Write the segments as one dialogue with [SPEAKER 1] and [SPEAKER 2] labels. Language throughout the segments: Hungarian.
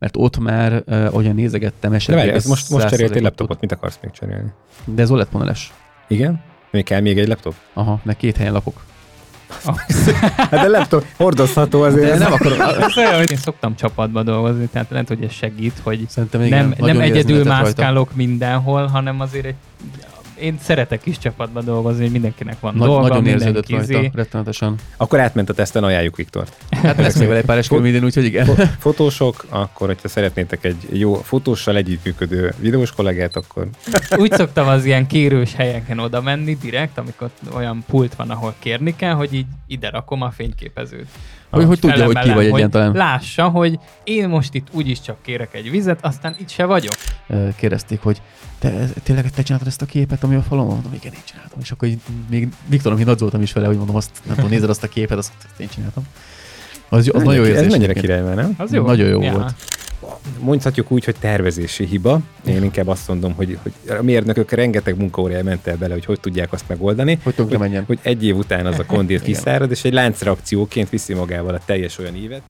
[SPEAKER 1] mert ott már, uh, ahogyan nézegettem,
[SPEAKER 2] De
[SPEAKER 1] esetleg...
[SPEAKER 2] várj, ez most, most
[SPEAKER 1] 100%
[SPEAKER 2] cseréltél laptopot, mit akarsz még cserélni?
[SPEAKER 1] De ez OLED paneles.
[SPEAKER 2] Igen? Még kell még egy laptop?
[SPEAKER 1] Aha, meg két helyen lakok.
[SPEAKER 2] Hát de laptop hordozható azért.
[SPEAKER 1] De
[SPEAKER 2] ez-
[SPEAKER 1] nem akarom,
[SPEAKER 3] Ez olyan, hogy én szoktam csapatba dolgozni, tehát lehet, hogy ez segít, hogy
[SPEAKER 1] szerintem igen,
[SPEAKER 3] nem, nem egyedül
[SPEAKER 1] lehetett rajta.
[SPEAKER 3] mászkálok mindenhol, hanem azért egy én szeretek is csapatba dolgozni, hogy mindenkinek van
[SPEAKER 1] Nagy,
[SPEAKER 3] dolga,
[SPEAKER 1] nagyon érződött rajta,
[SPEAKER 3] izé.
[SPEAKER 1] rettenetesen.
[SPEAKER 2] Akkor átment a teszten, ajánljuk Viktort.
[SPEAKER 1] Hát lesz még vele egy pár eskü minden, úgyhogy igen.
[SPEAKER 2] Fo- Fotósok, akkor hogyha szeretnétek egy jó fotóssal együttműködő videós kollégát, akkor
[SPEAKER 3] Úgy szoktam az ilyen kérős helyeken oda menni direkt, amikor olyan pult van, ahol kérni kell, hogy így ide rakom a fényképezőt.
[SPEAKER 1] Hogy, hogy tudja, hogy ki vagy
[SPEAKER 3] hogy
[SPEAKER 1] egyáltalán.
[SPEAKER 3] Lássa, hogy én most itt úgyis csak kérek egy vizet, aztán itt se vagyok.
[SPEAKER 1] Kérdezték, hogy te, tényleg te csináltad ezt a képet, ami a falon van? Mondom, igen, én csináltam. És akkor így, még Viktorom hinadzoltam is vele, hogy mondom, azt nem tudom, nézed azt a képet, azt, én csináltam. Az, az nagyon jó
[SPEAKER 2] ez mennyire király, nem?
[SPEAKER 3] Az jó.
[SPEAKER 1] Nagyon jó
[SPEAKER 3] Ja.
[SPEAKER 1] volt.
[SPEAKER 2] Mondhatjuk úgy, hogy tervezési hiba. Én inkább azt mondom, hogy, hogy a mérnökök rengeteg munkaórája ment el bele, hogy hogy tudják azt megoldani.
[SPEAKER 1] Hogy menjen.
[SPEAKER 2] hogy egy év után az a kondír
[SPEAKER 1] Igen.
[SPEAKER 2] kiszárad, és egy láncreakcióként viszi magával a teljes olyan évet.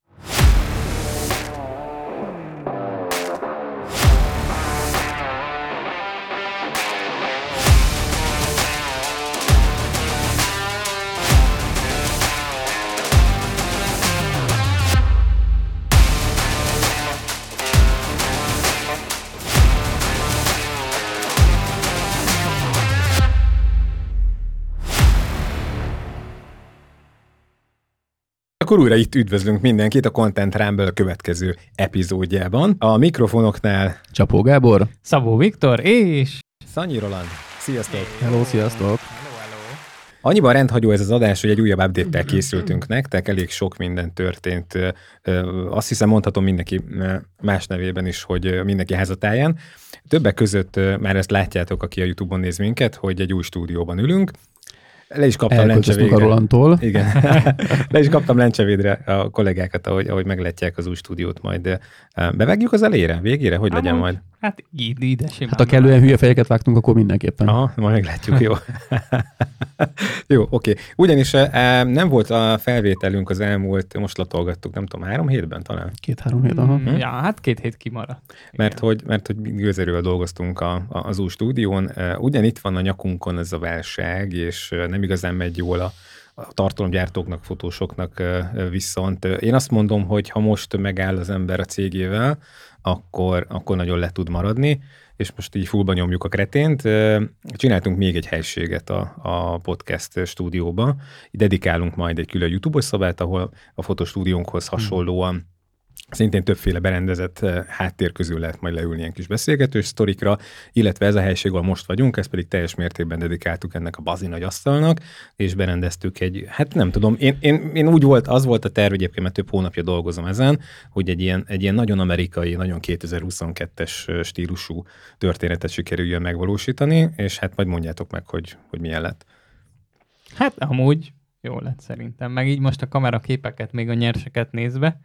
[SPEAKER 2] Akkor újra itt üdvözlünk mindenkit a Content Rumble következő epizódjában. A mikrofonoknál
[SPEAKER 1] Csapó Gábor.
[SPEAKER 3] Szabó Viktor és...
[SPEAKER 2] Szanyi Roland. Sziasztok!
[SPEAKER 1] Hello, sziasztok.
[SPEAKER 2] Annyiban rendhagyó ez az adás, hogy egy újabb update-tel készültünk nektek, elég sok minden történt. Azt hiszem mondhatom mindenki más nevében is, hogy mindenki házatáján. Többek között már ezt látjátok, aki a YouTube-on néz minket, hogy egy új stúdióban ülünk. Le is kaptam Lencsevédre.
[SPEAKER 1] Rolandtól.
[SPEAKER 2] Igen. Le is kaptam Lencsevédre a kollégákat, ahogy, ahogy meglátják az új stúdiót majd. Bevágjuk az elére, végére? Hogy legyen
[SPEAKER 3] Amúgy,
[SPEAKER 2] majd?
[SPEAKER 3] Hát így, ide simán.
[SPEAKER 1] Hát ha kellően hülye fejeket vágtunk, akkor mindenképpen.
[SPEAKER 2] Aha, majd meglátjuk, jó. jó, oké. Ugyanis eh, nem volt a felvételünk az elmúlt, most latolgattuk, nem tudom, három hétben talán?
[SPEAKER 1] Két-három hét, aha.
[SPEAKER 3] Mm, ja, hát két hét kimaradt.
[SPEAKER 2] Mert
[SPEAKER 3] Igen.
[SPEAKER 2] hogy, mert hogy gőzerővel dolgoztunk a, a, az új stúdión. Eh, Ugyan itt van a nyakunkon ez a válság, és eh, nem igazán megy jól a, a tartalomgyártóknak, fotósoknak viszont. Én azt mondom, hogy ha most megáll az ember a cégével, akkor, akkor nagyon le tud maradni, és most így fullba nyomjuk a kretént. Csináltunk még egy helységet a, a podcast stúdióba. Dedikálunk majd egy külön YouTube-os szobát, ahol a fotostúdiónkhoz hasonlóan Szintén többféle berendezett eh, háttér közül lehet majd leülni ilyen kis beszélgetős sztorikra, illetve ez a helység, ahol most vagyunk, ezt pedig teljes mértékben dedikáltuk ennek a bazi nagy asztalnak, és berendeztük egy, hát nem tudom, én, én, én úgy volt, az volt a terv egyébként, mert több hónapja dolgozom ezen, hogy egy ilyen, egy ilyen nagyon amerikai, nagyon 2022-es stílusú történetet sikerüljön megvalósítani, és hát majd mondjátok meg, hogy, hogy milyen lett.
[SPEAKER 3] Hát amúgy jó lett szerintem. Meg így most a kameraképeket, még a nyerseket nézve.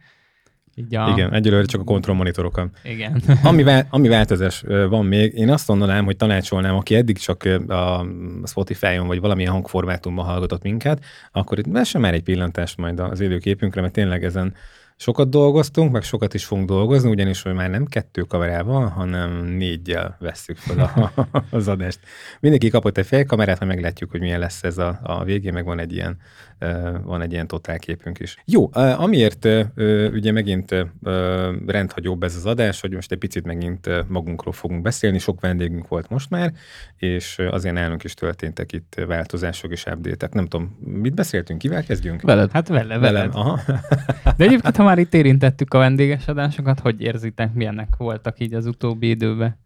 [SPEAKER 3] Így a...
[SPEAKER 2] Igen, egyelőre csak a kontrollmonitorokon.
[SPEAKER 3] Igen.
[SPEAKER 2] Ami, vá- ami változás van még, én azt mondanám, hogy tanácsolnám, aki eddig csak a Spotify-on vagy valamilyen hangformátumban hallgatott minket, akkor itt vessen már egy pillantást majd az élőképünkre, mert tényleg ezen sokat dolgoztunk, meg sokat is fogunk dolgozni, ugyanis hogy már nem kettő kamerával, hanem négyel vesszük fel a, az adást. Mindenki kapott egy fejkamerát, majd meglátjuk, hogy milyen lesz ez a, a végén, meg van egy ilyen, van egy ilyen totálképünk is. Jó, amiért ugye megint rendhagyóbb ez az adás, hogy most egy picit megint magunkról fogunk beszélni, sok vendégünk volt most már, és azért nálunk is történtek itt változások és update Nem tudom, mit beszéltünk, kivel kezdjünk?
[SPEAKER 1] Veled.
[SPEAKER 3] Hát vele,
[SPEAKER 2] velem. aha.
[SPEAKER 3] De egyébként, ha már itt érintettük a vendéges adásokat, hogy érzitek, milyenek voltak így az utóbbi időben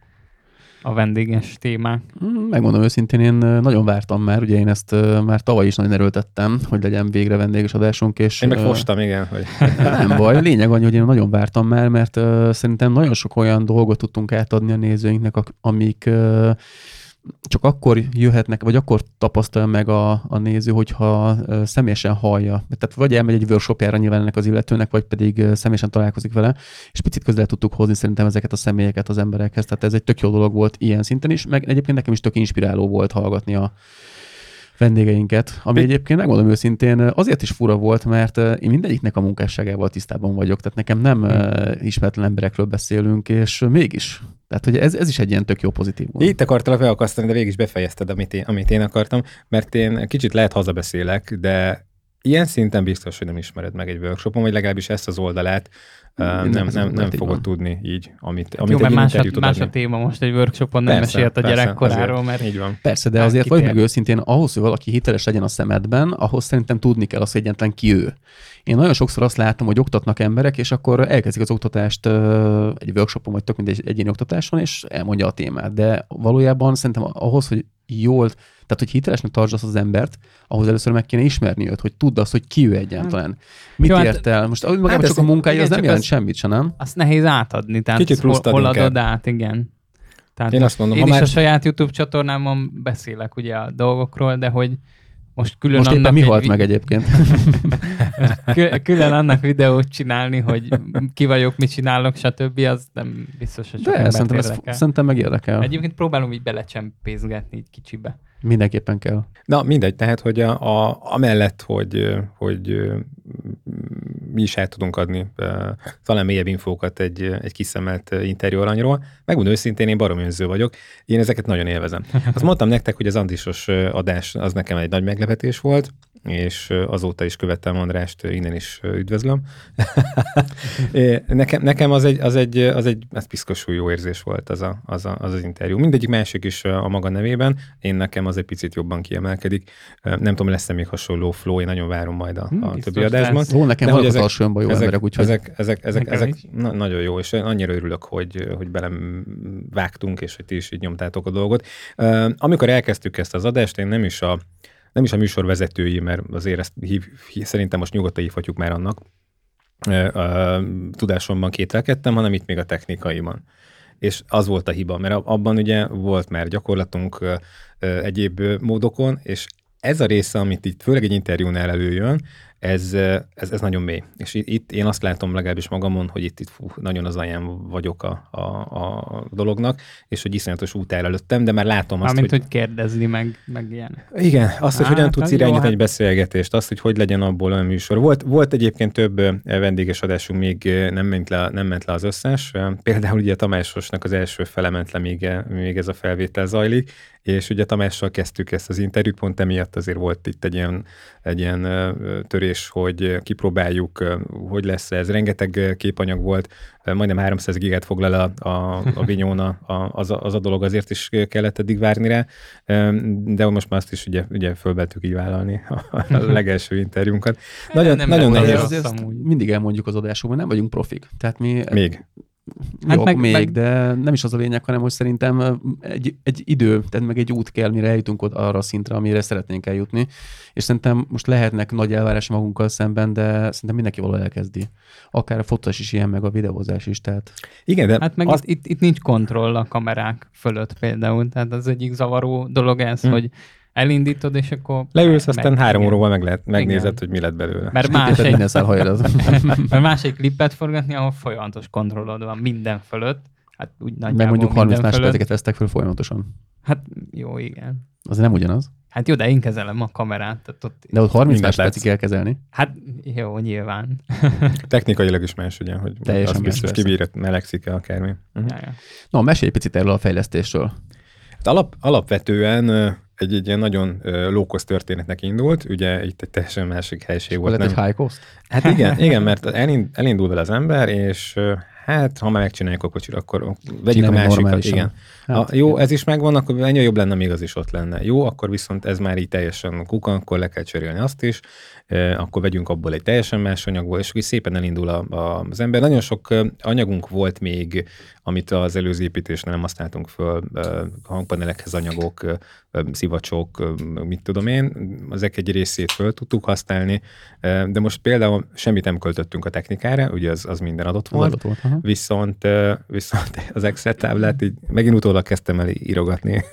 [SPEAKER 3] a vendéges témák?
[SPEAKER 1] Mm, Megmondom őszintén, én ö, nagyon vártam már, ugye én ezt ö, már tavaly is nagyon erőltettem, hogy legyen végre vendéges adásunk, és
[SPEAKER 2] Én meg
[SPEAKER 1] ö,
[SPEAKER 2] fostam, igen, hogy
[SPEAKER 1] nem baj, lényeg annyi, hogy én nagyon vártam már, mert ö, szerintem nagyon sok olyan dolgot tudtunk átadni a nézőinknek, amik ö, csak akkor jöhetnek, vagy akkor tapasztalja meg a, a néző, hogyha személyesen hallja. Tehát vagy elmegy egy workshopjára nyilván ennek az illetőnek, vagy pedig személyesen találkozik vele, és picit közel tudtuk hozni szerintem ezeket a személyeket az emberekhez. Tehát ez egy tök jó dolog volt ilyen szinten is, meg egyébként nekem is tök inspiráló volt hallgatni a vendégeinket, ami egyébként megmondom őszintén azért is fura volt, mert én mindegyiknek a munkásságával tisztában vagyok, tehát nekem nem hmm. ismeretlen emberekről beszélünk, és mégis. Tehát, hogy ez, ez is egy ilyen tök jó pozitív.
[SPEAKER 2] Itt akartalak felakasztani, de végig is befejezted, amit én, amit én akartam, mert én kicsit lehet hazabeszélek, de ilyen szinten biztos, hogy nem ismered meg egy workshopon, vagy legalábbis ezt az oldalát nem, nem, nem, nem fogod van. tudni így, amit, amit
[SPEAKER 3] Jó, mert más, a, más a téma most egy workshopon nem persze, mesélt a gyerekkoráról, mert...
[SPEAKER 1] Így van. Persze, de azért vagy meg őszintén, ahhoz, hogy valaki hiteles legyen a szemedben, ahhoz szerintem tudni kell azt, hogy egyáltalán ki ő. Én nagyon sokszor azt látom, hogy oktatnak emberek, és akkor elkezdik az oktatást egy workshopon, vagy tök mindegy egyéni oktatáson, és elmondja a témát. De valójában szerintem ahhoz, hogy jól, tehát hogy hitelesnek tartsd azt az embert, ahhoz először meg kéne ismerni őt, hogy tudd azt, hogy ki ő egyáltalán. Mit Jó, hát- ért el? Most hát magában csak a munkája, az nem jelent semmit se, nem?
[SPEAKER 3] Azt nehéz átadni, tehát Kicsit hol, hol adod át, igen. Tehát
[SPEAKER 2] én azt mondom,
[SPEAKER 3] én is már... a saját YouTube csatornámon beszélek ugye a dolgokról, de hogy most külön
[SPEAKER 1] Most éppen mi halt meg egyébként?
[SPEAKER 3] külön annak videót csinálni, hogy ki vagyok, mit csinálok, stb. az nem biztos, hogy sok
[SPEAKER 1] De szerintem, ez, szerintem meg érdekel.
[SPEAKER 3] Egyébként próbálom így belecsempészgetni így kicsibe.
[SPEAKER 1] Mindenképpen kell.
[SPEAKER 2] Na mindegy, tehát, hogy a, a, amellett, hogy, hogy mi is el tudunk adni talán mélyebb infókat egy, egy kiszemelt interjú aranyról. Megmondom őszintén, én barom önző vagyok. Én ezeket nagyon élvezem. Azt mondtam nektek, hogy az Andisos adás az nekem egy nagy meglepetés volt és azóta is követtem Andrást, innen is üdvözlöm. nekem, nekem az egy, az egy, az egy ez piszkosul jó érzés volt az, a, az, a, az az interjú. Mindegyik másik is a maga nevében, én nekem az egy picit jobban kiemelkedik. Nem tudom, lesz-e még hasonló flow, én nagyon várom majd a, a többi adásban.
[SPEAKER 1] Ó, nekem van ezek, hasonlóan jó ezek, emberek,
[SPEAKER 2] úgyhogy... Ezek, ezek, ezek, ezek na, nagyon jó, és annyira örülök, hogy, hogy belem vágtunk, és hogy ti is így nyomtátok a dolgot. Amikor elkezdtük ezt az adást, én nem is a nem is a műsor vezetői, mert azért ezt hív, szerintem most nyugodtan hívhatjuk már annak, a tudásomban kételkedtem, hanem itt még a technikaiban. És az volt a hiba, mert abban ugye volt már gyakorlatunk egyéb módokon, és ez a része, amit itt főleg egy interjúnál előjön, ez, ez, ez nagyon mély. És itt én azt látom legalábbis magamon, hogy itt, itt fú, nagyon az alján vagyok a, a, a dolognak, és hogy iszonyatos út el előttem, de már látom azt,
[SPEAKER 3] Mármint,
[SPEAKER 2] hogy...
[SPEAKER 3] hogy kérdezni, meg, meg ilyen.
[SPEAKER 2] Igen, azt, hogy hát, hogyan tudsz irányítani hát... egy beszélgetést, azt, hogy hogy legyen abból olyan műsor. Volt, volt egyébként több vendéges adásunk, még nem ment le, nem ment le az összes. Például ugye Tamásosnak az első fele ment le, még, még ez a felvétel zajlik, és ugye Tamással kezdtük ezt az interjút, pont emiatt azért volt itt egy ilyen, egy ilyen törés, hogy kipróbáljuk, hogy lesz ez. Rengeteg képanyag volt, majdnem 300 gigát foglal a, a, a Vinyóna, a, az, a, az a dolog, azért is kellett eddig várni rá, de most már azt is ugye, ugye fölbeltük így vállalni a, legelső interjúnkat.
[SPEAKER 1] Nagyon, nem nagyon nehéz. Mindig elmondjuk az adásokban, nem vagyunk profik. Tehát mi
[SPEAKER 2] még.
[SPEAKER 1] Hát Jó, meg, még, meg... de nem is az a lényeg, hanem hogy szerintem egy, egy idő, tehát meg egy út kell, mire eljutunk ott arra a szintre, amire szeretnénk eljutni. És szerintem most lehetnek nagy elvárás magunkkal szemben, de szerintem mindenki valahol elkezdi. Akár a fotós is ilyen, meg a videózás is. Tehát...
[SPEAKER 3] Igen, de... Hát meg az... itt, itt, itt, nincs kontroll a kamerák fölött például. Tehát az egyik zavaró dolog ez, hmm. hogy elindítod, és akkor...
[SPEAKER 2] Leülsz, aztán meg, három óróval meg lehet, megnézed, igen. hogy mi lett belőle.
[SPEAKER 3] Mert más egy, mert más egy klippet forgatni, ahol folyamatos kontrollod van minden fölött. Hát úgy
[SPEAKER 1] Meg mondjuk 30 másodperceket vesztek föl folyamatosan.
[SPEAKER 3] Hát jó, igen.
[SPEAKER 1] Az nem ugyanaz.
[SPEAKER 3] Hát jó, de én kezelem a kamerát. Tehát ott
[SPEAKER 1] de ott 30 másodpercig kell kezelni.
[SPEAKER 3] Hát jó, nyilván.
[SPEAKER 2] Technikailag is más, ugye, hogy Teljesen az biztos kibír, melegszik-e akármi. Uh-huh.
[SPEAKER 1] Ja, ja. No, mesélj egy picit erről a fejlesztésről.
[SPEAKER 2] Hát alap, alapvetően egy, egy ilyen nagyon lókosz történetnek indult, ugye itt egy teljesen másik helység volt.
[SPEAKER 1] Nem? egy high cost?
[SPEAKER 2] Hát igen, igen, mert elindul vele az ember, és hát ha már megcsináljuk a kocsira, akkor vegyük a másikat. Igen. Hát, a, jó, ez is megvan, akkor ennyi jobb lenne, még az is ott lenne. Jó, akkor viszont ez már így teljesen kuka, akkor le kell cserélni azt is, akkor vegyünk abból egy teljesen más anyagból, és akkor szépen elindul a, a, az ember. Nagyon sok anyagunk volt még, amit az előző építésnél nem használtunk föl, hangpanelekhez anyagok, szivacsok, mit tudom én, ezek egy részét föl tudtuk használni, de most például semmit nem költöttünk a technikára, ugye az, az minden adott volt, adott volt viszont, viszont az Excel táblát így megint utólag kezdtem el írogatni.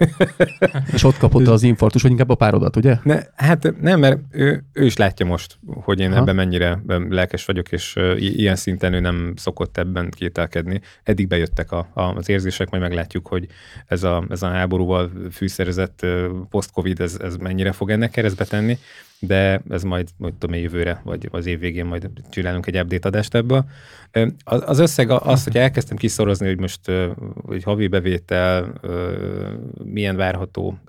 [SPEAKER 1] És ott kapott az infarktus, vagy inkább a párodat, ugye?
[SPEAKER 2] Ne, hát nem, mert ő, ő is látja most, hogy én
[SPEAKER 1] Aha.
[SPEAKER 2] ebben mennyire lelkes vagyok, és ilyen szinten ő nem szokott ebben kételkedni. Eddig bejöttek a, a, az érzések, majd meglátjuk, hogy ez a, ez a háborúval fűszerezett post-covid, ez, ez mennyire fog ennek keresztbe tenni, de ez majd, majd tudom, én jövőre, vagy az év végén majd csinálunk egy update adást ebből. Az összeg az, hogy elkezdtem kiszorozni, hogy most hogy havi bevétel, milyen várható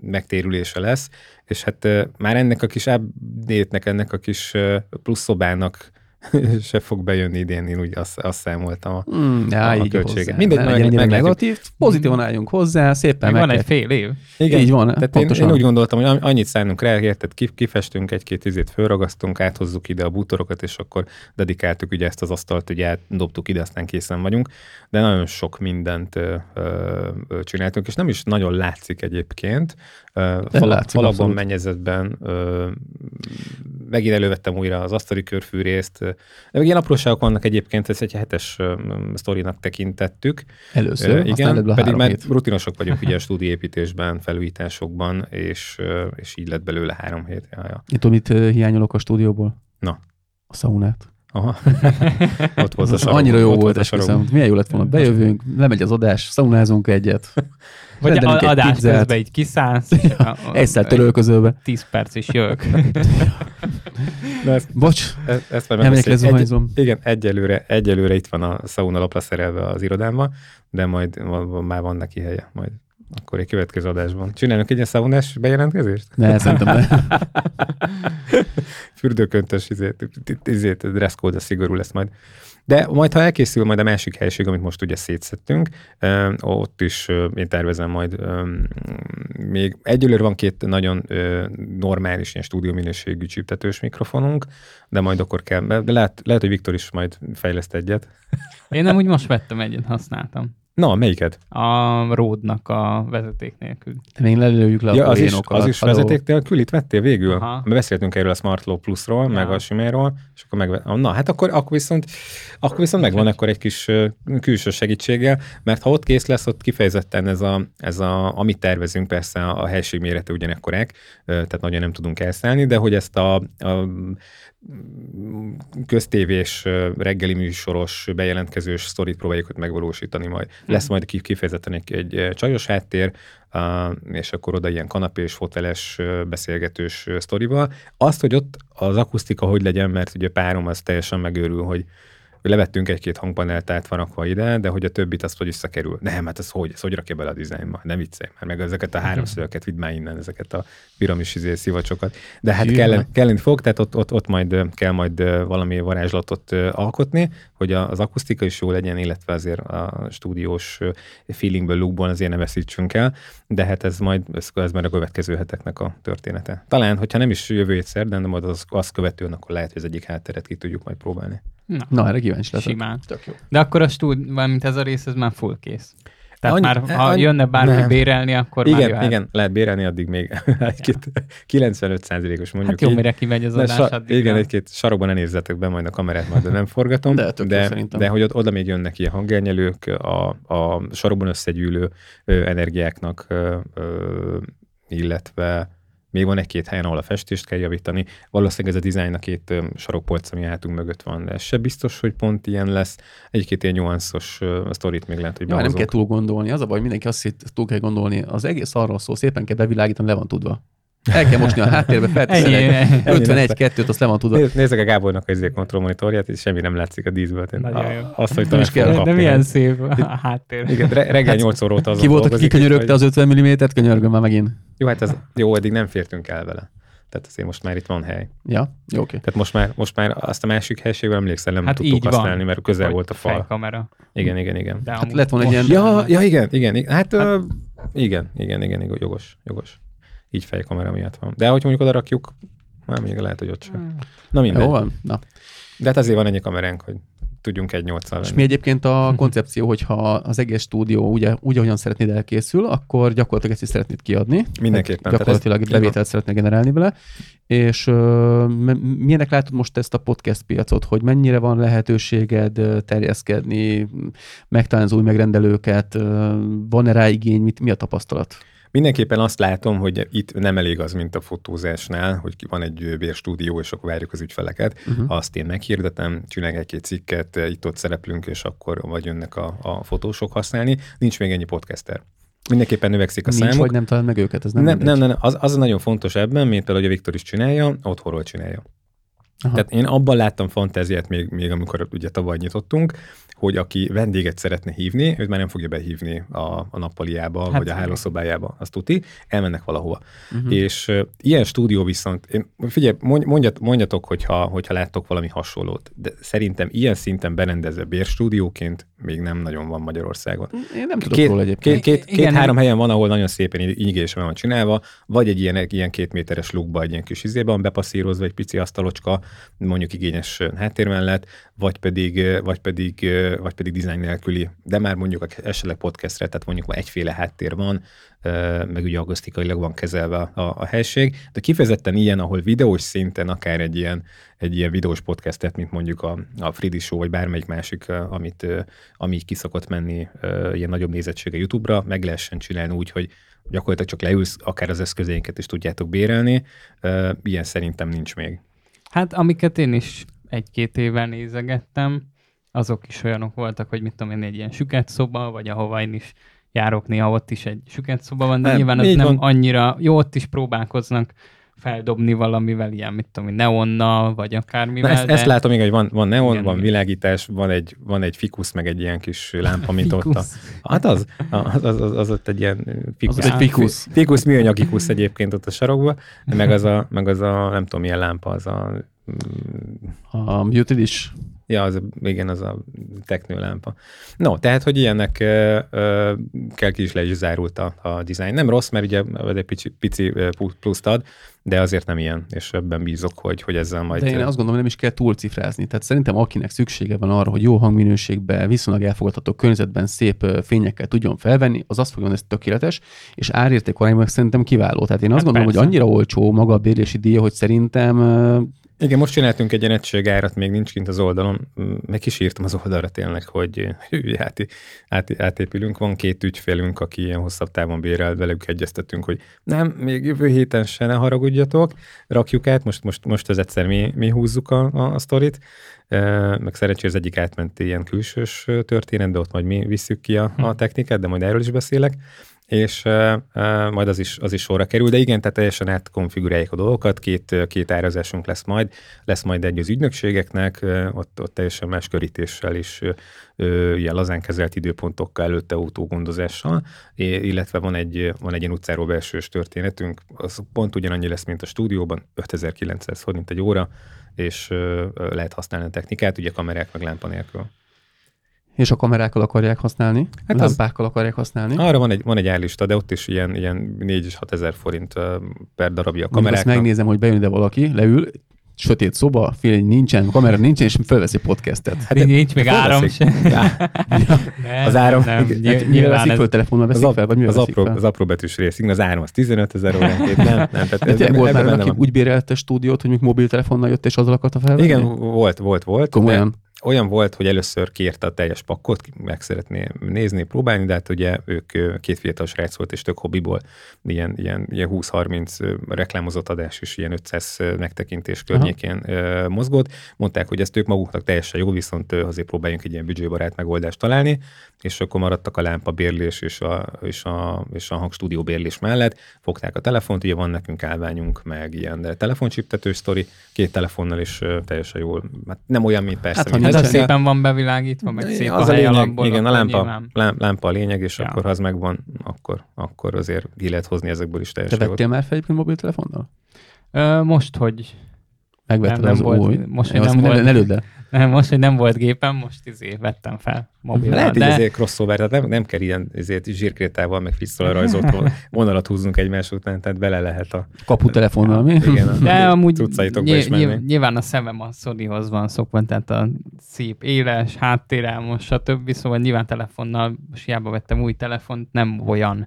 [SPEAKER 2] megtérülése lesz, és hát már ennek a kis update-nek, ennek a kis plusz szobának se fog bejönni idén, én úgy azt, azt számoltam. A,
[SPEAKER 1] Mm,
[SPEAKER 2] A
[SPEAKER 1] ja, így
[SPEAKER 2] költsége.
[SPEAKER 1] hozzá.
[SPEAKER 2] Mindegy,
[SPEAKER 1] Ne legyen
[SPEAKER 2] meglátjuk.
[SPEAKER 1] negatív, pozitívan álljunk hozzá, szépen meg
[SPEAKER 3] van egy fél év.
[SPEAKER 1] Így van,
[SPEAKER 2] Tehát én,
[SPEAKER 1] pontosan.
[SPEAKER 2] én úgy gondoltam, hogy annyit szánunk rá, érted, ki- kifestünk egy-két izét, fölragasztunk, áthozzuk ide a bútorokat, és akkor dedikáltuk ugye ezt az asztalt, ugye átdobtuk ide, aztán készen vagyunk, de nagyon sok mindent ö, ö, csináltunk, és nem is nagyon látszik egyébként. Falakban,
[SPEAKER 1] abszolút.
[SPEAKER 2] mennyezetben ö, megint elővettem újra az asztali körfűrészt. De még ilyen apróságok vannak egyébként, ezt egy hetes sztorinak tekintettük.
[SPEAKER 1] Először,
[SPEAKER 2] Ö,
[SPEAKER 1] aztán
[SPEAKER 2] igen,
[SPEAKER 1] előbb a
[SPEAKER 2] pedig már
[SPEAKER 1] hét.
[SPEAKER 2] rutinosok vagyunk ugye a stúdióépítésben, felújításokban, és, és így lett belőle három hét. Ja, ja.
[SPEAKER 1] Tudom, mit hiányolok a stúdióból?
[SPEAKER 2] Na.
[SPEAKER 1] A szaunát.
[SPEAKER 2] Aha. ott volt
[SPEAKER 1] Az,
[SPEAKER 2] a
[SPEAKER 1] annyira jó
[SPEAKER 2] ott
[SPEAKER 1] volt, esküszöm. Milyen jó lett volna. Bejövünk, lemegy az adás, szaunázunk egyet.
[SPEAKER 3] Vagy a,
[SPEAKER 1] egy
[SPEAKER 3] adás
[SPEAKER 1] pizzát.
[SPEAKER 3] közben így kiszállsz. és a- a-
[SPEAKER 1] Egyszer törölközőbe.
[SPEAKER 3] 10 perc is jövök.
[SPEAKER 2] De ezt,
[SPEAKER 1] Bocs,
[SPEAKER 2] ezt, ezt már egy, igen, egyelőre, egyelőre itt van a sauna lapra szerelve az irodámban, de majd már van neki helye, majd akkor egy következő adásban. Csinálunk egy ilyen szaunás bejelentkezést?
[SPEAKER 1] Ne, szerintem ne.
[SPEAKER 2] fürdőköntös izét, izét, dress code szigorú lesz majd. De majd, ha elkészül majd a másik helység, amit most ugye szétszettünk, ott is én tervezem majd, még egyelőre van két nagyon normális ilyen stúdió minőségű csíptetős mikrofonunk, de majd akkor kell, de lehet, lehet, hogy Viktor is majd fejleszt egyet.
[SPEAKER 3] Én nem úgy most vettem egyet, használtam.
[SPEAKER 2] Na, melyiket?
[SPEAKER 3] A Ródnak a vezeték nélkül.
[SPEAKER 1] Még lelőjük le a
[SPEAKER 2] Ja, az is, az is vezeték nélkül itt vettél végül?
[SPEAKER 3] Aha.
[SPEAKER 2] Beszéltünk erről a Smart Low Plusról,
[SPEAKER 3] Ja.
[SPEAKER 2] meg a Siméről, és akkor meg... Na, hát akkor, akkor viszont, akkor viszont megvan akkor egy kis külső segítséggel, mert ha ott kész lesz, ott kifejezetten ez a, ez a amit tervezünk, persze a, a helység mérete ugyanekkorák, tehát nagyon nem tudunk elszállni, de hogy ezt a, a köztévés reggeli műsoros bejelentkezős sztorit próbáljuk ott megvalósítani majd. Lesz majd ki- kifejezetten egy, egy csajos háttér, és akkor oda ilyen kanapés, foteles, beszélgetős sztorival. Azt, hogy ott az akusztika hogy legyen, mert ugye párom az teljesen megőrül, hogy hogy levettünk egy-két hangpanelt át van rakva ide, de hogy a többit azt hogy visszakerül. Nem, hát ez hogy, ez hogy rakja bele a dizájnba? Nem viccelj már, meg ezeket a háromszögeket vidd már innen, ezeket a piramis izé, szivacsokat. De hát
[SPEAKER 1] Hű,
[SPEAKER 2] kelleni, fog, tehát ott, ott, ott majd kell majd valami varázslatot alkotni, hogy az akusztika is jó legyen, illetve azért a stúdiós feelingből, lookból azért ne veszítsünk el, de hát ez majd, ez, ez már a következő heteknek a története. Talán, hogyha nem is jövő hétszer, de majd az, azt követően, akkor lehet, hogy az egyik hátteret ki tudjuk majd próbálni.
[SPEAKER 3] Na,
[SPEAKER 1] Na, erre kíváncsi leszek.
[SPEAKER 3] simán.
[SPEAKER 1] Tök jó.
[SPEAKER 3] De akkor a stúd, mint ez a rész, ez már full kész. Tehát
[SPEAKER 2] Annyi-
[SPEAKER 3] már, ha
[SPEAKER 2] annyi-
[SPEAKER 3] jönne bárki
[SPEAKER 2] nem.
[SPEAKER 3] bérelni, akkor már
[SPEAKER 2] Igen,
[SPEAKER 3] jöhet.
[SPEAKER 2] igen, lehet bérelni addig még egy-két 95%-os mondjuk
[SPEAKER 3] Hát jó,
[SPEAKER 2] így.
[SPEAKER 3] mire kimegy az
[SPEAKER 2] De
[SPEAKER 3] adás,
[SPEAKER 2] sa-
[SPEAKER 3] addig
[SPEAKER 2] igen,
[SPEAKER 3] nem.
[SPEAKER 2] egy-két sarokban nézzetek be majd a kamerát, majd de nem forgatom.
[SPEAKER 1] De
[SPEAKER 2] de,
[SPEAKER 1] szerintem.
[SPEAKER 2] de hogy ott, oda még jönnek ilyen hangernyelők, a, a sarokban összegyűlő ö, energiáknak, ö, ö, illetve még van egy-két helyen, ahol a festést kell javítani. Valószínűleg ez a dizájn a két sarokpolc, ami hátunk mögött van, de ez se biztos, hogy pont ilyen lesz. Egy-két ilyen nyuanszos sztorit még lehet, hogy
[SPEAKER 1] Ja, nem kell túl gondolni. Az a baj, mindenki azt hitt, túl kell gondolni. Az egész arról szól, szépen kell bevilágítani, le van tudva. El kell mosni a háttérbe, felteszed
[SPEAKER 3] ennyi
[SPEAKER 1] 51-2-t, azt le van tudva.
[SPEAKER 2] Nézzek a Gábornak a izé kontrollmonitorját, és semmi nem látszik a díszből.
[SPEAKER 3] Nagyon jó.
[SPEAKER 2] Azt, hogy
[SPEAKER 1] is kell.
[SPEAKER 3] De, milyen szép a háttér.
[SPEAKER 2] Igen, re- reggel 8 óra óta azon
[SPEAKER 1] Ki volt, aki kikönyörögte az 50 mm-et? Könyörgöm már megint.
[SPEAKER 2] Jó, hát ez, jó, eddig nem fértünk el vele. Tehát azért most már itt van hely.
[SPEAKER 1] Ja, jó, oké.
[SPEAKER 2] Tehát most már, most már azt a másik helységben emlékszel, nem
[SPEAKER 3] Hát
[SPEAKER 2] tudtuk
[SPEAKER 3] így van.
[SPEAKER 2] használni, mert közel volt a fal.
[SPEAKER 3] Fejkamera.
[SPEAKER 2] Igen, igen, igen.
[SPEAKER 3] De
[SPEAKER 1] Hát lett volna egy ilyen-
[SPEAKER 2] Ja, ja, igen, igen, igen. Hát, hát igen, igen, igen, igen, jogos, jogos. Így fejkamera miatt van. De hogy mondjuk oda rakjuk, már még lehet, hogy ott sem. Na mindegy.
[SPEAKER 1] Jó van? Na.
[SPEAKER 2] De hát azért van ennyi kameránk, hogy tudjunk egy 8
[SPEAKER 1] És mi egyébként a koncepció, hogyha az egész stúdió ugye, úgy, ahogyan szeretnéd elkészül, akkor gyakorlatilag ezt is szeretnéd kiadni.
[SPEAKER 2] Mindenképpen.
[SPEAKER 1] Hát gyakorlatilag
[SPEAKER 2] ez-
[SPEAKER 1] bevételt szeretnél generálni vele. És ö, m- milyenek látod most ezt a podcast piacot, hogy mennyire van lehetőséged terjeszkedni, megtalálni az új megrendelőket, van-e rá igény, mit, mi a tapasztalat?
[SPEAKER 2] Mindenképpen azt látom, hogy itt nem elég az, mint a fotózásnál, hogy van egy bérstúdió, és akkor várjuk az ügyfeleket.
[SPEAKER 1] Uh-huh.
[SPEAKER 2] Azt én meghirdetem, csinálok egy-két cikket, itt-ott szereplünk, és akkor vagy jönnek a, a fotósok használni. Nincs még ennyi podcaster. Mindenképpen növekszik a
[SPEAKER 1] Nincs,
[SPEAKER 2] számuk.
[SPEAKER 1] vagy nem talál meg őket, ez nem
[SPEAKER 2] nem, nem, nem, az, az nagyon fontos ebben, mint például, hogy a Viktor is csinálja, otthonról csinálja.
[SPEAKER 1] Aha.
[SPEAKER 2] Tehát én abban láttam fantáziát még, még amikor ugye tavaly nyitottunk, hogy aki vendéget szeretne hívni, őt már nem fogja behívni a, a nappaliába, hát, vagy a hálószobájába, azt tuti, elmennek valahova. Uh-huh. És uh, ilyen stúdió viszont, én, figyelj, mondj- mondjat, mondjatok, hogyha, hogyha láttok valami hasonlót, de szerintem ilyen szinten berendezve bérstúdióként még nem nagyon van Magyarországon.
[SPEAKER 1] Én nem tudok
[SPEAKER 2] Két,
[SPEAKER 1] róla
[SPEAKER 2] két,
[SPEAKER 1] egyébként.
[SPEAKER 2] két, két
[SPEAKER 3] Igen,
[SPEAKER 2] három helyen van, ahol nagyon szépen ígésben van csinálva, vagy egy ilyen, ilyen két méteres lukba, egy ilyen kis izében bepasszírozva egy pici asztalocska, mondjuk igényes háttér mellett, vagy pedig, vagy pedig, vagy pedig dizájn nélküli, de már mondjuk esetleg podcastre, tehát mondjuk már egyféle háttér van, meg ugye augusztikailag van kezelve a, a helység, de kifejezetten ilyen, ahol videós szinten akár egy ilyen, egy ilyen videós podcastet, mint mondjuk a, a Fridi Show, vagy bármelyik másik, amit, ami így kiszokott menni ilyen nagyobb nézettsége YouTube-ra, meg lehessen csinálni úgy, hogy gyakorlatilag csak leülsz, akár az eszközénket is tudjátok bérelni. Ilyen szerintem nincs még.
[SPEAKER 3] Hát amiket én is egy-két éve nézegettem, azok is olyanok voltak, hogy mit tudom én, egy ilyen süket szoba, vagy ahova én is járok néha, ott is egy süket szoba van, de
[SPEAKER 2] Nem,
[SPEAKER 3] nyilván az nem
[SPEAKER 2] van.
[SPEAKER 3] annyira, jó, ott is próbálkoznak feldobni valamivel, ilyen, mit tudom én, neonnal, vagy
[SPEAKER 2] Na
[SPEAKER 3] akármivel.
[SPEAKER 2] ezt,
[SPEAKER 3] de...
[SPEAKER 2] ezt látom még, hogy van, van neon,
[SPEAKER 3] Igen,
[SPEAKER 2] van
[SPEAKER 3] igen.
[SPEAKER 2] világítás, van egy, van egy fikusz, meg egy ilyen kis lámpa, mint ott a... Hát az, az, az, az, az ott egy ilyen fikusz.
[SPEAKER 1] Az egy fikusz.
[SPEAKER 2] Fikusz, műanyagikusz egyébként ott a sarokba, meg az a, meg az a nem tudom milyen lámpa, az a
[SPEAKER 1] A muted is.
[SPEAKER 2] Ja, az, a- igen, az a teknőlámpa. No, tehát, hogy ilyenek ö, ö, kell ki is le is zárult a, a design. Nem rossz, mert ugye egy pici, pici pluszt ad, de azért nem ilyen, és ebben bízok, hogy, hogy ezzel majd...
[SPEAKER 1] De én azt gondolom, hogy nem is kell túlcifrázni. Tehát szerintem akinek szüksége van arra, hogy jó hangminőségben, viszonylag elfogadható környezetben szép fényekkel tudjon felvenni, az azt fogja, hogy ez tökéletes, és árérték arányban szerintem kiváló. Tehát én azt
[SPEAKER 3] Hát
[SPEAKER 1] gondolom,
[SPEAKER 3] persze.
[SPEAKER 1] hogy annyira olcsó maga a bérlési díja, hogy szerintem
[SPEAKER 2] Igen, most csináltunk egy ilyen egységárat, még nincs kint az oldalon, meg is írtam az oldalra tényleg, hogy hű, át, át, átépülünk, van két ügyfélünk, aki ilyen hosszabb távon bérel, velük egyeztetünk, hogy nem, még jövő héten se ne haragudjatok, rakjuk át, most, most, most ez egyszer mi, mi húzzuk a, a, a sztorit, meg szerencsére az egyik átment ilyen külsős történet, de ott majd mi visszük ki a, a technikát, de majd erről is beszélek, és uh, uh, majd az is, az is sorra kerül, de igen, tehát teljesen átkonfigurálják a dolgokat, két, két árazásunk lesz majd, lesz majd egy az ügynökségeknek, ö, ott, ott teljesen más körítéssel is, ö, ilyen lazán kezelt időpontokkal, előtte autógondozással, illetve van egy, van egy ilyen utcáról belsős történetünk, az pont ugyanannyi lesz, mint a stúdióban, 5900 forint egy óra, és ö, lehet használni a technikát, ugye kamerák meg lámpa nélkül.
[SPEAKER 1] És a kamerákkal akarják használni,
[SPEAKER 2] Hát
[SPEAKER 1] hát
[SPEAKER 2] az-
[SPEAKER 1] lámpákkal akarják használni.
[SPEAKER 2] Arra van egy, van egy állista, de ott is ilyen, ilyen 4 és 6 ezer forint per darabja a
[SPEAKER 1] Mondjuk azt megnézem, hogy bejön ide valaki, leül, sötét szoba, fél nincsen, kamera nincsen, és felveszi podcastet.
[SPEAKER 3] Hát nincs, nincs még áram
[SPEAKER 2] fölveszik.
[SPEAKER 3] se.
[SPEAKER 2] Já,
[SPEAKER 3] Nem,
[SPEAKER 2] Az áram-
[SPEAKER 3] Nem,
[SPEAKER 1] Hát, mire
[SPEAKER 3] nyilván
[SPEAKER 1] veszik
[SPEAKER 3] ez,
[SPEAKER 1] föl, telefonnal
[SPEAKER 2] az,
[SPEAKER 1] veszik
[SPEAKER 2] ap,
[SPEAKER 1] fel, vagy mire
[SPEAKER 2] az, apró,
[SPEAKER 1] fel?
[SPEAKER 2] az apró betűs rész, igen, az áram az 15 ezer óránként, nem, nem, tehát
[SPEAKER 1] De
[SPEAKER 2] ez,
[SPEAKER 1] te, volt már, aki úgy bérelte stúdiót, hogy még mobiltelefonnal jött, és azzal akarta felvenni?
[SPEAKER 2] Igen, volt, volt, volt.
[SPEAKER 1] Komolyan?
[SPEAKER 2] Olyan volt, hogy először kérte a teljes pakkot, meg szeretné nézni, próbálni, de hát ugye ők két fiatal srác volt, és tök hobbiból ilyen, ilyen, ilyen 20-30 ö, reklámozott adás és ilyen 500 megtekintés környékén ö, mozgott. Mondták, hogy ezt ők maguknak teljesen jó, viszont azért próbáljunk egy ilyen büdzsébarát megoldást találni, és akkor maradtak a lámpa bérlés és a, és a, és a hangstúdió bérlés mellett. Fogták a telefont, ugye van nekünk állványunk, meg ilyen telefoncsiptetős sztori, két telefonnal is teljesen jól. Hát nem olyan, mint persze,
[SPEAKER 1] Hát,
[SPEAKER 2] mint
[SPEAKER 3] Hát az szépen van bevilágítva, meg szép
[SPEAKER 2] az
[SPEAKER 3] a
[SPEAKER 2] a
[SPEAKER 3] hely
[SPEAKER 2] lényeg,
[SPEAKER 3] alapból.
[SPEAKER 2] igen, a lámpa,
[SPEAKER 3] nyilván.
[SPEAKER 2] lámpa a lényeg, és
[SPEAKER 3] Ja.
[SPEAKER 2] akkor ha az megvan, akkor, akkor azért ki lehet hozni ezekből is
[SPEAKER 1] Te
[SPEAKER 2] teljes jót.
[SPEAKER 1] vettél már fel egyébként mobiltelefonnal?
[SPEAKER 3] Ö, most, hogy
[SPEAKER 1] Megvetted
[SPEAKER 3] Nem, nem
[SPEAKER 1] az
[SPEAKER 3] volt.
[SPEAKER 1] új.
[SPEAKER 3] Most
[SPEAKER 1] azt
[SPEAKER 3] nem
[SPEAKER 1] ne,
[SPEAKER 3] volt.
[SPEAKER 1] ne lőd el.
[SPEAKER 3] Nem, most, hogy nem volt gépem, most izé vettem fel mobilra.
[SPEAKER 2] Lehet
[SPEAKER 3] de...
[SPEAKER 2] azért crossover, tehát nem, nem kell ilyen ezért zsírkrétával, meg pisztolyra rajzolt von- vonalat húzzunk egymás után, tehát bele lehet a...
[SPEAKER 1] Kaputelefonnal, mi?
[SPEAKER 2] Igen, a
[SPEAKER 3] De amúgy
[SPEAKER 2] is
[SPEAKER 3] ny-
[SPEAKER 2] menni.
[SPEAKER 3] nyilván a szemem a Sonyhoz van szokva, tehát a szép éles, háttérelmos, stb. Szóval nyilván telefonnal, most hiába vettem új telefont, nem olyan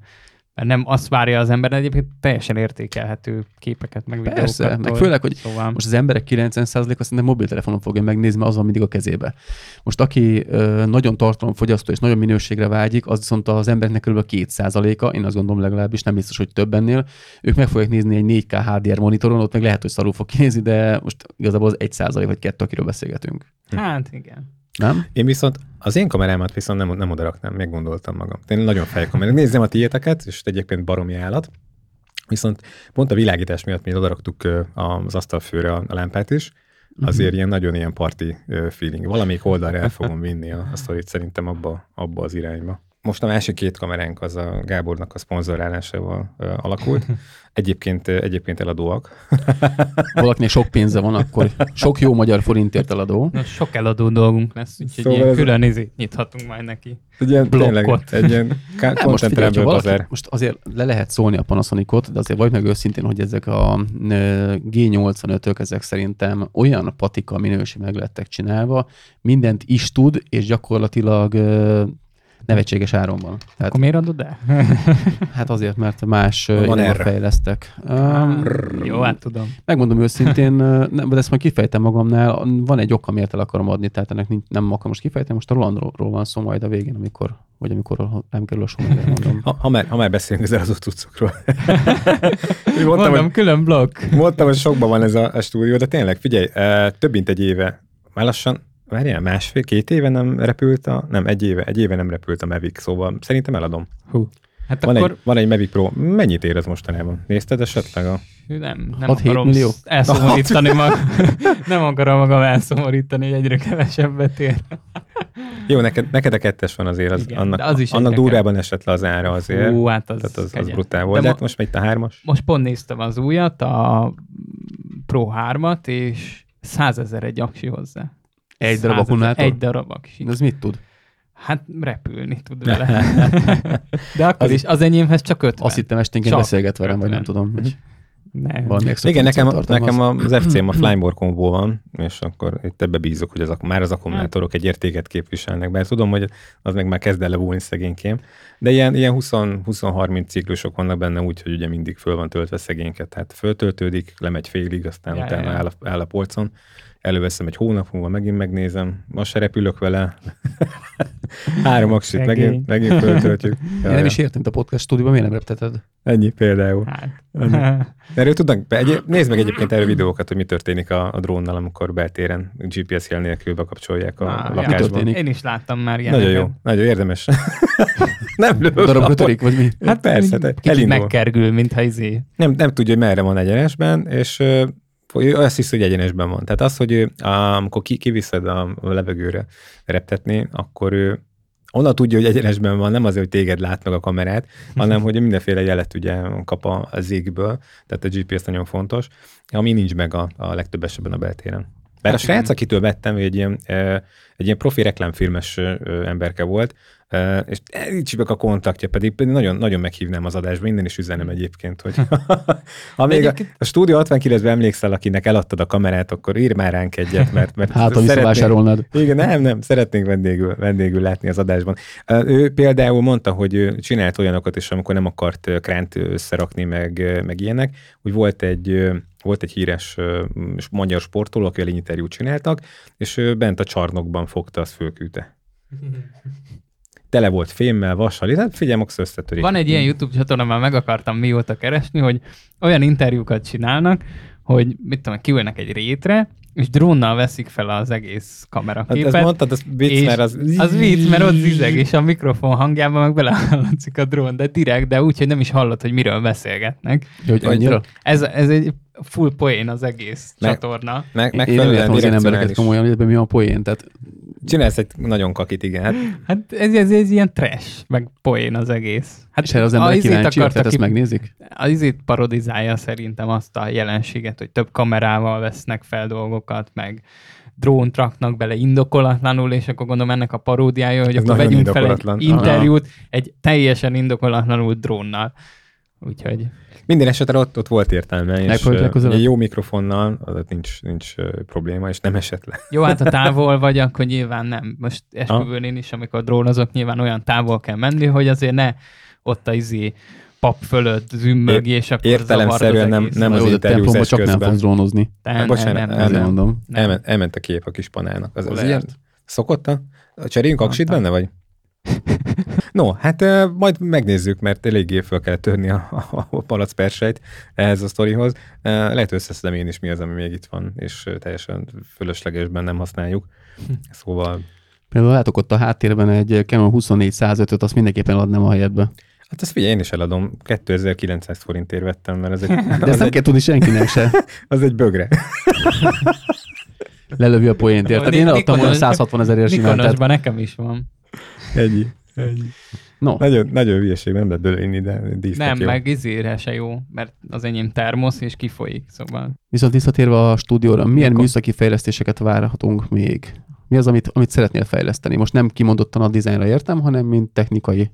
[SPEAKER 3] mert nem azt várja az ember, de egyébként teljesen értékelhető képeket, meg videókat.
[SPEAKER 1] Persze, meg
[SPEAKER 3] tol.
[SPEAKER 1] főleg, hogy
[SPEAKER 3] Szóval...
[SPEAKER 1] Most az emberek 90%-a szerintem mobiltelefonon fogja megnézni, mert az van mindig a kezébe. Most aki ö, nagyon tartalomfogyasztó és nagyon minőségre vágyik, az viszont az embereknek kb. 2%-a, én azt gondolom legalábbis, nem biztos, hogy több ennél, ők meg fogják nézni egy 4K HDR monitoron, ott meg lehet, hogy szarul fog kinézni, de most igazából az 1% vagy 2, akiről beszélgetünk.
[SPEAKER 3] Hát igen.
[SPEAKER 1] Nem?
[SPEAKER 2] Én viszont az én kamerámat viszont nem, nem oda raknám, meggondoltam magam. Én nagyon fejkamera. Nézzem a tiéteket, és egyébként baromi állat. Viszont pont a világítás miatt mi odaraktuk az asztalfőre a, lámpát is, azért ilyen nagyon ilyen parti ö, feeling. Valamelyik oldalra el fogom vinni a, a sztorit szerintem abba, abba az irányba. Most a másik két kameránk az a Gábornak a szponzorálásával alakult. Egyébként, egyébként eladóak.
[SPEAKER 1] Valakinek sok pénze van, akkor sok jó magyar forintért eladó.
[SPEAKER 3] Na, sok eladó dolgunk lesz, úgyhogy
[SPEAKER 2] Szóval
[SPEAKER 3] ilyen
[SPEAKER 2] ez-
[SPEAKER 3] külön izét nyithatunk majd neki.
[SPEAKER 2] Egy ilyen, tényleg,
[SPEAKER 3] Blokkot.
[SPEAKER 2] egy ilyen ká-
[SPEAKER 1] most, figyelj, valaki,
[SPEAKER 2] bazaar.
[SPEAKER 1] most azért le lehet szólni a Panasonicot, de azért vagy meg őszintén, hogy ezek a ö, G85-ök, ezek szerintem olyan patika minőség meg lettek csinálva, mindent is tud, és gyakorlatilag nevetséges áron van. Tehát,
[SPEAKER 3] Akkor miért adod el?
[SPEAKER 1] hát azért, mert más irányba fejlesztek. Um,
[SPEAKER 3] Jó, hát tudom.
[SPEAKER 1] megmondom őszintén, nem, de ezt majd kifejtem magamnál, van egy ok, amiért el akarom adni, tehát ennek nincs, nem akarom most kifejteni, most a Rolandról van szó majd a végén, amikor, vagy amikor nem kerül a sor, mondom.
[SPEAKER 2] Ha, ha, már, ha már beszélünk az eladó cuccokról. Mondtam,
[SPEAKER 3] Mondom,
[SPEAKER 2] hogy,
[SPEAKER 3] külön blokk.
[SPEAKER 2] mondtam, hogy sokban van ez a, a stúdió, de tényleg, figyelj, több mint egy éve, már lassan, várjál, másfél, két éve nem repült a, nem, egy éve, egy éve nem repült a Mavic, szóval szerintem eladom.
[SPEAKER 3] Hú. Hát
[SPEAKER 2] Van,
[SPEAKER 3] akkor
[SPEAKER 2] egy, van egy Mavic Pro, mennyit ér ez mostanában? Nézted esetleg a...
[SPEAKER 3] nem, nem
[SPEAKER 1] 6-7
[SPEAKER 3] akarom
[SPEAKER 1] millió?
[SPEAKER 3] elszomorítani magam. nem akarom magam elszomorítani, hogy egyre kevesebbet ér.
[SPEAKER 2] Jó, neked, neked a kettes van azért, az,
[SPEAKER 3] Igen,
[SPEAKER 2] annak,
[SPEAKER 3] az is
[SPEAKER 2] annak durában esett le az ára azért.
[SPEAKER 3] Hú, hát az,
[SPEAKER 2] Tehát az, az brutál volt.
[SPEAKER 3] De
[SPEAKER 2] De, hát most megy a hármas.
[SPEAKER 3] Most pont néztem az újat, a Pro 3-at, és 100 ezer egy aksi hozzá.
[SPEAKER 1] Egy
[SPEAKER 3] 100
[SPEAKER 1] darab akkumulátor?
[SPEAKER 3] Egy darab aksi.
[SPEAKER 1] Ez mit tud?
[SPEAKER 3] Hát repülni tud vele. De akkor
[SPEAKER 2] Az-
[SPEAKER 3] is, az enyémhez csak 50.
[SPEAKER 1] Azt hittem esténként beszélget velem, vagy nem tudom. Hogy
[SPEAKER 3] Nem.
[SPEAKER 1] valami extra
[SPEAKER 2] Igen, nekem, nekem az FC-m a Flymore kombó van, és akkor itt ebbe bízok, hogy az, már az akkumulátorok egy értéket képviselnek, bár tudom, hogy az meg már kezd el levúlni szegénykém. De ilyen, ilyen 20-30 ciklusok vannak benne úgy, hogy ugye mindig föl van töltve szegényket. Tehát föltöltődik, lemegy félig, aztán
[SPEAKER 3] Ja,
[SPEAKER 2] utána
[SPEAKER 3] ja.
[SPEAKER 2] Áll, a, áll a polcon. Előveszem egy hónap múlva, megint megnézem, most se repülök vele. Három aksit, megint, megint föltöltjük. Ja,
[SPEAKER 1] Én nem is értem, te a podcast stúdióban miért nem repteted?
[SPEAKER 2] Ennyi például.
[SPEAKER 3] Hát.
[SPEAKER 2] Erről tudnak, egy, nézd meg egyébként erről videókat, hogy mi történik a, a drónnal, amikor beltéren GPS jel nélkül bekapcsolják a, a
[SPEAKER 3] ja.
[SPEAKER 2] lakásban.
[SPEAKER 1] történik?
[SPEAKER 3] Én is láttam már
[SPEAKER 2] Nagyon
[SPEAKER 3] ilyeneket.
[SPEAKER 2] jó, nagyon érdemes. nem lövök.
[SPEAKER 1] Darabra törik, vagy mi?
[SPEAKER 2] Hát persze, te
[SPEAKER 3] Kicsit
[SPEAKER 2] elindul.
[SPEAKER 3] megkergül, mintha izé.
[SPEAKER 2] Nem, nem tudja, hogy merre van egyenesben, és ő azt hiszi, hogy egyenesben van. Tehát az, hogy ő, amikor ki, kiviszed a levegőre reptetni, akkor ő onnan tudja, hogy egyenesben van, nem azért, hogy téged lát meg a kamerát, hanem hogy mindenféle jelet ugye kap a, a tehát a GPS nagyon fontos, ami nincs meg a, a legtöbb esetben a beltéren. Bár a
[SPEAKER 3] Hát
[SPEAKER 2] srác, akitől vettem, egy ilyen, egy ilyen profi reklámfilmes emberke volt, és nincs meg a kontaktja, pedig, pedig nagyon, nagyon meghívnám az adásba, innen is üzenem egyébként, hogy ha még a, a Studio 69-ben emlékszel, akinek eladtad a kamerát, akkor írj már ránk egyet, mert, mert
[SPEAKER 1] Hát, visszavásárolnád.
[SPEAKER 2] igen, nem, nem, szeretnénk vendégül, vendégül látni az adásban. Ő például mondta, hogy csinált olyanokat is, amikor nem akart kránt összerakni, meg, meg ilyenek, hogy volt egy, volt egy híres magyar sportoló, akivel egy interjút csináltak, és bent a csarnokban fogta, azt fölküldte. Tele volt fémmel, vassal, hát figyelj, max összetörik.
[SPEAKER 3] Van egy ilyen YouTube csatorna, már meg akartam mióta keresni, hogy olyan interjúkat csinálnak, hogy mit tudom, kiülnek egy rétre, és drónnal veszik fel az egész
[SPEAKER 2] Hát
[SPEAKER 3] kameraképet.
[SPEAKER 2] ezt mondtad, az vicc, mert az...
[SPEAKER 3] Az vicc, mert ott zizeg, és a mikrofon hangjában meg belehallatszik a drón, de direkt, de úgy, hogy nem is hallod, hogy miről beszélgetnek.
[SPEAKER 1] Hogy annyira?
[SPEAKER 3] Ez, ez egy full poén az egész
[SPEAKER 2] Meg-
[SPEAKER 3] csatorna.
[SPEAKER 2] Meg,
[SPEAKER 1] Én nem értem az ilyen embereket komolyan, hogy ebben mi a poén. Tehát
[SPEAKER 2] Csinálsz egy nagyon kakit, igen. Hát
[SPEAKER 3] Hát ez, ez, ez ilyen trash, meg poén az egész. Hát
[SPEAKER 1] és erre az emberek kíváncsiak, tehát ezt
[SPEAKER 3] ki-
[SPEAKER 1] megnézik?
[SPEAKER 3] Az izét parodizálja szerintem azt a jelenséget, hogy több kamerával vesznek fel dolgokat, meg drónt raknak bele indokolatlanul, és akkor gondolom ennek a paródiája, hogy
[SPEAKER 2] Ez
[SPEAKER 3] akkor vegyünk fel egy interjút egy teljesen indokolatlanul drónnal. Úgyhogy
[SPEAKER 2] Minden esetre ott, ott volt értelme, és egy jó mikrofonnal az nincs, nincs probléma, és nem esett le.
[SPEAKER 3] jó, hát ha távol vagy, akkor nyilván nem. Most esküvőn én is, amikor drónozok, nyilván olyan távol kell menni, hogy azért ne ott a izé pap fölött zümmög, és akkor
[SPEAKER 2] értelemszerűen
[SPEAKER 3] az
[SPEAKER 2] nem- nem az
[SPEAKER 1] de
[SPEAKER 2] interjúzás
[SPEAKER 1] csak nem fogsz drónozni.
[SPEAKER 3] Nem, nem,
[SPEAKER 2] Bocsánat,
[SPEAKER 3] nem, nem, nem.
[SPEAKER 1] mondom.
[SPEAKER 3] Nem.
[SPEAKER 2] Elment, elment a kép a kis panelnak. Az, az ilyen szokott a? Cseréljünk aksit benne, vagy? No, hát majd megnézzük, mert eléggé föl kell törni a, a, palac persejt ehhez a sztorihoz. Lehet összeszedem én is, mi az, ami még itt van, és teljesen fölöslegesben nem használjuk. Szóval,
[SPEAKER 1] Például látok ott a háttérben egy Canon 24-105-öt, azt mindenképpen adnám a helyedbe.
[SPEAKER 2] hát ezt figyelj, én is eladom. 2900 forintért vettem, mert ez egy,
[SPEAKER 1] De ezt nem
[SPEAKER 2] egy,
[SPEAKER 1] kell tudni senkinek se.
[SPEAKER 2] az egy bögre.
[SPEAKER 1] Lelövi a poént, érted? Én adtam volna 160 ezer simán. Tehát,
[SPEAKER 3] Nikonosban nekem is van.
[SPEAKER 2] Ennyi.
[SPEAKER 1] No,
[SPEAKER 2] Nagyon, nagyon hülyeség, nem lehet belőle inni, de dísznek
[SPEAKER 3] Nem,
[SPEAKER 2] jó.
[SPEAKER 3] meg izére se jó, mert az enyém termosz, és kifolyik, szóval.
[SPEAKER 1] viszont visszatérve a stúdióra, milyen
[SPEAKER 3] Mikor?
[SPEAKER 1] műszaki fejlesztéseket várhatunk még? Mi az, amit, amit szeretnél fejleszteni? Most nem kimondottan a dizájnra értem, hanem mint technikai.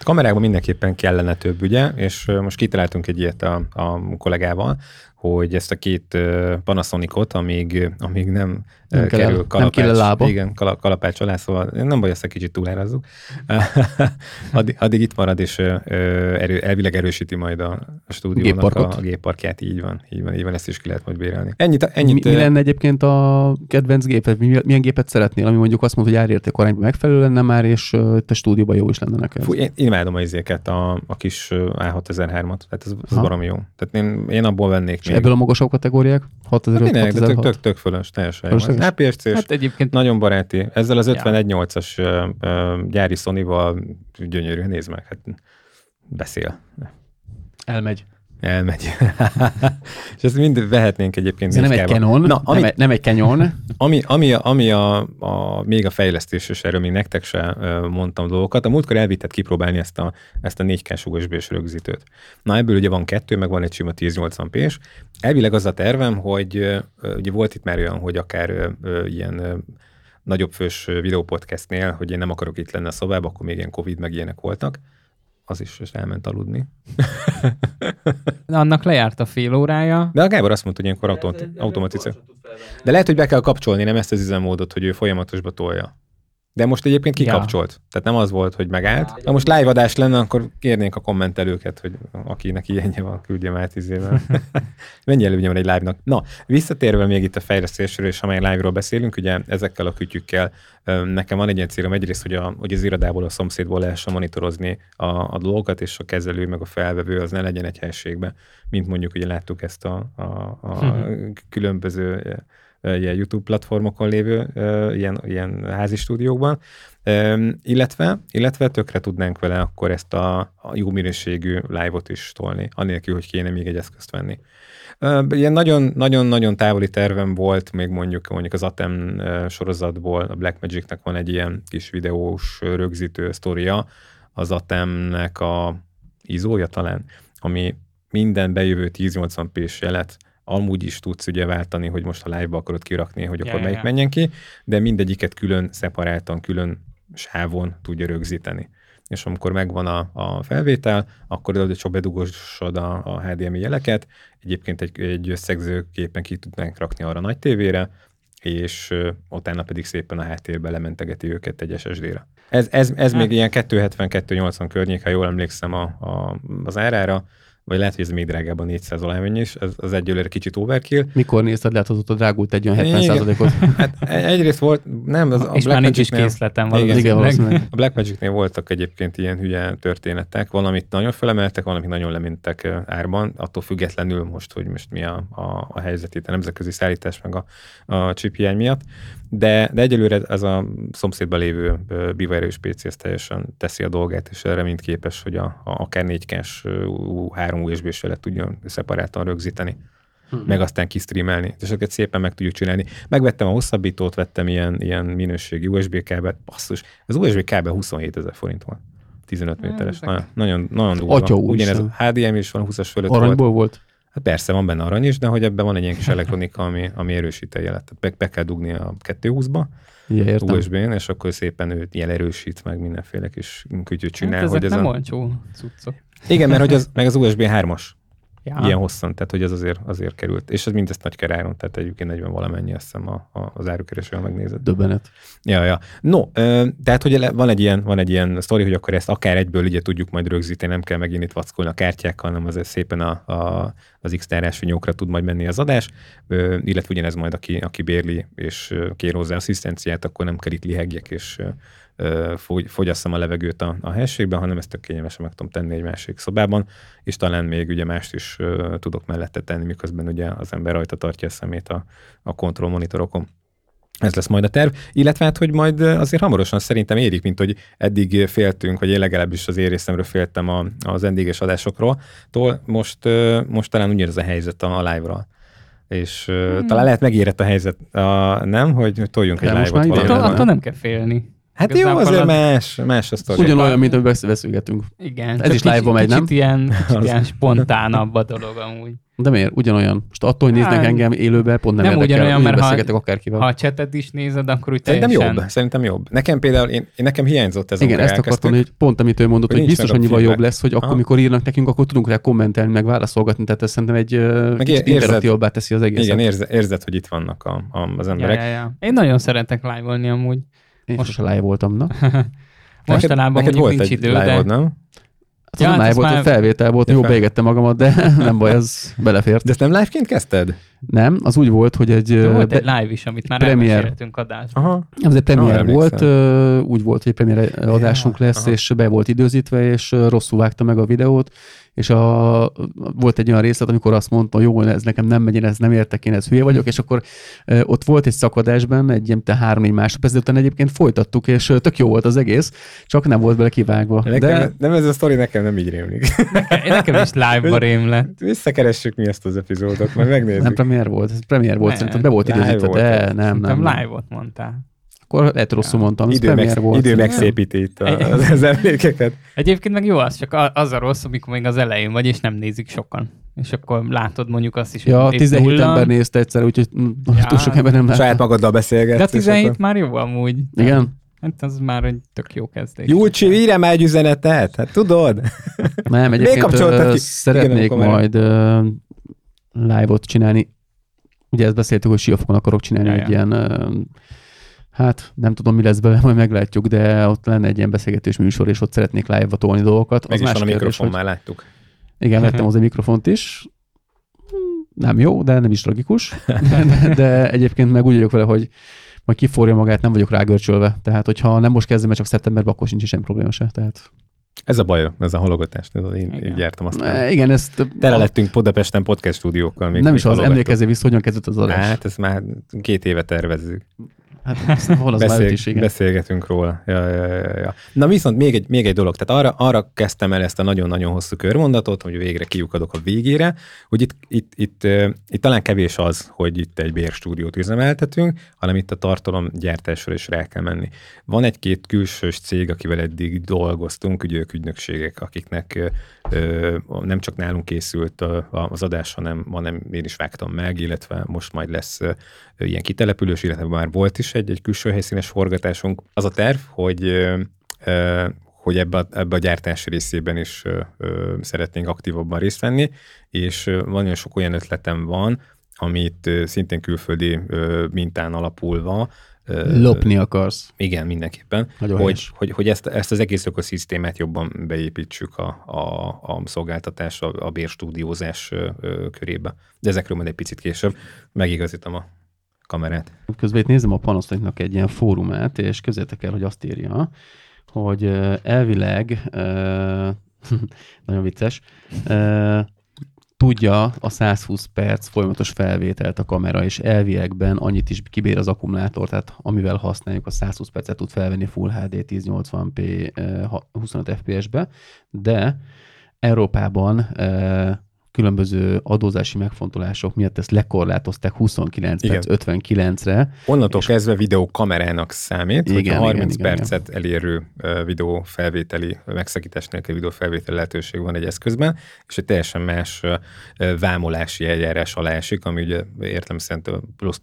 [SPEAKER 2] A kamerákban mindenképpen kellene több, ugye, és most kitaláltunk egy ilyet a, a kollégával, hogy ezt a két Panasonicot, amíg, amíg nem,
[SPEAKER 1] Nem
[SPEAKER 2] nem
[SPEAKER 1] kell-
[SPEAKER 2] kerül
[SPEAKER 1] nem
[SPEAKER 2] kalapács,
[SPEAKER 1] kell a lába.
[SPEAKER 2] igen, kala, kalapács alá, szóval nem baj, ezt egy kicsit túlárazzuk. addig, addig, itt marad, és erő, elvileg erősíti majd a, a stúdiónak
[SPEAKER 1] Gépparkot.
[SPEAKER 2] a, a gépparkját, így van, így van, így van, ezt is ki lehet majd bérelni. Ennyit, ennyit
[SPEAKER 1] mi, mi lenne egyébként a kedvenc gépet? Mi, milyen gépet szeretnél, ami mondjuk azt mondod, hogy árérték arányban megfelelő lenne már, és a stúdióban jó is lenne neked?
[SPEAKER 2] Fú, én, én imádom a izéket, a, a kis ö, A6003-at, tehát ez, ez baromi jó. Tehát én, én abból vennék
[SPEAKER 1] és ebből a magasabb kategóriák? 6005,
[SPEAKER 2] Hát Minek, de tök,
[SPEAKER 1] 6006?
[SPEAKER 2] tök, tök fölös, teljesen jó.
[SPEAKER 1] Fölösleges?
[SPEAKER 2] APS-C,
[SPEAKER 3] Hát egyébként
[SPEAKER 2] nagyon baráti. Ezzel az
[SPEAKER 3] Ja.
[SPEAKER 2] 51.8-as ö, ö, gyári Sony-val gyönyörű, nézd meg, hát beszél.
[SPEAKER 1] Elmegy.
[SPEAKER 2] Elmegy. és ezt mind vehetnénk egyébként.
[SPEAKER 1] Ez nem egy
[SPEAKER 2] 4K-ban.
[SPEAKER 1] Canon,
[SPEAKER 2] Na, ami,
[SPEAKER 1] nem, egy, nem egy Canon.
[SPEAKER 2] ami, ami, a, ami a, a, még a fejlesztés, és erről még nektek se mondtam dolgokat, a múltkor elvitted kipróbálni ezt a, ezt a 4K-s USB-s rögzítőt. Na ebből ugye van kettő, meg van egy sima 1080p-s. Elvileg az a tervem, hogy ugye volt itt már olyan, hogy akár ilyen nagyobb fős videópodcastnél, hogy én nem akarok itt lenni a szobában, akkor még ilyen Covid meg ilyenek voltak. Az is és elment aludni.
[SPEAKER 3] annak lejárt a fél órája.
[SPEAKER 2] De a Gábor azt mondta, hogy ilyenkor automati- automatizál. De lehet, hogy be kell kapcsolni, nem ezt az üzemmódot, hogy ő folyamatosba tolja. De most egyébként
[SPEAKER 3] Ja.
[SPEAKER 2] kikapcsolt. Tehát nem az volt, hogy megállt. Ha most live adás lenne, akkor kérnénk a kommentelőket, hogy akinek ilyenje van, küldjem át izével. Mennyi előnye van egy live-nak? Na, visszatérve még itt a fejlesztésről, és ha már live-ról beszélünk, ugye ezekkel a kütyükkel nekem van egy ilyen célom egyrészt, hogy, a, hogy az irodából, a szomszédból lehessen monitorozni a, a dolgokat, és a kezelő meg a felvevő az ne legyen egy helységben, mint mondjuk ugye láttuk ezt a, a, a különböző ö, ö, ilyen YouTube platformokon lévő ilyen, ilyen házi stúdiókban, illetve, illetve tökre tudnánk vele akkor ezt a, a jó minőségű live-ot is tolni, anélkül, hogy kéne még egy eszközt venni. Ilyen nagyon-nagyon távoli tervem volt, még mondjuk mondjuk az Atem sorozatból, a Blackmagicnek van egy ilyen kis videós rögzítő sztoria, az Atemnek a izója talán, ami minden bejövő 1080p-s jelet amúgy is tudsz ugye váltani, hogy most a live-ba akarod kirakni, hogy akkor
[SPEAKER 3] ja,
[SPEAKER 2] melyik
[SPEAKER 3] ja.
[SPEAKER 2] menjen ki, de mindegyiket külön, szeparáltan, külön sávon tudja rögzíteni. És amikor megvan a, a felvétel, akkor oda csak bedugosod a, a HDMI jeleket, egyébként egy, egy összegzőképpen ki tudnánk rakni arra a nagy tévére, és ö, utána pedig szépen a háttérbe lementegeti őket egy SSD-re. Ez, ez, ez
[SPEAKER 3] Hát-
[SPEAKER 2] még ilyen 270-280 környék, ha jól emlékszem a, a, az árára, vagy lehet, hogy ez még drágább a 400 alámenny is, ez az egyelőre kicsit overkill.
[SPEAKER 1] Mikor nézted le, hogy ott a drágult egy olyan
[SPEAKER 2] Igen.
[SPEAKER 1] 70%-ot?
[SPEAKER 2] Hát e- egyrészt volt, nem, az, a
[SPEAKER 3] és már nincs is
[SPEAKER 2] Magicnél-
[SPEAKER 3] készletem
[SPEAKER 2] Igen.
[SPEAKER 1] Igen.
[SPEAKER 2] A Blackmagicnél voltak egyébként ilyen hülye történetek, valamit nagyon felemeltek, valamit nagyon lemintek árban, attól függetlenül most, hogy most mi a, a, a helyzet itt a nemzetközi szállítás meg a, a chip hiány miatt, de, de egyelőre ez a szomszédban lévő bivaerős PC ez teljesen teszi a dolgát, és erre mind képes, hogy a, a akár 4K-s ö, három USB-s jelet tudjon szeparáltan rögzíteni meg aztán kistreamelni. És ezeket szépen meg tudjuk csinálni. Megvettem a hosszabbítót, vettem ilyen, ilyen minőségi USB kábelt. Basszus, az USB kábel 27 ezer forint volt. 15 méteres. Nagyon, nagyon, nagyon durva.
[SPEAKER 1] Atya
[SPEAKER 2] Ugyanez
[SPEAKER 1] úristen.
[SPEAKER 2] HDMI is van 20-as fölött volt.
[SPEAKER 1] Aranyból volt?
[SPEAKER 2] Hát persze, van benne arany is, de hogy ebben van egy ilyen kis elektronika, ami, ami erősít a jelet. Be, be kell dugni a 220-ba,
[SPEAKER 1] Ja, értem.
[SPEAKER 2] USB-n, és akkor szépen ő jel erősít, meg mindenféle kis kütyüt csinál.
[SPEAKER 3] hát ezek
[SPEAKER 2] hogy ez
[SPEAKER 3] nem
[SPEAKER 2] a...
[SPEAKER 3] olcsó cuccok.
[SPEAKER 2] Igen, mert hogy az, meg az USB 3-as,
[SPEAKER 3] Ja.
[SPEAKER 2] ilyen hosszan, tehát hogy ez azért, azért került. És ez mindezt nagy keráron, tehát egyébként 40 valamennyi, azt hiszem a, a, az árukeresően megnézett.
[SPEAKER 1] Döbbenet.
[SPEAKER 2] Ja, ja. No, ö, tehát hogy van egy ilyen, van egy ilyen sztori, hogy akkor ezt akár egyből ugye tudjuk majd rögzíteni, nem kell megint itt vackolni a kártyákkal, hanem azért szépen a, a, az x nyókra tud majd menni az adás, ö, illetve ugyanez majd, aki, aki bérli és kér hozzá asszisztenciát, akkor nem kell itt lihegjek és fogyasszam a levegőt a, a helységben, hanem ezt tök kényelmesen meg tudom tenni egy másik szobában, és talán még ugye mást is tudok mellette tenni, miközben ugye az ember rajta tartja a szemét a, a kontrollmonitorokon. Ez lesz majd a terv, illetve hát, hogy majd azért hamarosan szerintem érik, mint hogy eddig féltünk, vagy én legalábbis az én részemről féltem a, az endéges adásokról, tól most, most talán ugyanez a helyzet a, a live-ral. És hmm. talán lehet megérett a helyzet, a, nem, hogy toljunk egy
[SPEAKER 1] De
[SPEAKER 2] live-ot
[SPEAKER 3] Attól, attól nem kell félni.
[SPEAKER 2] Hát jó, azért
[SPEAKER 3] az-
[SPEAKER 2] más, más a sztori.
[SPEAKER 1] Ugyanolyan, mint amiben beszélgetünk.
[SPEAKER 3] Igen.
[SPEAKER 1] Ez is live-ban megy, nem?
[SPEAKER 3] Kicsit ilyen, kicsit
[SPEAKER 2] Az-
[SPEAKER 3] ilyen spontánabb a dolog amúgy.
[SPEAKER 1] De miért? Ugyanolyan. Most attól, hogy néznek
[SPEAKER 3] Hát,
[SPEAKER 1] engem élőben, pont nem,
[SPEAKER 3] nem
[SPEAKER 1] érdekel,
[SPEAKER 3] ugyanolyan, mert ha-
[SPEAKER 1] akárkivel.
[SPEAKER 3] Ha a csetet is nézed, akkor úgy
[SPEAKER 2] Szerintem
[SPEAKER 3] teljesen...
[SPEAKER 2] jobb, szerintem jobb. Nekem például, én, én nekem hiányzott ez,
[SPEAKER 1] Igen, ezt akartam, hogy pont amit ő mondott,
[SPEAKER 2] Hogy
[SPEAKER 1] hogy, biztos annyival jobb lesz, hogy akkor, amikor írnak nekünk, akkor tudunk rá kommentelni, meg válaszolgatni, tehát ez szerintem egy interaktívabbá teszi az egészet.
[SPEAKER 2] Igen, érze, érzed, hogy itt vannak a, a, az
[SPEAKER 3] Ja,
[SPEAKER 2] emberek.
[SPEAKER 3] ja, ja. Én nagyon szeretek live-olni amúgy.
[SPEAKER 1] Én
[SPEAKER 3] most-
[SPEAKER 1] sose live voltam, na.
[SPEAKER 3] Mostanában
[SPEAKER 2] neked
[SPEAKER 3] mondjuk
[SPEAKER 2] volt
[SPEAKER 3] nincs
[SPEAKER 2] egy
[SPEAKER 3] idő, de...
[SPEAKER 2] live-od, nem?
[SPEAKER 1] Hát
[SPEAKER 3] Ja,
[SPEAKER 1] az
[SPEAKER 3] hát
[SPEAKER 1] live
[SPEAKER 3] ez
[SPEAKER 1] volt,
[SPEAKER 3] már-
[SPEAKER 1] hogy felvétel volt,
[SPEAKER 2] Ja,
[SPEAKER 1] jó
[SPEAKER 2] fel-
[SPEAKER 1] beégettem magamat, de nem baj, az belefért.
[SPEAKER 2] De ezt nem live-ként kezdted?
[SPEAKER 1] Nem, az úgy volt, hogy egy, ö,
[SPEAKER 3] Volt
[SPEAKER 1] be-
[SPEAKER 3] egy live is, amit már
[SPEAKER 1] premier.
[SPEAKER 3] elmeséltünk adásban.
[SPEAKER 2] Aha.
[SPEAKER 1] Ez egy premier
[SPEAKER 2] Ah,
[SPEAKER 1] volt, úgy volt, hogy premier adásunk lesz,
[SPEAKER 2] aha.
[SPEAKER 1] és be volt időzítve, és rosszul vágta meg a videót, és a, volt egy olyan részlet, amikor azt mondta, jó, ez nekem nem megy, én ezt nem értek, én ez hülye vagyok, és akkor ott volt egy szakadásban, egy ilyen három-négy másodperc, de utána egyébként folytattuk, és tök jó volt az egész, csak nem volt bele kivágva.
[SPEAKER 2] Nekem,
[SPEAKER 1] De
[SPEAKER 2] Nem ez a sztori nekem nem így rémlik.
[SPEAKER 3] Nekem, nekem is live-ba rém.
[SPEAKER 2] Visszakeressük mi ezt az epizódot, majd megnézzük.
[SPEAKER 1] nem premier volt, ez premier volt,
[SPEAKER 3] Nem,
[SPEAKER 1] szerintem be volt időzítve,
[SPEAKER 2] volt
[SPEAKER 1] de
[SPEAKER 2] ez.
[SPEAKER 1] nem, nem,
[SPEAKER 3] Nem,
[SPEAKER 1] nem.
[SPEAKER 3] live-ot mondtál.
[SPEAKER 1] Akkor lehet rosszul mondtam,
[SPEAKER 2] idő, meg,
[SPEAKER 1] volt.
[SPEAKER 2] idő megszépíti itt a- az, az emlékeket.
[SPEAKER 3] Egyébként meg jó az, csak az a rossz, amikor még az elején vagy, és nem nézik sokan. És akkor látod mondjuk azt is,
[SPEAKER 1] Ja,
[SPEAKER 3] hogy épp
[SPEAKER 1] 17
[SPEAKER 3] nulla.
[SPEAKER 1] ember nézte egyszer, úgyhogy
[SPEAKER 3] Ja.
[SPEAKER 1] túl sok ember nem látta.
[SPEAKER 2] Saját magaddal beszélgetsz.
[SPEAKER 3] De a
[SPEAKER 2] és
[SPEAKER 3] 17
[SPEAKER 2] akkor-
[SPEAKER 3] már jó amúgy.
[SPEAKER 1] Igen?
[SPEAKER 3] Hát az már egy tök jó kezdés.
[SPEAKER 2] Júlcsi, írj már egy üzenetet, hát tudod?
[SPEAKER 1] Nem, egyébként ö, szeretnék
[SPEAKER 2] Igen,
[SPEAKER 1] majd ö, live-ot csinálni. Ugye ezt beszéltük, hogy siófokon akarok csinálni
[SPEAKER 3] Ja,
[SPEAKER 1] egy
[SPEAKER 3] ja.
[SPEAKER 1] ilyen, ö, hát nem tudom, mi lesz belőle, majd meglátjuk, de ott lenne egy ilyen beszélgetős műsor, és ott szeretnék live-ba tolni dolgokat.
[SPEAKER 2] Meg is
[SPEAKER 1] más
[SPEAKER 2] van a
[SPEAKER 1] kérdés,
[SPEAKER 2] mikrofon,
[SPEAKER 1] hogy-
[SPEAKER 2] már láttuk.
[SPEAKER 1] Igen, vettem hozzá mikrofont is. Nem jó, de nem is tragikus. De, de egyébként meg úgy vagyok vele, hogy majd kiforja magát, nem vagyok rágörcsölve. Tehát, hogyha nem most kezdem, mert csak szeptemberben, akkor sincs semmi probléma se. Tehát,
[SPEAKER 2] Ez a baj, ez a halogatás. tudod, Én
[SPEAKER 3] Igen.
[SPEAKER 2] így jártam azt.
[SPEAKER 1] e, igen, ezt
[SPEAKER 2] Tele lettünk Budapesten podcast stúdiókkal. Még
[SPEAKER 1] nem
[SPEAKER 2] még
[SPEAKER 1] is az, emlékezzél vissza, hogyan kezdett az adás.
[SPEAKER 2] Hát, ezt már két éve tervezzük.
[SPEAKER 1] Hát, hol az már is, igen.
[SPEAKER 2] beszélgetünk róla. Ja, ja, ja, ja. Na viszont még egy, még egy dolog, tehát arra, arra kezdtem el ezt a nagyon-nagyon hosszú körmondatot, hogy végre kiukadok a végére, hogy itt, itt, itt, itt talán kevés az, hogy itt egy bérstúdiót üzemeltetünk, hanem itt a tartalomgyártásra is rá kell menni. Van egy-két külsős cég, akivel eddig dolgoztunk, ugye ők ügynökségek, akiknek ö, nem csak nálunk készült az adás, hanem, hanem én is vágtam meg, illetve most majd lesz ilyen kitelepülős, illetve már volt is egy, egy külső helyszínes forgatásunk. Az a terv, hogy hogy ebbe a, ebbe a gyártás részében is ö, ö, szeretnénk aktívabban részt venni, és ö, van olyan sok olyan ötletem van, amit ö, szintén külföldi ö, mintán alapulva ö,
[SPEAKER 1] Lopni akarsz.
[SPEAKER 2] igen, mindenképpen,
[SPEAKER 1] Nagyon
[SPEAKER 2] hogy, hogy, hogy ezt, ezt az egész ökoszisztémát jobban beépítsük a, a, a szolgáltatás, a, a bérstúdiózás ö, ö, körébe. De ezekről majd egy picit később megigazítom a kamerát.
[SPEAKER 1] Közben itt nézem a Panaszonicnak egy ilyen fórumát, és közétek el, hogy azt írja, hogy elvileg, nagyon vicces, tudja a 120 perc folyamatos felvételt a kamera, és elviekben annyit is kibír az akkumulátor, tehát amivel használjuk, a 120 percet tud felvenni Full HD 1080p ö, ha- 25 fps-be, de Európában különböző adózási megfontolások miatt ezt lekorlátozták 29
[SPEAKER 2] Igen.
[SPEAKER 1] perc 59-re.
[SPEAKER 2] Onnantól
[SPEAKER 1] És-
[SPEAKER 2] kezdve videókamerának számít, hogy
[SPEAKER 1] Igen,
[SPEAKER 2] 30
[SPEAKER 1] igen, igen,
[SPEAKER 2] percet elérő ö, videófelvételi, megszakítás nélkül videófelvételi lehetőség van egy eszközben, és egy teljesen más vámolási eljárás alá esik, ami ugye értem szerint plusz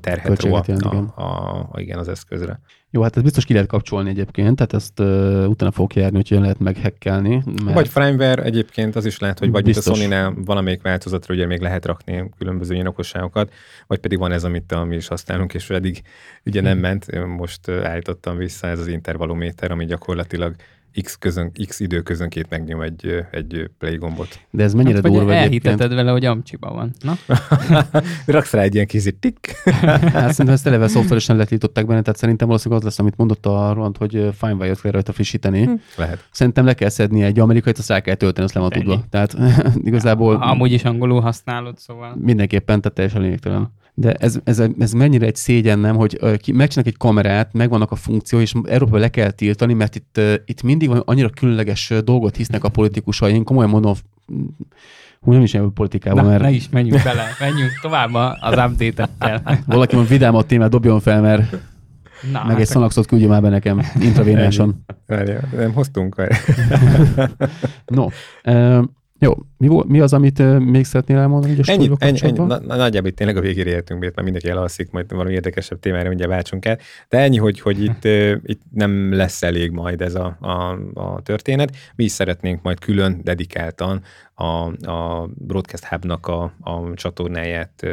[SPEAKER 2] terhet ró a, a,
[SPEAKER 1] igen.
[SPEAKER 2] a, a, igen, az eszközre.
[SPEAKER 1] Jó, hát ezt biztos ki lehet kapcsolni egyébként, tehát ezt uh, utána fogok járni, hogy hogyan lehet meghekkelni. Mert...
[SPEAKER 2] Vagy firmware egyébként az is lehet, hogy vagy mint a
[SPEAKER 1] Biztos.
[SPEAKER 2] Sony-nál valamelyik változatra ugye még lehet rakni különböző ilyen okosságokat, vagy pedig van ez, amit mi is használunk, és eddig ugye nem ment, Én most állítottam vissza ez az intervalométer, ami gyakorlatilag x, közön, x időközönként megnyom egy, egy play gombot.
[SPEAKER 1] De ez mennyire
[SPEAKER 3] hát,
[SPEAKER 1] durva egyébként.
[SPEAKER 3] vele, hogy amcsiba van. Na?
[SPEAKER 2] Raksz rá egy ilyen kis tik.
[SPEAKER 1] Hát szerintem ezt eleve szoftveresen letiltották benne, tehát szerintem valószínűleg az lesz, amit mondott a Roland, hogy FineWire-t kell rajta frissíteni.
[SPEAKER 2] Lehet.
[SPEAKER 1] Szerintem le kell szedni egy amerikait, azt el kell tölteni, azt le van tudva. Tehát igazából
[SPEAKER 3] Amúgy is angolul használod, szóval.
[SPEAKER 1] mindenképpen, tehát teljesen lényegtelen. De ez, ez, ez mennyire egy szégyen, nem, hogy megcsinálnak egy kamerát, megvannak a funkció, és Európában le kell tiltani, mert itt, itt mindig van annyira különleges dolgot hisznek a politikusai. Én komolyan mondom, hú, nem is ilyen politikában,
[SPEAKER 3] Na,
[SPEAKER 1] mert
[SPEAKER 3] ne is menjünk bele, menjünk tovább a- az update-ekkel.
[SPEAKER 1] valaki van vidámabb témát dobjon fel, mert
[SPEAKER 3] Na,
[SPEAKER 1] meg egy
[SPEAKER 3] hát
[SPEAKER 1] szanaxot küldje már be nekem intravénáson.
[SPEAKER 2] Várjál, nem hoztunk.
[SPEAKER 1] No, jó, mi, mi az, amit még szeretnél elmondani? Így a
[SPEAKER 2] Ennyi, ennyi, ennyi, na, nagyjából itt tényleg a végére értünk, mert már mindenki elalszik, majd valami érdekesebb témára mindjárt váltsunk el. De ennyi, hogy, hogy itt, itt nem lesz elég majd ez a, a, a történet. Mi is szeretnénk majd külön, dedikáltan a, a Broadcast Hub-nak a, a csatornáját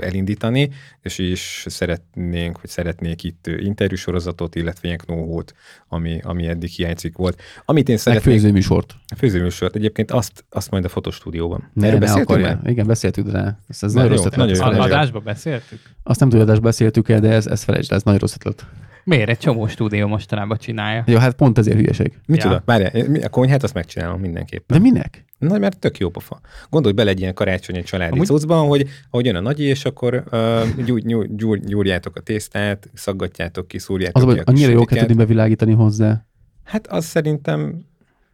[SPEAKER 2] elindítani, és is szeretnénk, vagy szeretnék itt interjúsorozatot, illetve ilyen know ami, ami eddig hiányzik volt. Amit én
[SPEAKER 1] Meg
[SPEAKER 2] szeretnék,
[SPEAKER 1] főzőműsort.
[SPEAKER 2] a főzőműsort egyébként azt, azt majd a fotostúdióban.
[SPEAKER 1] Ne,
[SPEAKER 2] Erről
[SPEAKER 1] ne
[SPEAKER 2] beszéltünk
[SPEAKER 1] akarja.
[SPEAKER 2] már?
[SPEAKER 1] Igen, beszéltük, de ez, ez
[SPEAKER 2] Na
[SPEAKER 1] nagyon
[SPEAKER 2] jó,
[SPEAKER 1] rossz ötlet.
[SPEAKER 2] nagyon
[SPEAKER 3] adásba beszéltük?
[SPEAKER 1] Azt nem hogy adásba beszéltük el, de ez, ez felejtsd el, ez nagyon rossz ötlet.
[SPEAKER 3] Miért? Egy csomó stúdió mostanában csinálja.
[SPEAKER 1] Jó, hát pont ezért hülyeség.
[SPEAKER 2] Micsoda?
[SPEAKER 3] Ja.
[SPEAKER 2] Várjál, a konyhát azt megcsinálom mindenképpen.
[SPEAKER 1] De minek?
[SPEAKER 2] Na, mert tök jó pofa. Gondolj bele egy ilyen karácsonyi családi
[SPEAKER 3] Amúgy-
[SPEAKER 2] cuccban, hogy ahogy jön a nagyi, és akkor uh, gyúr, gyúr, gyúr, gyúrjátok a tésztát, szaggatjátok ki, szúrjátok
[SPEAKER 1] Az,
[SPEAKER 2] ki
[SPEAKER 1] annyira jó kell tudni bevilágítani hozzá.
[SPEAKER 2] Hát az szerintem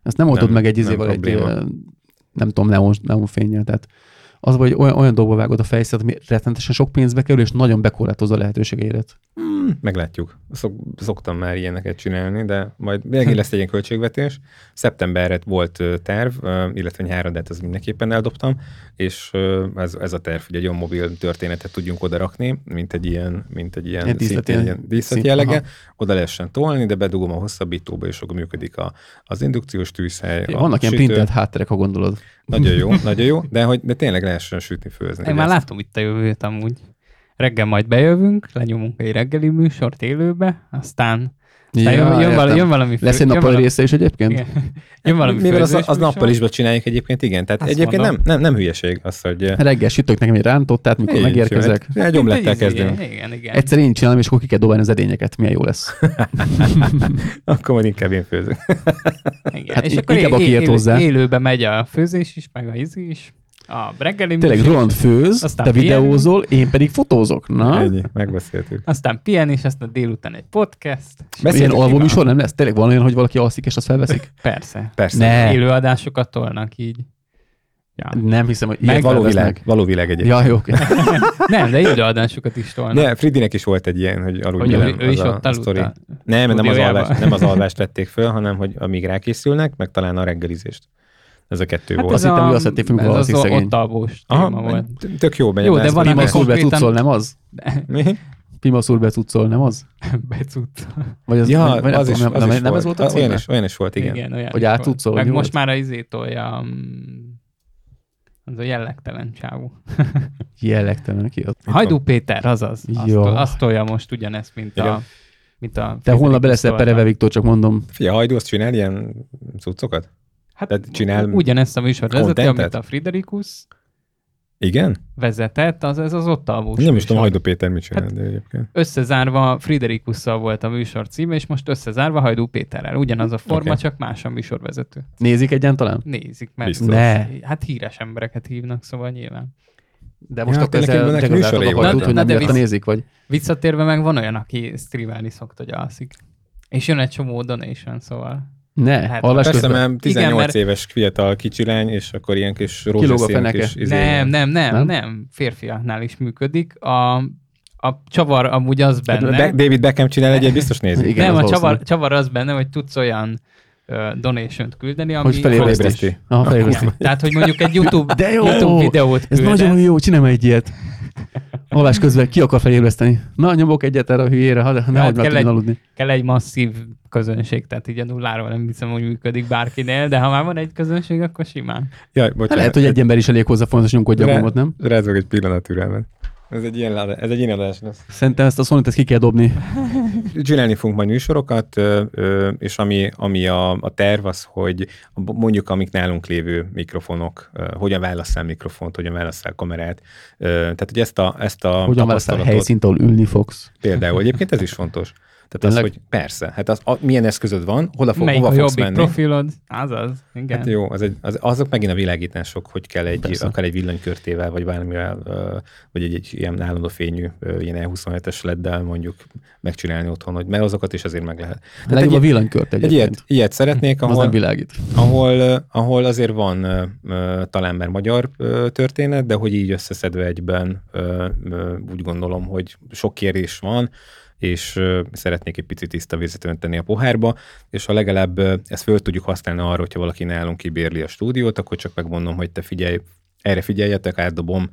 [SPEAKER 1] Ezt nem oldod meg egy
[SPEAKER 2] nem
[SPEAKER 1] izével, egy, nem tudom, neon, neon fényel. Tehát az, hogy olyan, olyan dolgba vágod a fejszet, ami rettenetesen sok pénzbe kerül, és nagyon bekorlátozza a lehetőségeidet.
[SPEAKER 2] mm, meglátjuk. Szok, szoktam már ilyeneket csinálni, de majd végén lesz egy ilyen költségvetés. Szeptemberre volt terv, illetve nyára, de hát az mindenképpen eldobtam, és ez, ez a terv, hogy egy olyan mobil történetet tudjunk oda rakni, mint egy ilyen, mint egy ilyen,
[SPEAKER 1] Ilyen díszlet-
[SPEAKER 2] jellege, oda lehessen tolni, de bedugom a hosszabbítóba, és akkor működik a, az indukciós tűzhely.
[SPEAKER 1] Vannak ilyen
[SPEAKER 2] sütő.
[SPEAKER 1] printet hátterek, ha gondolod.
[SPEAKER 2] Nagyon jó, nagyon jó, de hogy de tényleg lehessen sütni, főzni.
[SPEAKER 3] Én már
[SPEAKER 2] Ezt-
[SPEAKER 3] látom itt a jövőt amúgy. Reggel majd bejövünk, lenyomunk egy reggeli műsort élőbe, aztán, aztán
[SPEAKER 1] Ja,
[SPEAKER 3] jön, jön, valami,
[SPEAKER 1] értem.
[SPEAKER 3] jön valami fő,
[SPEAKER 1] Lesz egy
[SPEAKER 3] valami-
[SPEAKER 1] része is egyébként?
[SPEAKER 3] Igen. Jön valami
[SPEAKER 2] Mivel az,
[SPEAKER 3] főzős
[SPEAKER 2] az
[SPEAKER 3] műsor.
[SPEAKER 2] nappalisba csináljuk egyébként, igen. Tehát
[SPEAKER 3] Azt
[SPEAKER 2] egyébként nem,
[SPEAKER 3] mondom.
[SPEAKER 2] nem, nem hülyeség az, hogy
[SPEAKER 1] Reggel sütök nekem egy rántottát, mikor
[SPEAKER 2] így
[SPEAKER 1] megérkezek.
[SPEAKER 2] Egy, egy omlettel
[SPEAKER 3] Mint egy izé,
[SPEAKER 2] kezdünk.
[SPEAKER 3] Igen, igen.
[SPEAKER 1] Egyszer én csinálom, és akkor ki kell dobálni az edényeket. Milyen jó lesz.
[SPEAKER 2] Akkor majd inkább én főzök.
[SPEAKER 3] igen.
[SPEAKER 1] Hát
[SPEAKER 3] és akkor
[SPEAKER 1] inkább aki ért
[SPEAKER 3] élő,
[SPEAKER 1] hozzá.
[SPEAKER 3] élőben megy a főzés is, meg a izi is. A reggeli
[SPEAKER 1] Tényleg Roland főz,
[SPEAKER 3] Aztán
[SPEAKER 1] te
[SPEAKER 3] pihenünk.
[SPEAKER 1] videózol, én pedig fotózok. Na?
[SPEAKER 2] Ennyi, megbeszéltük.
[SPEAKER 3] aztán pihen, és aztán délután egy podcast.
[SPEAKER 1] Ilyen alvó műsor nem lesz? Tényleg van olyan, hogy valaki alszik, és azt felveszik?
[SPEAKER 3] Persze.
[SPEAKER 2] Persze.
[SPEAKER 1] Ne.
[SPEAKER 3] Élőadásokat tolnak így. Ja.
[SPEAKER 1] Nem hiszem, hogy
[SPEAKER 2] Meg
[SPEAKER 1] ilyet
[SPEAKER 2] való világ, való világ egyébként.
[SPEAKER 1] Ja, jó. oké.
[SPEAKER 3] Nem, de élőadásokat is tolnak.
[SPEAKER 2] Ne, Fridinek is volt egy ilyen, hogy aludj
[SPEAKER 3] hogy ő, ő is
[SPEAKER 2] az a-
[SPEAKER 3] ott
[SPEAKER 2] a sztori. Nem, nem az, alvást, nem az alvást vették föl, hanem hogy amíg rákészülnek, meg talán a reggelizést. Ez a kettő
[SPEAKER 3] Hát
[SPEAKER 2] volt.
[SPEAKER 1] Azt hittem, hogy azt
[SPEAKER 3] ez
[SPEAKER 1] alszik
[SPEAKER 3] az
[SPEAKER 1] szegény.
[SPEAKER 3] ott volt.
[SPEAKER 2] tök jó benne.
[SPEAKER 3] Jó, de van,
[SPEAKER 1] Pima
[SPEAKER 3] ami
[SPEAKER 1] szúr be
[SPEAKER 3] konkrétan-
[SPEAKER 1] cuccol, nem az?
[SPEAKER 2] Mi?
[SPEAKER 1] Pima szúr be cuccol, nem az?
[SPEAKER 3] Becucc.
[SPEAKER 1] Vagy az,
[SPEAKER 2] Ja,
[SPEAKER 1] vagy nem
[SPEAKER 2] az is,
[SPEAKER 1] tudom,
[SPEAKER 2] az
[SPEAKER 1] nem,
[SPEAKER 2] is
[SPEAKER 1] nem ez volt a
[SPEAKER 2] Ah, Olyan is, olyan is volt, igen.
[SPEAKER 3] Igen, olyan
[SPEAKER 1] Hogy átcuccol,
[SPEAKER 3] Meg most már az izé tolja, mm, az a jellegtelen csávó.
[SPEAKER 1] Jellegtelen ki ott.
[SPEAKER 3] Hajdú Péter, azaz. Azt,
[SPEAKER 1] Jó.
[SPEAKER 3] tol- azt tolja most ugyanezt, mint
[SPEAKER 2] Igen.
[SPEAKER 3] a, mint a
[SPEAKER 1] Te holnap beleszel pereve, Viktor, csak mondom.
[SPEAKER 2] Fia, Hajdú azt csinál ilyen cuccokat?
[SPEAKER 3] Hát
[SPEAKER 2] Tehát csinál
[SPEAKER 3] ugyanezt a műsor vezeti, amit a Friderikus
[SPEAKER 2] Igen?
[SPEAKER 3] vezetett, az ez az ott alvós
[SPEAKER 2] Nem is
[SPEAKER 3] műsor.
[SPEAKER 2] tudom, Hajdú Péter mit csinál,
[SPEAKER 3] Hát-
[SPEAKER 2] de egyébként.
[SPEAKER 3] Összezárva Friderikusszal volt a műsor címe, és most összezárva Hajdú Péterrel. Ugyanaz a forma,
[SPEAKER 2] Oké.
[SPEAKER 3] csak más a műsorvezető.
[SPEAKER 1] Nézik egyáltalán?
[SPEAKER 3] Nézik, mert
[SPEAKER 2] Biztos.
[SPEAKER 1] Ne.
[SPEAKER 3] hát híres embereket hívnak, szóval nyilván.
[SPEAKER 1] De most
[SPEAKER 2] Ja,
[SPEAKER 1] akkor
[SPEAKER 2] tényleg
[SPEAKER 1] ezzel
[SPEAKER 2] műsorai
[SPEAKER 1] a
[SPEAKER 2] voltak.
[SPEAKER 1] hogy nem
[SPEAKER 3] de visz-
[SPEAKER 1] nézik, vagy?
[SPEAKER 3] Visszatérve meg van olyan, aki streamelni szokta, hogy alszik. És jön egy csomó donation, szóval
[SPEAKER 1] Ne,
[SPEAKER 3] Hát
[SPEAKER 1] hallás
[SPEAKER 2] Persze,
[SPEAKER 1] közben.
[SPEAKER 2] mert 18
[SPEAKER 3] Igen, mert-
[SPEAKER 2] éves fiatal kicsi lány, és akkor ilyen kis rózsaszín kis izé,
[SPEAKER 3] Nem, nem, nem,
[SPEAKER 1] Nem?
[SPEAKER 3] nem. Férfiaknál is működik. A, a csavar amúgy az
[SPEAKER 2] Hát
[SPEAKER 3] benne.
[SPEAKER 2] Be- David Beckham csinál egyet, biztos nézik.
[SPEAKER 1] Igen,
[SPEAKER 3] nem, a csavar, csavar az benne, hogy tudsz olyan donation küldeni, ami...
[SPEAKER 1] Hogy felébreszti. Aha, felébreszti.
[SPEAKER 3] Tehát, hogy mondjuk egy YouTube,
[SPEAKER 1] De jó!
[SPEAKER 3] YouTube videót
[SPEAKER 1] Ez
[SPEAKER 3] küldesz.
[SPEAKER 1] nagyon jó, csinálj egy ilyet. Hallás közben ki akar felébreszteni? Na, nyomok egyet erre a hülyére, ha nehogy
[SPEAKER 3] Hát kell egy-
[SPEAKER 1] aludni.
[SPEAKER 3] kell egy masszív közönség, tehát így a nulláról nem hiszem, hogy működik bárkinél, de ha már van egy közönség, akkor simán.
[SPEAKER 2] Jaj,
[SPEAKER 1] Hát
[SPEAKER 2] bocsánat.
[SPEAKER 1] lehet, hogy egy ember is elég hozzá fontos nyomkodja a gombot, nem?
[SPEAKER 2] Rázzog egy pillanat türelmet. Ez egy ilyen, ez egy ilyen adás lesz.
[SPEAKER 1] Szerintem ezt a sony ezt ki kell dobni.
[SPEAKER 2] Csinálni fogunk majd műsorokat, és ami, ami a, a terv az, hogy mondjuk amik nálunk lévő mikrofonok, hogyan válasszál mikrofont, hogyan válasszál kamerát. Tehát, hogy ezt a, ezt a
[SPEAKER 1] Hogyan
[SPEAKER 2] tapasztalatot
[SPEAKER 1] helyszínt, ahol ülni fogsz.
[SPEAKER 2] például, egyébként ez is fontos. Tehát az,
[SPEAKER 1] Tényleg?
[SPEAKER 2] hogy persze, hát az, a, milyen eszközöd van, hol a fog,
[SPEAKER 3] Melyik
[SPEAKER 2] hova
[SPEAKER 3] a
[SPEAKER 2] fogsz menni.
[SPEAKER 3] profilod? Azaz, igen.
[SPEAKER 2] Hát jó, az egy, az, azok megint a világítások, hogy kell egy,
[SPEAKER 1] Persze.
[SPEAKER 2] akár egy villanykörtével, vagy bármivel, ö, vagy egy, egy ilyen állandó fényű, ilyen E27-es leddel mondjuk megcsinálni otthon, hogy, mert azokat is azért meg lehet.
[SPEAKER 1] De legjobb a villanykört
[SPEAKER 2] Egy
[SPEAKER 1] egyébként.
[SPEAKER 2] ilyet, ilyet szeretnék,
[SPEAKER 1] Az nem
[SPEAKER 2] ahol,
[SPEAKER 1] világít.
[SPEAKER 2] ahol, ahol azért van talán már magyar történet, de hogy így összeszedve egyben úgy gondolom, hogy sok kérés van, és szeretnék egy picit tiszta vizet önteni a pohárba, és ha legalább ezt föl tudjuk használni arra, hogyha valaki nálunk kibérli a stúdiót, akkor csak megmondom, hogy te figyelj, erre figyeljetek, átdobom,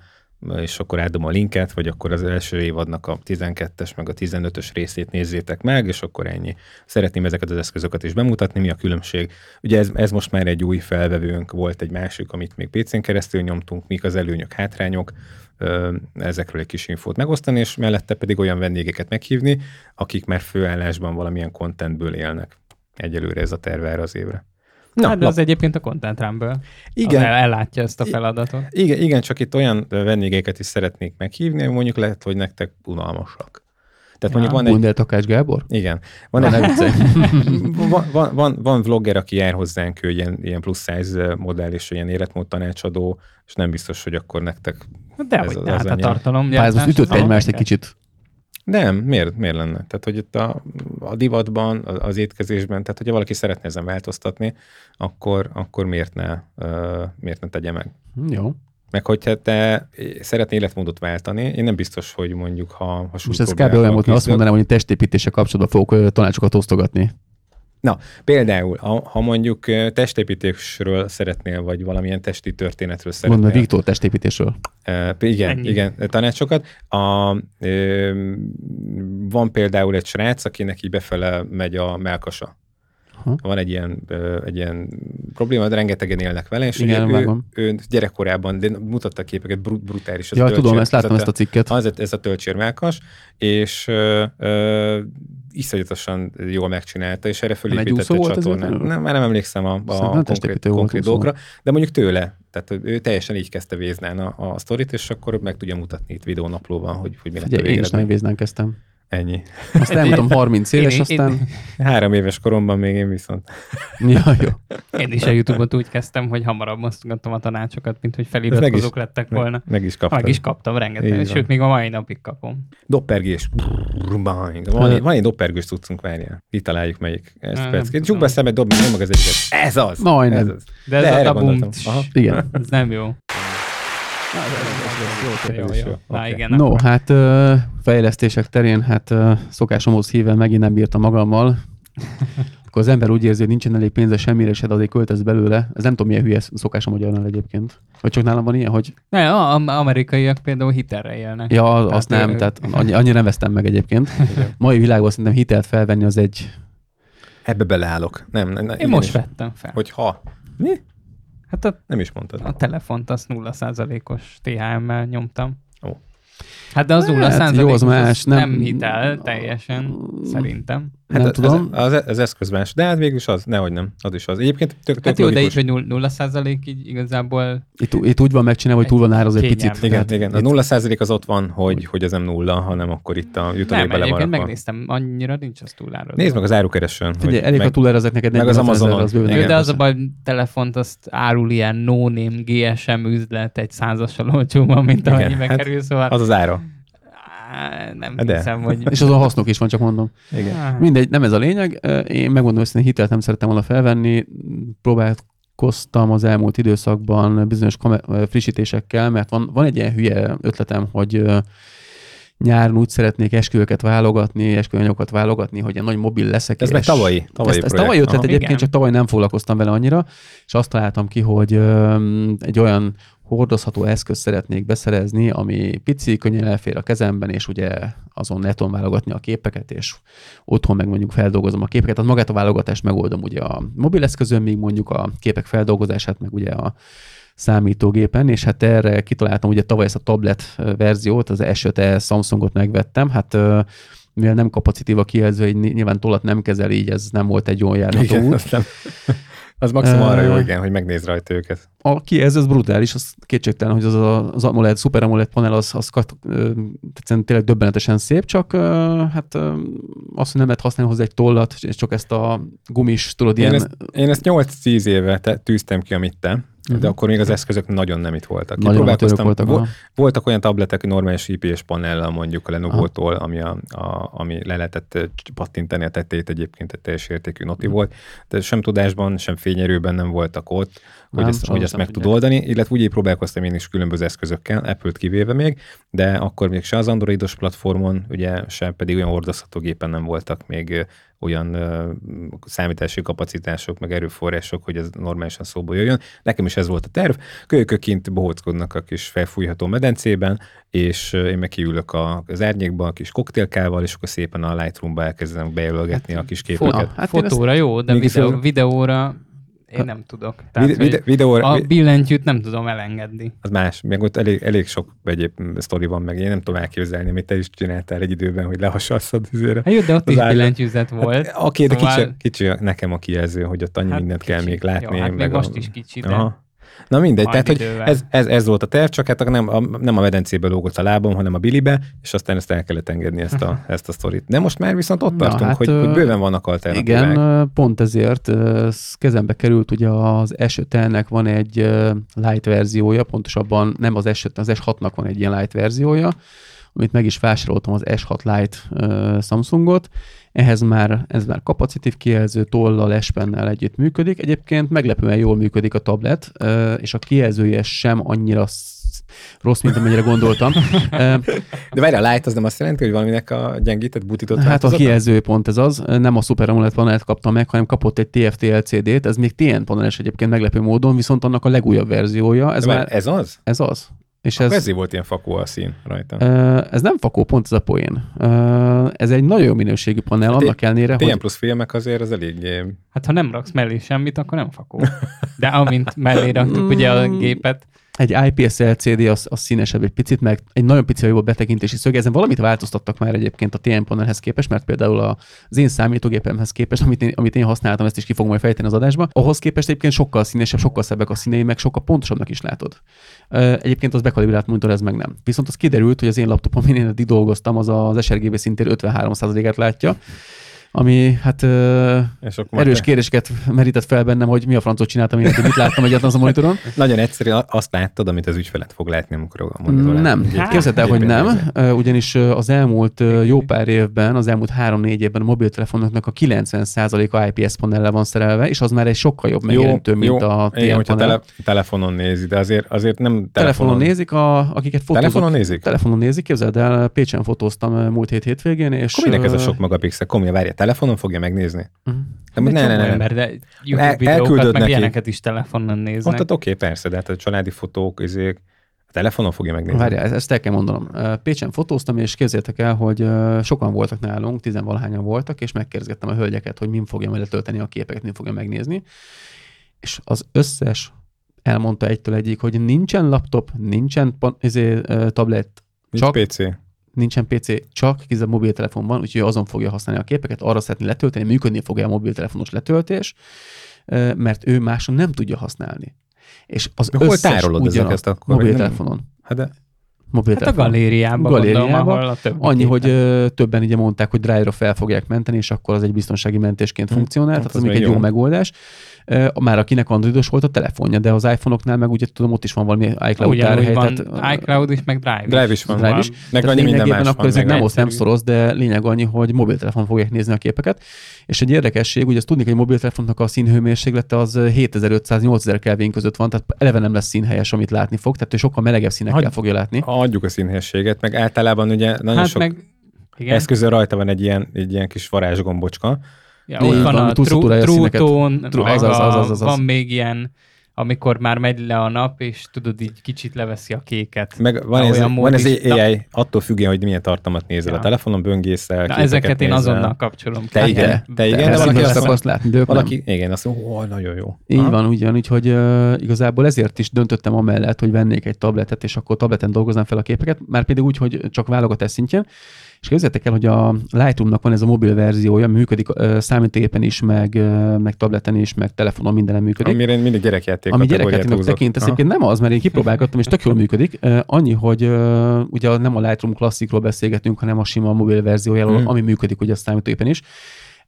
[SPEAKER 2] és akkor átdobom a linket, vagy akkor az első évadnak a 12-es, meg a 15-ös részét nézzétek meg, és akkor ennyi. Szeretném ezeket az eszközöket is bemutatni, mi a különbség. Ugye ez, ez most már egy új felvevőnk, volt egy másik, amit még PC-n keresztül nyomtunk, mik az előnyök, hátrányok, ezekről egy kis infót megosztani, és mellette pedig olyan vendégeket meghívni, akik már főállásban valamilyen contentből élnek. Egyelőre ez a terve erre az évre.
[SPEAKER 3] Na, hát de az egyébként a Content Rumble.
[SPEAKER 2] igen,
[SPEAKER 3] el, ellátja ezt a feladatot.
[SPEAKER 2] igen, igen, csak itt olyan vendégeket is szeretnék meghívni, mondjuk lehet, hogy nektek unalmasak. Tehát mondjuk van egy...
[SPEAKER 1] Gundel Takács Gábor?
[SPEAKER 2] Igen. Van,
[SPEAKER 1] Na,
[SPEAKER 2] egy, van, van, van, van vlogger, aki jár hozzánk, ő ilyen, ilyen plusz size modell és ilyen életmód tanácsadó, és nem biztos, hogy akkor nektek...
[SPEAKER 3] De
[SPEAKER 2] Ez
[SPEAKER 3] hogy
[SPEAKER 2] az
[SPEAKER 3] ne, hát a tartalom.
[SPEAKER 1] Pár, most ütött
[SPEAKER 3] az
[SPEAKER 1] egymást egy kicsit.
[SPEAKER 2] Nem, miért, miért lenne? Tehát, hogy itt a, a divatban, az étkezésben, tehát, hogyha valaki szeretne ezen változtatni, akkor, akkor miért, ne, uh, miért ne tegye meg?
[SPEAKER 1] Jó.
[SPEAKER 2] Meg hogyha te szeretnél életmódot váltani, én nem biztos, hogy mondjuk, ha, ha
[SPEAKER 1] Most ez kb. olyan volt, mert azt mondanám, hogy testépítése kapcsolatban fogok tanácsokat osztogatni.
[SPEAKER 2] Például, ha, ha mondjuk testépítésről szeretnél, vagy valamilyen testi történetről szeretnél.
[SPEAKER 1] Viktor testépítésről.
[SPEAKER 2] Uh, igen,
[SPEAKER 3] Ennyi.
[SPEAKER 2] igen, tanácsokat. A, ö, van például egy srác, akinek így befele megy a melkasa.
[SPEAKER 1] Aha.
[SPEAKER 2] Van egy ilyen, ö, egy ilyen probléma, de rengetegen élnek vele, és
[SPEAKER 1] Igen,
[SPEAKER 2] ugye ő, ő, gyerekkorában de mutatta képeket, brut, brutális. ez a
[SPEAKER 1] Ja, tudom,
[SPEAKER 2] tölcsér-
[SPEAKER 1] ezt láttam
[SPEAKER 2] ez
[SPEAKER 1] ezt a cikket.
[SPEAKER 2] az, ez a töltsérmelkas, és ö, ö, iszonyatosan jól megcsinálta, és erre
[SPEAKER 1] úszó
[SPEAKER 2] a
[SPEAKER 1] ez
[SPEAKER 2] csatornát. Nem, már nem emlékszem a, a konkrét, konkrét dolgokra, de mondjuk tőle. Tehát ő teljesen így kezdte Véznán a, a sztorit, és akkor meg tudja mutatni itt videónaplóban, hogy, hogy mi lett a
[SPEAKER 1] Ugye, én is nagy véznán kezdtem.
[SPEAKER 2] Ennyi.
[SPEAKER 1] Azt elmondtam 30 éves,
[SPEAKER 3] Én- én-
[SPEAKER 1] aztán...
[SPEAKER 2] Három éves koromban még én viszont.
[SPEAKER 1] Ja, jó.
[SPEAKER 3] Én is a YouTube-ot úgy kezdtem, hogy hamarabb osztogattam a tanácsokat, mint hogy feliratkozók lettek volna.
[SPEAKER 2] Meg, meg is kaptam.
[SPEAKER 3] Meg is kaptam rengeteg, sőt, még a mai napig kapom.
[SPEAKER 2] Doppergés. Brrr. Van, egy- van egy doppergős cuccunk, várjál. Kitaláljuk melyik. Ezt perc.
[SPEAKER 3] tudom.
[SPEAKER 2] Csuk be szemed, dobd meg, az egyiket. Ez az!
[SPEAKER 1] Majdnem.
[SPEAKER 2] Ez az.
[SPEAKER 3] De ez
[SPEAKER 2] De
[SPEAKER 3] a tabum.
[SPEAKER 1] Igen.
[SPEAKER 3] ez nem jó. Na igen,
[SPEAKER 1] No, hát fejlesztések terén, hát szokásomhoz híven megint nem bírtam magammal. Akkor az ember úgy érzi, hogy nincsen elég pénze semmire, és hát azért költesz belőle. Ez nem tudom, milyen hülye szokás a magyarnál egyébként. Vagy csak nálam van ilyen, hogy
[SPEAKER 3] Ne, a, a amerikaiak például hitelre élnek.
[SPEAKER 1] ja, az-
[SPEAKER 3] Tehát
[SPEAKER 1] azt nem,
[SPEAKER 3] ő-
[SPEAKER 1] tehát annyi, annyira nem vesztem meg egyébként. Mai világban szerintem hitelt felvenni az egy...
[SPEAKER 2] Ebbe beleállok. Nem, nem, nem
[SPEAKER 3] Én most vettem fel.
[SPEAKER 2] Hogy ha. Mi?
[SPEAKER 3] Hát a,
[SPEAKER 2] Nem is mondtad.
[SPEAKER 3] a telefont azt 0%-os THM-mel nyomtam.
[SPEAKER 2] Ó.
[SPEAKER 3] Hát de az 0
[SPEAKER 1] Hát, jó, az más,
[SPEAKER 3] nem,
[SPEAKER 1] nem-
[SPEAKER 3] nem hitel teljesen, szerintem.
[SPEAKER 1] Nem
[SPEAKER 2] hát
[SPEAKER 1] tudom.
[SPEAKER 2] Az, az, az eszköz más. De hát végül is az, nehogy nem. Az is az. Egyébként tök, tök
[SPEAKER 3] Hát jó, de így,
[SPEAKER 2] logikus.
[SPEAKER 3] hogy 0, 0 százalék így igazából
[SPEAKER 1] Itt, itt úgy van megcsinálva, hogy túl van áraz egy picit.
[SPEAKER 2] Igen,
[SPEAKER 1] Tehát
[SPEAKER 2] igen. A
[SPEAKER 1] itt-
[SPEAKER 2] nulla százalék az ott van, hogy, hogy ez nem nulla, hanem akkor itt a
[SPEAKER 3] nem,
[SPEAKER 2] jutalék bele van
[SPEAKER 3] megnéztem, annyira nincs az túlárazva.
[SPEAKER 2] Nézd meg az árukeresőn.
[SPEAKER 1] Figyelj, elég,
[SPEAKER 2] meg,
[SPEAKER 1] ha túlárazek neked
[SPEAKER 2] meg az
[SPEAKER 1] 40 ezer,
[SPEAKER 2] Amazonon.
[SPEAKER 1] az bőven
[SPEAKER 2] Igen.
[SPEAKER 3] De az a baj, telefont azt árul ilyen no-name GSM üzlet egy százassal olcsóban, mint
[SPEAKER 2] Igen,
[SPEAKER 3] amennyiben
[SPEAKER 2] hát
[SPEAKER 3] szóval
[SPEAKER 2] Az az ára.
[SPEAKER 3] Á, nem
[SPEAKER 2] De.
[SPEAKER 3] hiszem, hogy...
[SPEAKER 1] És azon hasznok is van, csak mondom.
[SPEAKER 2] Igen.
[SPEAKER 1] Mindegy, nem ez a lényeg. Én megmondom, hogy hitelt nem szerettem volna felvenni. Próbálkoztam az elmúlt időszakban bizonyos kamer- frissítésekkel, mert van, van egy ilyen hülye ötletem, hogy nyáron úgy szeretnék esküvőket válogatni, esküvőanyagokat válogatni, hogy egy nagy mobil leszek.
[SPEAKER 2] Ez meg tavalyi, tavalyi
[SPEAKER 1] ez, ez
[SPEAKER 2] projekt.
[SPEAKER 1] tavaly ötlet
[SPEAKER 2] Aha.
[SPEAKER 1] egyébként,
[SPEAKER 3] Igen.
[SPEAKER 1] csak tavaly nem foglalkoztam vele annyira, és azt találtam ki, hogy ö, egy olyan hordozható eszközt szeretnék beszerezni, ami pici, könnyen elfér a kezemben, és ugye azon neton válogatni a képeket, és otthon meg mondjuk feldolgozom a képeket. Tehát magát a válogatást megoldom ugye a mobileszközön, míg mondjuk a képek feldolgozását meg ugye a számítógépen, és hát erre kitaláltam ugye tavaly ezt a tablet verziót, az S5e Samsungot megvettem, hát mivel nem kapacitív a kijelző, így ny- nyilván tollat nem kezel, így ez nem volt egy jól járható út.
[SPEAKER 2] az, maximum arra jó, igen, hogy megnéz rajta őket.
[SPEAKER 1] A kijelző az brutális, az kétségtelen, hogy az, a, az AMOLED, Super AMOLED panel az, az kat, egyszerűen tényleg döbbenetesen szép, csak hát azt, hogy nem lehet használni hozzá egy tollat, és csak ezt a gumis, tudod,
[SPEAKER 2] Én
[SPEAKER 1] ilyen...
[SPEAKER 2] ezt, én ezt 8-10 éve te, tűztem ki, amit te, de
[SPEAKER 1] Mhm.
[SPEAKER 2] akkor még az eszközök nagyon nem itt voltak. Kipróbálkoztam,
[SPEAKER 1] voltak.
[SPEAKER 2] vo- voltak olyan tabletek normális IPS panellel mondjuk a Lenovo-tól, ami, a, a, ami le lehetett ö, pattintani a tetejét egyébként egy teljes értékű noti
[SPEAKER 1] Mhm.
[SPEAKER 2] volt, de sem tudásban, sem fényerőben nem voltak ott, hogy
[SPEAKER 1] Nem,
[SPEAKER 2] ezt, hogy ezt meg tud
[SPEAKER 1] tudják.
[SPEAKER 2] oldani, illetve úgy próbálkoztam én is különböző eszközökkel, Apple-t kivéve még, de akkor még se az androidos platformon, ugye se pedig olyan hordozható gépen nem voltak még olyan ö, számítási kapacitások, meg erőforrások, hogy ez normálisan szóba jöjjön. Nekem is ez volt a terv. Kölykök kint bohóckodnak a kis felfújható medencében, és én meg kiülök a, az árnyékba a kis koktélkával, és akkor szépen a Lightroom-ba elkezdem bejelölgetni a kis képeket.
[SPEAKER 1] Na, hát
[SPEAKER 3] Fotóra jó, de videó, videóra én nem tudok. Tehát,
[SPEAKER 2] Vide, vide, videóra,
[SPEAKER 3] a billentyűt nem tudom elengedni.
[SPEAKER 2] az más, meg ott elég, elég sok egyéb sztori van, meg én nem tudom elképzelni, amit te is csináltál egy időben, hogy lehassasszad üzére.
[SPEAKER 3] Hát jó, de ott
[SPEAKER 2] Az
[SPEAKER 3] is
[SPEAKER 2] áll-
[SPEAKER 3] billentyűzet volt.
[SPEAKER 2] Hát, Oké, de
[SPEAKER 3] Szóval-
[SPEAKER 2] kicsi, kicsi nekem a kijelző, hogy ott annyi
[SPEAKER 3] Hát
[SPEAKER 2] mindent kell
[SPEAKER 3] kicsi.
[SPEAKER 2] még látni.
[SPEAKER 3] Jó, hát még
[SPEAKER 2] meg
[SPEAKER 3] most
[SPEAKER 2] a...
[SPEAKER 3] is kicsi, de
[SPEAKER 2] Aha. Na mindegy,
[SPEAKER 3] Majd
[SPEAKER 2] tehát hogy ez, ez, ez, volt a terv, csak hát nem a, nem a medencébe lógott a lábam, hanem a bilibe, és aztán ezt el kellett engedni ezt a, ezt a sztorit. De most már viszont ott
[SPEAKER 1] Na,
[SPEAKER 2] tartunk,
[SPEAKER 1] hát,
[SPEAKER 2] hogy,
[SPEAKER 1] ö,
[SPEAKER 2] hogy bőven vannak alternatívák.
[SPEAKER 1] Igen, pont ezért ez kezembe került, ugye az S5-nek van egy light verziója, pontosabban nem az S5, az S6-nak van egy ilyen light verziója, amit meg is vásároltam az S6 Lite Samsungot. Ehhez már, ez már kapacitív kijelző tollal, espennel együtt működik. Egyébként meglepően jól működik a tablet, és a kijelzője sem annyira sz- rossz, mint amennyire gondoltam.
[SPEAKER 2] De várj, a light az nem azt jelenti, hogy valaminek a gyengített, butított
[SPEAKER 1] Hát a kijelző pont ez az, nem a Super AMOLED panelt kaptam meg, hanem kapott egy TFT LCD-t, ez még TN paneles egyébként meglepő módon, viszont annak a legújabb verziója, ez
[SPEAKER 2] De
[SPEAKER 1] már,
[SPEAKER 2] ez az?
[SPEAKER 1] ez az. És
[SPEAKER 2] Ez...
[SPEAKER 1] ez,
[SPEAKER 2] Ezért volt ilyen fakó a szín rajta.
[SPEAKER 1] ez nem fakó, pont ez a poén. Ez egy nagyon jó minőségű panel,
[SPEAKER 2] Hát
[SPEAKER 1] annak ellenére, hogy
[SPEAKER 2] plusz filmek azért az eléggé...
[SPEAKER 3] hát ha nem raksz mellé semmit, akkor nem fakó. De amint mellé raktuk ugye a
[SPEAKER 1] Mm.
[SPEAKER 3] gépet,
[SPEAKER 1] egy IPS LCD az, az színesebb egy picit, meg egy nagyon pici jobb a betekintési szög. Ezen valamit változtattak már egyébként a TN panelhez képest, mert például az én számítógépemhez képest, amit én, amit én használtam, ezt is ki fogom majd fejteni az adásba, ahhoz képest egyébként sokkal színesebb, sokkal szebbek a színei, meg sokkal pontosabbnak is látod. Egyébként az bekalibrált monitor, ez meg nem. Viszont az kiderült, hogy az én laptopom, amin én eddig dolgoztam, az az sRGB szintén 53%-át látja, ami hát ö,
[SPEAKER 2] És akkor
[SPEAKER 1] erős
[SPEAKER 2] már-
[SPEAKER 1] kérdéseket merített fel bennem, hogy mi a francot csináltam én, mit láttam egyáltalán az a monitoron.
[SPEAKER 2] Nagyon egyszerű, azt láttad, amit az ügyfelet fog látni, amikor a monitoron
[SPEAKER 1] Nem, képzeld el, hogy
[SPEAKER 2] Gépen
[SPEAKER 1] nem, ugyanis az elmúlt jó pár évben, az elmúlt három-négy évben a mobiltelefonoknak a 90%-a IPS panellel van szerelve, és az már egy sokkal jobb megjelentő, mint a
[SPEAKER 2] Igen,
[SPEAKER 1] TN
[SPEAKER 2] hogyha
[SPEAKER 1] panel.
[SPEAKER 2] tele, telefonon nézi, de azért, azért nem telefonon,
[SPEAKER 1] Telefonon nézik, a, akiket fotózok.
[SPEAKER 2] Telefonon nézik?
[SPEAKER 1] Telefonon nézik, képzeld el, Pécsen fotóztam múlt hét hétvégén, és...
[SPEAKER 2] Akkor minek ez a sok megapixel? Komolyan várja, telefonon fogja megnézni?
[SPEAKER 1] mhm.
[SPEAKER 2] Nem, ne, ne, ne, ne.
[SPEAKER 3] ember, de YouTube
[SPEAKER 2] El-
[SPEAKER 3] videókat, meg ilyeneket is telefonon néznek.
[SPEAKER 2] Mondtad, oké, persze, de hát a családi fotók, izék, a telefonon fogja megnézni.
[SPEAKER 1] Várjál, ezt- el kell mondanom. Pécsen fotóztam, és képzeljétek el, hogy sokan voltak nálunk, tizenvalahányan voltak, és megkérdezgettem a hölgyeket, hogy min fogja majd letölteni a képeket, min fogja megnézni. És az összes elmondta egytől egyik, hogy nincsen laptop, nincsen pan- ö, tablet,
[SPEAKER 2] Nincs
[SPEAKER 1] csak-
[SPEAKER 2] PC.
[SPEAKER 1] Nincsen PC, csak kizárólag mobiltelefon van, úgyhogy azon fogja használni a képeket, arra szeretné letölteni, működni fogja a mobiltelefonos letöltés, mert ő máson nem tudja használni. És az
[SPEAKER 2] De hol tárolod
[SPEAKER 1] ugyanaz-
[SPEAKER 2] ezeket akkor? Nem-
[SPEAKER 3] Hát
[SPEAKER 1] Mobiltelefonon.
[SPEAKER 2] Hát
[SPEAKER 3] a
[SPEAKER 1] Mobiltelefon.
[SPEAKER 3] galériában,
[SPEAKER 1] Galériába.
[SPEAKER 3] gondolom, ahol a többi
[SPEAKER 1] Annyi, hogy ö, többen ugye mondták, hogy Drive-ra fel fogják menteni, és akkor az egy biztonsági mentésként
[SPEAKER 2] Hm,
[SPEAKER 1] funkcionál,
[SPEAKER 2] hát
[SPEAKER 1] tehát
[SPEAKER 2] az
[SPEAKER 1] az még egy jó
[SPEAKER 2] jó.
[SPEAKER 1] megoldás. Ö, Már akinek androidos volt a telefonja, de az iPhone-oknál meg ugye tudom, ott is van valami iCloud
[SPEAKER 3] Ugyanúgy
[SPEAKER 1] tárhely.
[SPEAKER 3] van
[SPEAKER 1] tehát,
[SPEAKER 3] iCloud is, meg Drive is.
[SPEAKER 2] Drive is van.
[SPEAKER 1] Drive is.
[SPEAKER 2] Meg annyi minden
[SPEAKER 1] lényegében
[SPEAKER 2] más
[SPEAKER 1] akkor
[SPEAKER 2] meg
[SPEAKER 1] nem osz, nem szoros, de lényeg annyi, hogy mobiltelefon fogják nézni a képeket. És egy érdekesség, ugye azt tudni, hogy egy mobiltelefonnak a színhőmérséklete az 7500-8000 Kelvin között van, tehát eleve nem lesz színhelyes, amit látni fog, tehát sokkal melegebb színekkel fogja látni.
[SPEAKER 2] Adjuk a színhességet, meg általában ugye nagyon
[SPEAKER 3] Hát
[SPEAKER 2] sok
[SPEAKER 3] meg, igen,
[SPEAKER 2] eszközön rajta van egy ilyen, egy ilyen kis varázsgombocska.
[SPEAKER 3] ja, ott van a True- meg
[SPEAKER 1] azaz,
[SPEAKER 3] a-
[SPEAKER 1] azaz, azaz.
[SPEAKER 3] van még ilyen, amikor már megy le a nap, és tudod, így kicsit leveszi a kéket.
[SPEAKER 2] Meg van
[SPEAKER 3] Na,
[SPEAKER 2] ez, van ez
[SPEAKER 3] is.
[SPEAKER 2] egy AI, attól függően, hogy milyen tartalmat nézel
[SPEAKER 3] Ja.
[SPEAKER 2] a telefonon, böngészel,
[SPEAKER 3] Na, ezeket én
[SPEAKER 2] nézel.
[SPEAKER 3] azonnal kapcsolom.
[SPEAKER 2] Te
[SPEAKER 3] ki.
[SPEAKER 2] igen,
[SPEAKER 1] de-
[SPEAKER 2] te igen, de, valaki azt,
[SPEAKER 1] akarsz látni, de ők nem.
[SPEAKER 2] valaki, igen, azt mondja, nagyon jó.
[SPEAKER 1] Így
[SPEAKER 2] Aha.
[SPEAKER 1] van, úgy van, úgyhogy uh, igazából ezért is döntöttem amellett, hogy vennék egy tabletet, és akkor tableten dolgoznám fel a képeket, már pedig úgy, hogy csak válogatás szintjén. És képzeljétek el, hogy a Lightroomnak van ez a mobil verziója, működik uh, számítógépen is, meg, uh, meg tableten is, meg telefonon mindenen működik.
[SPEAKER 2] Amire én mindig gyerekjáték
[SPEAKER 1] Ami
[SPEAKER 2] húzok.
[SPEAKER 1] tekintesz,
[SPEAKER 2] Aha.
[SPEAKER 1] egyébként nem az, mert én kipróbálgattam, és tök jól működik. Uh, annyi, hogy uh, ugye nem a Lightroom klasszikról beszélgetünk, hanem a sima mobil verziójáról,
[SPEAKER 2] Mhm.
[SPEAKER 1] ami működik ugye a számítógépen is.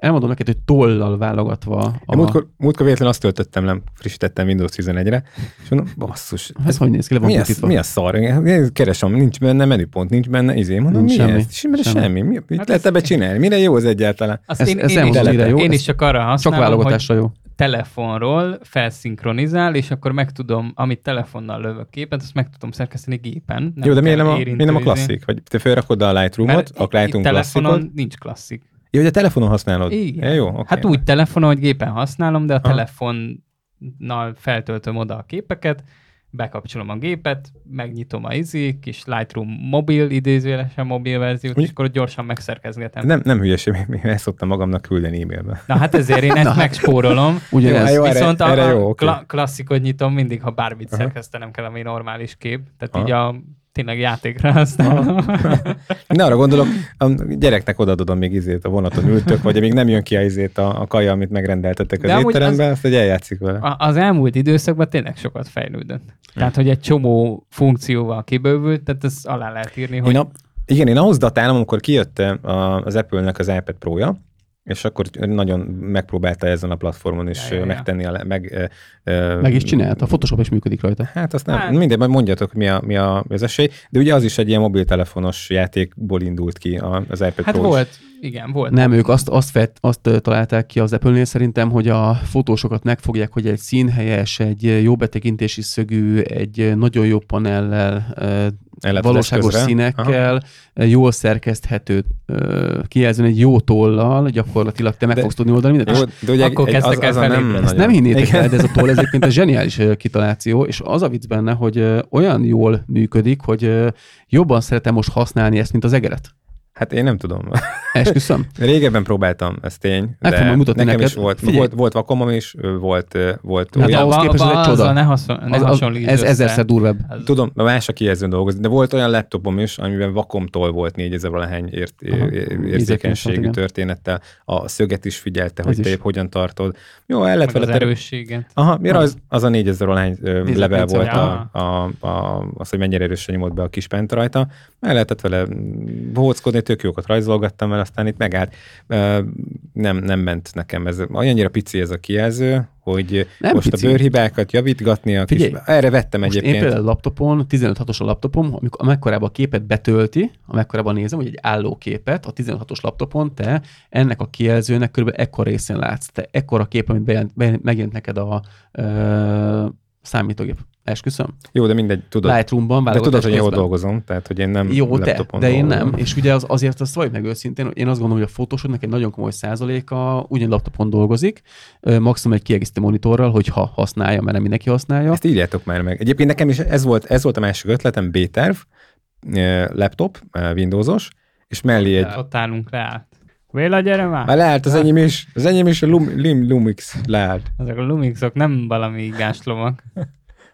[SPEAKER 1] Elmondom neked, hogy tollal válogatva.
[SPEAKER 2] Én múltkor, múltkor véletlenül azt töltöttem le, frissítettem Windows 11-re, és mondom, basszus,
[SPEAKER 1] Ez hogy néz ki? Le van
[SPEAKER 2] mi, ez, mi a szar? Én keresem, nincs benne menüpont, nincs benne izé. Mondom,
[SPEAKER 1] Nincs
[SPEAKER 2] mi
[SPEAKER 1] semmi.
[SPEAKER 2] ez? Semmi.
[SPEAKER 1] Semmi.
[SPEAKER 2] Mi, mit
[SPEAKER 3] Hát
[SPEAKER 2] lehet
[SPEAKER 3] ez-
[SPEAKER 2] ebbe csinálni? Mire jó az egyáltalán?
[SPEAKER 3] Azt
[SPEAKER 1] Ez-
[SPEAKER 3] én,
[SPEAKER 1] ez
[SPEAKER 3] én,
[SPEAKER 1] nem
[SPEAKER 3] is,
[SPEAKER 1] jó,
[SPEAKER 3] én
[SPEAKER 1] ez
[SPEAKER 3] is csak arra
[SPEAKER 1] Csak
[SPEAKER 3] használom, hogy
[SPEAKER 1] válogatásra jó.
[SPEAKER 3] telefonról felszinkronizál, és akkor meg tudom, amit telefonnal lövök képet, azt meg tudom szerkeszteni gépen. Nem
[SPEAKER 2] jó, de miért nem, a, miért nem a klasszik? Vagy te felrakod a Lightroom-ot,
[SPEAKER 3] Mert
[SPEAKER 2] a Lightroom
[SPEAKER 3] itt telefonon
[SPEAKER 2] klasszikot?
[SPEAKER 3] nincs klasszik.
[SPEAKER 2] Jó, hogy a telefonon használod?
[SPEAKER 3] Igen.
[SPEAKER 2] Ja, jó, okay.
[SPEAKER 3] Hát úgy telefonon, hogy gépen használom, de a
[SPEAKER 2] Aha.
[SPEAKER 3] telefonnal feltöltöm oda a képeket, bekapcsolom a gépet, megnyitom a izi, kis Lightroom mobil, idézőjelesen mobil verziót, és akkor gyorsan megszerkezgetem.
[SPEAKER 2] Nem, nem hülyeség, még ezt szoktam magamnak küldeni e-mailbe.
[SPEAKER 3] Na hát ezért én ezt megspórolom.
[SPEAKER 1] Ugyanez.
[SPEAKER 2] Jó, jó, erre-
[SPEAKER 3] Viszont
[SPEAKER 2] erre
[SPEAKER 3] a,
[SPEAKER 2] jó,
[SPEAKER 3] a
[SPEAKER 2] oké.
[SPEAKER 3] kla- klasszikot nyitom mindig, ha bármit
[SPEAKER 2] Aha.
[SPEAKER 3] szerkesztenem kell, ami normális kép. Tehát
[SPEAKER 2] Aha.
[SPEAKER 3] így a tényleg játékra használom.
[SPEAKER 2] Ne arra gondolok, a gyereknek odaadom még izét, a vonaton ültök, vagy még nem jön ki a izét a, a kaja, amit megrendeltetek
[SPEAKER 3] De
[SPEAKER 2] az étteremben, azt hogy eljátszik vele.
[SPEAKER 3] Az elmúlt időszakban tényleg sokat fejlődött. Tehát, hogy egy csomó funkcióval kibővült, tehát ezt alá lehet írni, hogy
[SPEAKER 2] Én a, igen, én ahhoz datálom, amikor kijött a- az Apple-nek az iPad Pro-ja, és akkor nagyon megpróbálta ezen a platformon is
[SPEAKER 3] Ja, ja, ja.
[SPEAKER 2] megtenni, a, le- meg, ö,
[SPEAKER 1] Meg is csinált. A Photoshop is működik rajta.
[SPEAKER 2] Hát azt nem,
[SPEAKER 3] Hát-
[SPEAKER 2] mindegy, majd mondjatok, mi, a, mi a, az esély, de ugye az is egy ilyen mobiltelefonos játékból indult ki a- az iPad
[SPEAKER 3] hát
[SPEAKER 2] Pro is.
[SPEAKER 3] Igen, volt.
[SPEAKER 1] Nem, ők azt, azt, fett, azt találták ki az Apple-nél szerintem, hogy a fotósokat megfogják, hogy egy színhelyes, egy jó betekintési szögű, egy nagyon jó panellel,
[SPEAKER 2] El
[SPEAKER 1] valóságos
[SPEAKER 2] eszközre.
[SPEAKER 1] színekkel, ö, jól szerkeszthető kijelzőn egy jó tollal, gyakorlatilag te meg
[SPEAKER 2] De-
[SPEAKER 1] fogsz tudni oldani mindent.
[SPEAKER 2] Jó, de ugye
[SPEAKER 3] Akkor
[SPEAKER 2] egy,
[SPEAKER 3] kezdtek el
[SPEAKER 2] az, az a nem
[SPEAKER 1] ezt nem hinnétek
[SPEAKER 2] Igen.
[SPEAKER 1] el, de ez a toll ez egyébként egy zseniális kitaláció, és az a vicc benne, hogy olyan jól működik, hogy jobban szeretem most használni ezt, mint az egeret.
[SPEAKER 2] Hát én nem tudom.
[SPEAKER 1] Esküszöm.
[SPEAKER 2] Régebben próbáltam, ez tény,
[SPEAKER 1] Meg
[SPEAKER 2] de
[SPEAKER 1] majd mutatni
[SPEAKER 2] nekem
[SPEAKER 1] neked.
[SPEAKER 2] is volt,
[SPEAKER 1] Figyelj.
[SPEAKER 2] volt, volt vakomom is, volt, volt
[SPEAKER 1] Hát
[SPEAKER 2] olyan.
[SPEAKER 1] ahhoz képest ez egy csoda.
[SPEAKER 3] Ne, haszon, ne
[SPEAKER 1] Az, az, ez
[SPEAKER 3] össze.
[SPEAKER 1] ezerszer durvább.
[SPEAKER 3] Az-
[SPEAKER 2] Tudom, a más a kijelzőn dolgozni, de volt olyan laptopom is, amiben vakomtól volt 4000 valahány ért, érzékenységű
[SPEAKER 1] volt,
[SPEAKER 2] történettel. A szöget is figyelte,
[SPEAKER 1] Ez
[SPEAKER 2] hogy
[SPEAKER 1] is.
[SPEAKER 2] te épp hogyan tartod. Jó, el lehet
[SPEAKER 3] meg
[SPEAKER 2] vele
[SPEAKER 3] az
[SPEAKER 2] ter-
[SPEAKER 3] erősséget.
[SPEAKER 2] Aha, miért az, az a 4000 valahány level volt a, a, az, hogy mennyire erősen nyomott be a kis pent rajta. El lehetett vele mm, bohóckodni, tök jókat rajzolgattam el, aztán itt megállt. Nem, nem ment nekem ez. Annyira pici ez a kijelző, hogy
[SPEAKER 1] Nem
[SPEAKER 2] most
[SPEAKER 1] pici.
[SPEAKER 2] a bőrhibákat javítgatni. A kis,
[SPEAKER 1] Figyelj,
[SPEAKER 2] erre vettem
[SPEAKER 1] Most én
[SPEAKER 2] egyébként.
[SPEAKER 1] például laptopon, 15-6-os a laptopom, amikor amekkorában a képet betölti, amekkorában nézem, hogy egy álló képet, a 16-os laptopon te ennek a kijelzőnek körülbelül ekkor részén látsz. Te ekkora kép, amit bejelent, bejelent, megjelent neked a ö, számítógép. Esküszöm?
[SPEAKER 2] Jó, de mindegy, tudod.
[SPEAKER 1] Lightroom-ban
[SPEAKER 2] de tudod, hogy én jól dolgozom, tehát hogy én nem
[SPEAKER 1] Jó, de én
[SPEAKER 2] dolgozom.
[SPEAKER 1] nem. És ugye az, azért azt vagy meg őszintén, én azt gondolom, hogy a fotósodnak egy nagyon komoly százaléka ugyan laptopon dolgozik, maximum egy kiegészítő monitorral, hogyha használja, mert nem mindenki használja.
[SPEAKER 2] Ezt írjátok már meg. Egyébként nekem is ez volt, ez volt a másik ötletem, B-terv, laptop, Windowsos, és mellé egy...
[SPEAKER 3] Ott állunk leállt. Véla, gyere már!
[SPEAKER 2] Már leállt az enyém is, az enyém is a Lum, Lim, Lumix leállt.
[SPEAKER 3] Ezek a Lumixok nem valami gáslovak.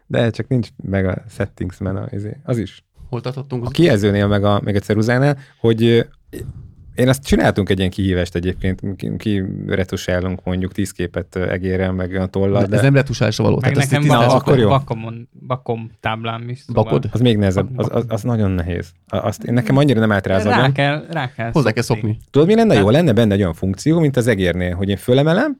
[SPEAKER 2] De csak nincs meg a settings men a, izé. az is.
[SPEAKER 1] Hol tartottunk?
[SPEAKER 2] A kijelzőnél, meg a, meg a ceruzánál, hogy én azt csináltunk egy ilyen kihívást egyébként, ki, retusálunk mondjuk tíz képet egérrel, meg a tollal,
[SPEAKER 1] Ez
[SPEAKER 2] de
[SPEAKER 1] nem retusálásra való.
[SPEAKER 3] Meg
[SPEAKER 1] Tehát
[SPEAKER 3] nekem van
[SPEAKER 2] akkor jó.
[SPEAKER 3] vakomon, vakom táblám is. Szóval
[SPEAKER 1] Bakod?
[SPEAKER 2] az még nehezebb, az, az, az nagyon nehéz. Azt, én nekem annyira nem állt rá az
[SPEAKER 3] Rá
[SPEAKER 2] agyam.
[SPEAKER 3] kell, rá kell
[SPEAKER 1] Hozzá kell szokni.
[SPEAKER 2] Tudod, mi lenne jó? Lenne benne egy olyan funkció, mint az egérnél, hogy én fölemelem,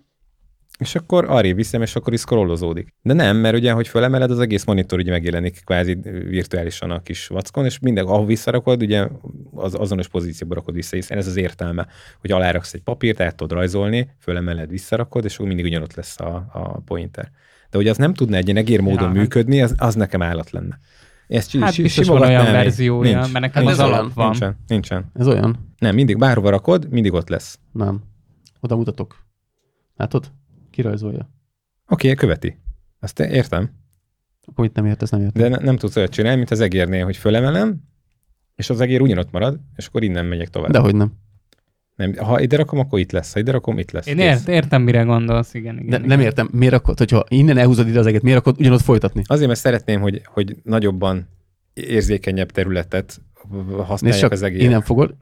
[SPEAKER 2] és akkor arra viszem, és akkor is scrollozódik. De nem, mert ugye, hogy fölemeled, az egész monitor ugye megjelenik kvázi virtuálisan a kis vackon, és minden, ahol visszarakod, ugye az azonos pozícióba rakod vissza, hiszen ez az értelme, hogy aláraksz egy papírt, át tudod rajzolni, fölemeled, visszarakod, és akkor mindig ugyanott lesz a, a pointer. De hogy az nem tudna egy egér módon ja, működni, az, az nekem állat lenne.
[SPEAKER 3] Ezt hát biztos van olyan verziója, nincs, mert nekem
[SPEAKER 1] az
[SPEAKER 3] alap van.
[SPEAKER 2] Nincsen, nincsen.
[SPEAKER 1] Ez olyan?
[SPEAKER 2] Nem, mindig bárhova rakod, mindig ott lesz.
[SPEAKER 1] Nem. Oda mutatok. Látod? Kirajzolja.
[SPEAKER 2] Oké, okay, követi. Azt értem.
[SPEAKER 1] Akkor itt nem értesz, nem értem.
[SPEAKER 2] De ne, nem tudsz olyat csinálni, mint az egérnél, hogy fölemelem, és az egér ugyanott marad, és akkor innen megyek tovább.
[SPEAKER 1] Dehogy nem.
[SPEAKER 2] Nem, ha ide rakom, akkor itt lesz. Ha ide rakom, itt lesz.
[SPEAKER 3] Én ért, értem, mire gondolsz, igen. igen,
[SPEAKER 1] De
[SPEAKER 3] igen.
[SPEAKER 1] nem értem, miért rakod, hogyha innen elhúzod ide az eget, miért rakod ugyanott folytatni?
[SPEAKER 2] Azért, mert szeretném, hogy, hogy nagyobban érzékenyebb területet használják az egér.
[SPEAKER 1] innen fogod,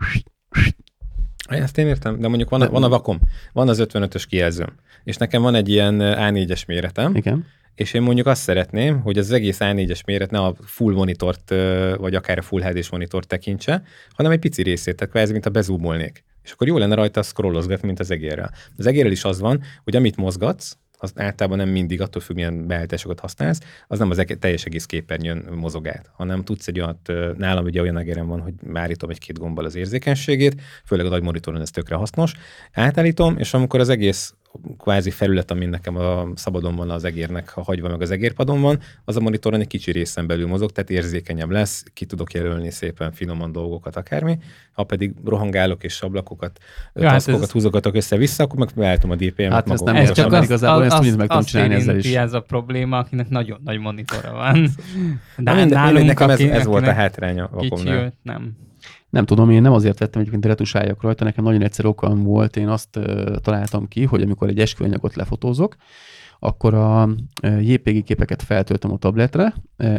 [SPEAKER 2] Ezt én értem, de mondjuk van a, van a vakom, van az 55-ös kijelzőm, és nekem van egy ilyen A4-es méretem,
[SPEAKER 1] igen.
[SPEAKER 2] és én mondjuk azt szeretném, hogy az egész A4-es méret ne a full monitort, ö, vagy akár a full hd monitort tekintse, hanem egy pici részét, tehát kvázi, mint a bezúmolnék. És akkor jó lenne rajta scrollozgatni, mint az egérrel. Az egérrel is az van, hogy amit mozgatsz, az általában nem mindig, attól függ, milyen beállításokat használsz, az nem az eg- teljes egész képernyőn mozog hanem tudsz egy olyat, nálam ugye olyan egérem van, hogy állítom egy-két gombbal az érzékenységét, főleg a nagy monitoron ez tökre hasznos, átállítom, és amikor az egész kvázi felület, ami nekem a szabadon van az egérnek, ha hagyva meg az egérpadon van, az a monitoron egy kicsi részen belül mozog, tehát érzékenyebb lesz, ki tudok jelölni szépen finoman dolgokat, akármi. Ha pedig rohangálok és ablakokat,
[SPEAKER 3] Ja, hát
[SPEAKER 2] taszkokat
[SPEAKER 3] ez-
[SPEAKER 2] húzogatok össze-vissza, akkor meg beállítom a DPM-et.
[SPEAKER 1] Hát nem
[SPEAKER 3] Ez csak az,
[SPEAKER 1] igazából
[SPEAKER 3] az,
[SPEAKER 1] ezt mindent meg tudom csinálni ezzel is.
[SPEAKER 3] ez a probléma, akinek nagyon nagy monitora van.
[SPEAKER 2] De
[SPEAKER 3] De
[SPEAKER 2] minden,
[SPEAKER 3] nálunk,
[SPEAKER 2] nekem ez, ez volt a hátránya a
[SPEAKER 3] Kicsi, nem.
[SPEAKER 1] Nem tudom, én nem azért vettem egyébként retusáljak rajta, nekem nagyon egyszerű okam volt, én azt találtam ki, hogy amikor egy esküvőanyagot lefotózok, akkor a JPG képeket feltöltöm a tabletre,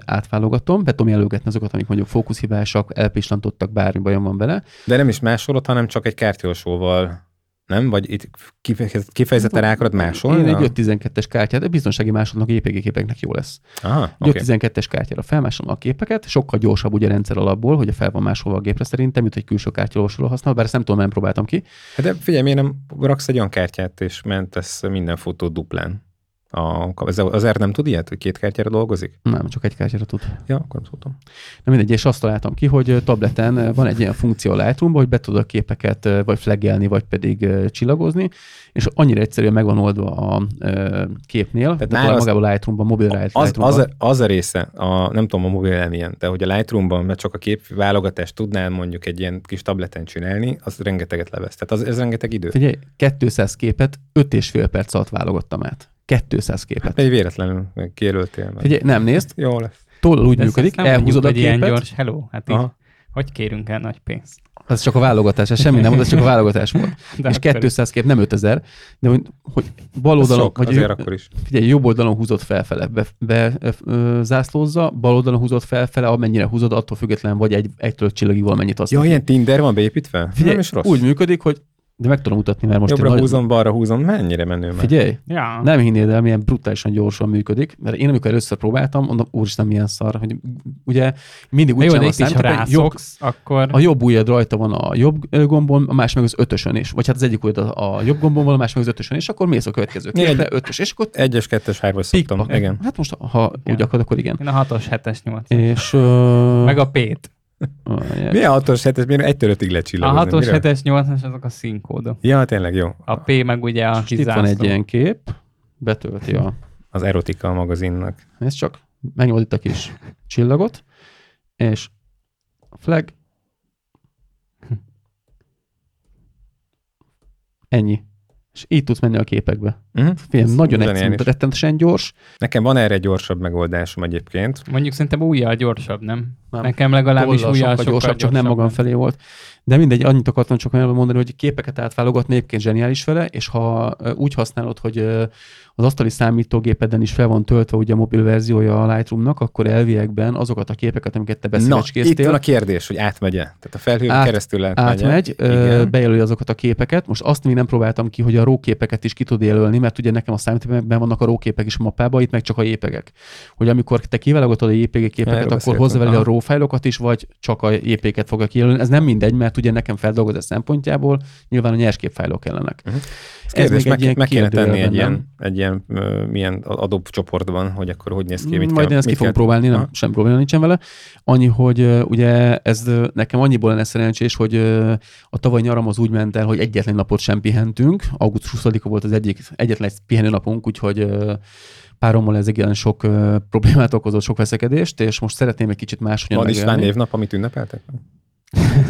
[SPEAKER 1] átválogatom, be tudom jelölgetni azokat, amik mondjuk fókuszhibásak, elpislantottak, bármi bajom van vele.
[SPEAKER 2] De nem is másolod, hanem csak egy kártyolsóval, nem? Vagy itt kifejez- kifejezetten rá akarod másolni?
[SPEAKER 1] Én egy 512-es kártyát, de biztonsági másolnak JPG képeknek jó lesz.
[SPEAKER 2] Aha,
[SPEAKER 1] Egy
[SPEAKER 2] oké.
[SPEAKER 1] 512-es kártyára felmásolom a képeket, sokkal gyorsabb ugye a rendszer alapból, hogy a fel van másolva a gépre szerintem, mint egy külső kártyolósról használ, bár ezt nem tudom, nem próbáltam ki.
[SPEAKER 2] Hát De figyelj, miért nem raksz egy olyan kártyát, és mentesz minden fotót duplán? A, az, R nem tud ilyet, hogy két kártyára dolgozik?
[SPEAKER 1] Nem, csak egy kártyára tud.
[SPEAKER 2] Ja, akkor tudom.
[SPEAKER 1] Na mindegy, és azt találtam ki, hogy tableten van egy ilyen funkció a Lightroomban, hogy be tudod a képeket vagy flaggelni, vagy pedig csillagozni, és annyira egyszerűen meg van oldva a képnél, tehát
[SPEAKER 2] nála az-
[SPEAKER 1] magában a Lightroomban, mobil
[SPEAKER 2] Az, az, a, az a része, a, nem tudom a mobilen ilyen, de hogy a Lightroomban, mert csak a képválogatást tudnál mondjuk egy ilyen kis tableten csinálni, az rengeteget levesz. Tehát az, ez rengeteg idő.
[SPEAKER 1] Figyelj, 200 képet 5 és fél perc alatt válogattam át. 200 képet.
[SPEAKER 2] Egy véletlenül kijelöltél meg.
[SPEAKER 1] Figyelj, nem nézd,
[SPEAKER 2] Jó lesz.
[SPEAKER 1] tollal úgy
[SPEAKER 3] De
[SPEAKER 1] működik, elhúzod a képet,
[SPEAKER 3] Ilyen gyors, hello, hát így, hogy kérünk el nagy pénzt?
[SPEAKER 1] ez csak a válogatás, ez semmi nem volt, ez csak a válogatás volt.
[SPEAKER 3] De
[SPEAKER 1] és
[SPEAKER 3] akkor
[SPEAKER 1] 200 kép, nem 5000, de hogy, hogy bal oldalon,
[SPEAKER 2] sok,
[SPEAKER 1] vagy
[SPEAKER 2] azért
[SPEAKER 1] jobb,
[SPEAKER 2] akkor is.
[SPEAKER 1] figyelj, jobb oldalon húzott felfele, be, be ö, zászlózza, bal oldalon húzott felfele, amennyire húzod, attól független vagy egy, egytől csillagig valamennyit
[SPEAKER 2] Ja,
[SPEAKER 1] használ.
[SPEAKER 2] ilyen Tinder van beépítve?
[SPEAKER 1] Figyelj,
[SPEAKER 2] nem is rossz.
[SPEAKER 1] úgy működik, hogy de meg tudom mutatni, mert most
[SPEAKER 2] Jobbra
[SPEAKER 1] nagy-
[SPEAKER 2] húzom, balra húzom, mennyire menő már.
[SPEAKER 1] Figyelj,
[SPEAKER 3] Ja.
[SPEAKER 1] nem hinnéd el, milyen brutálisan gyorsan működik, mert én amikor először próbáltam, mondom, úristen, milyen szar, hogy ugye mindig úgy csinálom a
[SPEAKER 3] itt is, ha
[SPEAKER 1] hogy jobb,
[SPEAKER 3] rászoksz, akkor...
[SPEAKER 1] a jobb ujjad rajta van a jobb ö, gombon, a másik meg az ötösön is. Vagy hát az egyik ujjad a, jobb gombon van, a másik meg az ötösön, és akkor mész a következő
[SPEAKER 2] egy-
[SPEAKER 1] ötös, és akkor
[SPEAKER 2] Egyes, kettes, hármas szoktam. Igen.
[SPEAKER 1] Hát most, ha úgy akarod, akkor igen.
[SPEAKER 3] Én a 6-os, 7-es, 8
[SPEAKER 1] És... Uh,
[SPEAKER 3] Meg a P-t.
[SPEAKER 2] Milyen 6-os, 7-es, miért egytől ötig lehet
[SPEAKER 3] A
[SPEAKER 2] csillagozni?
[SPEAKER 3] 6-os,
[SPEAKER 2] Miről?
[SPEAKER 3] 7-es, 8-as azok a színkódok.
[SPEAKER 2] Ja, tényleg jó.
[SPEAKER 3] A P meg ugye a
[SPEAKER 1] most itt van egy ilyen kép, betölti a...
[SPEAKER 2] Az Erotika magazinnak.
[SPEAKER 1] Ez csak megnyomod itt a kis csillagot, és flag. Ennyi. És így tudsz menni a képekbe.
[SPEAKER 2] Uh-huh.
[SPEAKER 1] Figyelj, nagyon egyszerű,
[SPEAKER 2] is.
[SPEAKER 1] rettentesen gyors.
[SPEAKER 2] Nekem van erre egy gyorsabb megoldásom egyébként.
[SPEAKER 3] Mondjuk szerintem újjal gyorsabb, nem?
[SPEAKER 1] Nem.
[SPEAKER 3] Nekem legalábbis
[SPEAKER 1] Tollal
[SPEAKER 3] újjal
[SPEAKER 1] sokkal gyorsabb, csak nem magam felé volt. De mindegy, annyit akartam csak elmondani, hogy képeket átválogatni egyébként zseniális vele, és ha úgy használod, hogy az asztali számítógépeden is fel van töltve ugye a mobil verziója a Lightroomnak, akkor elviekben azokat a képeket, amiket te
[SPEAKER 2] Na, itt van a kérdés, hogy átmegye. Tehát a felhőn
[SPEAKER 1] Át-
[SPEAKER 2] keresztül átmegye.
[SPEAKER 1] átmegy, bejelöli azokat a képeket. Most azt még nem próbáltam ki, hogy a RAW képeket is ki tud jelölni, mert ugye nekem a számítógépben vannak a róképek is a mappában, itt meg csak a JPEG-ek. Hogy amikor te kiválogatod a JPG képeket, akkor hozza vele a RAW fájlokat is, vagy csak a JPG-ket fogja kijelölni. Ez nem mindegy, mert ugye nekem feldolgozás szempontjából nyilván a nyerskép fájlok kellenek.
[SPEAKER 2] Ez
[SPEAKER 1] Ez
[SPEAKER 2] kérdés,
[SPEAKER 1] még egy
[SPEAKER 2] meg, meg kéne tenni egy ilyen, egy ilyen ö, milyen Adobe csoportban, hogy akkor hogy néz ki, mit
[SPEAKER 1] Majd
[SPEAKER 2] kell,
[SPEAKER 1] én ezt ki fogom
[SPEAKER 2] kell-
[SPEAKER 1] próbálni, nem, sem probléma nincsen vele. Annyi, hogy ugye ez nekem annyiból lenne szerencsés, hogy a tavaly nyaram az úgy ment el, hogy egyetlen napot sem pihentünk. Augusztus 20-a volt az egyik, egyetlen egy pihenő napunk, úgyhogy párommal ez ilyen sok problémát okozott, sok veszekedést, és most szeretném egy kicsit máshogyan
[SPEAKER 2] Van István névnap, amit ünnepeltek?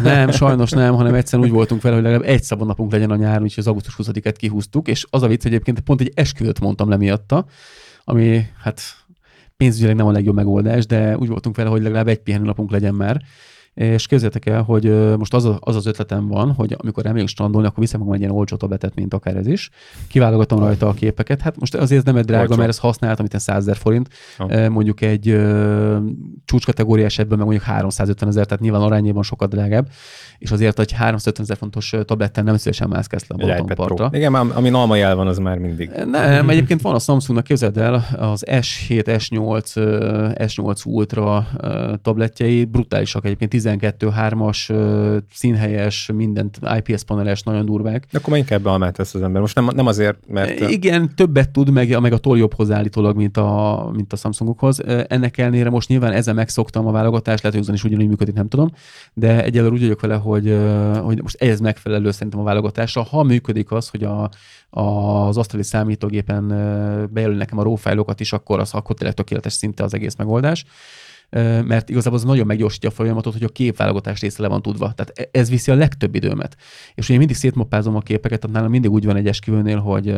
[SPEAKER 1] Nem, sajnos nem, hanem egyszerűen úgy voltunk vele, hogy legalább egy szabadnapunk legyen a nyáron, úgyhogy az augusztus 20-et kihúztuk, és az a vicc egyébként, pont egy esküvőt mondtam le miatta, ami hát pénzügyileg nem a legjobb megoldás, de úgy voltunk vele, hogy legalább egy pihenőnapunk legyen már. És képzeljétek el, hogy most az, a, az az ötletem van, hogy amikor elmegyünk strandolni, akkor viszem magam egy ilyen olcsó tabletet, mint akár ez is. Kiválogatom rajta a képeket. Hát most azért ez nem egy drága,
[SPEAKER 2] Olcsó.
[SPEAKER 1] mert ezt használtam, itt 100 ezer forint.
[SPEAKER 2] Ha.
[SPEAKER 1] Mondjuk egy csúcskategóriás ebből meg mondjuk 350 ezer, tehát nyilván arányében sokat drágább. És azért egy 350 ezer fontos ö, tabletten nem szívesen mászkálsz le a. Balatonpartra.
[SPEAKER 2] Igen, már ami alma jel van, az már mindig.
[SPEAKER 1] Nem, egyébként van a Samsungnak, képzeld el, az S7, S8, ö, S8 Ultra tabletjei brutálisak egyébként, 12.3-as, ö, színhelyes, mindent IPS paneles, nagyon durvák.
[SPEAKER 2] De akkor inkább almát tesz az ember. Most nem, nem azért, mert...
[SPEAKER 1] Igen, többet tud, meg, meg a toll jobb hozzáállítólag, mint a, mint a Samsungokhoz. Ennek ellenére most nyilván ezzel megszoktam a válogatást, lehet, hogy azon is ugyanúgy működik, nem tudom, de egyelőre úgy vagyok vele, hogy, hogy most ez megfelelő szerintem a válogatásra. Ha működik az, hogy a, az asztali számítógépen bejelöl nekem a RAW is, akkor az akkor tényleg tökéletes szinte az egész megoldás mert igazából az nagyon meggyorsítja a folyamatot, hogy a képválogatás része le van tudva. Tehát e- ez viszi a legtöbb időmet. És ugye mindig szétmappázom a képeket, tehát nálam mindig úgy van egy esküvőnél, hogy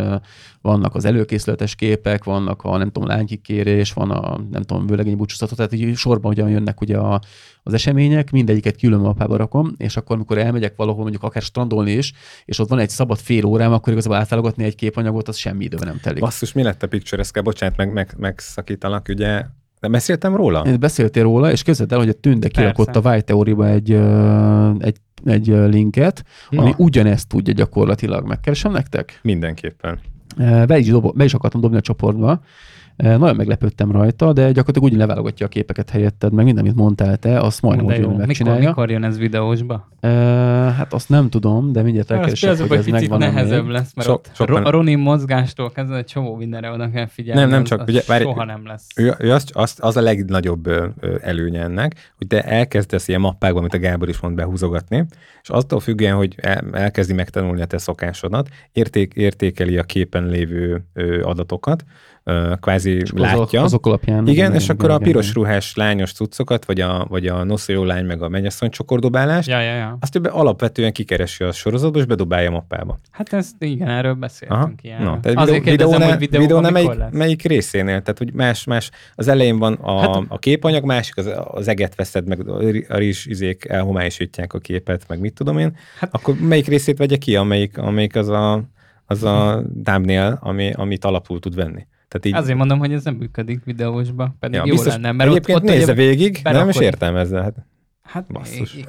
[SPEAKER 1] vannak az előkészületes képek, vannak a nem tudom, lánykikérés, van a nem tudom, vőlegény búcsúztató, tehát így sorban hogyan jönnek ugye a, az események, mindegyiket külön mappába rakom, és akkor, amikor elmegyek valahol mondjuk akár strandolni is, és ott van egy szabad fél órám, akkor igazából átválogatni egy képanyagot, az semmi időben nem telik.
[SPEAKER 2] Basszus, mi lett a picture bocsánat, meg, meg, megszakítalak, ugye? De beszéltem róla?
[SPEAKER 1] Én beszéltél róla, és képzeld el, hogy a Tünde kirakott a White Theory-ba egy, egy, egy linket,
[SPEAKER 2] Na.
[SPEAKER 1] ami ugyanezt tudja gyakorlatilag. Megkeresem nektek?
[SPEAKER 2] Mindenképpen.
[SPEAKER 1] Be is, dob, be is akartam dobni a csoportba. Nagyon meglepődtem rajta, de gyakorlatilag úgy leválogatja a képeket helyetted, meg minden, amit mondtál te, azt majdnem
[SPEAKER 3] De
[SPEAKER 1] úgy
[SPEAKER 3] jó. Mikor,
[SPEAKER 1] megcsinálja.
[SPEAKER 3] mikor jön ez videósba?
[SPEAKER 1] Ö, hát azt nem tudom, de mindjárt elkeresek, hogy ez
[SPEAKER 3] picit
[SPEAKER 1] megvan
[SPEAKER 3] nehezebb
[SPEAKER 1] még.
[SPEAKER 3] lesz, mert
[SPEAKER 2] So-
[SPEAKER 3] ott
[SPEAKER 2] sokan-
[SPEAKER 3] a Ronin mozgástól kezdve egy csomó mindenre oda kell figyelni.
[SPEAKER 2] Nem, nem csak,
[SPEAKER 3] az
[SPEAKER 2] ugye, várj-
[SPEAKER 3] soha nem lesz.
[SPEAKER 2] Ő, ő azt, azt, az a legnagyobb előnye ennek, hogy te elkezdesz ilyen mappákban, amit a Gábor is mond, behúzogatni, és attól függően, hogy el, elkezdi megtanulni a te szokásodat, érték, értékeli a képen lévő adatokat, kvázi
[SPEAKER 1] És akkor
[SPEAKER 2] látja.
[SPEAKER 1] Azok, azok alapján.
[SPEAKER 2] Igen, és akkor a
[SPEAKER 1] igen,
[SPEAKER 2] piros
[SPEAKER 1] igen.
[SPEAKER 2] ruhás lányos cuccokat, vagy a, vagy a noszó lány, meg a mennyasszony csokordobálást,
[SPEAKER 3] Ja, ja, ja.
[SPEAKER 2] azt ő be- alapvetően kikeresi a sorozatba, és bedobálja a mappába.
[SPEAKER 3] Hát ez, igen, erről beszéltünk.
[SPEAKER 2] Aha.
[SPEAKER 3] Ilyen.
[SPEAKER 2] No, tehát
[SPEAKER 3] Azért
[SPEAKER 2] videó,
[SPEAKER 3] kérdezem,
[SPEAKER 2] videó,
[SPEAKER 3] hogy
[SPEAKER 2] videó nem
[SPEAKER 3] mikor
[SPEAKER 2] melyik,
[SPEAKER 3] lesz.
[SPEAKER 2] melyik részénél, tehát hogy más, más, az elején van a,
[SPEAKER 3] Hát-
[SPEAKER 2] a képanyag, másik az, az eget veszed, meg a ri- a rizs izék elhomályosítják a képet, meg mit tudom én,
[SPEAKER 3] hát,
[SPEAKER 2] akkor melyik részét vegye ki, amelyik, amelyik az a, az a thumbnail, ami, amit alapul tud venni. Tehát így,
[SPEAKER 3] Azért mondom, hogy ez nem működik videósba, pedig
[SPEAKER 2] ja,
[SPEAKER 3] jó
[SPEAKER 2] biztos,
[SPEAKER 3] lenne. Mert ott,
[SPEAKER 2] egyébként
[SPEAKER 3] ott
[SPEAKER 2] nézze
[SPEAKER 3] ugye,
[SPEAKER 2] végig, nem is értelmezze. Hát.
[SPEAKER 3] Hát,
[SPEAKER 2] Basszus.
[SPEAKER 3] i-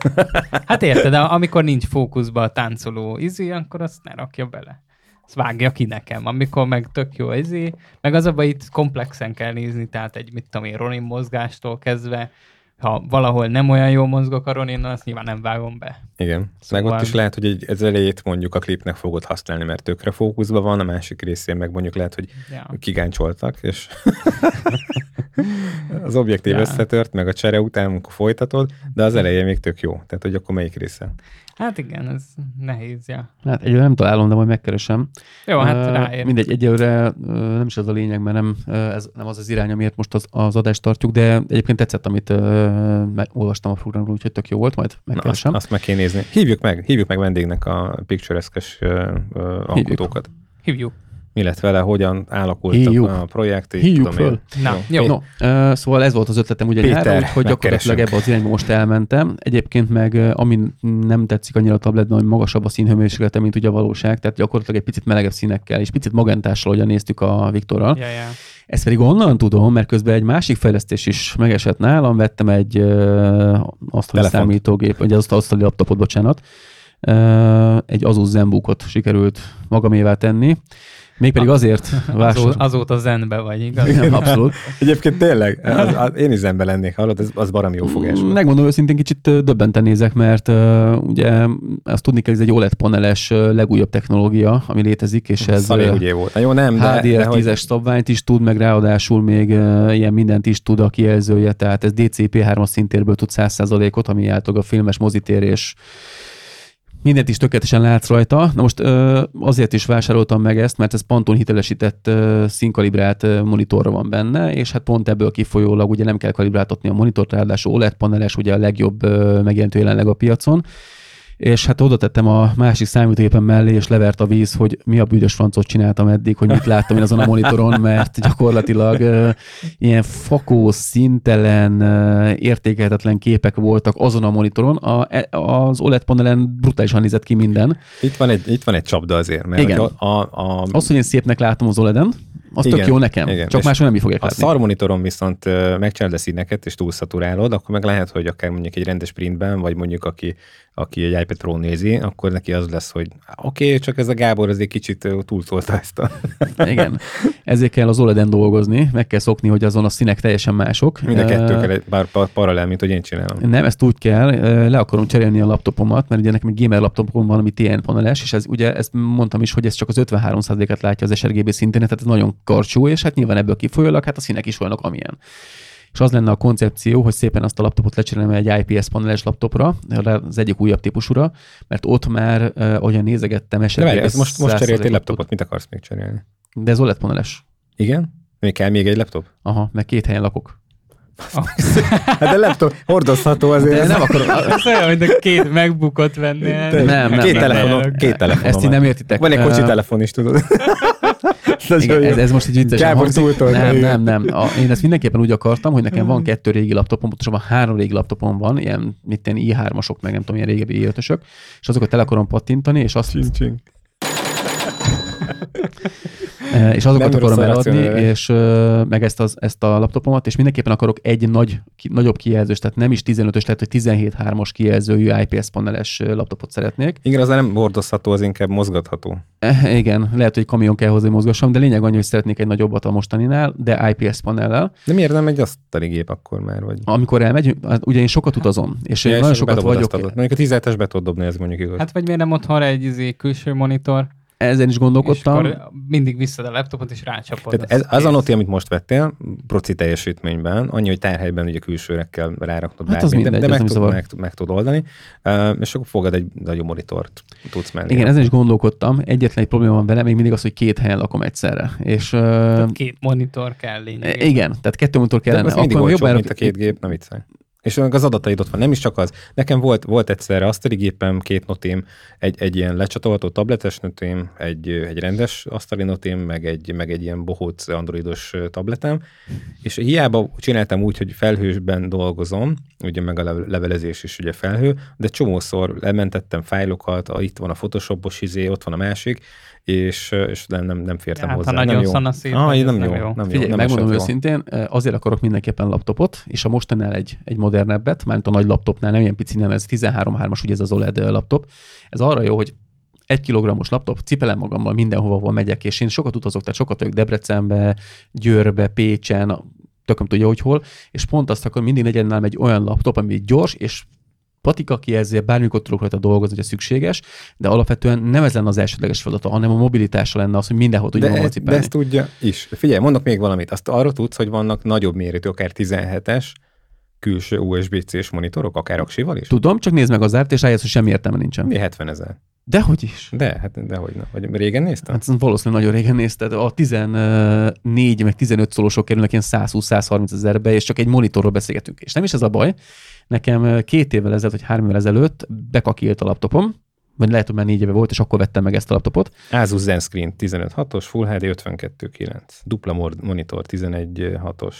[SPEAKER 3] hát érted, amikor nincs fókuszba a táncoló izi, akkor azt ne rakja bele. Azt vágja ki nekem. Amikor meg tök jó izi, meg az abban itt komplexen kell nézni, tehát egy, mit tudom én, Ronin mozgástól kezdve, ha valahol nem olyan jól mozgok a Roninnal, azt nyilván nem vágom be.
[SPEAKER 2] Igen.
[SPEAKER 3] Szóval-
[SPEAKER 2] Meg ott is lehet, hogy egy, az elejét mondjuk a klipnek fogod használni, mert tökre fókuszban van, a másik részén meg mondjuk lehet, hogy
[SPEAKER 3] Ja.
[SPEAKER 2] kigáncsoltak, és az objektív
[SPEAKER 3] Ja.
[SPEAKER 2] összetört, meg a csere után, amikor folytatod, de az eleje még tök jó. Tehát, hogy akkor melyik része?
[SPEAKER 3] Hát igen, ez nehéz, ja.
[SPEAKER 1] Hát egyébként nem találom, de majd megkeresem.
[SPEAKER 3] Jó, hát
[SPEAKER 1] Ö,
[SPEAKER 3] ráér.
[SPEAKER 1] Mindegy, egyelőre nem is ez a lényeg, mert nem, ez nem az az irány, amiért most az, az adást tartjuk, de egyébként tetszett, amit meg, olvastam a programról, úgyhogy tök jó volt, majd
[SPEAKER 2] Na, azt,
[SPEAKER 1] megkeresem.
[SPEAKER 2] azt meg kell nézni. Hívjuk meg, hívjuk meg vendégnek a ö, alkotókat.
[SPEAKER 3] Hívjuk.
[SPEAKER 2] Mi lett vele, hogyan alakultak
[SPEAKER 1] Hívjuk.
[SPEAKER 2] a projekt, így
[SPEAKER 1] Hívjuk
[SPEAKER 2] tudom én.
[SPEAKER 3] Na, jó.
[SPEAKER 1] No, ö, szóval ez volt az ötletem ugye
[SPEAKER 2] Péter,
[SPEAKER 1] nyáron, hogy gyakorlatilag ebbe az irányba most elmentem. Egyébként meg ami nem tetszik annyira a tabletben, hogy magasabb a színhőmérséklete, mint ugye a valóság, tehát gyakorlatilag egy picit melegebb színekkel, és picit magentással, ahogyan néztük a Viktorral.
[SPEAKER 3] Ja, ja.
[SPEAKER 1] Ezt pedig onnan tudom, mert közben egy másik fejlesztés is megesett nálam, vettem egy uh, asztali számítógép, vagy az asztali laptopot, bocsánat. Uh, egy Asus ZenBookot sikerült magamévá tenni. Mégpedig azért
[SPEAKER 3] Azó,
[SPEAKER 1] vásároltam.
[SPEAKER 3] azóta zenbe vagy, igaz?
[SPEAKER 1] Igen, abszolút.
[SPEAKER 2] Egyébként tényleg, az, az, én is zenben lennék, hallod, az, az baromi jó fogás volt.
[SPEAKER 1] Megmondom őszintén, kicsit döbbenten nézek, mert uh, ugye azt tudni kell, hogy ez egy OLED paneles legújabb technológia, ami létezik, és ez
[SPEAKER 2] Szalé
[SPEAKER 1] ö,
[SPEAKER 2] ugye volt. Na jó, nem, de, de hogy,
[SPEAKER 1] HDR10-es szabványt is tud, meg ráadásul még uh, ilyen mindent is tud a kijelzője, tehát ez DCP-3-as szintérből tud 100%-ot, ami által a filmes mozitér és mindent is tökéletesen látsz rajta. Na most ö, azért is vásároltam meg ezt, mert ez Pantone hitelesített ö, színkalibrált ö, monitorra van benne, és hát pont ebből kifolyólag ugye nem kell kalibráltatni a monitort, ráadásul OLED paneles, ugye a legjobb ö, megjelentő jelenleg a piacon. És hát oda tettem a másik számítógépen mellé, és levert a víz, hogy mi a büdös francot csináltam eddig, hogy mit láttam én azon a monitoron, mert gyakorlatilag uh, ilyen fakó, szintelen, uh, értékelhetetlen képek voltak azon a monitoron. A, e- az OLED panelen brutálisan nézett ki minden.
[SPEAKER 2] itt, van egy, itt van egy csapda azért, mert
[SPEAKER 1] Igen.
[SPEAKER 2] a, a, a,
[SPEAKER 1] Az, hogy én szépnek látom az OLED-en, az
[SPEAKER 2] Igen,
[SPEAKER 1] tök jó nekem.
[SPEAKER 2] igen.
[SPEAKER 1] Csak máshol nem így fogják
[SPEAKER 2] a
[SPEAKER 1] látni.
[SPEAKER 2] szar monitoron viszont megcsinálod a színeket, és túlszaturálod, akkor meg lehet, hogy akár mondjuk egy rendes printben, vagy mondjuk aki, aki egy iPad Pro nézi, akkor neki az lesz, hogy oké, okay, csak ez a Gábor azért kicsit ö, túltolta ezt a...
[SPEAKER 1] Igen. Ezért kell az OLED-en dolgozni, meg kell szokni, hogy azon a színek teljesen mások.
[SPEAKER 2] Mind a kettő
[SPEAKER 1] Ö,
[SPEAKER 2] kell pár paralel, mint hogy én csinálom.
[SPEAKER 1] Nem, ezt úgy kell, le akarom cserélni a laptopomat, mert ugye nekem egy gamer laptopom van, ami TN paneles, és ez ugye, ezt mondtam is, hogy ez csak az 53%-át látja az sRGB szintén, tehát ez nagyon karcsú, és hát nyilván ebből kifolyólag, hát a színek is olyanok, amilyen. És az lenne a koncepció, hogy szépen azt a laptopot lecserélem egy IPS paneles laptopra, az egyik újabb típusúra, mert ott már, ahogyan nézegettem,
[SPEAKER 2] De
[SPEAKER 1] sRGB
[SPEAKER 2] várj, most, most
[SPEAKER 1] 100%
[SPEAKER 2] cseréltél laptopot, mit akarsz még cserélni?
[SPEAKER 1] De ez OLED paneles.
[SPEAKER 2] Igen? Még kell még egy laptop?
[SPEAKER 1] Aha, meg két helyen lakok.
[SPEAKER 2] Hát de laptop hordozható azért.
[SPEAKER 1] De
[SPEAKER 2] ez-
[SPEAKER 1] nem akarom,
[SPEAKER 3] Ez olyan, mint a két megbukott vennél.
[SPEAKER 1] Nem, nem,
[SPEAKER 2] két
[SPEAKER 1] nem,
[SPEAKER 2] telefonom,
[SPEAKER 3] nem.
[SPEAKER 2] két telefonom.
[SPEAKER 1] ezt így nem értitek.
[SPEAKER 2] Van egy kocsi telefon is, tudod.
[SPEAKER 1] Igen, ez, ez most egy vicces.
[SPEAKER 2] Gábor
[SPEAKER 1] Nem, nem, nem. A, én ezt mindenképpen úgy akartam, hogy nekem van kettő régi laptopom, pontosabban három régi laptopom van, ilyen, mit ilyen i3-asok, meg nem tudom, ilyen régebbi i5-ösök, és azokat el akarom pattintani, és azt,
[SPEAKER 2] Csing, csing.
[SPEAKER 1] Eh, és azokat
[SPEAKER 2] Nem
[SPEAKER 1] akarom eladni, és ö, meg ezt, az, ezt a laptopomat, és mindenképpen akarok egy nagy, ki, nagyobb kijelzős, tehát nem is 15-ös, lehet, hogy 17-3-as kijelzőjű IPS paneles ö, laptopot szeretnék.
[SPEAKER 2] Igen, az nem hordozható, az inkább mozgatható.
[SPEAKER 1] Eh, igen, lehet, hogy kamion kell hozzá, hogy mozgassam, de lényeg annyi, hogy szeretnék egy nagyobbat a mostaninál, de IPS panellel.
[SPEAKER 2] De miért nem egy asztali gép akkor már? Vagy...
[SPEAKER 1] Amikor elmegy, hát ugye én sokat utazom, és én
[SPEAKER 2] Ja,
[SPEAKER 1] nagyon
[SPEAKER 2] és
[SPEAKER 1] sokat vagyok.
[SPEAKER 2] Mondjuk a 17-es be tudod dobni, ez mondjuk igaz.
[SPEAKER 3] Hát vagy miért nem otthonra egy izé, külső monitor,
[SPEAKER 1] ezen is
[SPEAKER 3] és
[SPEAKER 1] gondolkodtam.
[SPEAKER 3] akkor mindig visszad a laptopot, és rácsapod.
[SPEAKER 2] Tehát ez, az a noti, amit most vettél, proci teljesítményben, annyi, hogy tárhelyben ugye külsőre kell ráraknod
[SPEAKER 1] Hát
[SPEAKER 2] bármit, de,
[SPEAKER 1] mindegy,
[SPEAKER 2] de
[SPEAKER 1] az
[SPEAKER 2] meg, tud, meg, meg tudod oldani, uh, és akkor fogad egy nagyobb monitort, tudsz menni.
[SPEAKER 1] Igen, ezen is gondolkodtam. Egyetlen egy probléma van vele, még mindig az, hogy két helyen lakom egyszerre. És ö,
[SPEAKER 3] Tehát két monitor kell lényegében.
[SPEAKER 1] igen, tehát kettő
[SPEAKER 2] De
[SPEAKER 1] kellene.
[SPEAKER 2] az mindig
[SPEAKER 1] Akkor
[SPEAKER 2] olcsóbb,
[SPEAKER 1] jobb
[SPEAKER 2] mint a két gép, nem viccelj. És az adataid ott van, nem is csak az. Nekem volt, volt egyszerre asztali gépem, két notém, egy, egy ilyen lecsatolható tabletes notém, egy, egy rendes asztali notém, meg egy, meg egy ilyen bohóc androidos tabletem, és hiába csináltam úgy, hogy felhősben dolgozom, ugye meg a lev- levelezés is ugye felhő, de csomószor lementettem fájlokat, itt van a photoshopos izé, ott van a másik, és, és nem, nem, nem fértem
[SPEAKER 3] Hát, ha
[SPEAKER 2] hozzá.
[SPEAKER 3] nagyon
[SPEAKER 2] nem jó.
[SPEAKER 3] szanaszét
[SPEAKER 2] ah, nem,
[SPEAKER 3] nem
[SPEAKER 2] jó,
[SPEAKER 3] jó.
[SPEAKER 2] nem jó.
[SPEAKER 1] Figyelj,
[SPEAKER 2] nem
[SPEAKER 1] megmondom
[SPEAKER 2] jó.
[SPEAKER 1] őszintén, azért akarok mindenképpen laptopot, és a mostanál egy, egy modernebbet, mármint a nagy laptopnál, nem ilyen pici, nem ez 13-3-as, ugye ez az OLED laptop. Ez arra jó, hogy egy kilogrammos laptop, cipelem magammal mindenhova, ahol megyek, és én sokat utazok, tehát sokat vagyok Debrecenbe, Győrbe, Pécsen, tököm tudja, hogy hol, és pont azt akarom, mindig legyen nálam egy olyan laptop, ami gyors, és patika kijelző, bármikor tudok rajta dolgozni, hogyha szükséges, de alapvetően nem ez lenne az elsődleges feladata, hanem a mobilitása lenne az, hogy mindenhol tudjam
[SPEAKER 2] de, de ezt tudja is. Figyelj, mondok még valamit. Azt arra tudsz, hogy vannak nagyobb méretű, akár 17-es külső USB-C-s monitorok, akár aksival is?
[SPEAKER 1] Tudom, csak nézd meg az árt, és rájössz, hogy semmi értelme nincsen.
[SPEAKER 2] Mi 70 ezer?
[SPEAKER 1] Dehogy is.
[SPEAKER 2] De, hát dehogy nem. Vagy régen néztem?
[SPEAKER 1] Hát valószínűleg nagyon régen nézted. A 14 meg 15 szólósok kerülnek ilyen 120-130 ezerbe, és csak egy monitorról beszélgetünk. És nem is ez a baj. Nekem két évvel ezelőtt, vagy három évvel ezelőtt bekakilt a laptopom, vagy lehet, hogy már négy éve volt, és akkor vettem meg ezt a laptopot.
[SPEAKER 2] Asus ZenScreen 15.6-os, Full HD 52.9, dupla monitor 11.6-os,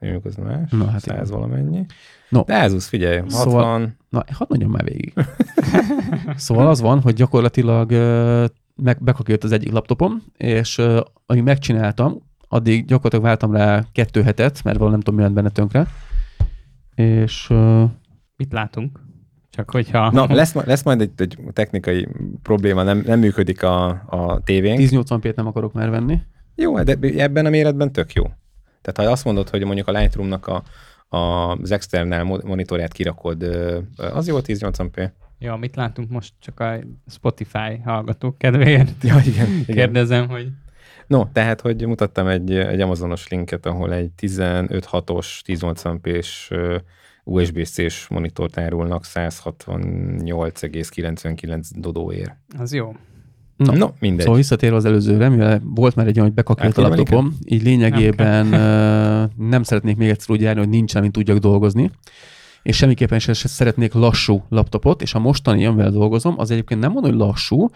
[SPEAKER 2] mondjuk az más,
[SPEAKER 1] Na,
[SPEAKER 2] hát
[SPEAKER 1] hát
[SPEAKER 2] 100
[SPEAKER 1] igen.
[SPEAKER 2] valamennyi.
[SPEAKER 1] No.
[SPEAKER 2] De Asus, figyelj, 60,
[SPEAKER 1] Szóval- Na, hadd mondjam már végig. szóval az van, hogy gyakorlatilag meg, bekakilt az egyik laptopom, és ö, amíg megcsináltam, addig gyakorlatilag váltam rá kettő hetet, mert valami nem tudom, mi lett benne tönkre. És ö,
[SPEAKER 3] Mit látunk? Csak hogyha...
[SPEAKER 2] Na, lesz, lesz majd egy, egy technikai probléma, nem, nem működik a, a tévénk.
[SPEAKER 1] 1080p-t nem akarok már venni.
[SPEAKER 2] Jó, de ebben a méretben tök jó. Tehát ha azt mondod, hogy mondjuk a Lightroom-nak a, a, az externál mo- monitorját kirakod, az jó 1080p.
[SPEAKER 3] Ja, amit látunk most csak a Spotify hallgatók kedvéért.
[SPEAKER 2] Ja, igen. igen.
[SPEAKER 3] Kérdezem, hogy
[SPEAKER 2] No, tehát, hogy mutattam egy, egy Amazonos linket, ahol egy 15.6-os 1080p-s ö, USB-C-s monitort árulnak 168,99 dodóért.
[SPEAKER 3] az jó.
[SPEAKER 1] Na,
[SPEAKER 2] No, mindegy.
[SPEAKER 1] Szóval visszatérve az előzőre, mivel volt már egy olyan, hogy bekakilt a laptopom, így lényegében ö, nem szeretnék még egyszer úgy járni, hogy nincsen, mint tudjak dolgozni, és semmiképpen sem szeretnék lassú laptopot, és a mostani, amivel dolgozom, az egyébként nem mondom, hogy lassú,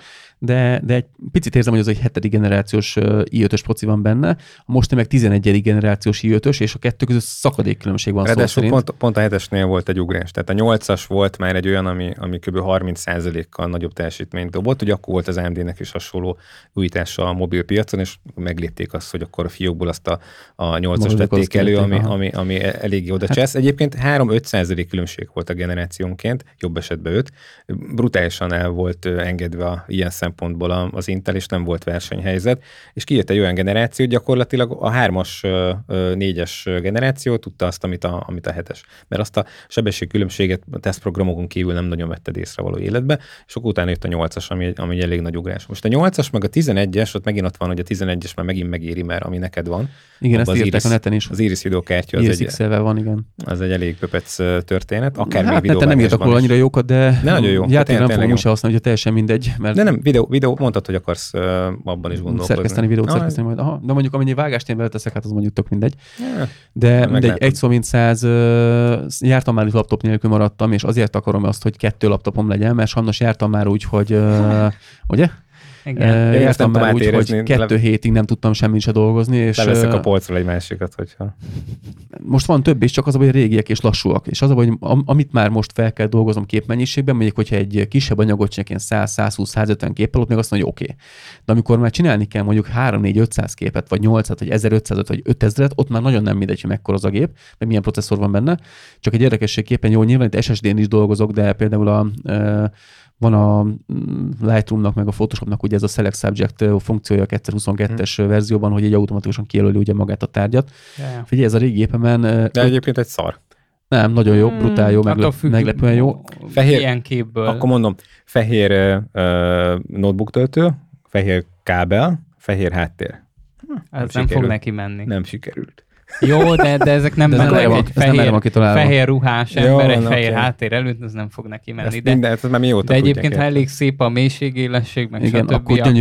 [SPEAKER 1] de, de egy picit érzem, hogy az egy hetedik generációs ö, i5-ös proci van benne, a mostani meg 11. generációs i5-ös, és a kettő között szakadék különbség van szó
[SPEAKER 2] Ráadásul
[SPEAKER 1] szerint.
[SPEAKER 2] pont, pont a hetesnél volt egy ugrás. Tehát a nyolcas volt már egy olyan, ami, ami kb. 30%-kal nagyobb teljesítményt dobott. Ugye akkor volt az AMD-nek is hasonló újítása a mobil piacon, és meglépték azt, hogy akkor a fiókból azt a, a 8-as
[SPEAKER 1] Maradékot
[SPEAKER 2] tették elő, ami,
[SPEAKER 1] aha.
[SPEAKER 2] ami, ami eléggé oda hát, Egyébként 3-5% különbség volt a generációnként, jobb esetben 5. Brutálisan el volt engedve a, ilyen szempontból a- az Intel, és nem volt versenyhelyzet, és kijött egy olyan generáció, gyakorlatilag a 3-as, 4-es generáció tudta azt, amit a, amit a 7-es. Mert azt a sebességkülönbséget a tesztprogramokon kívül nem nagyon vetted észre való életbe, és akkor utána jött a 8-as, ami, ami egy elég nagy ugrás. Most a 8-as meg a 11-es, ott megint ott van, hogy a 11-es már megint megéri, mert ami neked van.
[SPEAKER 1] Igen, ezt
[SPEAKER 2] az
[SPEAKER 1] írták a
[SPEAKER 2] Iris-
[SPEAKER 1] neten is.
[SPEAKER 2] Az Iris videókártya az
[SPEAKER 1] Iris
[SPEAKER 2] egy,
[SPEAKER 1] van, igen.
[SPEAKER 2] az egy elég pöpec történet, akár
[SPEAKER 1] hát
[SPEAKER 2] még
[SPEAKER 1] neten nem írtak róla annyira jókat, de
[SPEAKER 2] De nagyon jó.
[SPEAKER 1] Játék
[SPEAKER 2] tényleg-
[SPEAKER 1] nem fogom se használni, hogy teljesen mindegy, mert
[SPEAKER 2] De nem, videó, videó, mondtad, hogy akarsz uh, abban is gondolkozni.
[SPEAKER 1] szerkeszteni videót, szerkeszteni majd. Aha, de mondjuk amennyi vágást én beleteszek, hát az mondjuk tök mindegy.
[SPEAKER 2] Ja,
[SPEAKER 1] De mindegy,
[SPEAKER 2] meglátod.
[SPEAKER 1] egy szó mint száz, ö, jártam már itt laptop nélkül maradtam, és azért akarom azt, hogy kettő laptopom legyen, mert sajnos jártam már úgy, hogy ö, ugye?
[SPEAKER 3] Igen.
[SPEAKER 1] Ö,
[SPEAKER 2] ezt nem tudom
[SPEAKER 1] úgy, hogy kettő
[SPEAKER 2] le-
[SPEAKER 1] hétig nem tudtam semmit se dolgozni, és
[SPEAKER 2] Leveszek a polcról egy másikat, hogyha...
[SPEAKER 1] most van több is, csak az hogy régiek és lassúak. És az hogy am- amit már most fel kell dolgoznom képmennyiségben, mondjuk, hogyha egy kisebb anyagot csinálok, ilyen 100, 120, 150 képpel, ott még azt mondja, hogy oké. Okay. De amikor már csinálni kell mondjuk 3, 4, 500 képet, vagy 800, vagy 1500, vagy 5000-et, ott már nagyon nem mindegy, hogy mekkora az a gép, meg milyen processzor van benne. Csak egy érdekességképpen jó, nyilván itt SSD-n is dolgozok, de például a van a mm, Lightroom-nak, meg a Photoshopnak ugye ez a Select Subject ö, funkciója a 2022-es verzióban, hogy egy automatikusan kijelöli ugye magát a tárgyat.
[SPEAKER 3] Ja.
[SPEAKER 1] Figyelj, ez a régi gépemen ö,
[SPEAKER 2] De egyébként egy szar.
[SPEAKER 1] nem, nagyon jó,
[SPEAKER 3] Hmm,
[SPEAKER 1] brutál jó, meglep,
[SPEAKER 3] függ,
[SPEAKER 1] meglepően jó.
[SPEAKER 2] Fehér-
[SPEAKER 3] Ilyen képből.
[SPEAKER 2] Akkor mondom, fehér uh, notebook töltő, fehér kábel, fehér háttér.
[SPEAKER 3] Ez nem
[SPEAKER 2] sikerült.
[SPEAKER 3] fog neki menni.
[SPEAKER 2] Nem sikerült.
[SPEAKER 3] Jó, de, de ezek nem
[SPEAKER 1] De ez nem
[SPEAKER 3] mennek
[SPEAKER 1] van,
[SPEAKER 3] egy
[SPEAKER 1] ez nem
[SPEAKER 3] fehér, fehér ruhás
[SPEAKER 2] Jó,
[SPEAKER 3] ember egy fehér
[SPEAKER 2] oké.
[SPEAKER 3] háttér előtt, ez nem fog neki menni.
[SPEAKER 2] Ezt
[SPEAKER 3] De,
[SPEAKER 2] minden, ezt már mióta
[SPEAKER 3] de egyébként, ha
[SPEAKER 2] el.
[SPEAKER 3] elég szép a mélységélesség, meg
[SPEAKER 1] Igen,
[SPEAKER 3] stb.,
[SPEAKER 1] akkor
[SPEAKER 3] akkor,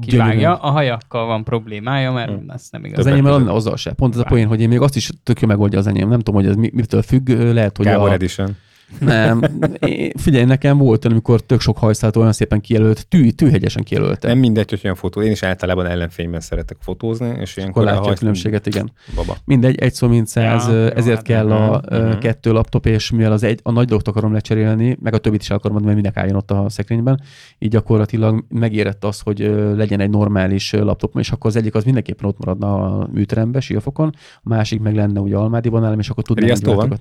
[SPEAKER 3] kivágja.
[SPEAKER 1] gyönyörűen.
[SPEAKER 3] A hajakkal van problémája, mert
[SPEAKER 2] Hmm.
[SPEAKER 3] ezt nem
[SPEAKER 1] Az
[SPEAKER 3] igaz.
[SPEAKER 1] enyém
[SPEAKER 2] között.
[SPEAKER 1] lenne azzal se. Pont ez a poén, hogy én még azt is tök megoldja az enyém. Nem tudom, hogy ez mi- mitől függ, lehet, hogy
[SPEAKER 2] Gábor
[SPEAKER 1] a...
[SPEAKER 2] Edition.
[SPEAKER 1] Nem, én, figyelj, nekem volt olyan, amikor tök sok hajszát olyan szépen kijelölt, tű, tűhegyesen kijelölte.
[SPEAKER 2] Nem mindegy, hogy olyan fotó. Én is általában ellenfényben szeretek fotózni, és
[SPEAKER 1] Akkor
[SPEAKER 2] ilyenkor
[SPEAKER 1] látja a
[SPEAKER 2] hajsz-
[SPEAKER 1] különbséget, igen.
[SPEAKER 2] Baba.
[SPEAKER 1] Mindegy, egy szó mint száz,
[SPEAKER 3] Ja, jó,
[SPEAKER 1] ezért
[SPEAKER 3] hát
[SPEAKER 1] kell a
[SPEAKER 2] mhm,
[SPEAKER 1] uh
[SPEAKER 2] mhm.
[SPEAKER 1] kettő laptop, és mivel az egy, a nagy dolgot akarom lecserélni, meg a többit is akarom adni, mert minek álljon ott a szekrényben, így gyakorlatilag megérett az, hogy legyen egy normális laptop, és akkor az egyik az mindenképpen ott maradna a műteremben, siófokon, a másik meg lenne ugye Almádiban nálam, és akkor tudnám
[SPEAKER 2] van?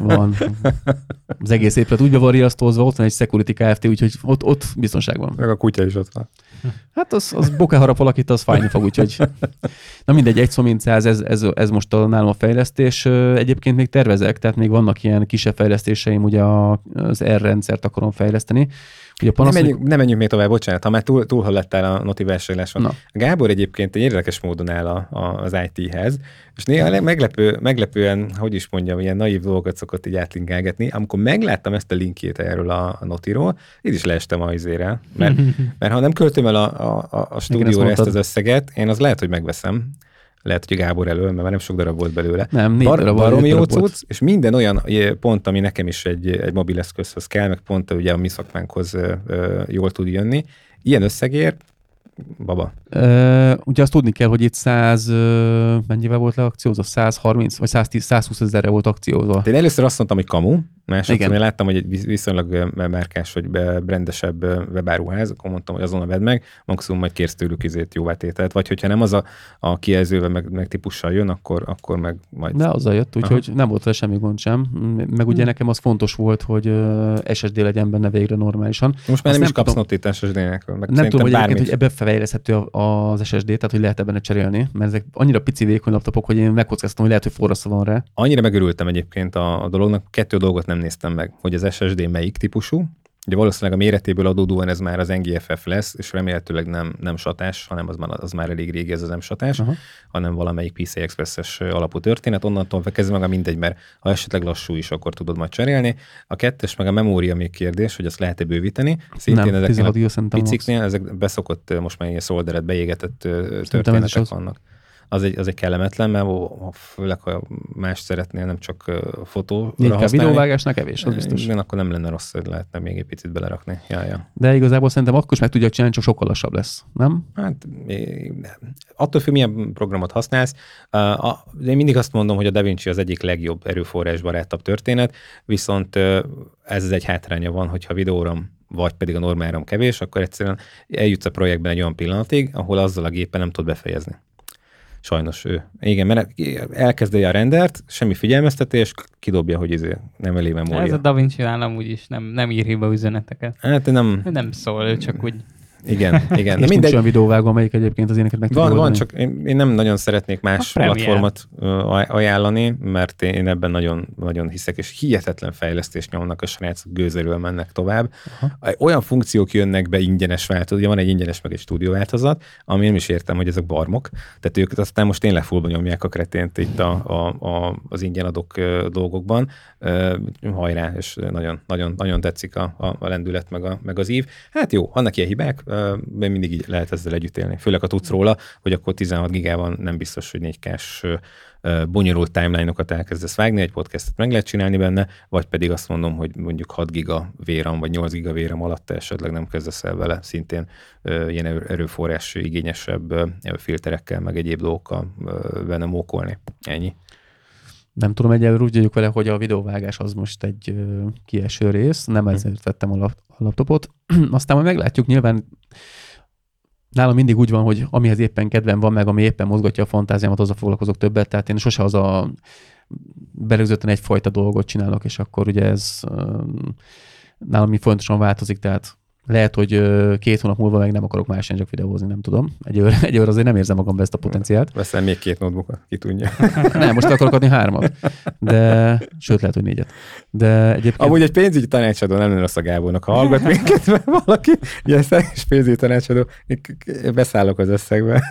[SPEAKER 1] van. Az egész épület úgy be van riasztózva, ott van egy Security Kft., úgyhogy ott, ott biztonság van.
[SPEAKER 2] Meg a kutya is ott van.
[SPEAKER 1] Hát az, az boká harap valakit, az fájni fog, úgyhogy... Na mindegy, egy szó mint száz, ez, ez, ez most a, nálam a fejlesztés. Egyébként még tervezek, tehát még vannak ilyen kisebb fejlesztéseim, ugye az R rendszert akarom fejleszteni. Ugye a
[SPEAKER 2] Nem
[SPEAKER 1] Panasonic...
[SPEAKER 2] menjünk, nem menjünk még tovább, bocsánat, ha már túl, túlhaladtál a noti vásárláson.
[SPEAKER 1] Na.
[SPEAKER 2] Gábor egyébként egy érdekes módon áll a, a, az IT-hez, és néha le- meglepő, meglepően, hogy is mondjam, ilyen naív dolgokat szokott így átlinkálgatni. Amikor megláttam ezt a linkjét erről a, a notiról, így is leestem a izére, mert, mert ha nem költöm el a, a, a, a stúdióra ezt az összeget, én az lehet, hogy megveszem. Lehet, hogy Gábor elől, mert már nem sok darab volt belőle.
[SPEAKER 1] Nem, négy
[SPEAKER 2] Bar,
[SPEAKER 1] darab négy
[SPEAKER 2] jó cucc, és minden olyan pont, ami nekem is egy, egy mobileszközhöz kell, meg pont ugye a mi szakmánkhoz ö, ö, jól tud jönni. Ilyen összegért, baba.
[SPEAKER 1] Ö, ugye azt tudni kell, hogy itt 100, ö, mennyivel volt le akciózva? 130 vagy 110, 120 ezerre volt akciózva.
[SPEAKER 2] Én először azt mondtam, hogy kamu, Másodszor én láttam, hogy egy viszonylag márkás, vagy brendesebb webáruház, akkor mondtam, hogy azonnal vedd meg, maximum majd kérsz tőlük izét jóvátételt, vagy hogyha nem az a, a kijelzővel meg, meg típussal jön, akkor, akkor meg majd...
[SPEAKER 1] De azzal jött, úgyhogy nem volt vele semmi gond sem. Meg ugye hmm. nekem az fontos volt, hogy SSD legyen benne végre normálisan.
[SPEAKER 2] Most már Azt nem, is kapsz notit SSD-nek.
[SPEAKER 1] Nem tudom, hogy, hogy ebbe fejleszthető az SSD, tehát hogy lehet ebben cserélni, mert ezek annyira pici vékony laptopok, hogy én megkockáztam, hogy lehet, hogy forrasza van rá.
[SPEAKER 2] Annyira megörültem egyébként a, a dolognak, kettő dolgot nem néztem meg, hogy az SSD melyik típusú, Ugye valószínűleg a méretéből adódóan ez már az NGFF lesz, és remélhetőleg nem, nem satás, hanem az már, az már elég régi ez az nem satás, uh-huh. hanem valamelyik PCI Express-es alapú történet. Onnantól kezdve meg a mindegy, mert ha esetleg lassú is, akkor tudod majd cserélni. A kettes meg a memória még kérdés, hogy azt lehet-e bővíteni.
[SPEAKER 1] Szintén nem, ezeknél a
[SPEAKER 2] piciknél, ezek beszokott most már ilyen szolderet beégetett történetek vannak az egy, az egy kellemetlen, mert ha, főleg, ha más szeretnél, nem csak fotó.
[SPEAKER 1] A videóvágásnak kevés, az biztos.
[SPEAKER 2] Igen, akkor nem lenne rossz, hogy lehetne még egy picit belerakni. Ja, ja.
[SPEAKER 1] De igazából szerintem akkor is meg tudja csinálni, csak sokkal lassabb lesz, nem?
[SPEAKER 2] Hát attól függ, milyen programot használsz. Én mindig azt mondom, hogy a DaVinci az egyik legjobb erőforrásbarátabb történet, viszont ez egy hátránya van, hogyha videóram vagy pedig a normáram kevés, akkor egyszerűen eljutsz a projektben egy olyan pillanatig, ahol azzal a gépen nem tud befejezni. Sajnos ő. Igen, mert elkezdi a rendert, semmi figyelmeztetés, kidobja, hogy izé nem elég memória. Ez
[SPEAKER 3] a Da Vinci nálam úgyis nem, nem ír hiba üzeneteket.
[SPEAKER 2] Hát nem...
[SPEAKER 3] Nem szól, ő csak úgy
[SPEAKER 2] igen, igen.
[SPEAKER 1] De mindegy. olyan videóvágó, amelyik egyébként az éneket meg
[SPEAKER 2] Van, van, csak én, én, nem nagyon szeretnék más platformot ajánlani, mert én ebben nagyon, nagyon hiszek, és hihetetlen fejlesztést nyomnak a srácok, gőzerül mennek tovább. Aha. Olyan funkciók jönnek be ingyenes változat, ugye van egy ingyenes meg egy stúdió változat, ami nem is értem, hogy ezek barmok, tehát ők aztán most tényleg fullba nyomják a kretént itt a, a, a, az ingyen adok dolgokban. Hajrá, és nagyon, nagyon, nagyon tetszik a, a, a lendület meg, a, meg az ív. Hát jó, vannak ilyen hibák, de mindig így lehet ezzel együtt élni. Főleg ha tudsz róla, hogy akkor 16 gigában nem biztos, hogy 4 k bonyolult timeline-okat elkezdesz vágni, egy podcastet meg lehet csinálni benne, vagy pedig azt mondom, hogy mondjuk 6 giga véram, vagy 8 giga véram alatt esetleg nem kezdesz el vele szintén ilyen erőforrás igényesebb filterekkel, meg egyéb dolgokkal benne mókolni. Ennyi.
[SPEAKER 1] Nem tudom, egyelőre úgy vagyok vele, hogy a videóvágás az most egy kieső rész, nem hm. ezért vettem a, lap, a laptopot. Aztán majd meglátjuk, nyilván nálam mindig úgy van, hogy amihez éppen kedvem van, meg ami éppen mozgatja a fantáziámat, a foglalkozok többet, tehát én sose az a berögzötten egyfajta dolgot csinálok, és akkor ugye ez nálam mi fontosan változik, tehát lehet, hogy két hónap múlva meg nem akarok más csak videózni, nem tudom. Egy óra, egy óra azért nem érzem magamban ezt a potenciált.
[SPEAKER 2] Veszel még két notebookot, ki tudja.
[SPEAKER 1] nem, most akarok adni hármat. De, sőt, lehet, hogy négyet. De egyébként...
[SPEAKER 2] Amúgy egy pénzügyi tanácsadó nem rossz a Gábornak. Ha hallgat minket mert valaki, ilyen szeres pénzügyi tanácsadó, beszállok az összegbe.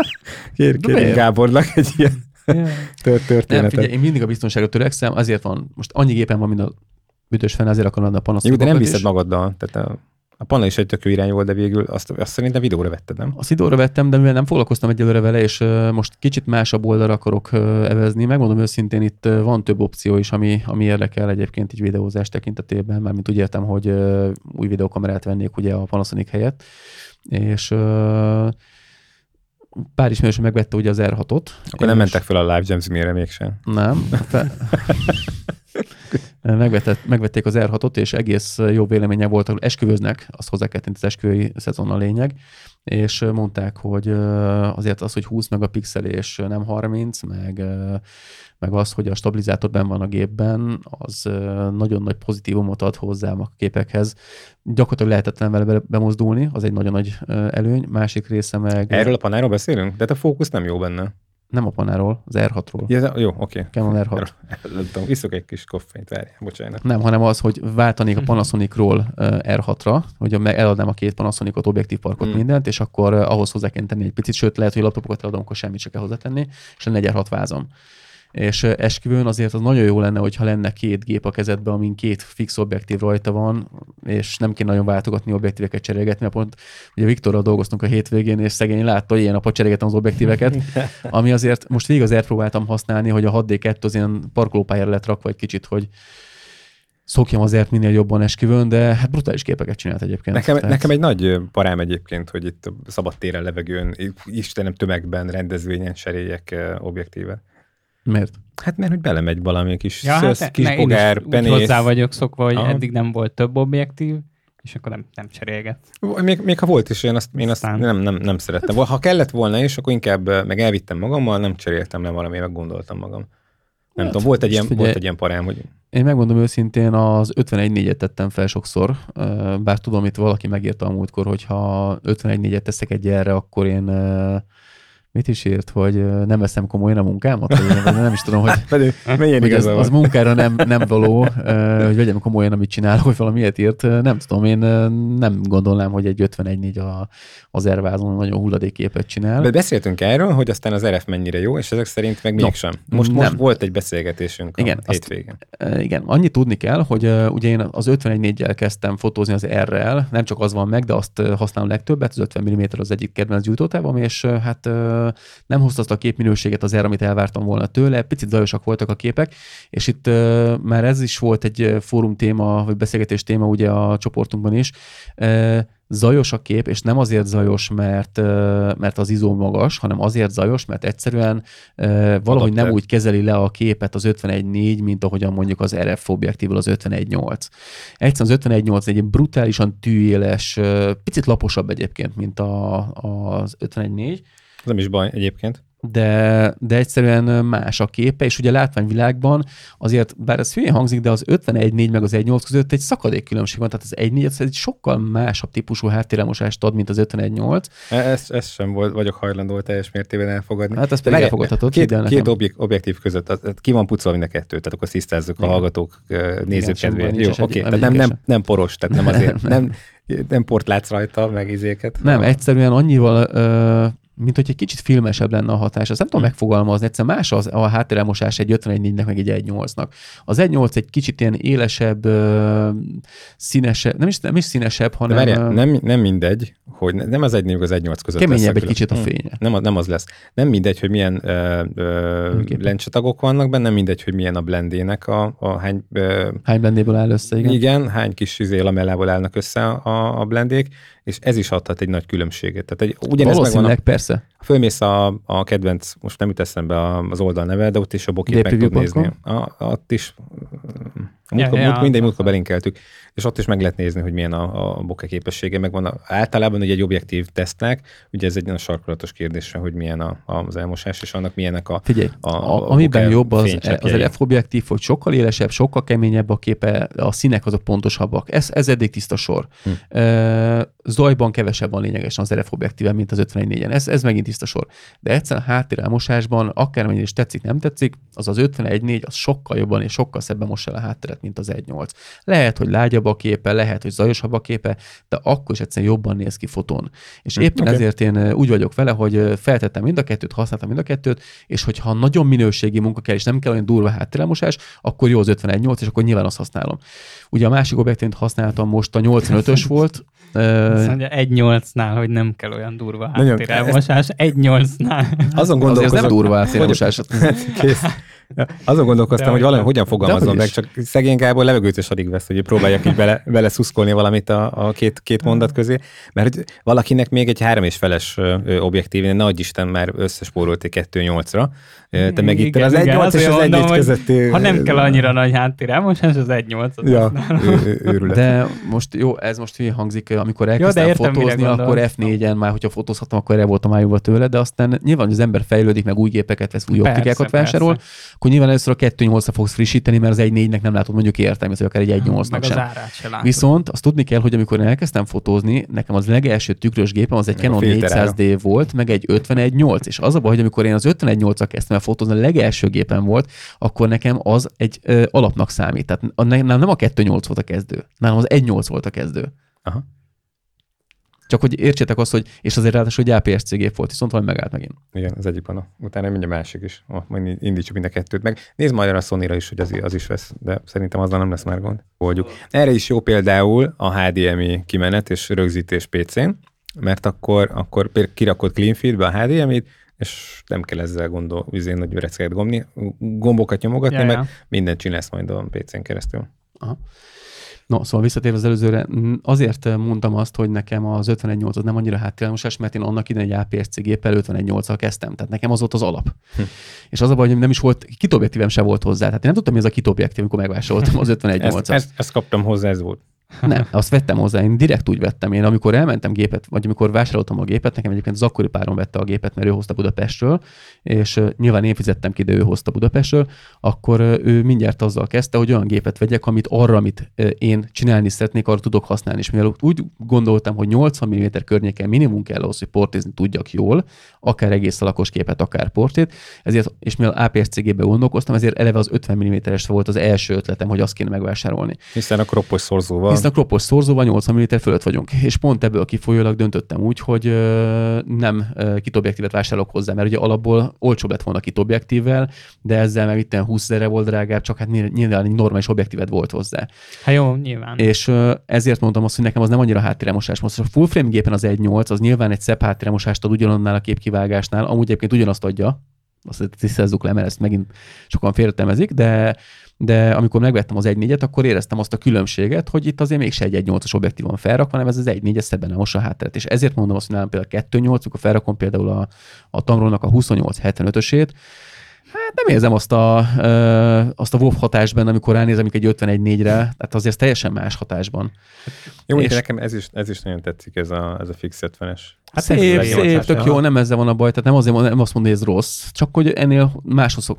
[SPEAKER 2] Kér, kérjük Gábornak egy ilyen yeah. történetet. Nem, figyelj,
[SPEAKER 1] én mindig a biztonságra törekszem, azért van, most annyi gépen van, mint a büdös fenn, azért akarom adni a panaszt. Jó,
[SPEAKER 2] de nem viszed magaddal. Tehát a a panel is egy tök jó irány volt, de végül azt, azt szerintem videóra vetted, nem?
[SPEAKER 1] Azt videóra vettem, de mivel nem foglalkoztam egyelőre vele, és most kicsit másabb oldalra akarok uh, evezni, megmondom őszintén, itt van több opció is, ami, ami érdekel egyébként így videózás tekintetében, mármint úgy értem, hogy új videókamerát vennék ugye a Panasonic helyett, és pár ismerősöm megvette ugye az R6-ot.
[SPEAKER 2] Akkor nem mentek fel a Live Jam mére mégsem.
[SPEAKER 1] Nem. Megvetett, megvették az R6-ot, és egész jó véleménye volt, ahol esküvőznek, azt hozzá kell tenni, az esküvői szezon a lényeg, és mondták, hogy azért az, hogy 20 megapixel és nem 30, meg, meg az, hogy a stabilizátor ben van a gépben, az nagyon nagy pozitívumot ad hozzá a képekhez. Gyakorlatilag lehetetlen vele bemozdulni, az egy nagyon nagy előny. Másik része meg...
[SPEAKER 2] Erről a panáról beszélünk? De a fókusz nem jó benne.
[SPEAKER 1] Nem a panáról, az R6-ról.
[SPEAKER 2] Ja, jó, oké. Okay.
[SPEAKER 1] Canon R6.
[SPEAKER 2] Nem tudom, iszok egy kis koffeint, várj, bocsánat.
[SPEAKER 1] Nem, hanem az, hogy váltanék a. Panasonicról R6-ra, hogy eladnám a két Panasonicot, objektív parkot, mm. mindent, és akkor ahhoz hozzá tenni egy picit, sőt, lehet, hogy laptopokat eladom, akkor semmit se kell hozzátenni, és lenne egy R6 vázam és esküvőn azért az nagyon jó lenne, hogyha lenne két gép a kezedben, amin két fix objektív rajta van, és nem kéne nagyon váltogatni objektíveket cserélgetni, mert pont ugye Viktorral dolgoztunk a hétvégén, és szegény látta, hogy ilyen nap cserélgetem az objektíveket, ami azért most végig azért próbáltam használni, hogy a 6D2 az ilyen parkolópályára lett rakva egy kicsit, hogy szokjam azért minél jobban esküvőn, de hát brutális képeket csinált egyébként.
[SPEAKER 2] Nekem, tehát... nekem egy nagy parám egyébként, hogy itt szabad téren levegőn, Istenem tömegben, rendezvényen cseréljek objektívet.
[SPEAKER 1] Miért?
[SPEAKER 2] Hát mert hogy belemegy valami kis
[SPEAKER 3] Ja,
[SPEAKER 2] szösz,
[SPEAKER 3] hát
[SPEAKER 2] kis
[SPEAKER 3] ne,
[SPEAKER 2] bogár,
[SPEAKER 3] én is úgy
[SPEAKER 2] penész.
[SPEAKER 3] hozzá vagyok szokva, hogy
[SPEAKER 2] Aha.
[SPEAKER 3] eddig nem volt több objektív, és akkor nem, nem cserélget.
[SPEAKER 2] Még, még ha volt is, én azt, én azt nem, nem, nem szerettem. Ha kellett volna is, akkor inkább ö, meg elvittem magammal, nem cseréltem le valami, meg gondoltam magam. Nem
[SPEAKER 1] Hát,
[SPEAKER 2] tudom, volt egy, ilyen,
[SPEAKER 1] figyelj.
[SPEAKER 2] volt egy ilyen parám, hogy
[SPEAKER 1] Én megmondom őszintén, az 51-4-et tettem fel sokszor, ö, bár tudom, itt valaki megírta a múltkor, hogy ha 51-4-et teszek egy erre, akkor én ö, mit is írt, hogy nem veszem komolyan a munkámat, vagy nem, is tudom, hogy,
[SPEAKER 2] pedig
[SPEAKER 1] hogy az,
[SPEAKER 2] igaza
[SPEAKER 1] az munkára nem, nem való, hogy vegyem komolyan, amit csinálok, hogy valami ilyet írt. Nem tudom, én nem gondolnám, hogy egy 51-4 a, az ervázon nagyon hulladékképet csinál.
[SPEAKER 2] De beszéltünk erről, hogy aztán az RF mennyire jó, és ezek szerint meg
[SPEAKER 1] No,
[SPEAKER 2] mégsem. Most,
[SPEAKER 1] nem.
[SPEAKER 2] most volt egy beszélgetésünk
[SPEAKER 1] Igen,
[SPEAKER 2] a
[SPEAKER 1] azt-
[SPEAKER 2] hétvégén.
[SPEAKER 1] E, Igen, annyit tudni kell, hogy ugye én az 54-jel kezdtem fotózni az R-rel, nem csak az van meg, de azt használom legtöbbet, az 50 mm az egyik kedvenc gyújtótávam, és hát nem hozta azt a képminőséget az R, amit elvártam volna tőle, picit zajosak voltak a képek, és itt már ez is volt egy fórum téma, vagy beszélgetés téma ugye a csoportunkban is, zajos a kép, és nem azért zajos, mert, mert az izó magas, hanem azért zajos, mert egyszerűen valahogy nem
[SPEAKER 2] Adapter.
[SPEAKER 1] úgy kezeli le a képet az 51.4, mint ahogyan mondjuk az RF objektívvel az 51.8. Egyszerűen az 51.8 egy brutálisan tűéles, picit laposabb egyébként, mint a, az 51.4,
[SPEAKER 2] Ez nem is baj egyébként.
[SPEAKER 1] de, de egyszerűen más a képe, és ugye a látványvilágban azért, bár ez hülyén hangzik, de az 51.4 meg az 1.8 között egy szakadék különbség van, tehát az 1.4 az egy sokkal másabb típusú háttérelmosást ad, mint az 51.8.
[SPEAKER 2] Ezt, ezt sem volt, vagyok hajlandó teljes mértében elfogadni.
[SPEAKER 1] Hát ezt pedig
[SPEAKER 2] Várjál,
[SPEAKER 1] elfogadhatod,
[SPEAKER 2] Két, két objek, objektív között az, az ki van pucolva mind a kettő, tehát akkor tisztázzuk a hallgatók ö, nézők
[SPEAKER 1] semmi baj,
[SPEAKER 2] kedvéért.
[SPEAKER 1] nincs
[SPEAKER 2] Jó, oké,
[SPEAKER 1] nem
[SPEAKER 2] tehát nem, nem, nem poros, tehát nem azért, nem, nem port látsz rajta, meg izéket.
[SPEAKER 1] Nem, egyszerűen annyival, ö, mint hogy egy kicsit filmesebb lenne a hatás. Azt nem tudom
[SPEAKER 2] Hm.
[SPEAKER 1] megfogalmazni, egyszerűen más az, a háttérelmosás egy 51-nek, meg egy 1.8-nak. Az 1.8 egy kicsit ilyen élesebb, színesebb, nem is, nem is színesebb,
[SPEAKER 2] De
[SPEAKER 1] hanem
[SPEAKER 2] várjál,
[SPEAKER 1] ö,
[SPEAKER 2] nem, nem mindegy, hogy ne- nem az egy az egy nyolc között lesz
[SPEAKER 1] keményebb egy kicsit a
[SPEAKER 2] Hm.
[SPEAKER 1] fénye.
[SPEAKER 2] Nem, az- nem az lesz. Nem mindegy, hogy milyen ö, ö, lencsetagok vannak benne, nem mindegy, hogy milyen a blendének a, a hány, ö,
[SPEAKER 1] Hány blendéből áll össze, igen?
[SPEAKER 2] igen. igen, hány kis izé lamellából állnak össze a, a blendék, és ez is adhat egy nagy különbséget. Tehát egy, ugyanez megvan
[SPEAKER 1] Valószínűleg,
[SPEAKER 2] a,
[SPEAKER 1] persze.
[SPEAKER 2] fölmész a, a kedvenc, most nem jut eszembe a- az oldal neve, de ott is a bokét meg tud nézni. A, ott is, a
[SPEAKER 3] Ja,
[SPEAKER 2] múltkor,
[SPEAKER 3] ja,
[SPEAKER 2] múlt- mindegy,
[SPEAKER 3] az-
[SPEAKER 2] múltkor belinkeltük, és ott is meg lehet nézni, hogy milyen a, a bokeh képessége, meg van a, általában ugye egy objektív tesztnek, ugye ez egy nagyon sarkalatos kérdés, hogy milyen a, az elmosás, és annak milyenek a,
[SPEAKER 1] Figyelj,
[SPEAKER 2] a,
[SPEAKER 1] a, amiben
[SPEAKER 2] bokeh
[SPEAKER 1] jobb az, az RF objektív, hogy sokkal élesebb, sokkal keményebb a képe, a színek azok pontosabbak. Ez, ez eddig tiszta sor.
[SPEAKER 2] Hm.
[SPEAKER 1] Zajban kevesebb van lényegesen az RF objektíven, mint az 51-en. Ez, ez megint tiszta sor. De egyszerűen háttérelmosásban, akármennyire is tetszik, nem tetszik, az az 51-4 az sokkal jobban és sokkal szebben mossa el a hátteret, mint az 1.8. Lehet, hogy lágyabb a képe, lehet, hogy zajosabb a képe, de akkor is egyszerűen jobban néz ki fotón. És
[SPEAKER 2] Hm,
[SPEAKER 1] éppen
[SPEAKER 2] oké.
[SPEAKER 1] ezért én úgy vagyok vele, hogy feltettem mind a kettőt, használtam mind a kettőt, és hogyha nagyon minőségi munka kell, és nem kell olyan durva háttérelmosás, akkor jó az 51.8, és akkor nyilván azt használom. Ugye a másik objektívt használtam most, a 85-ös volt,
[SPEAKER 3] Azt mondja, 1.8-nál, hogy nem kell olyan durva háttérelmosás. 1.8-nál.
[SPEAKER 2] Azon
[SPEAKER 1] azért ez nem durva háttérelmosás.
[SPEAKER 2] Kész. Azon gondolkoztam,
[SPEAKER 3] De
[SPEAKER 2] hogy valami hogyan fogalmazom meg, csak szegény Gábor levegőt is addig vesz, hogy próbáljak így bele, bele szuszkolni valamit a, a két, két mondat közé, mert hogy valakinek még egy három és feles ö, ö, objektív, ne adj Isten, már összespórolt egy 2.8-ra, Ö, te meg itt az
[SPEAKER 3] igen,
[SPEAKER 2] 1.8 és az
[SPEAKER 3] mondom,
[SPEAKER 2] 1.4
[SPEAKER 3] hogy
[SPEAKER 2] közötti...
[SPEAKER 3] Ha nem kell annyira nagy háttérelmosás, az 1.8 az
[SPEAKER 2] Ja,
[SPEAKER 3] használom.
[SPEAKER 2] ő- ő- őrület.
[SPEAKER 1] De most jó, ez most hülye hangzik, amikor
[SPEAKER 3] de
[SPEAKER 1] elkezdtem
[SPEAKER 3] értem, mire
[SPEAKER 1] fotózni, akkor
[SPEAKER 3] gondolsz.
[SPEAKER 1] F4-en már, hogyha fotózhatom, akkor erre voltam májúva tőle, de aztán nyilván, hogy az ember fejlődik, meg új gépeket vesz, új optikákat vásárol, akkor nyilván először a 2.8-ra fogsz frissíteni, mert az 1.4-nek nem látod mondjuk értelmét, vagy akár egy 1.8-nak
[SPEAKER 3] Meg az
[SPEAKER 1] sem.
[SPEAKER 3] árát se látod.
[SPEAKER 1] Viszont azt tudni kell, hogy amikor én elkezdtem fotózni, nekem az legelső tükrös gépem az egy
[SPEAKER 2] Meg
[SPEAKER 1] Canon
[SPEAKER 2] filterára.
[SPEAKER 1] 400D volt, meg egy 51.8, és az a baj, hogy amikor én az 51.8-al kezdtem el fotózni, a legelső gépem volt, akkor nekem az egy ö, alapnak számít. Tehát a- nálam nem a 2.8 volt a kezdő, nálam az 1.8 volt a kezdő.
[SPEAKER 2] Aha.
[SPEAKER 1] Csak hogy értsétek azt, hogy, és azért ráadásul egy APS-C gép volt, viszont valami megállt megint.
[SPEAKER 2] Igen, az egyik van. a- Utána mindjárt másik is. Oh, majd indítsuk mind a kettőt meg. Nézd majd a sony is, hogy az, az is vesz, de szerintem azzal nem lesz már gond. Oldjuk. Erre is jó például a HDMI kimenet és rögzítés PC-n, mert akkor, akkor kirakod clean feedbe a HDMI-t, és nem kell ezzel gondolni, izé nagy üreceket gomni, gombokat nyogatni,
[SPEAKER 3] Ja,
[SPEAKER 2] mert
[SPEAKER 3] ja.
[SPEAKER 2] mindent csinálsz majd a PC-n keresztül.
[SPEAKER 1] Aha. No, szóval visszatérve az előzőre, azért mondtam azt, hogy nekem az 51.8 az nem annyira háttérelmosás, mert én annak idején egy APS-C géppel 51.8-al kezdtem, tehát nekem az volt az alap.
[SPEAKER 2] Hm.
[SPEAKER 1] És az a baj, hogy nem is volt, kitobjektívem se volt hozzá, tehát én nem tudtam, mi ez a kitobjektív, amikor megvásároltam az 51.8-at.
[SPEAKER 2] Ezt, ezt, ezt kaptam hozzá, ez volt.
[SPEAKER 1] Nem, azt vettem hozzá, én direkt úgy vettem. Én amikor elmentem gépet, vagy amikor vásároltam a gépet, nekem egyébként az akkori párom vette a gépet, mert ő hozta Budapestről, és nyilván én fizettem ki, de ő hozta Budapestről, akkor ő mindjárt azzal kezdte, hogy olyan gépet vegyek, amit arra, amit én csinálni szeretnék, arra tudok használni. És mivel úgy gondoltam, hogy 80 mm környéken minimum kell ahhoz, hogy portézni tudjak jól, akár egész alakos képet, akár portét, ezért, és mivel APS-C gépbe gondolkoztam, ezért eleve az 50 mm-es volt az első ötletem, hogy azt kéne megvásárolni.
[SPEAKER 2] Hiszen a kroppos szorzóval.
[SPEAKER 1] Hiszen a kroppos szorzóval 80 mm fölött vagyunk. És pont ebből kifolyólag döntöttem úgy, hogy nem kitobjektívet vásárolok hozzá, mert ugye alapból olcsóbb lett volna kitobjektívvel, de ezzel meg itt 20 ezerre volt drágább, csak hát nyilván egy normális objektívet volt hozzá.
[SPEAKER 3] Hát jó, nyilván.
[SPEAKER 1] És ezért mondtam azt, hogy nekem az nem annyira háttéremosás. Most a full frame gépen az 1.8, az nyilván egy szebb háttéremosást ad ugyanannál a képkivágásnál, amúgy egyébként ugyanazt adja, azt tisztázzuk le, mert ezt megint sokan félretemezik, de de amikor megvettem az 1.4-et, akkor éreztem azt a különbséget, hogy itt azért mégse egy 1.8-as objektív van felrakva, hanem ez az 1.4-es szebben nem most a hátteret. És ezért mondom azt, hogy nálam például 2.8, amikor felrakom például a, a Tamronnak a 28-75-ösét, Hát nem érzem azt a, ö, azt a WoW hatást benne, amikor ránézem egy 51-4-re, tehát azért teljesen más hatásban.
[SPEAKER 2] Jó, és... nekem ez is, ez is nagyon tetszik, ez a, ez a fix 70-es.
[SPEAKER 1] Hát
[SPEAKER 3] ez
[SPEAKER 1] szép, szép,
[SPEAKER 3] 1.8-as,
[SPEAKER 1] tök jó, nem ezzel van a baj, tehát nem azért nem azt mondom, hogy ez rossz, csak hogy ennél máshoz szok,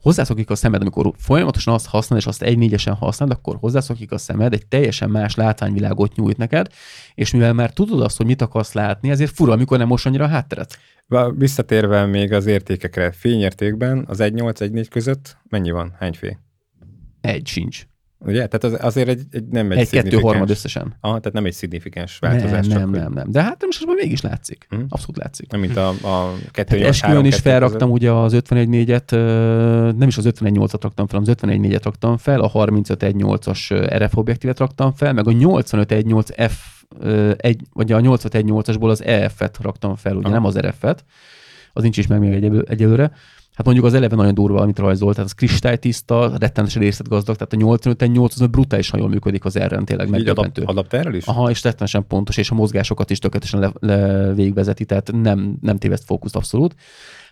[SPEAKER 1] hozzászokik a szemed, amikor folyamatosan azt használod, és azt egy négyesen használod, akkor hozzászokik a szemed, egy teljesen más látványvilágot nyújt neked, és mivel már tudod azt, hogy mit akarsz látni, ezért fura, amikor nem most annyira a hátteret.
[SPEAKER 2] Visszatérve még az értékekre, fényértékben az 1.8-1.4 között mennyi van? Hány fény?
[SPEAKER 1] Egy sincs.
[SPEAKER 2] Ugye? Tehát az, azért egy, egy nem egy,
[SPEAKER 1] Egy, kettő
[SPEAKER 2] szignifikáns-
[SPEAKER 1] harmad összesen.
[SPEAKER 2] Aha, tehát nem egy szignifikáns
[SPEAKER 1] Nem,
[SPEAKER 2] változás.
[SPEAKER 1] nem,
[SPEAKER 2] hogy-
[SPEAKER 1] nem, nem. De hát most már mégis látszik.
[SPEAKER 2] Hm?
[SPEAKER 1] Abszolút látszik.
[SPEAKER 2] Nem, mint a, a 2
[SPEAKER 1] Tehát esküvőn is felraktam ugye az 51.4-et, ö, nem is az 51.8-at raktam fel, az 51.4-et raktam fel, a 35.1.8-as ö, RF objektívet raktam fel, meg a 85.1.8 F, egy, vagy a 85.1.8-asból az EF-et raktam fel, ugye
[SPEAKER 2] Aha.
[SPEAKER 1] nem az RF-et, az nincs is meg még egyelő- egyelőre. Hát mondjuk az eleve nagyon durva, amit rajzolt, tehát az kristálytiszta, rettenetesen részletgazdag, tehát a 85.1.8 az brutálisan jól működik az erre, tényleg megdöbbentő.
[SPEAKER 2] adapterrel is?
[SPEAKER 1] Aha, és rettenesen pontos, és a mozgásokat is tökéletesen le, le végigvezeti, tehát nem, nem téveszt fókuszt abszolút.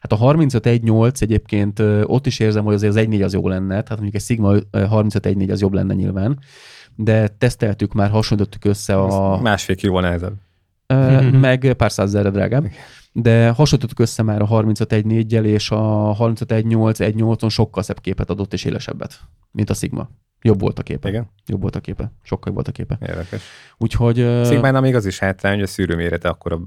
[SPEAKER 1] Hát a 35.1.8 egyébként ö, ott is érzem, hogy azért az 1.4 az jó lenne, tehát mondjuk egy Sigma ö, 35.1.4 az jobb lenne nyilván, de teszteltük már, hasonlítottuk össze a...
[SPEAKER 2] Ez Másfél kiló nehezebb.
[SPEAKER 1] Meg pár százezerre drágább. De hasonlítottuk össze már a 35.1.4-gyel, és a 35.1.8 1.8-on sokkal szebb képet adott és élesebbet, mint a Sigma. Jobb volt a képe.
[SPEAKER 2] Igen,
[SPEAKER 1] Jobb volt a képe. Sokkal jobb volt a képe.
[SPEAKER 2] érdekes.
[SPEAKER 1] Úgyhogy... ö,
[SPEAKER 2] Szigmánál még az is hátrány, hogy a szűrőmérete akkor a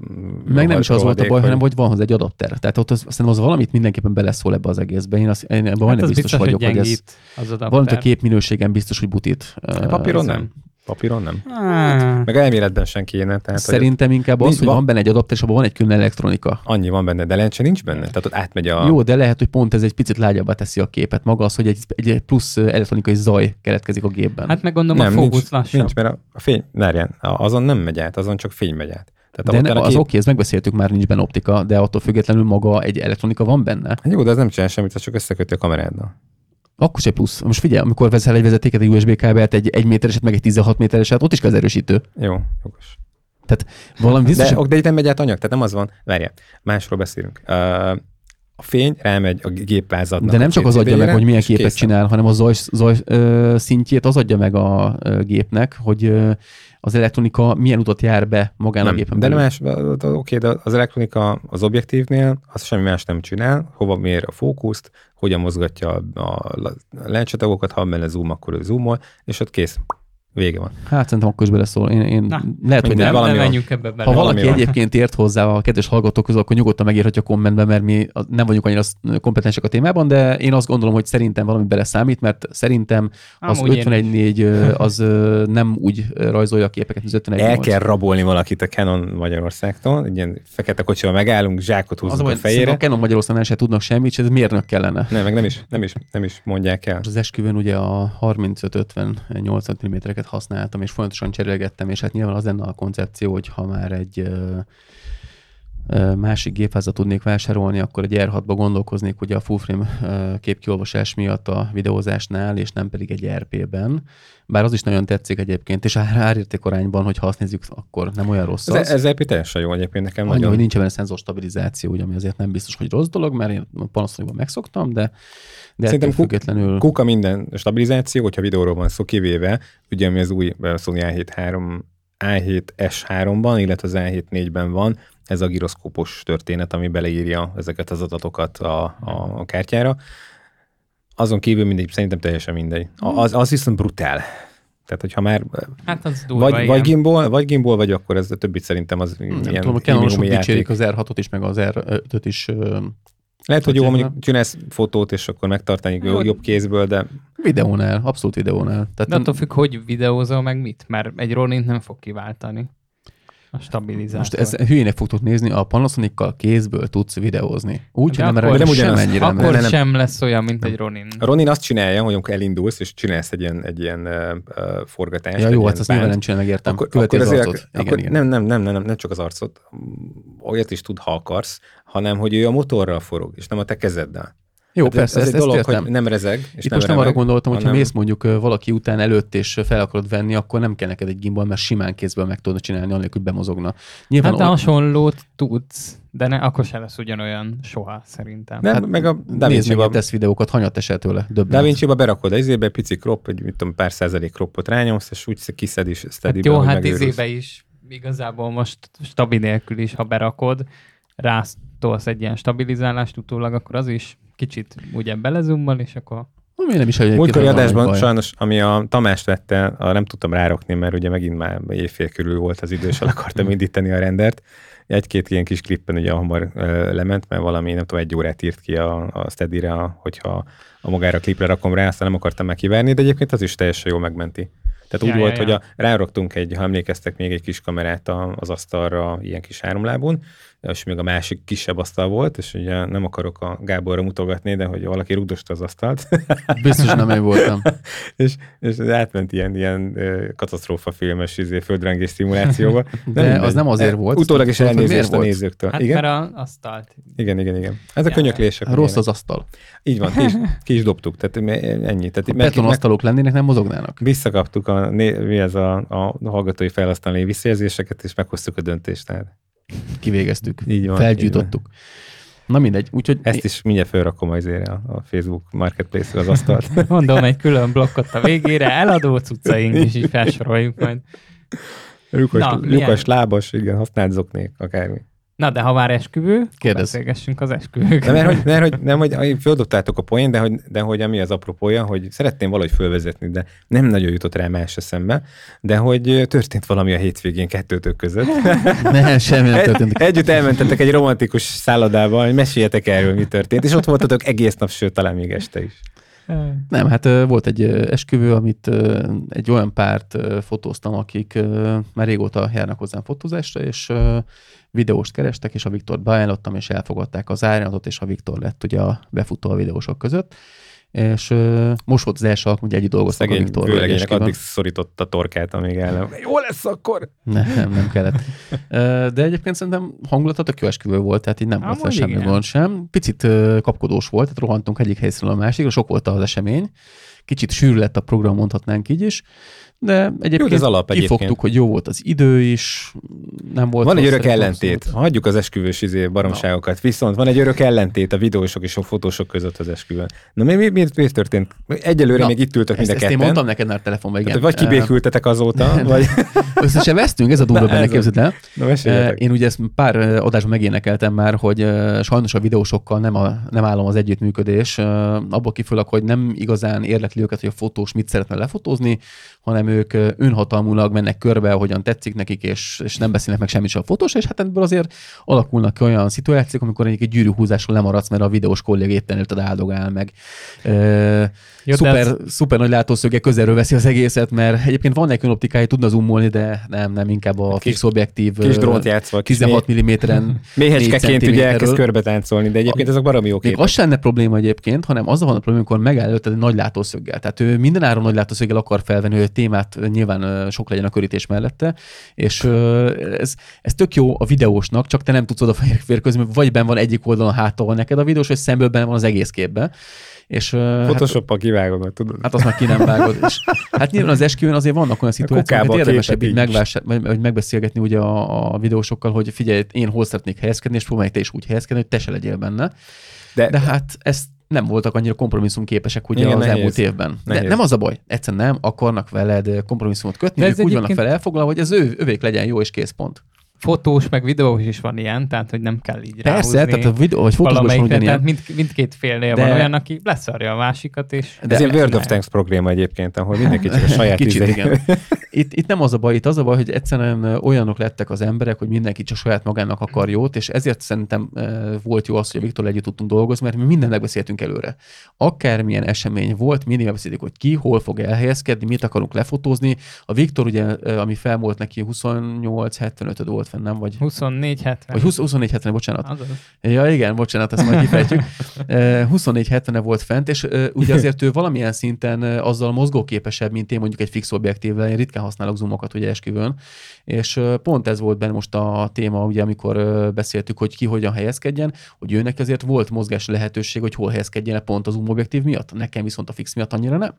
[SPEAKER 1] Meg nem is az volt a baj, hanem hogy van hozzá egy adapter. Tehát ott az, szerintem az valamit mindenképpen beleszól ebbe az egészbe. Én, azt, én ebben
[SPEAKER 3] Hát
[SPEAKER 1] majdnem
[SPEAKER 3] az
[SPEAKER 1] biztos,
[SPEAKER 3] biztos,
[SPEAKER 1] vagyok,
[SPEAKER 3] hogy
[SPEAKER 1] hogy ez
[SPEAKER 3] az adapter.
[SPEAKER 1] valamit a képminőségen biztos, hogy butit.
[SPEAKER 2] A papíron
[SPEAKER 1] Ö,
[SPEAKER 2] nem. Papíron nem.
[SPEAKER 3] Ah,
[SPEAKER 2] Meg elméletben sem kéne. Tehát, hogy
[SPEAKER 1] Szerintem inkább az,
[SPEAKER 2] Nincs-
[SPEAKER 1] hogy
[SPEAKER 2] van-
[SPEAKER 1] benne egy adapter, és abban van egy külön elektronika.
[SPEAKER 2] annyi van benne, de lencse nincs benne. Tehát ott átmegy a...
[SPEAKER 1] Jó, de lehet, hogy pont ez egy picit lágyabbá teszi a képet. Maga az, hogy egy, egy plusz elektronikai zaj keletkezik a gépben.
[SPEAKER 3] hát meg gondolom a
[SPEAKER 2] nem, nincs,
[SPEAKER 3] fókusz lassabb.
[SPEAKER 2] nincs, mert a, a fény, várján, a- azon nem megy át, azon csak fény megy át. Tehát
[SPEAKER 1] de ne,
[SPEAKER 2] a
[SPEAKER 1] az
[SPEAKER 2] kép-
[SPEAKER 1] oké, ezt megbeszéltük már, nincs benne optika, de attól függetlenül maga egy elektronika van benne.
[SPEAKER 2] Hát Jó, de ez nem csinál semmit, az csak összeköti a kameráddal.
[SPEAKER 1] Akkor se plusz. Most figyelj, amikor veszel egy vezetéket, egy USB kábelt, egy 1 métereset, meg egy 16 métereset, ott is kell az erősítő.
[SPEAKER 2] Jó, jogos.
[SPEAKER 1] Valami biztos,
[SPEAKER 2] De, de itt nem megy át anyag, tehát nem az van. Várjál, másról beszélünk. Uh, a fény rámegy a gépvázadnak.
[SPEAKER 1] De nem
[SPEAKER 2] a
[SPEAKER 1] csak az adja meg, hogy milyen képet
[SPEAKER 2] készen.
[SPEAKER 1] csinál, hanem a zaj, zaj ö, szintjét az adja meg a ö, gépnek, hogy ö, az elektronika milyen utat jár be magán a
[SPEAKER 2] Nem,
[SPEAKER 1] gépen
[SPEAKER 2] de
[SPEAKER 1] belül.
[SPEAKER 2] más, oké, de az elektronika az objektívnél az semmi más nem csinál, hova mér a fókuszt, hogyan mozgatja a, a lencsetagokat, ha benne zoom, akkor ő zoomol, és ott kész. Vége van.
[SPEAKER 1] Hát szerintem akkor is beleszól. Én, én
[SPEAKER 3] Na,
[SPEAKER 1] lehet, hogy nem.
[SPEAKER 3] nem,
[SPEAKER 2] valami
[SPEAKER 3] nem
[SPEAKER 2] van.
[SPEAKER 3] menjünk ebbe bele.
[SPEAKER 1] Ha
[SPEAKER 2] valami
[SPEAKER 1] valaki
[SPEAKER 2] van.
[SPEAKER 1] egyébként ért hozzá a kedves hallgatók közül, akkor nyugodtan megírhatja kommentben, mert mi az- nem vagyunk annyira kompetensek a témában, de én azt gondolom, hogy szerintem valami beleszámít, mert szerintem az
[SPEAKER 3] Amúgy én
[SPEAKER 1] 51.4 ö, az nem úgy rajzolja a képeket, mint az 51.8.
[SPEAKER 2] El kell rabolni valakit a Canon Magyarországtól, egy ilyen fekete kocsival megállunk, zsákot
[SPEAKER 1] az,
[SPEAKER 2] húzunk a
[SPEAKER 1] hogy
[SPEAKER 2] fejére.
[SPEAKER 1] a Canon Magyarországon se tudnak semmit, és ez mérnök kellene.
[SPEAKER 2] Nem, meg nem is, nem is, nem is mondják el.
[SPEAKER 1] Az esküvőn ugye a 35-50-80 mm-eket használtam, és folyamatosan cserélgettem, és hát nyilván az lenne a koncepció, hogy ha már egy ö, másik gépházat tudnék vásárolni, akkor egy R6-ba gondolkoznék ugye a full frame képkiolvasás miatt a videózásnál, és nem pedig egy RP-ben. Bár az is nagyon tetszik egyébként, és árérték arányban, hogyha azt nézzük, akkor nem olyan rossz az.
[SPEAKER 2] Ez, ez RP teljesen jó egyébként nekem.
[SPEAKER 1] Annyi, nagyon... hogy nincs benne szenzor stabilizáció, ugye, ami azért nem biztos, hogy rossz dolog, mert én panaszonikban megszoktam, de, de
[SPEAKER 2] Szerintem függetlenül... Kuka minden stabilizáció, hogyha videóról van szó kivéve, ugye ami az új Sony A7 A7 S3-ban, illetve az A7 4-ben van, ez a giroszkópos történet, ami beleírja ezeket az adatokat a, a, a kártyára. Azon kívül mindegy, szerintem teljesen mindegy. Az, az viszont brutál. Tehát, hogyha már
[SPEAKER 3] hát az durva,
[SPEAKER 2] vagy, vagy, gimbal, vagy gimbal, vagy akkor ez a többit szerintem az
[SPEAKER 1] nem ilyen tudom, a Canon dicsérik az R6-ot is, meg az R5-öt is
[SPEAKER 2] lehet, hogy jó, mondjuk csinálsz fotót, és akkor megtartani jó, jobb kézből, de...
[SPEAKER 1] Videónál, abszolút videónál.
[SPEAKER 3] Tehát de attól függ, hogy videózol meg mit, mert egy Ronin nem fog kiváltani a stabilizátor.
[SPEAKER 1] Most ez hülyének fogtok nézni, a Panasonic-kal kézből tudsz videózni. Úgy,
[SPEAKER 3] hogy nem,
[SPEAKER 1] akkor
[SPEAKER 2] nem
[SPEAKER 3] sem ennyire. Akkor nem, sem lesz olyan, mint nem. egy Ronin.
[SPEAKER 2] A Ronin azt csinálja, hogy amikor elindulsz, és csinálsz egy ilyen, egy ilyen uh, forgatást.
[SPEAKER 1] Ja, jó, hát azt nyilván nem csinál, megértem.
[SPEAKER 2] Akkor, akkor az azért, igen, akkor igen. Nem, nem, nem, nem, nem, nem, csak az arcot. Olyat is tud, ha akarsz, hanem hogy ő a motorral forog, és nem a te kezeddel.
[SPEAKER 1] Jó, hát persze, ez, ez egy dolog,
[SPEAKER 2] értem. hogy nem rezeg. És
[SPEAKER 1] Itt nem most nem arra gondoltam, hogy ha mész mondjuk valaki után előtt és fel akarod venni, akkor nem kell neked egy gimbal, mert simán kézből meg tudod csinálni, anélkül, hogy bemozogna.
[SPEAKER 3] Nyilván hát ott... hasonlót tudsz, de ne, akkor se lesz ugyanolyan soha, szerintem.
[SPEAKER 1] Nem, hát, meg a Da Nézd meg a tesz videókat, hanyat esel tőle.
[SPEAKER 2] Da Vinci-ba berakod a izébe, pici crop, egy mit tudom, pár százalék cropot rányomsz, és úgy kiszed is
[SPEAKER 3] hát Jó, hát izébe is igazából most stabil nélkül is, ha berakod, rásztolsz egy ilyen stabilizálást utólag, akkor az is kicsit ugye belezummal, és akkor
[SPEAKER 1] mi nem is
[SPEAKER 2] Múltkori adásban sajnos, ami a Tamást vette, a nem tudtam rárakni, mert ugye megint már éjfél körül volt az idő, és el akartam indítani a rendert. Egy-két ilyen kis klippen ugye hamar ö, lement, mert valami, nem tudom, egy órát írt ki a, a steady hogyha a magára klipre rakom rá, aztán nem akartam meg kiverni, de egyébként az is teljesen jól megmenti. Tehát ja, úgy ja, volt, ja. hogy a, ráraktunk egy, ha emlékeztek, még egy kis kamerát az asztalra, ilyen kis háromlábon, és még a másik kisebb asztal volt, és ugye nem akarok a Gáborra mutogatni, de hogy valaki rugdosta az asztalt.
[SPEAKER 1] Biztos nem én voltam.
[SPEAKER 2] és, és átment ilyen, ilyen katasztrófa filmes izé, földrengés szimulációba.
[SPEAKER 1] De nem, az nem azért volt.
[SPEAKER 2] Utólag is elnézést a nézőktől.
[SPEAKER 3] Hát igen? mert a asztalt.
[SPEAKER 2] Igen, igen, igen. Ez a ja, könyöklések.
[SPEAKER 1] Rossz az asztal.
[SPEAKER 2] Így van, ki is, ki is dobtuk. Tehát ennyi. Tehát
[SPEAKER 1] a beton asztalok lennének, nem mozognának.
[SPEAKER 2] Visszakaptuk a, mi ez a, a hallgatói felhasználói visszajelzéseket, és meghoztuk a döntést. Tehát
[SPEAKER 1] kivégeztük, így van, felgyújtottuk. Így van. Na mindegy, úgyhogy...
[SPEAKER 2] Ezt is mindjárt felrakom azért a, a Facebook Marketplace-re az asztalt.
[SPEAKER 3] Mondom, egy külön blokkot a végére, eladó cuccaink, és így felsoroljuk majd.
[SPEAKER 2] Lukas, Na, Lukas lábas, igen, használt zoknék, akármi.
[SPEAKER 3] Na, de ha már esküvő, beszélgessünk az esküvőkről.
[SPEAKER 2] Mert hogy, mert, hogy, nem, hogy földobtátok a poén, de hogy, de hogy ami az apropója, hogy szeretném valahogy fölvezetni, de nem nagyon jutott rá más eszembe, de hogy történt valami a hétvégén kettőtök között.
[SPEAKER 1] nem, semmi nem történt.
[SPEAKER 2] Egy, együtt elmentetek egy romantikus szállodába, hogy meséljetek erről, mi történt, és ott voltatok egész nap, sőt, talán még este is.
[SPEAKER 1] Nem, hát volt egy esküvő, amit egy olyan párt fotóztam, akik már régóta járnak hozzám fotózásra, és videóst kerestek, és a Viktor beajánlottam, és elfogadták az árnyatot, és a Viktor lett ugye a befutó a videósok között és uh, most volt az első alkalom, hogy együtt dolgoztak
[SPEAKER 2] Szegény a Viktor. Vőlegénynek addig szorította a torkát, amíg el nem. Jó lesz akkor!
[SPEAKER 1] Nem, nem kellett. De egyébként szerintem hangulatot a esküvő volt, tehát így nem Há, volt semmi gond sem. Picit kapkodós volt, tehát rohantunk egyik helyszínről a másikra, sok volt az esemény. Kicsit sűrű lett a program, mondhatnánk így is de egyébként jó, az alap kifogtuk, egyébként. hogy jó volt az idő is, nem volt
[SPEAKER 2] Van egy örök ellentét, szóval. hagyjuk az esküvős izé baromságokat, no. viszont van egy örök ellentét a videósok és a fotósok között az esküvőn. Na mi, mi, mi, mi történt? Egyelőre Na, még itt ültök mind a.
[SPEAKER 1] Ezt én mondtam neked már telefonban, igen.
[SPEAKER 2] vagy kibékültetek azóta, vagy...
[SPEAKER 1] Össze se vesztünk, ez a durva benne, képzeld el. Na, én ugye ezt pár adásban megénekeltem már, hogy sajnos a videósokkal nem, a, nem állom az együttműködés, abból kifolyólag, hogy nem igazán érlekli őket, hogy a fotós mit szeretne lefotózni, hanem ők önhatalmulag mennek körbe, hogyan tetszik nekik, és, és nem beszélnek meg semmit sem a fotós, és hát ebből azért alakulnak ki olyan szituációk, amikor egy gyűrűhúzásról lemaradsz, mert a videós kollég éppen előtted áldogál meg. E, jó, szuper, ez... szuper nagy látószöge közelről veszi az egészet, mert egyébként van egy optikája, tudna zoomolni, de nem, nem, inkább a kis, fix objektív.
[SPEAKER 2] Kis drónt játszva.
[SPEAKER 1] 16 mm-en.
[SPEAKER 2] Méhecskeként ugye elkezd körbe táncolni, de egyébként ezek baromi jók.
[SPEAKER 1] Még az sem probléma egyébként, hanem az van a probléma, amikor megáll egy nagy látószög látószöggel. Tehát ő minden áron nagy látószöggel akar felvenni, hogy a témát nyilván sok legyen a körítés mellette, és ez, ez tök jó a videósnak, csak te nem tudsz oda férkőzni, vagy benn van egyik oldalon hátul neked a videós, vagy szemből benne van az egész képben. És,
[SPEAKER 2] Photoshop-a hát, kivágod, tudod.
[SPEAKER 1] Hát azt már ki nem vágod. És, hát nyilván az esküvőn azért vannak olyan szituációk, hogy érdemesebb így vagy megbeszélgetni ugye a, a videósokkal, hogy figyelj, én hol szeretnék helyezkedni, és próbálj te is úgy helyezkedni, hogy te se legyél benne. De, de hát ezt nem voltak annyira kompromisszumképesek ugye Igen, az nehéz. elmúlt évben. De nem az a baj, egyszerűen nem akarnak veled kompromisszumot kötni, de ők úgy vannak fel elfoglalva, hogy ez ő, övék legyen jó és kész pont
[SPEAKER 3] fotós, meg videós is van ilyen, tehát hogy nem kell így
[SPEAKER 1] Persze, ráhúzni tehát a videó, vagy fotósban van
[SPEAKER 3] Tehát mind, mindkét félnél de... van olyan, aki leszarja a másikat, és...
[SPEAKER 2] De ez egy World of Tanks probléma egyébként, ahol mindenki csak a saját Kicsit, izé- igen.
[SPEAKER 1] Itt, itt nem az a baj, itt az a baj, hogy egyszerűen olyanok lettek az emberek, hogy mindenki csak saját magának akar jót, és ezért szerintem volt jó az, hogy a Viktor együtt tudtunk dolgozni, mert mi minden megbeszéltünk előre. Akármilyen esemény volt, mindig megbeszéltük, hogy ki, hol fog elhelyezkedni, mit akarunk lefotózni. A Viktor ugye, ami felmolt neki 28-75 volt fenn, nem? Vagy
[SPEAKER 3] 24-70.
[SPEAKER 1] Vagy 24-70, bocsánat. Azaz. Ja, igen, bocsánat, ezt majd kifejtjük. 24-70 volt fent, és ugye azért ő valamilyen szinten azzal mozgóképesebb, mint én mondjuk egy fix objektívvel. Én ritkán használok zoomokat ugye esküvőn, és pont ez volt benne most a téma, ugye, amikor beszéltük, hogy ki hogyan helyezkedjen, hogy őnek ezért volt mozgás lehetőség, hogy hol helyezkedjen pont az zoom objektív miatt. Nekem viszont a fix miatt annyira nem.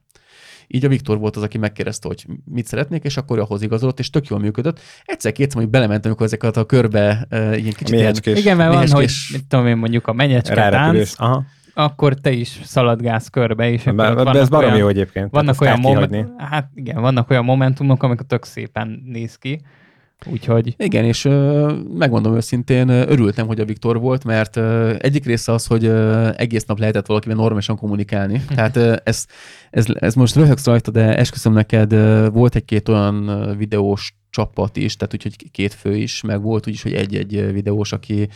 [SPEAKER 1] Így a Viktor volt az, aki megkérdezte, hogy mit szeretnék, és akkor ahhoz igazolott, és tök jól működött. Egyszer-kétszer, hogy belementem, amikor ezeket a körbe uh, ilyen kicsit
[SPEAKER 3] ilyen, Igen, mert van, hogy mit tudom én, mondjuk a menyecske tánc, Aha akkor te is szaladgálsz körbe, és
[SPEAKER 2] akkor de, de ez baromi jó egyébként.
[SPEAKER 3] Vannak olyan, moment, hát igen, vannak olyan momentumok, amik tök szépen néz ki, Úgyhogy...
[SPEAKER 1] Igen, és megmondom őszintén, örültem, hogy a Viktor volt, mert egyik része az, hogy egész nap lehetett valakivel normálisan kommunikálni. Tehát ez, ez, ez most röhögsz rajta, de esküszöm neked, volt egy-két olyan videós csapat is, tehát úgyhogy két fő is, meg volt úgyis, hogy egy-egy videós, aki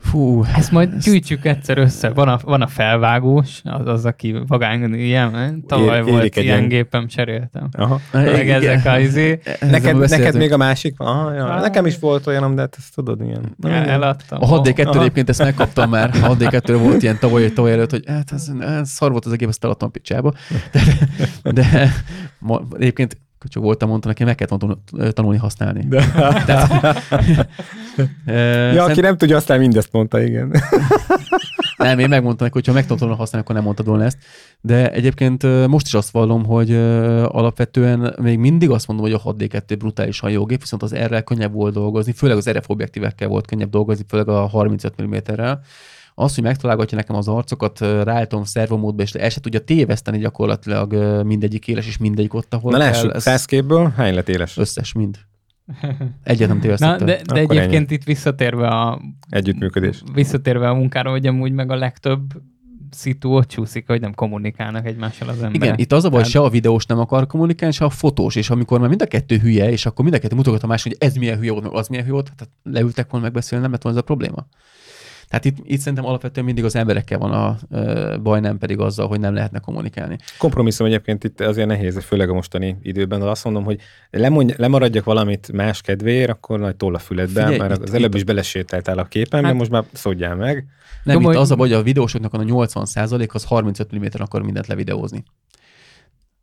[SPEAKER 3] Fú, ezt majd ezt... gyűjtjük egyszer össze. Van a, van a felvágós, az, az aki vagány, ilyen, tavaly é, volt ilyen egy... gépem, cseréltem. Aha. Meg ezek a izé.
[SPEAKER 2] Neked, neked még a másik van? Aha, ja. ah. Nekem is volt olyan, de hát ezt tudod, milyen.
[SPEAKER 3] El, eladtam.
[SPEAKER 1] A 6D2 egyébként ezt megkaptam már. A 6D2 volt ilyen tavaly, tavaly előtt, hogy hát ez, ez szar volt az a gép, ezt eladtam picsába. De, de ma, egyébként csak voltam, mondta neki, meg kell tanulni használni. De. Tehát,
[SPEAKER 2] ja, aki nem tudja, aztán mindezt mondta, igen.
[SPEAKER 1] nem, én megmondtam neki, hogy ha meg tudom használni, akkor nem mondtad volna ezt. De egyébként most is azt vallom, hogy alapvetően még mindig azt mondom, hogy a 6D2 brutálisan jó gép, viszont az erre könnyebb volt dolgozni, főleg az RF objektívekkel volt könnyebb dolgozni, főleg a 35 mm-rel az, hogy megtalálgatja nekem az arcokat, ráállítom szervomódba, és el se tudja téveszteni gyakorlatilag mindegyik éles, és mindegyik ott, ahol
[SPEAKER 2] Na lássuk, ez... száz képből hány lett éles?
[SPEAKER 1] Összes, mind. Egyet nem tévesztettem.
[SPEAKER 3] de, de egyébként ennyi. itt visszatérve a...
[SPEAKER 2] Együttműködés.
[SPEAKER 3] Visszatérve a munkára, hogy amúgy meg a legtöbb szitu ott csúszik, hogy nem kommunikálnak egymással az emberek.
[SPEAKER 1] Igen, itt az a baj, Tehát... se a videós nem akar kommunikálni, se a fotós, és amikor már mind a kettő hülye, és akkor mind a kettő mutogat a másik, hogy ez milyen hülye volt, meg az milyen hülye volt, tehát leültek volna megbeszélni, nem lett volna ez a probléma. Tehát itt, itt szerintem alapvetően mindig az emberekkel van a ö, baj, nem pedig azzal, hogy nem lehetne kommunikálni.
[SPEAKER 2] Kompromisszum egyébként itt azért nehéz, főleg a mostani időben, de azt mondom, hogy lemondj, lemaradjak valamit más kedvéért, akkor nagy toll a füledbe, Figyelj, mert itt, az előbb itt, is belesétáltál a képen, hát, de most már szódjál meg.
[SPEAKER 1] Nem, Jó, itt az a baj, hogy a videósoknak a 80% az 35 mm akar mindent levideózni.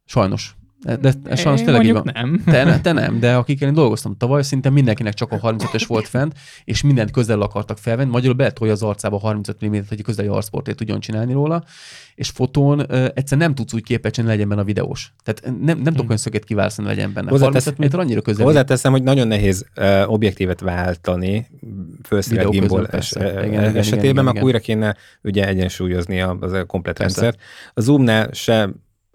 [SPEAKER 1] Sajnos. De ez sajnos tényleg így van.
[SPEAKER 3] nem.
[SPEAKER 1] Te, te nem, de akikkel én dolgoztam tavaly, szinte mindenkinek csak a 35-ös volt fent, és mindent közel akartak felvenni. Magyarul beletolja az arcába 35 mm hogy közeli arcportét tudjon csinálni róla, és fotón uh, egyszer nem tudsz úgy képet csinálni, legyen benne a videós. Tehát nem, nem tudok hmm. olyan szöget kiválasztani, legyen benne. Hozzátesz, 35 mm annyira közel.
[SPEAKER 2] Hozzáteszem, hogy nagyon nehéz uh, objektívet váltani felszínet gimbal es, igen, igen, esetében, igen, igen, újra kéne ugye egyensúlyozni az a komplet rendszert. A zoomnál se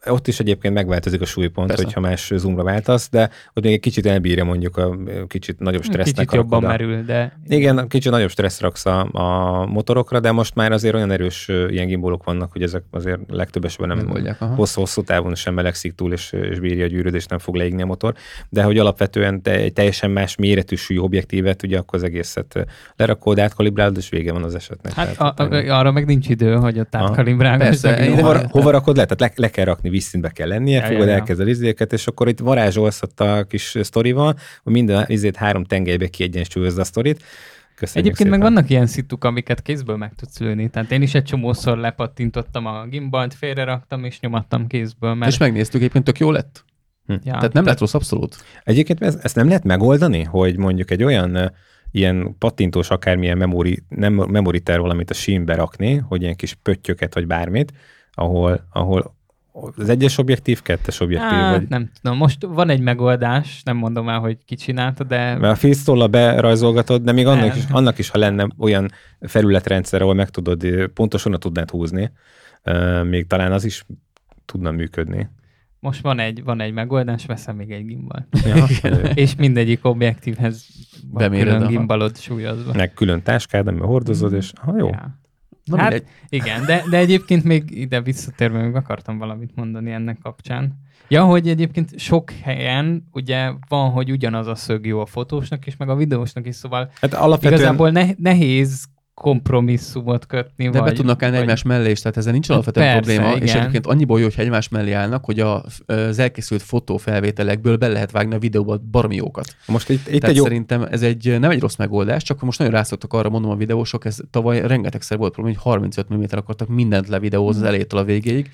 [SPEAKER 2] ott is egyébként megváltozik a súlypont, Persze. hogyha más zoomra váltasz, de ott még egy kicsit elbírja mondjuk a kicsit nagyobb stressznek.
[SPEAKER 3] Kicsit jobban oda. merül, de...
[SPEAKER 2] Igen, kicsit nagyobb stressz raksz a, a, motorokra, de most már azért olyan erős ilyen gimbolok vannak, hogy ezek azért legtöbb esetben nem hosszú-hosszú távon sem melegszik túl, és, és bírja a gyűrűd, nem fog leégni a motor. De hogy alapvetően te egy teljesen más méretű súly objektívet, ugye akkor az egészet lerakod, átkalibrálod, és vége van az esetnek.
[SPEAKER 3] Hát tehát, a, a, arra meg nincs idő, hogy ott átkalibrálod.
[SPEAKER 2] Hova, hova rakod le? Tehát le, le kell rakni vízszintbe kell lennie, ja, fogod ja, elkezdeni az izéket, és akkor itt varázsolsz a kis sztorival, hogy minden izét három tengelybe kiegyensúlyozza a sztorit, Köszönjük
[SPEAKER 3] Egyébként meg
[SPEAKER 2] szépen.
[SPEAKER 3] vannak ilyen szituk, amiket kézből meg tudsz lőni. Tehát én is egy csomószor lepattintottam a gimbalt, félreraktam és nyomattam kézből, mert
[SPEAKER 1] És megnéztük, egyébként tök jó lett.
[SPEAKER 3] ja,
[SPEAKER 1] Tehát nem lett rossz abszolút.
[SPEAKER 2] Egyébként ez, ezt nem lehet megoldani, hogy mondjuk egy olyan ilyen pattintós akármilyen memori, nem, memory terv valamit a sínbe rakni, hogy ilyen kis pöttyöket vagy bármit, ahol, ahol az egyes objektív, kettes objektív,
[SPEAKER 3] Hát,
[SPEAKER 2] vagy
[SPEAKER 3] nem tudom, most van egy megoldás, nem mondom el, hogy ki csinálta, de
[SPEAKER 2] mert a filztolla berajzolgatod, de még annak is, annak is, ha lenne olyan felületrendszer, ahol meg tudod, ö, pontosan tudnád húzni, ö, még talán az is tudna működni.
[SPEAKER 3] most van egy, van egy megoldás, veszem még egy gimbal.
[SPEAKER 2] Ja,
[SPEAKER 3] És mindegyik objektívhez van
[SPEAKER 1] Beméred,
[SPEAKER 3] külön
[SPEAKER 1] aha.
[SPEAKER 3] gimbalod súlyozva.
[SPEAKER 2] meg külön táskád, amiben hordozod, és ha jó.
[SPEAKER 3] Ja.
[SPEAKER 1] Na,
[SPEAKER 3] Hát,
[SPEAKER 1] mindegy.
[SPEAKER 3] Igen, de, de egyébként még ide visszatérve még akartam valamit mondani ennek kapcsán. Ja, hogy egyébként sok helyen ugye van, hogy ugyanaz a szög jó a fotósnak is, meg a videósnak is, szóval
[SPEAKER 2] Hát alapvetően
[SPEAKER 3] igazából ne, nehéz kompromisszumot kötni.
[SPEAKER 1] De
[SPEAKER 3] vagy,
[SPEAKER 1] be tudnak állni
[SPEAKER 3] vagy-
[SPEAKER 1] egymás mellé is, tehát ezzel nincs
[SPEAKER 3] Hát
[SPEAKER 1] alapvetően
[SPEAKER 3] persze,
[SPEAKER 1] probléma, és
[SPEAKER 3] igen.
[SPEAKER 1] egyébként annyiból jó, hogyha egymás mellé állnak, hogy a, az elkészült fotófelvételekből be lehet vágni a videóba baromi jókat.
[SPEAKER 2] most itt, itt
[SPEAKER 1] Tehát
[SPEAKER 2] egy jó,
[SPEAKER 1] szerintem ez egy nem egy rossz megoldás, csak most nagyon rászoktak arra, mondom a videósok, ez tavaly rengetegszer volt probléma, hogy 35 mm akartak mindent levideózni az elejétől a végéig.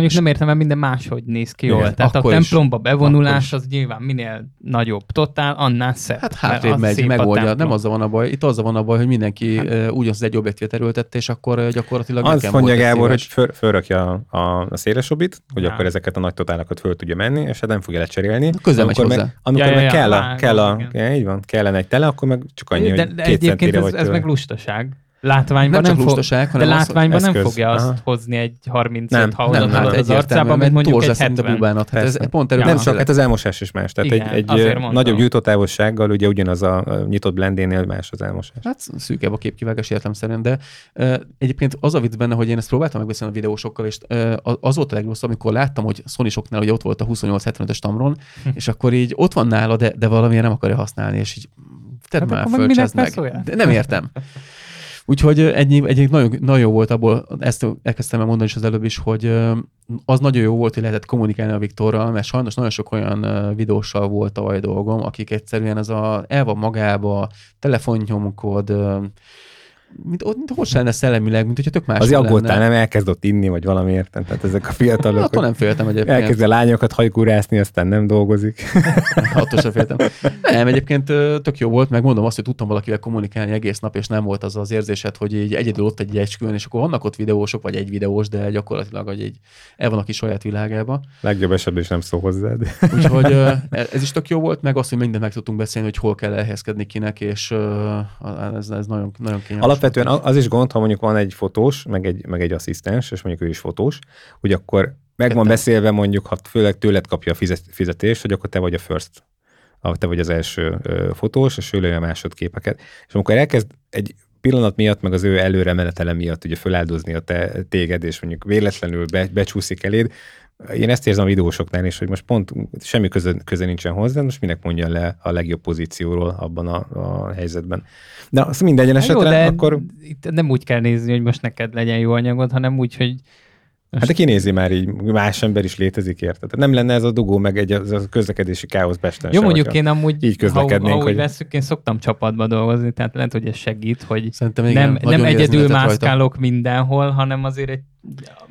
[SPEAKER 3] Mondjuk nem értem, mert minden máshogy néz ki
[SPEAKER 1] Igen,
[SPEAKER 3] jól. Tehát a
[SPEAKER 1] akkor is.
[SPEAKER 3] templomba
[SPEAKER 1] Akkor
[SPEAKER 3] bevonulás
[SPEAKER 1] is.
[SPEAKER 3] az nyilván minél nagyobb totál, annál szebb.
[SPEAKER 1] Hát hátrébb
[SPEAKER 3] az
[SPEAKER 1] megy,
[SPEAKER 3] a
[SPEAKER 1] megoldja. Nem azzal van a baj. Itt azzal van a baj, hogy mindenki
[SPEAKER 3] Hát-
[SPEAKER 1] ugyanazt egy objektívet erőltette, és akkor gyakorlatilag
[SPEAKER 2] az
[SPEAKER 1] nekem
[SPEAKER 2] mondja Gábor, hogy föl, fölrakja a, a szélesobit, hogy
[SPEAKER 3] Ja.
[SPEAKER 2] akkor ezeket a nagy totálokat föl tudja menni, és hát nem fogja lecserélni.
[SPEAKER 1] Közel megy
[SPEAKER 2] amikor
[SPEAKER 1] hozzá.
[SPEAKER 2] meg, amikor
[SPEAKER 3] Ja, ja,
[SPEAKER 2] meg
[SPEAKER 3] ja,
[SPEAKER 2] kell, a,
[SPEAKER 3] vágom,
[SPEAKER 2] kell a,
[SPEAKER 3] igen.
[SPEAKER 2] ja, így van, kellene egy tele, akkor meg csak annyi,
[SPEAKER 3] de,
[SPEAKER 2] hogy
[SPEAKER 3] de
[SPEAKER 2] két
[SPEAKER 3] egyébként
[SPEAKER 2] centire
[SPEAKER 3] ez,
[SPEAKER 2] vagy
[SPEAKER 3] ez meg lustaság. Látványban
[SPEAKER 1] Nem
[SPEAKER 3] nem, fog, de
[SPEAKER 1] hanem az,
[SPEAKER 3] látványban nem fogja azt
[SPEAKER 2] Aha.
[SPEAKER 3] hozni egy 35
[SPEAKER 2] Nem,
[SPEAKER 3] ha
[SPEAKER 2] nem,
[SPEAKER 3] oda
[SPEAKER 2] hát
[SPEAKER 3] az arcában, mint
[SPEAKER 1] mert
[SPEAKER 3] mondjuk egy
[SPEAKER 1] lesz, mint a
[SPEAKER 3] 70.
[SPEAKER 1] bubánat. Hát ez pont
[SPEAKER 3] Ja.
[SPEAKER 2] Nem csak, hát az elmosás is más. Tehát
[SPEAKER 3] Igen,
[SPEAKER 2] egy, egy nagyobb gyújtótávolsággal ugye ugyanaz a nyitott blendénél más az elmosás.
[SPEAKER 1] Hát szűkebb a képkivágás értelemszerűen, de uh, egyébként az a vicc benne, hogy én ezt próbáltam megbeszélni a videósokkal, és uh, az volt a legrosszabb, amikor láttam, hogy sony soknál ugye ott volt a 2875-ös Tamron,
[SPEAKER 3] Hm.
[SPEAKER 1] és akkor így ott van nála, de, de valamiért nem akarja használni, és így tedd
[SPEAKER 3] Hát
[SPEAKER 1] már föl, meg. De nem értem. Úgyhogy ö, egy, egy nagyon, nagyon jó volt abból, ezt elkezdtem el mondani is az előbb is, hogy az nagyon jó volt, hogy lehetett kommunikálni a Viktorral, mert sajnos nagyon sok olyan videóssal volt tavaly dolgom, akik egyszerűen ez a el van magába, telefonnyomkod, ö, mint, mint hol lenne szellemileg, mint hogyha tök más
[SPEAKER 2] Az aggódtál, nem elkezd ott inni, vagy valamiért. Tehát ezek a fiatalok.
[SPEAKER 1] Attól nem féltem egyébként.
[SPEAKER 2] Elkezd a lányokat hajkurászni, aztán nem dolgozik.
[SPEAKER 1] Attól sem féltem. Nem, egyébként tök jó volt, meg mondom azt, hogy tudtam valakivel kommunikálni egész nap, és nem volt az az érzésed, hogy így egyedül ott egy ecskülön, és akkor vannak ott videósok, vagy egy videós, de gyakorlatilag hogy így el van a kis saját világába.
[SPEAKER 2] Legjobb esetben is nem szól hozzád.
[SPEAKER 1] Úgyhogy ö, ez is tök jó volt, meg azt, hogy mindent meg tudtunk beszélni, hogy hol kell elhelyezkedni kinek, és ez, ez nagyon, nagyon kényelmes.
[SPEAKER 2] Alapvetően az is gond, ha mondjuk van egy fotós, meg egy, meg egy asszisztens, és mondjuk ő is fotós, hogy akkor meg van beszélve mondjuk, ha főleg tőled kapja a fizet- fizetést, hogy akkor te vagy a first, te vagy az első fotós, és ő lője a másodképeket. És amikor elkezd egy pillanat miatt, meg az ő előre menetele miatt ugye föláldozni a te, téged, és mondjuk véletlenül be, becsúszik eléd, én ezt érzem a videósoknál is, hogy most pont semmi köze, köze nincsen hozzá, most minek mondja le a legjobb pozícióról abban a, a helyzetben. De azt minden esetre,
[SPEAKER 3] jó, de
[SPEAKER 2] akkor
[SPEAKER 3] itt nem úgy kell nézni, hogy most neked legyen jó anyagod, hanem úgy, hogy
[SPEAKER 2] Hát de kinézi már így, más ember is létezik, érted? Tehát nem lenne ez a dugó, meg egy az a közlekedési káosz Pesten
[SPEAKER 3] Jó, mondjuk én amúgy,
[SPEAKER 2] így
[SPEAKER 3] ha,
[SPEAKER 2] közlekednénk,
[SPEAKER 3] ha úgy
[SPEAKER 2] hogy-
[SPEAKER 3] veszük, én szoktam csapatba dolgozni, tehát lehet, hogy ez segít, hogy
[SPEAKER 1] Szerintem igen,
[SPEAKER 3] nem, nem egyedül
[SPEAKER 1] rajta.
[SPEAKER 3] mászkálok mindenhol, hanem azért egy,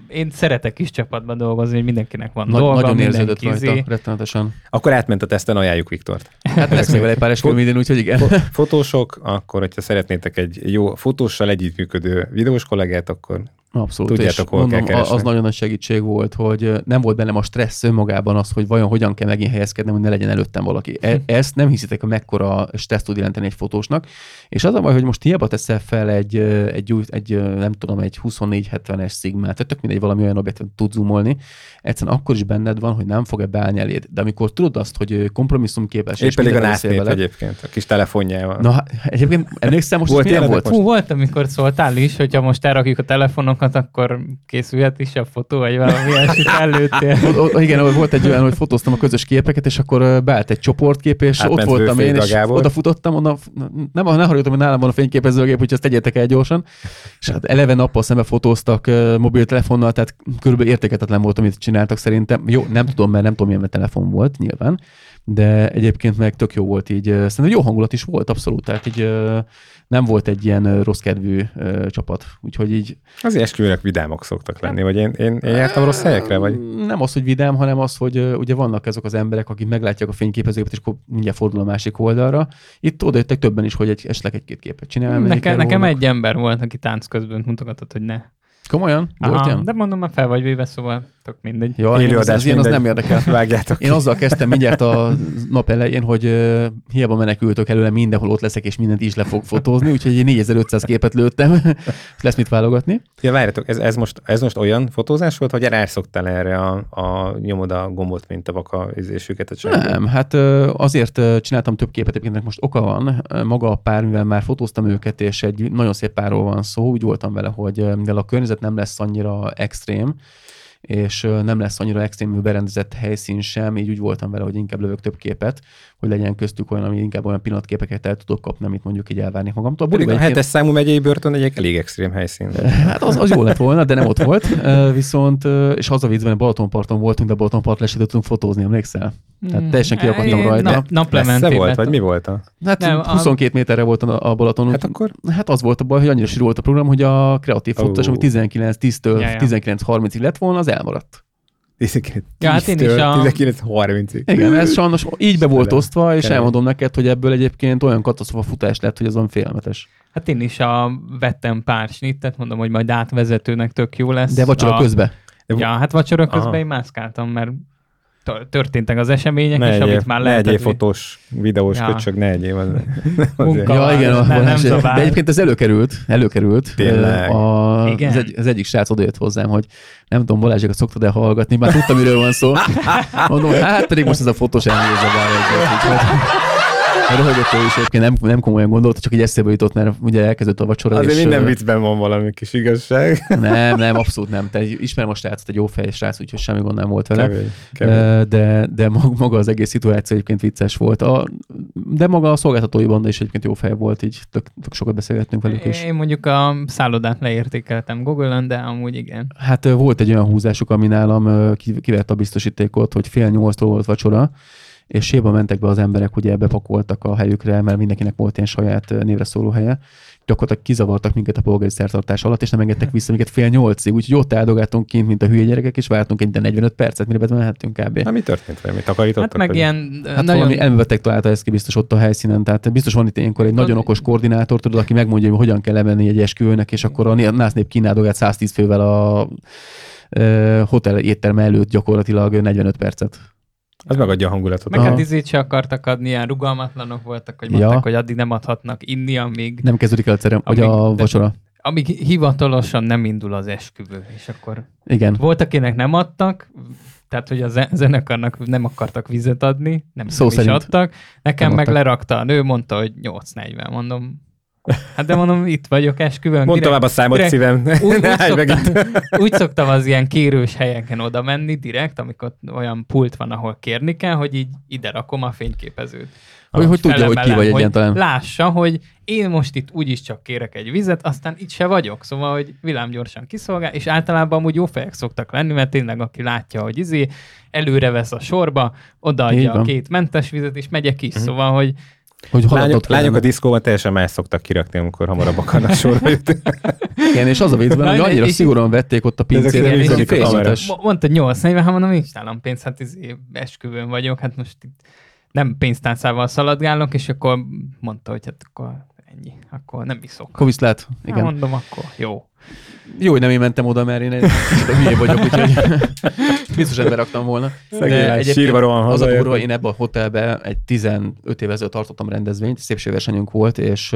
[SPEAKER 3] én szeretek is csapatba dolgozni, hogy mindenkinek van
[SPEAKER 1] Nagy,
[SPEAKER 3] dolga,
[SPEAKER 1] nagyon érződött rajta, rettenetesen.
[SPEAKER 2] Akkor átment a teszten, ajánljuk Viktort.
[SPEAKER 1] Hát lesz még vele egy pár esküvőm idén, úgyhogy igen.
[SPEAKER 2] Fo- Fotósok, akkor, hogyha szeretnétek egy jó fotóssal együttműködő videós kollégát, akkor
[SPEAKER 1] Abszolút.
[SPEAKER 2] Tudjátok, hol kell
[SPEAKER 1] mondom,
[SPEAKER 2] keresni.
[SPEAKER 1] az nagyon nagy segítség volt, hogy nem volt bennem a stressz önmagában az, hogy vajon hogyan kell megint helyezkednem, hogy ne legyen előttem valaki. E- ezt nem hiszitek, hogy mekkora stressz tud jelenteni egy fotósnak. És az a baj, hogy most hiába teszel fel egy, egy, új, egy nem tudom, egy 2470-es szigmát, tehát tök mindegy valami olyan objektet tud zoomolni, egyszerűen akkor is benned van, hogy nem fog-e beállni eléd. De amikor tudod azt, hogy ö, kompromisszumképes,
[SPEAKER 2] épp
[SPEAKER 1] és
[SPEAKER 2] pedig a násznép egyébként, a kis telefonjával.
[SPEAKER 1] Na, egyébként emlékszem, most
[SPEAKER 2] Volt ilyenek
[SPEAKER 1] volt?
[SPEAKER 3] Hú, volt, amikor szóltál is, hogyha most elrakjuk a telefonokat, fotókat, akkor készülhet is a fotó, vagy valami ilyesmit előttél.
[SPEAKER 1] Igen, volt egy olyan, hogy fotóztam a közös képeket, és akkor beállt egy csoportkép, és
[SPEAKER 2] Átment
[SPEAKER 1] ott voltam én, és
[SPEAKER 2] Gábor.
[SPEAKER 1] oda futottam, onnan, nem, ne hallgatom, hogy nálam van a fényképezőgép, úgyhogy ezt tegyétek el gyorsan. És hát eleve nappal szembe fotóztak mobiltelefonnal, tehát körülbelül értéketetlen volt, amit csináltak szerintem. Jó, nem tudom, mert nem tudom, milyen telefon volt nyilván, de egyébként meg tök jó volt így. Szerintem jó hangulat is volt, abszolút. Tehát így nem volt egy ilyen rossz kedvű csapat. Úgyhogy így
[SPEAKER 2] Azért esküvőnek vidámok szoktak lenni, vagy én, én, én jártam rossz helyekre, vagy?
[SPEAKER 1] Nem az, hogy vidám, hanem az, hogy ugye vannak ezek az emberek, akik meglátják a fényképezőket, és akkor mindjárt fordul a másik oldalra. Itt odajöttek többen is, hogy egy, esetleg egy-két képet csinálni.
[SPEAKER 3] Nekem, nekem egy ember volt, aki tánc közben mutogatott, hogy ne.
[SPEAKER 1] Komolyan? Volt
[SPEAKER 3] Aha,
[SPEAKER 1] ilyen?
[SPEAKER 3] de mondom, már fel vagy véve, szóval tök mindegy.
[SPEAKER 1] Ja, én az, az az nem érdekel.
[SPEAKER 2] Vágjátok
[SPEAKER 1] Én azzal kezdtem mindjárt a nap elején, hogy uh, hiába menekültök előle, mindenhol ott leszek, és mindent is le fog fotózni, úgyhogy én 4500 képet lőttem, lesz mit válogatni.
[SPEAKER 2] Ja, várjatok, ez, ez, most, ez most olyan fotózás volt, hogy rászoktál erre a, a nyomod a gombot, mint a vaka izésüket a csinálni?
[SPEAKER 1] Nem, hát ö, azért csináltam több képet, egyébként most oka van. Maga a pár, mivel már fotóztam őket, és egy nagyon szép párról van szó, úgy voltam vele, hogy mivel a környezet nem lesz annyira extrém, és nem lesz annyira extrémül berendezett helyszín sem, így úgy voltam vele, hogy inkább lövök több képet, hogy legyen köztük olyan, ami inkább olyan pillanatképeket el tudok kapni, amit mondjuk így elvárnék magamtól.
[SPEAKER 2] Pedig a hetes számú megyei börtön egy elég extrém helyszín.
[SPEAKER 1] Hát az, az jó lett volna, de nem ott volt. Viszont, és az a viccben, Balatonparton voltunk, de Balatonparton se tudtunk fotózni, emlékszel? Tehát teljesen kiakadtam
[SPEAKER 3] Én
[SPEAKER 1] rajta.
[SPEAKER 3] Nap,
[SPEAKER 2] Messze
[SPEAKER 3] naplementében.
[SPEAKER 2] volt, vagy mi volt a?
[SPEAKER 1] Hát
[SPEAKER 3] Nem,
[SPEAKER 1] nem,
[SPEAKER 3] a-
[SPEAKER 1] 22 méterre volt a, Balaton.
[SPEAKER 2] Hát akkor
[SPEAKER 1] Hát az volt a baj, hogy annyira sűrű volt a program, hogy a kreatív fotós, ami 19-10-től
[SPEAKER 3] Ja, ja.
[SPEAKER 1] 19-30-ig lett volna, az elmaradt.
[SPEAKER 2] 19
[SPEAKER 3] Ja, hát én is a-
[SPEAKER 2] 19-30-ig.
[SPEAKER 1] Igen, ez sajnos így be volt osztva, és elmondom neked, hogy ebből egyébként olyan katasztrofa futás lett, hogy olyan félelmetes.
[SPEAKER 3] Hát én is a, vettem pár snittet, mondom, hogy majd átvezetőnek tök jó lesz.
[SPEAKER 1] De vacsora
[SPEAKER 3] a,
[SPEAKER 1] közben.
[SPEAKER 3] Ja, hát vacsora közben
[SPEAKER 2] Aha.
[SPEAKER 3] én mászkáltam, mert történtek az események,
[SPEAKER 2] Ne
[SPEAKER 3] és
[SPEAKER 2] egyél,
[SPEAKER 3] amit már
[SPEAKER 2] ne
[SPEAKER 3] lehetett...
[SPEAKER 2] egyél fotós, videós
[SPEAKER 3] Ja.
[SPEAKER 2] köcsög, ne egyél. Az,
[SPEAKER 3] Munka.
[SPEAKER 1] Ja, igen,
[SPEAKER 3] nem-
[SPEAKER 1] a,
[SPEAKER 3] nem
[SPEAKER 1] de egyébként ez előkerült, előkerült.
[SPEAKER 2] Tényleg?
[SPEAKER 1] A,
[SPEAKER 3] Igen.
[SPEAKER 1] az, egy, az, egyik srác odajött hozzám, hogy nem tudom, Balázsékat szoktad-e hallgatni, már tudtam, miről van szó. Mondom, hát pedig most ez a fotós elnézze A röhögött is egyébként nem, nem komolyan gondolta, csak így eszébe jutott, mert ugye elkezdett a vacsora.
[SPEAKER 2] Azért
[SPEAKER 1] és,
[SPEAKER 2] minden viccben van valami kis igazság.
[SPEAKER 1] Nem, nem, abszolút nem. Te ismerem a srácot, egy jó fej srác, úgyhogy semmi gond nem volt vele.
[SPEAKER 2] Kemény, kemény.
[SPEAKER 1] De, de mag- maga az egész szituáció egyébként vicces volt. A, de maga a szolgáltatói banda is egyébként jó fej volt, így tök, tök sokat beszélgettünk velük is.
[SPEAKER 3] Én mondjuk a szállodát leértékeltem Google-on, de amúgy igen.
[SPEAKER 1] Hát volt egy olyan húzásuk, ami nálam kivert a biztosítékot, hogy fél nyolctól volt vacsora, és séba mentek be az emberek, ugye bepakoltak a helyükre, mert mindenkinek volt ilyen saját névre szóló helye. Gyakorlatilag kizavartak minket a polgári szertartás alatt, és nem engedtek vissza minket fél nyolcig, úgyhogy ott áldogáltunk kint, mint a hülye gyerekek, és vártunk egy 45 percet, mire bemehettünk kb.
[SPEAKER 2] Na, mi történt vele? Mi takarítottak?
[SPEAKER 3] Hát meg ilyen
[SPEAKER 1] Hát
[SPEAKER 3] nagyon...
[SPEAKER 1] valami elmebeteg találta ezt ki biztos ott a helyszínen, tehát biztos van itt ilyenkor egy nagyon okos koordinátor, tudod, aki megmondja, hogy hogyan kell lemenni egy esküvőnek, és akkor a nász nép kínáldogált 110 fővel a hotel étterme előtt gyakorlatilag 45 percet.
[SPEAKER 2] Az megadja a hangulatot.
[SPEAKER 3] Meg hát izét se akartak adni, ilyen rugalmatlanok voltak, hogy
[SPEAKER 1] Ja.
[SPEAKER 3] mondták, hogy addig nem adhatnak inni, amíg,
[SPEAKER 1] Nem kezdődik el cerem, vagy
[SPEAKER 3] Amíg-
[SPEAKER 1] a
[SPEAKER 3] de-
[SPEAKER 1] vacsora.
[SPEAKER 3] amíg hivatalosan nem indul az esküvő. És akkor
[SPEAKER 1] Igen.
[SPEAKER 3] volt, akinek nem adtak, tehát, hogy a ze- zenekarnak nem akartak vizet adni, nem,
[SPEAKER 1] Szó
[SPEAKER 3] nem is adtak. Nekem
[SPEAKER 1] Nem
[SPEAKER 3] meg
[SPEAKER 1] adtak.
[SPEAKER 3] lerakta a nő, mondta, hogy 8.40, mondom. Hát de mondom, itt vagyok esküvőn.
[SPEAKER 2] Mondd tovább a számot
[SPEAKER 3] direkt-
[SPEAKER 2] szívem.
[SPEAKER 3] úgy, úgy, szoktam, úgy szoktam az ilyen kérős helyeken oda menni direkt, amikor olyan pult van, ahol kérni kell, hogy így ide rakom a fényképezőt.
[SPEAKER 1] Hogy, hogy tudja, hogy ki vagy
[SPEAKER 3] hogy
[SPEAKER 1] egyáltalán.
[SPEAKER 3] Lássa, hogy én most itt úgyis csak kérek egy vizet, aztán itt se vagyok. Szóval, hogy villámgyorsan kiszolgál, és általában amúgy jó fejek szoktak lenni, mert tényleg aki látja, hogy izé, előre vesz a sorba, odaadja a két mentes vizet, és megyek is.
[SPEAKER 2] Mhm.
[SPEAKER 3] Szóval, hogy
[SPEAKER 1] Hogy
[SPEAKER 2] Lányok,
[SPEAKER 1] haladott
[SPEAKER 2] lányok a diszkóban teljesen más szoktak kirakni, amikor hamarabb akarnak sorba jutni.
[SPEAKER 1] Igen, és az a viccben, hogy annyira
[SPEAKER 3] és-
[SPEAKER 1] szigorúan vették ott a
[SPEAKER 3] mo- mondta 840, hát mondom, nincs nálam pénz, hát esküvőn vagyok, hát most itt nem pénztárcával szaladgálok, és akkor mondta, hogy hát akkor ennyi, akkor nem iszok.
[SPEAKER 1] Akkor viszlát.
[SPEAKER 3] Igen.
[SPEAKER 1] Igen.
[SPEAKER 3] mondom, akkor jó.
[SPEAKER 1] Jó, hogy nem én mentem oda, mert én egy kicsit a hülye vagyok, úgyhogy biztos ebben raktam volna.
[SPEAKER 2] Szegény lány,
[SPEAKER 1] egyébként
[SPEAKER 2] sírva rohan
[SPEAKER 1] az a durva, én ebben a hotelben egy 15 éve ezelőtt tartottam rendezvényt, szépségversenyünk volt, és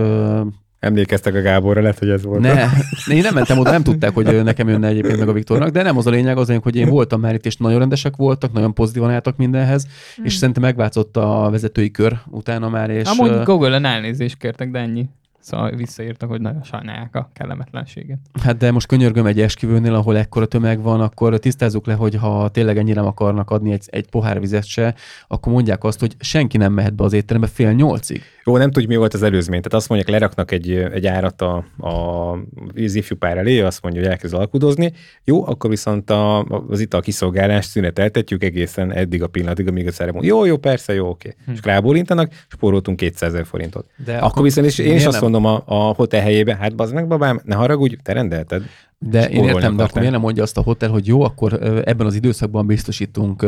[SPEAKER 2] Emlékeztek a Gáborra, lehet, hogy ez volt.
[SPEAKER 1] ne, én nem mentem oda, nem tudták, hogy nekem jönne egyébként meg a Viktornak, de nem az a lényeg, az a lényeg, hogy én voltam már itt, és nagyon rendesek voltak, nagyon pozitívan álltak mindenhez,
[SPEAKER 3] Hmm.
[SPEAKER 1] és szerintem megváltozott a vezetői kör utána már, és
[SPEAKER 3] Amúgy Google-en elnézést kértek, de ennyi. Szóval visszaírtak, hogy nagyon sajnálják a kellemetlenséget.
[SPEAKER 1] Hát de most könyörgöm egy esküvőnél, ahol ekkora tömeg van, akkor tisztázzuk le, hogy ha tényleg ennyire nem akarnak adni egy, egy pohár vizet se, akkor mondják azt, hogy senki nem mehet be az étterembe fél nyolcig.
[SPEAKER 2] Jó, nem tudjuk, mi volt az előzmény. Tehát azt mondják, leraknak egy, egy árat a, a az ifjú pár elé, azt mondja, hogy elkezd alkudozni. Jó, akkor viszont a, az ital kiszolgálást szüneteltetjük egészen eddig a pillanatig, amíg a ceremónia. Jó, jó, persze, jó, oké. Hm. És rábólintanak, spóroltunk 200 ezer forintot. De akkor, akkor viszont is, én is azt nem? Mondom a, a hotel helyébe, hát bazd meg, babám, ne haragudj, te rendelted.
[SPEAKER 1] De én értem, de akkor miért nem mondja azt a hotel, hogy jó, akkor ebben az időszakban biztosítunk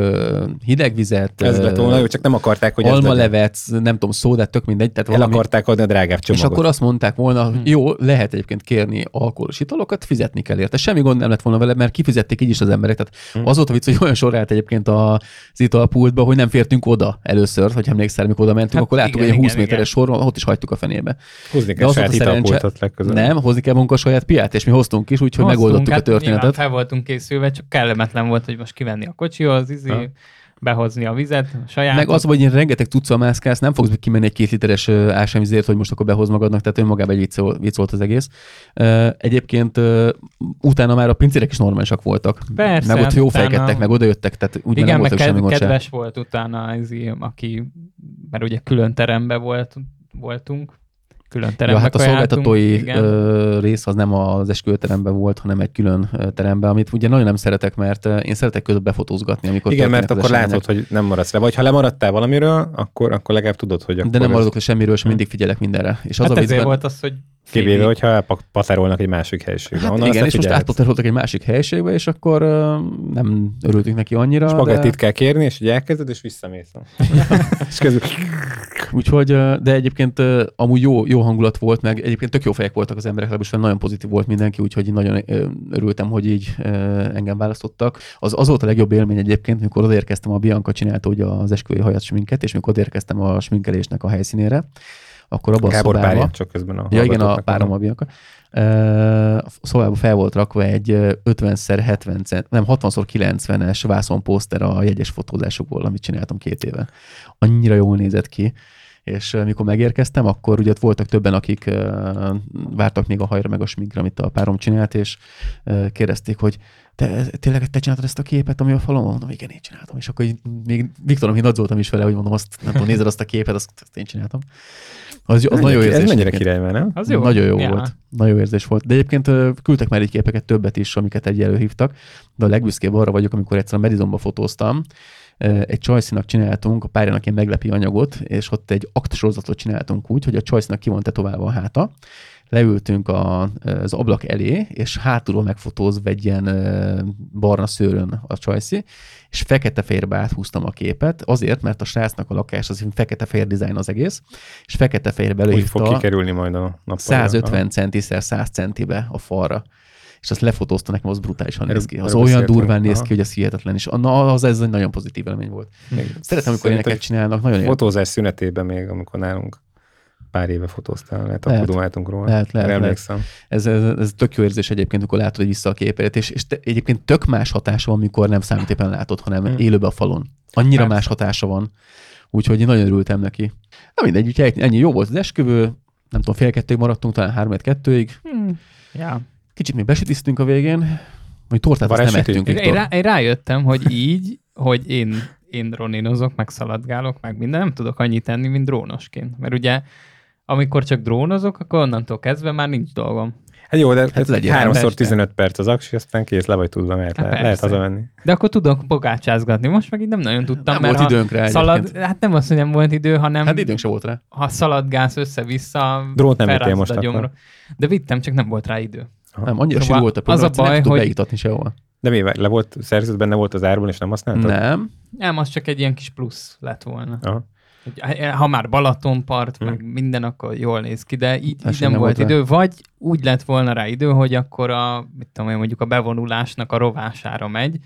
[SPEAKER 1] hideg vizet.
[SPEAKER 2] Ez lett volna, csak nem akarták, hogy
[SPEAKER 1] Almalevet, nem tudom, szódát, tök mindegy.
[SPEAKER 2] Tehát valami... El akarták adni a drágább csomagot.
[SPEAKER 1] És akkor azt mondták volna, hogy hmm. jó, lehet egyébként kérni alkoholos italokat, fizetni kell érte. Semmi gond nem lett volna vele, mert kifizették így is az emberek. Tehát hmm. az volt a vicc, hogy olyan sor állt egyébként az italpultba, hogy nem fértünk oda először, hogy emlékszel, amikor oda mentünk, hát akkor láttuk, hogy egy 20 méteres sor, ott is hagytuk a fenébe.
[SPEAKER 2] Hozni kell saját italpultot
[SPEAKER 1] Nem, hozni kell a saját piát, és mi hoztunk is, úgyhogy megoldottuk a hát történetet.
[SPEAKER 3] fel voltunk készülve, csak kellemetlen volt, hogy most kivenni a kocsihoz, izé, ha. behozni a vizet, a saját.
[SPEAKER 1] Meg az, hogy én rengeteg tudszal mászkálsz, nem fogsz kimenni egy két literes ásványvizért, hogy most akkor behoz magadnak, tehát önmagában egy vicc, volt az egész. Egyébként utána már a pincérek is normálisak voltak.
[SPEAKER 3] Persze.
[SPEAKER 1] Meg ott jó fejkedtek, meg oda jöttek, tehát úgy
[SPEAKER 3] Igen, meg semmi kedves se. volt utána, izé, aki, mert ugye külön teremben volt, voltunk, külön terembe
[SPEAKER 1] ja, hát a szolgáltatói igen. rész az nem az esküvőteremben volt, hanem egy külön teremben, amit ugye nagyon nem szeretek, mert én szeretek között befotózgatni, amikor
[SPEAKER 2] Igen, mert akkor látod, hogy nem maradsz le. Vagy ha lemaradtál valamiről, akkor, akkor legalább tudod, hogy akkor
[SPEAKER 1] De nem maradok le semmiről, és mindig figyelek mindenre.
[SPEAKER 3] És az hát a ezért volt az, hogy
[SPEAKER 2] Kivéve, hogyha elpaterolnak egy másik helyiségbe.
[SPEAKER 1] Hát igen, és most átpateroltak egy másik helyiségbe, és akkor uh, nem örültünk neki annyira.
[SPEAKER 2] Spagettit de... kell kérni, és ugye elkezded, és visszamész. és közül...
[SPEAKER 1] Úgyhogy, de egyébként amúgy jó, jó hangulat volt, meg egyébként tök jó fejek voltak az emberek, legalábbis nagyon pozitív volt mindenki, úgyhogy nagyon örültem, hogy így engem választottak. Az, az volt a legjobb élmény egyébként, mikor odaérkeztem, a Bianca csinálta ugye az esküvői hajat sminket, és mikor odaérkeztem a sminkelésnek a helyszínére, akkor abban
[SPEAKER 2] Gábor a szobában... csak közben a
[SPEAKER 1] Ja, igen, a párom a Bianca. A szobában fel volt rakva egy 50x70 cent, nem 60x90-es vászonposzter a jegyes fotózásokból, amit csináltam két éve. Annyira jól nézett ki és mikor megérkeztem, akkor ugye ott voltak többen, akik vártak még a hajra meg a sminkre, amit a párom csinált, és kérdezték, hogy te, tényleg te csináltad ezt a képet, ami a falon van? Mondom, igen, én csináltam. És akkor így, még Viktorom, én nadzoltam is vele, hogy mondom, azt nem tudom, nézed azt a képet, azt, azt én csináltam. Az, az nagyon érzés.
[SPEAKER 2] Ez mennyire király, nem?
[SPEAKER 1] Az jó. Nagyon jó ja. volt. Nagyon jó érzés volt. De egyébként küldtek már egy képeket többet is, amiket egy előhívtak. De a legbüszkébb arra vagyok, amikor egyszer a Medizonba fotóztam, egy csajszinak csináltunk a párjának ilyen meglepi anyagot, és ott egy aktsorozatot csináltunk úgy, hogy a csajszinak ki van tetoválva a háta, leültünk a, az ablak elé, és hátulról megfotózva egy ilyen barna szőrön a csajszi, és fekete-fehérbe áthúztam a képet, azért, mert a srácnak a lakás az fekete-fehér dizájn az egész, és fekete-fehérbe előhívta
[SPEAKER 2] fog kikerülni majd a nappal.
[SPEAKER 1] 150 centiszer 100 centibe a falra és azt lefotózta nekem, az brutálisan néz ki. Az olyan durván néz ki, hogy ez hihetetlen, és na, az ez egy nagyon pozitív élmény volt. Még Szeretem, amikor ilyeneket csinálnak, nagyon
[SPEAKER 2] Fotózás szünetében még, amikor nálunk pár éve fotóztál, lehet, lehet akkor dumáltunk róla. Lehet, lehet, emlékszem.
[SPEAKER 1] Lehet. Ez, ez, ez tök jó érzés egyébként, amikor látod, hogy vissza a képet, és, és te, egyébként tök más hatása van, amikor nem számítépen látod, hanem hmm. élőbe a falon. Annyira Persze. más hatása van. Úgyhogy én nagyon örültem neki. Na mindegy, úgyhogy ennyi jó volt az esküvő, nem tudom, fél kettőig maradtunk, talán három kettőig. Hmm.
[SPEAKER 3] Ja.
[SPEAKER 1] Kicsit még besütiztünk a végén, hogy tortát azt nem ettünk.
[SPEAKER 3] Én, rá, én rájöttem, hogy így, hogy én, én dróninozok, meg szaladgálok, meg minden, nem tudok annyit tenni, mint drónosként. Mert ugye amikor csak drónozok, akkor onnantól kezdve már nincs dolgom.
[SPEAKER 2] Hát jó, de hát hát 3 15 perc az aksi, aztán kész, le vagy tudva, mert hát lehet, lehet hazamenni.
[SPEAKER 3] De akkor tudok pogácsázgatni. Most meg így nem nagyon tudtam,
[SPEAKER 1] nem
[SPEAKER 3] mert
[SPEAKER 1] volt időnk rá szalad,
[SPEAKER 3] Hát nem az, hogy nem volt idő, hanem...
[SPEAKER 1] Hát időnk se volt rá.
[SPEAKER 3] Ha szaladgálsz össze-vissza,
[SPEAKER 2] Drót nem vittél most a gyomra.
[SPEAKER 3] De vittem, csak nem volt rá idő.
[SPEAKER 1] Ha. Nem, annyira szóval volt a program, az a baj, nem hogy... beiktatni sehol.
[SPEAKER 2] De mi, le volt szerződött, benne volt az árban, és nem használtad?
[SPEAKER 1] Nem.
[SPEAKER 3] Nem, az csak egy ilyen kis plusz lett volna. Aha. Ha már Balatonpart, hmm. meg minden, akkor jól néz ki, de így, így nem, nem volt volt idő. Vagy úgy lett volna rá idő, hogy akkor a, mit tudom én, mondjuk a bevonulásnak a rovására megy,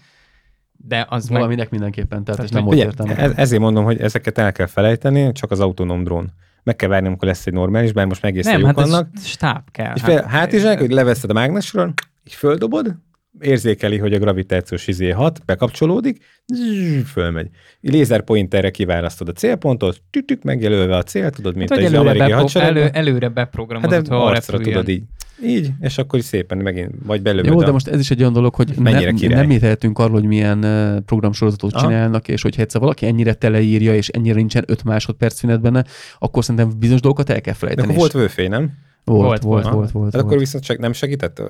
[SPEAKER 3] de az
[SPEAKER 1] Valaminek meg... mindenképpen, tehát, tehát nem volt értelme.
[SPEAKER 2] Ez, ezért mondom, hogy ezeket el kell felejteni, csak az autonóm drón. Meg kell várni, amikor lesz egy normális, bár most meg egészen
[SPEAKER 3] nem,
[SPEAKER 2] jók
[SPEAKER 3] hát
[SPEAKER 2] annak.
[SPEAKER 3] stáb kell.
[SPEAKER 2] És hát, hát is, hogy leveszed a mágnesről, így földobod, érzékeli, hogy a gravitációs izé hat, bekapcsolódik, zzz, fölmegy. Lézerpointerre kiválasztod a célpontot, tütük megjelölve a cél, tudod, mint
[SPEAKER 3] Hát,
[SPEAKER 2] az
[SPEAKER 3] előre,
[SPEAKER 2] amerikai
[SPEAKER 3] bepro- elő, előre
[SPEAKER 2] Hát
[SPEAKER 3] beprogramozod,
[SPEAKER 2] de
[SPEAKER 3] hol
[SPEAKER 2] arcra tudod így. Így, és akkor is szépen megint, vagy belőled
[SPEAKER 1] Jó,
[SPEAKER 2] a...
[SPEAKER 1] de most ez is egy olyan dolog, hogy ne, nem ítéltünk arról, hogy milyen programsorozatot
[SPEAKER 2] Aha.
[SPEAKER 1] csinálnak, és hogyha egyszer valaki ennyire teleírja, és ennyire nincsen 5 másodperc szünet benne, akkor szerintem bizonyos dolgokat el kell
[SPEAKER 2] De
[SPEAKER 1] felejteni.
[SPEAKER 2] akkor volt vőfény, nem?
[SPEAKER 1] Volt,
[SPEAKER 3] Volt,
[SPEAKER 1] volt,
[SPEAKER 3] volt.
[SPEAKER 1] volt, volt,
[SPEAKER 2] Hát akkor viszont csak nem segített uh,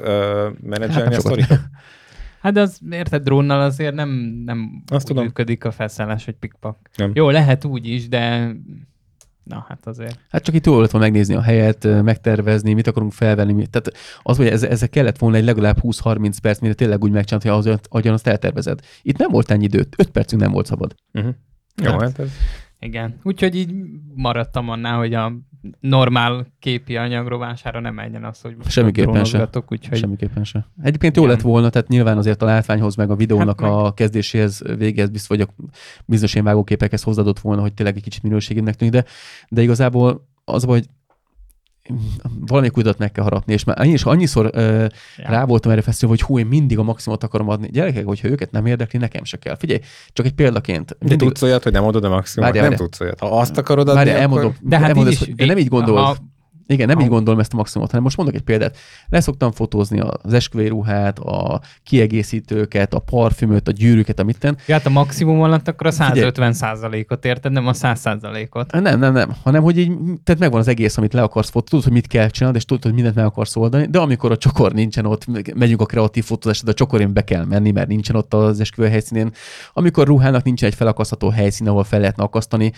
[SPEAKER 2] menedzselni
[SPEAKER 1] Hát,
[SPEAKER 2] a sztorit?
[SPEAKER 3] Hát az, érted, drónnal azért nem, nem
[SPEAKER 2] Azt tudom.
[SPEAKER 3] működik a felszállás, hogy pikpak.
[SPEAKER 2] Nem.
[SPEAKER 3] Jó, lehet úgy is, de na hát azért.
[SPEAKER 1] Hát csak itt jól lett volna megnézni a helyet, megtervezni, mit akarunk felvenni. mit- Tehát az, hogy ez, ezzel kellett volna egy legalább 20-30 perc, mire tényleg úgy megcsinálni, hogy az, ahogyan azt eltervezed. Itt nem volt ennyi időt, 5 percünk nem volt szabad.
[SPEAKER 2] Uh-huh. Jó,
[SPEAKER 3] Hát.
[SPEAKER 2] hát ez...
[SPEAKER 3] Igen. Úgyhogy így maradtam annál, hogy a normál képi anyagrovására nem menjen az, hogy most
[SPEAKER 1] Semmiképpen
[SPEAKER 3] drónozgatok, úgyhogy
[SPEAKER 1] Semmiképpen se. Egyébként jó
[SPEAKER 3] Igen.
[SPEAKER 1] lett volna, tehát nyilván azért a látványhoz, meg a videónak
[SPEAKER 3] Hát
[SPEAKER 1] a kezdéséhez, végéhez, biztos, vagy a bizonyos ilyen vágóképekhez hozzáadott volna, hogy tényleg egy kicsit minőségének tűnik, de, de igazából az, hogy valamelyik utat meg kell harapni, és már annyi, és annyiszor uh,
[SPEAKER 3] Ja.
[SPEAKER 1] rá voltam erre feszülve, hogy hú, én mindig a maximumot akarom adni. Gyerekek, hogyha őket nem érdekli, nekem se kell. Figyelj, csak egy példaként.
[SPEAKER 2] De
[SPEAKER 1] Mindig,
[SPEAKER 2] tudsz olyat, hogy nem adod a maximumot?
[SPEAKER 1] Várjál,
[SPEAKER 2] nem
[SPEAKER 1] várjál.
[SPEAKER 2] tudsz olyat. Ha azt akarod adni,
[SPEAKER 1] Várjál,
[SPEAKER 2] akkor...
[SPEAKER 1] elmondom,
[SPEAKER 3] De hát
[SPEAKER 1] elmondom
[SPEAKER 3] így
[SPEAKER 1] ezt,
[SPEAKER 3] is,
[SPEAKER 1] de nem így gondolod.
[SPEAKER 3] Ha,
[SPEAKER 1] Igen, nem
[SPEAKER 3] Ha-
[SPEAKER 1] így gondolom ezt a maximumot, hanem most mondok egy példát. Leszoktam fotózni az esküvői ruhát, a kiegészítőket, a parfümöt, a gyűrűket, amit ten.
[SPEAKER 3] ja, hát a maximum alatt akkor a
[SPEAKER 1] Figyelj.
[SPEAKER 3] 150 százalékot érted, nem a 100 százalékot.
[SPEAKER 1] Nem, nem, nem, hanem hogy így, tehát megvan az egész, amit le akarsz fotózni, tudod, hogy mit kell csinálni, és tudod, hogy mindent meg akarsz oldani, de amikor a csokor nincsen ott, meg- megyünk a kreatív fotózásra, de a csokorén be kell menni, mert nincsen ott az esküvő helyszínén. Amikor a ruhának nincsen egy felakasztható helyszín, ahol fel lehetne akasztani,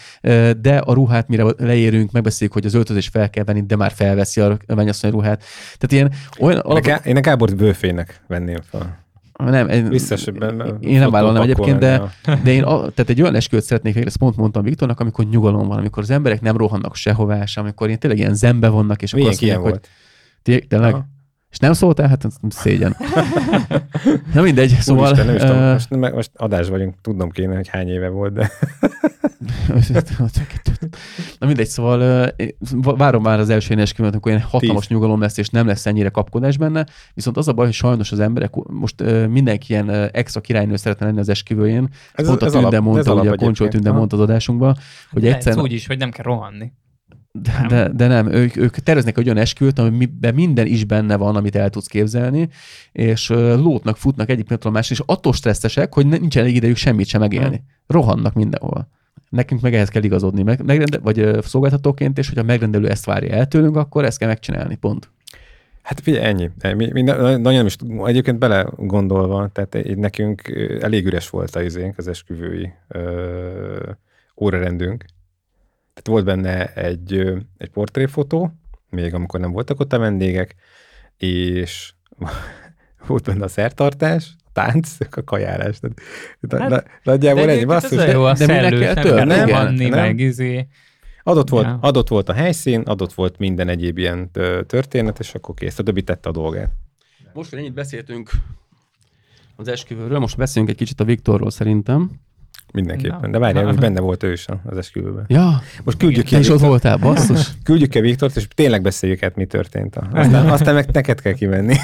[SPEAKER 1] de a ruhát, mire leérünk, megbeszéljük, hogy az öltözés fel kell venni, de már felveszi a mennyasszony ruhát. Tehát ilyen olyan
[SPEAKER 2] Én a, Gá- én a Gábort bőfénynek venném fel.
[SPEAKER 1] nem, én,
[SPEAKER 2] Visszasebben.
[SPEAKER 1] én nem vállalnám egyébként, de, de én a, tehát egy olyan esküvőt szeretnék végre, ezt pont mondtam Viktornak, amikor nyugalom van, amikor az emberek nem rohannak sehová, és amikor én tényleg ilyen zembe vannak, és akkor
[SPEAKER 2] Milyen
[SPEAKER 1] azt
[SPEAKER 2] ilyen
[SPEAKER 1] mondják, hogy
[SPEAKER 2] volt?
[SPEAKER 1] Ti- Tényleg?
[SPEAKER 2] Aha.
[SPEAKER 1] És nem szóltál? Hát szégyen. Na mindegy, szóval...
[SPEAKER 2] Úristen, nem is tudom, most, most adás vagyunk, tudnom kéne, hogy hány éve volt, de
[SPEAKER 1] Na mindegy, szóval várom már az első esküvőt, amikor ilyen hatalmas
[SPEAKER 2] Tíz.
[SPEAKER 1] nyugalom lesz, és nem lesz ennyire kapkodás benne. Viszont az a baj, hogy sajnos az emberek, most mindenki ilyen extra királynő szeretne lenni az esküvőjén.
[SPEAKER 2] ez,
[SPEAKER 1] Pont a
[SPEAKER 2] ez
[SPEAKER 1] Tünde
[SPEAKER 2] alap,
[SPEAKER 1] mondta,
[SPEAKER 2] ez
[SPEAKER 1] ugye a
[SPEAKER 2] egyébként.
[SPEAKER 1] Tünde mondta az adásunkban, hogy
[SPEAKER 3] de
[SPEAKER 1] egyszer,
[SPEAKER 3] ez úgy is, hogy nem kell rohanni.
[SPEAKER 1] de, de, de nem, ők, ők terveznek egy olyan esküvőt, amiben minden is benne van, amit el tudsz képzelni, és lótnak, futnak egyik pillanatról a másik, és attól stresszesek, hogy ne- nincs elég idejük semmit sem megélni. Rohannak mindenhol. Nekünk meg ehhez kell igazodni, meg, megrende, vagy szolgáltatóként, és hogyha a megrendelő ezt várja el tőlünk, akkor ezt kell megcsinálni, pont.
[SPEAKER 2] Hát figyelj, ennyi. Mi, mi, na- nagyon is egyébként bele gondolva, tehát nekünk elég üres volt az izénk, az esküvői ö, órarendünk. Tehát volt benne egy, egy portréfotó, még amikor nem voltak ott a vendégek, és volt benne a szertartás, a tánc, a kajálás. Tehát, hát, na, nagyjából ennyi basszus. de-
[SPEAKER 3] jó, a
[SPEAKER 1] de minek kell
[SPEAKER 3] kell
[SPEAKER 2] Nem,
[SPEAKER 3] rohanni,
[SPEAKER 2] nem.
[SPEAKER 3] meg izé.
[SPEAKER 2] Adott volt,
[SPEAKER 3] Ja.
[SPEAKER 2] adott volt a helyszín, adott volt minden egyéb ilyen történet, és akkor kész. A többi tette a dolgát.
[SPEAKER 1] Most, hogy ennyit beszéltünk az esküvőről, most beszéljünk egy kicsit a Viktorról szerintem.
[SPEAKER 2] Mindenképpen.
[SPEAKER 3] Na.
[SPEAKER 2] De várjál, most benne volt ő is az esküvőben.
[SPEAKER 1] Ja,
[SPEAKER 2] Most küldjük ki,
[SPEAKER 1] te is ott voltál, basszus.
[SPEAKER 2] küldjük ki a Viktort, és tényleg beszéljük át, mi történt. Aztán, aztán meg neked kell kimenni.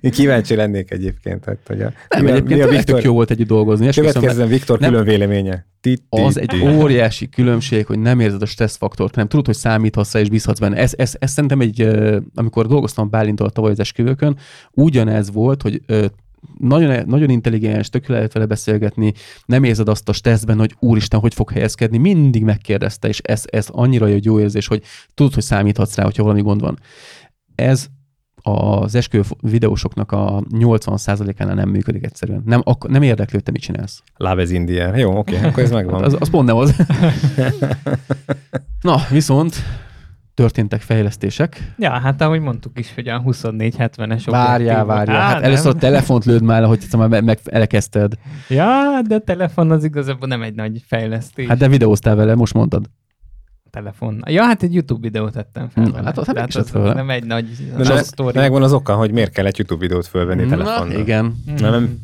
[SPEAKER 2] Én kíváncsi lennék egyébként, hogy, hogy a,
[SPEAKER 1] Nem,
[SPEAKER 2] mi a,
[SPEAKER 1] egyébként
[SPEAKER 2] mi a Viktor,
[SPEAKER 1] jó volt együtt dolgozni.
[SPEAKER 2] Következzen Viktor külön véleménye.
[SPEAKER 1] Az egy óriási különbség, hogy nem érzed a stresszfaktort, hanem tudod, hogy számíthatsz és bízhatsz benne. Ez, ez, ez szerintem egy, amikor dolgoztam Bálintól tavaly az esküvőkön, ugyanez volt, hogy nagyon, nagyon intelligens, tök lehet vele beszélgetni, nem érzed azt a stresszben, hogy úristen, hogy fog helyezkedni, mindig megkérdezte, és ez, ez annyira jó, jó érzés, hogy tudod, hogy számíthatsz rá, hogyha valami gond van. Ez az esküvő videósoknak a 80%-ánál nem működik egyszerűen. Nem, ak- nem érdekli, hogy te mit csinálsz.
[SPEAKER 2] Love is India. Jó, oké, akkor ez megvan.
[SPEAKER 1] Az, az pont nem az. Na, viszont történtek fejlesztések.
[SPEAKER 3] Ja, hát ahogy mondtuk is, hogy a 24-70-es
[SPEAKER 1] Várjál, várjál. Hát
[SPEAKER 3] nem.
[SPEAKER 1] először a telefont lőd már, hogy már meg, meg elkezdted.
[SPEAKER 3] Ja, de a telefon az igazából nem egy nagy fejlesztés.
[SPEAKER 1] Hát de videóztál vele, most mondtad.
[SPEAKER 3] telefon. Ja, hát egy YouTube videót tettem fel.
[SPEAKER 1] Na,
[SPEAKER 3] vele.
[SPEAKER 1] hát hát
[SPEAKER 3] az, az nem egy nagy
[SPEAKER 2] De
[SPEAKER 3] nagy
[SPEAKER 2] ne,
[SPEAKER 3] sztori.
[SPEAKER 2] megvan az oka, hogy miért kell egy YouTube videót fölvenni
[SPEAKER 1] Na,
[SPEAKER 2] telefonnal.
[SPEAKER 1] igen.
[SPEAKER 2] Nem, nem.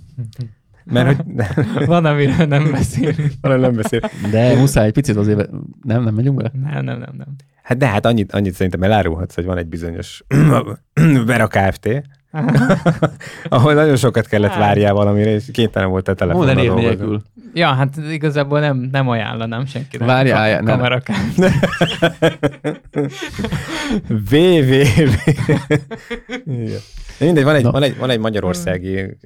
[SPEAKER 2] Mert hogy
[SPEAKER 3] Van, amiről nem beszélünk.
[SPEAKER 2] arra nem beszél.
[SPEAKER 1] De muszáj egy picit azért, nem, nem megyünk bele?
[SPEAKER 3] Nem, nem, nem, nem.
[SPEAKER 2] Hát de hát annyit, annyit szerintem elárulhatsz, hogy van egy bizonyos Vera Kft., ahol nagyon sokat kellett
[SPEAKER 3] Hát.
[SPEAKER 2] várjál valamire, és kénytelen volt a
[SPEAKER 1] Mondd név
[SPEAKER 2] dolgozni.
[SPEAKER 1] nélkül.
[SPEAKER 3] Ja, hát igazából nem, nem ajánlanám senkinek.
[SPEAKER 1] Várjál,
[SPEAKER 3] Ka-
[SPEAKER 1] nem.
[SPEAKER 3] kamerakám.
[SPEAKER 2] VVV. Igen. De Mindegy, van egy, van egy, van egy magyarországi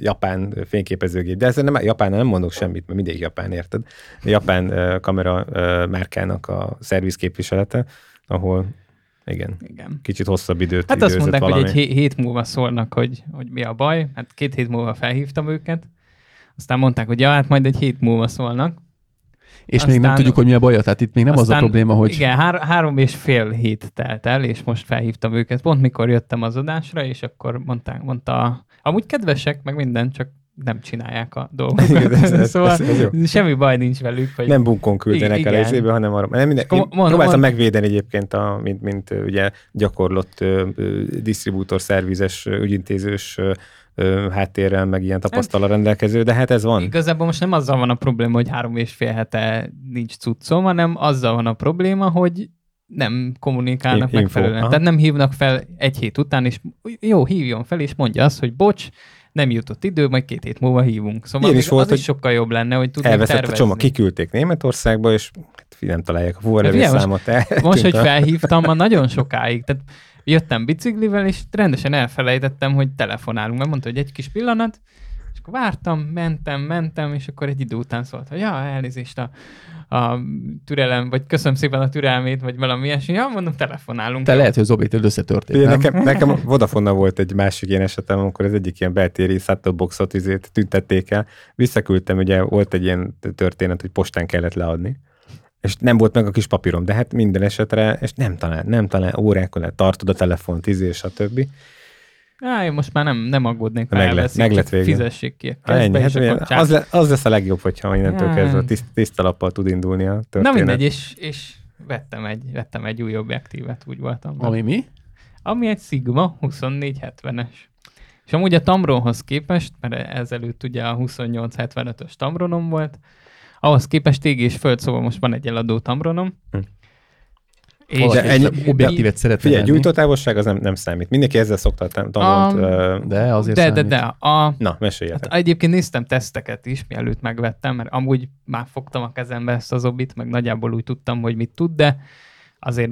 [SPEAKER 2] japán fényképezőgép, de ezzel nem, japán nem mondok semmit, mert mindig japán, érted? Japán kamera márkának a szerviz képviselete, ahol igen,
[SPEAKER 3] Igen.
[SPEAKER 2] kicsit hosszabb időt
[SPEAKER 3] Hát azt mondták,
[SPEAKER 2] valami.
[SPEAKER 3] hogy egy hé- hét múlva szólnak, hogy, hogy mi a baj. Hát két hét múlva felhívtam őket. Aztán mondták, hogy ja, hát majd egy hét múlva szólnak.
[SPEAKER 1] És még nem
[SPEAKER 3] Aztán-
[SPEAKER 1] tudjuk, hogy mi a baja. Tehát itt még nem az a probléma, hogy
[SPEAKER 3] Igen, hár- három és fél hét telt el, és most felhívtam őket. Pont mikor jöttem az adásra, és akkor mondták, mondta, amúgy kedvesek, meg minden, csak nem csinálják a dolgokat.
[SPEAKER 2] Igen, ez- ez-
[SPEAKER 3] szóval
[SPEAKER 2] ez- ez jó.
[SPEAKER 3] semmi baj nincs velük. Hogy
[SPEAKER 2] Nem bunkon küldenek
[SPEAKER 3] Igen.
[SPEAKER 2] el ezébe, hanem arra. Nem minden, én
[SPEAKER 3] mond-
[SPEAKER 2] próbáltam
[SPEAKER 3] mond-
[SPEAKER 2] megvédeni egyébként, a, mint, mint ugye gyakorlott ö, ö, disztribútor, szervizes, ügyintézős ö, háttérrel, meg ilyen tapasztalat rendelkező, de hát ez van.
[SPEAKER 3] Igazából most nem azzal van a probléma, hogy három és fél hete nincs cuccom, hanem azzal van a probléma, hogy nem kommunikálnak
[SPEAKER 2] Info,
[SPEAKER 3] megfelelően.
[SPEAKER 2] aha.
[SPEAKER 3] Tehát nem hívnak fel egy hét után, és jó, hívjon fel, és mondja azt, hogy bocs, nem jutott idő, majd két hét múlva hívunk. Szóval
[SPEAKER 2] Ilyen is volt,
[SPEAKER 3] az
[SPEAKER 2] hogy
[SPEAKER 3] is sokkal jobb lenne, hogy tudnék
[SPEAKER 2] Elveszett a
[SPEAKER 3] tervezni.
[SPEAKER 2] csomag, kiküldték Németországba, és hát nem találják a
[SPEAKER 3] figyelj, most-
[SPEAKER 2] számot. eltűnt
[SPEAKER 3] Most, hogy
[SPEAKER 2] a-
[SPEAKER 3] felhívtam, ma nagyon sokáig, tehát jöttem biciklivel, és rendesen elfelejtettem, hogy telefonálunk, mert mondta, hogy egy kis pillanat, és akkor vártam, mentem, mentem, és akkor egy idő után szólt, hogy ja, elnézést a, a türelem, vagy köszönöm szépen a türelmét, vagy valami ilyesmi. Ja, mondom, telefonálunk.
[SPEAKER 1] te lehet, hogy az objektív összetörték,
[SPEAKER 2] Ugye nekem, nekem vodafone volt egy másik ilyen esetem, amikor az egyik ilyen beltéri set boxot izét tüntették el. Visszaküldtem, ugye volt egy ilyen történet, hogy postán kellett leadni. És nem volt meg a kis papírom, de hát minden esetre, és nem talán, nem talán órákon át tartod a telefont, izé, stb.
[SPEAKER 3] Á, én most már nem, nem aggódnék,
[SPEAKER 2] Meg lett- meg lett végül.
[SPEAKER 3] Fizessék ki a
[SPEAKER 2] Ennyi, hát
[SPEAKER 3] csá-
[SPEAKER 2] az, le, az lesz a legjobb, hogyha innentől kezdve tiszt, tiszta lappal tud indulni a
[SPEAKER 3] Na
[SPEAKER 2] történet.
[SPEAKER 3] mindegy, és, és vettem, egy, vettem egy új objektívet, úgy voltam.
[SPEAKER 1] Ami mi?
[SPEAKER 3] ami egy Sigma 2470-es. És amúgy a Tamronhoz képest, mert ezelőtt ugye a 2875-ös Tamronom volt, ahhoz képest ég és föld, szóval most van egy eladó Tamronom.
[SPEAKER 2] Hm.
[SPEAKER 3] És
[SPEAKER 1] Valaki
[SPEAKER 2] ennyi-
[SPEAKER 1] objektívet szeretne
[SPEAKER 2] Figyelj,
[SPEAKER 1] venni.
[SPEAKER 2] gyújtótávolság az nem, nem számít. Mindenki ezzel szokta tamront.
[SPEAKER 3] Um,
[SPEAKER 2] ö,
[SPEAKER 1] De azért
[SPEAKER 3] de, de,
[SPEAKER 1] számít.
[SPEAKER 3] de, a,
[SPEAKER 2] Na, meséljetek.
[SPEAKER 3] hát egyébként néztem teszteket is, mielőtt megvettem, mert amúgy már fogtam a kezembe ezt az obit, meg nagyjából úgy tudtam, hogy mit tud, de azért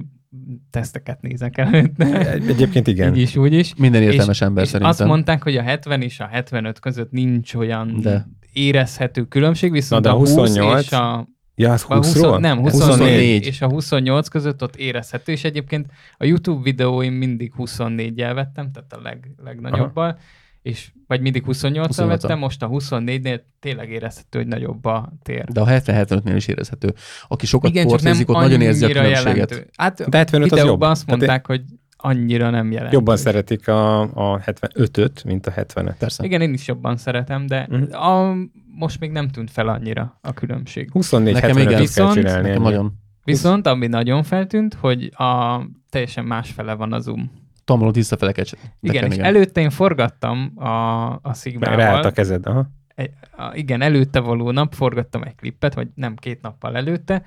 [SPEAKER 3] teszteket nézek előtte.
[SPEAKER 2] Egyébként igen.
[SPEAKER 3] Így is, úgy is.
[SPEAKER 1] Minden értelmes ember
[SPEAKER 3] és
[SPEAKER 1] szerintem.
[SPEAKER 3] azt mondták, hogy a 70 és a 75 között nincs olyan
[SPEAKER 1] De.
[SPEAKER 3] érezhető különbség, viszont
[SPEAKER 2] Na, de
[SPEAKER 3] a 20
[SPEAKER 2] 28
[SPEAKER 3] és a,
[SPEAKER 2] Ja, az
[SPEAKER 3] a 20,
[SPEAKER 2] 20-ról?
[SPEAKER 3] nem,
[SPEAKER 1] 24.
[SPEAKER 3] 24 és a 28 között ott érezhető, és egyébként a YouTube videóim mindig 24-jel vettem, tehát a leg, legnagyobbal, és vagy mindig 28-al
[SPEAKER 1] 28-al.
[SPEAKER 3] vettem, most a 24-nél tényleg érezhető, hogy nagyobb a tér.
[SPEAKER 1] De a 70-75-nél is érezhető. Aki sokat
[SPEAKER 3] Igen,
[SPEAKER 1] portézik, ott nagyon érzi a különbséget.
[SPEAKER 3] jelentő. Hát
[SPEAKER 2] De 75 az
[SPEAKER 3] videóban
[SPEAKER 2] jobb.
[SPEAKER 3] azt
[SPEAKER 2] Tehát
[SPEAKER 3] mondták, hogy annyira nem jelentő.
[SPEAKER 2] Jobban szeretik a, a 75-öt, mint a 70-et.
[SPEAKER 1] Persze.
[SPEAKER 3] Igen, én is jobban szeretem, de
[SPEAKER 2] Mhm.
[SPEAKER 3] a, most még nem tűnt fel annyira a különbség.
[SPEAKER 2] 24
[SPEAKER 1] Nekem
[SPEAKER 2] 75
[SPEAKER 1] igen.
[SPEAKER 2] kell
[SPEAKER 3] Viszont
[SPEAKER 2] csinálni.
[SPEAKER 1] Nekem nagyon.
[SPEAKER 3] Viszont ami nagyon feltűnt, hogy a teljesen másfele van a zoom.
[SPEAKER 1] Tamron visszafele kell cse-
[SPEAKER 3] Igen, és előtte én forgattam a, a
[SPEAKER 2] Meg
[SPEAKER 3] Sigmával.
[SPEAKER 2] ráállt a kezed. Aha.
[SPEAKER 3] Egy, a, igen, előtte való nap forgattam egy klippet, vagy nem két nappal előtte,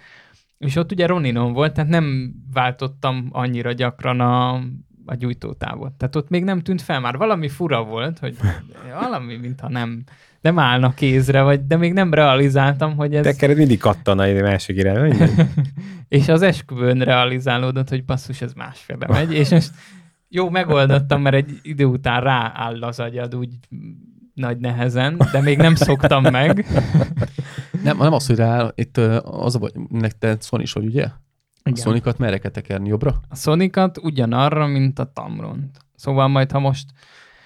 [SPEAKER 3] és ott ugye Roninon volt, tehát nem váltottam annyira gyakran a, a gyújtótávot. Tehát ott még nem tűnt fel, már valami fura volt, hogy valami, mintha nem, nem állna kézre, vagy, de még nem realizáltam, hogy ez...
[SPEAKER 2] Tekered mindig kattan a másik irányba.
[SPEAKER 3] és az esküvőn realizálódott, hogy basszus, ez másfele megy, és most jó, megoldottam, mert egy idő után rááll az agyad úgy nagy nehezen, de még nem szoktam meg.
[SPEAKER 1] Nem, nem az, hogy rá, itt az a baj, neked sony vagy, ugye? A
[SPEAKER 3] Igen.
[SPEAKER 1] Sonicat merre kell tekerni jobbra?
[SPEAKER 3] A Sonicat ugyanarra, mint a Tamront. Szóval majd, ha most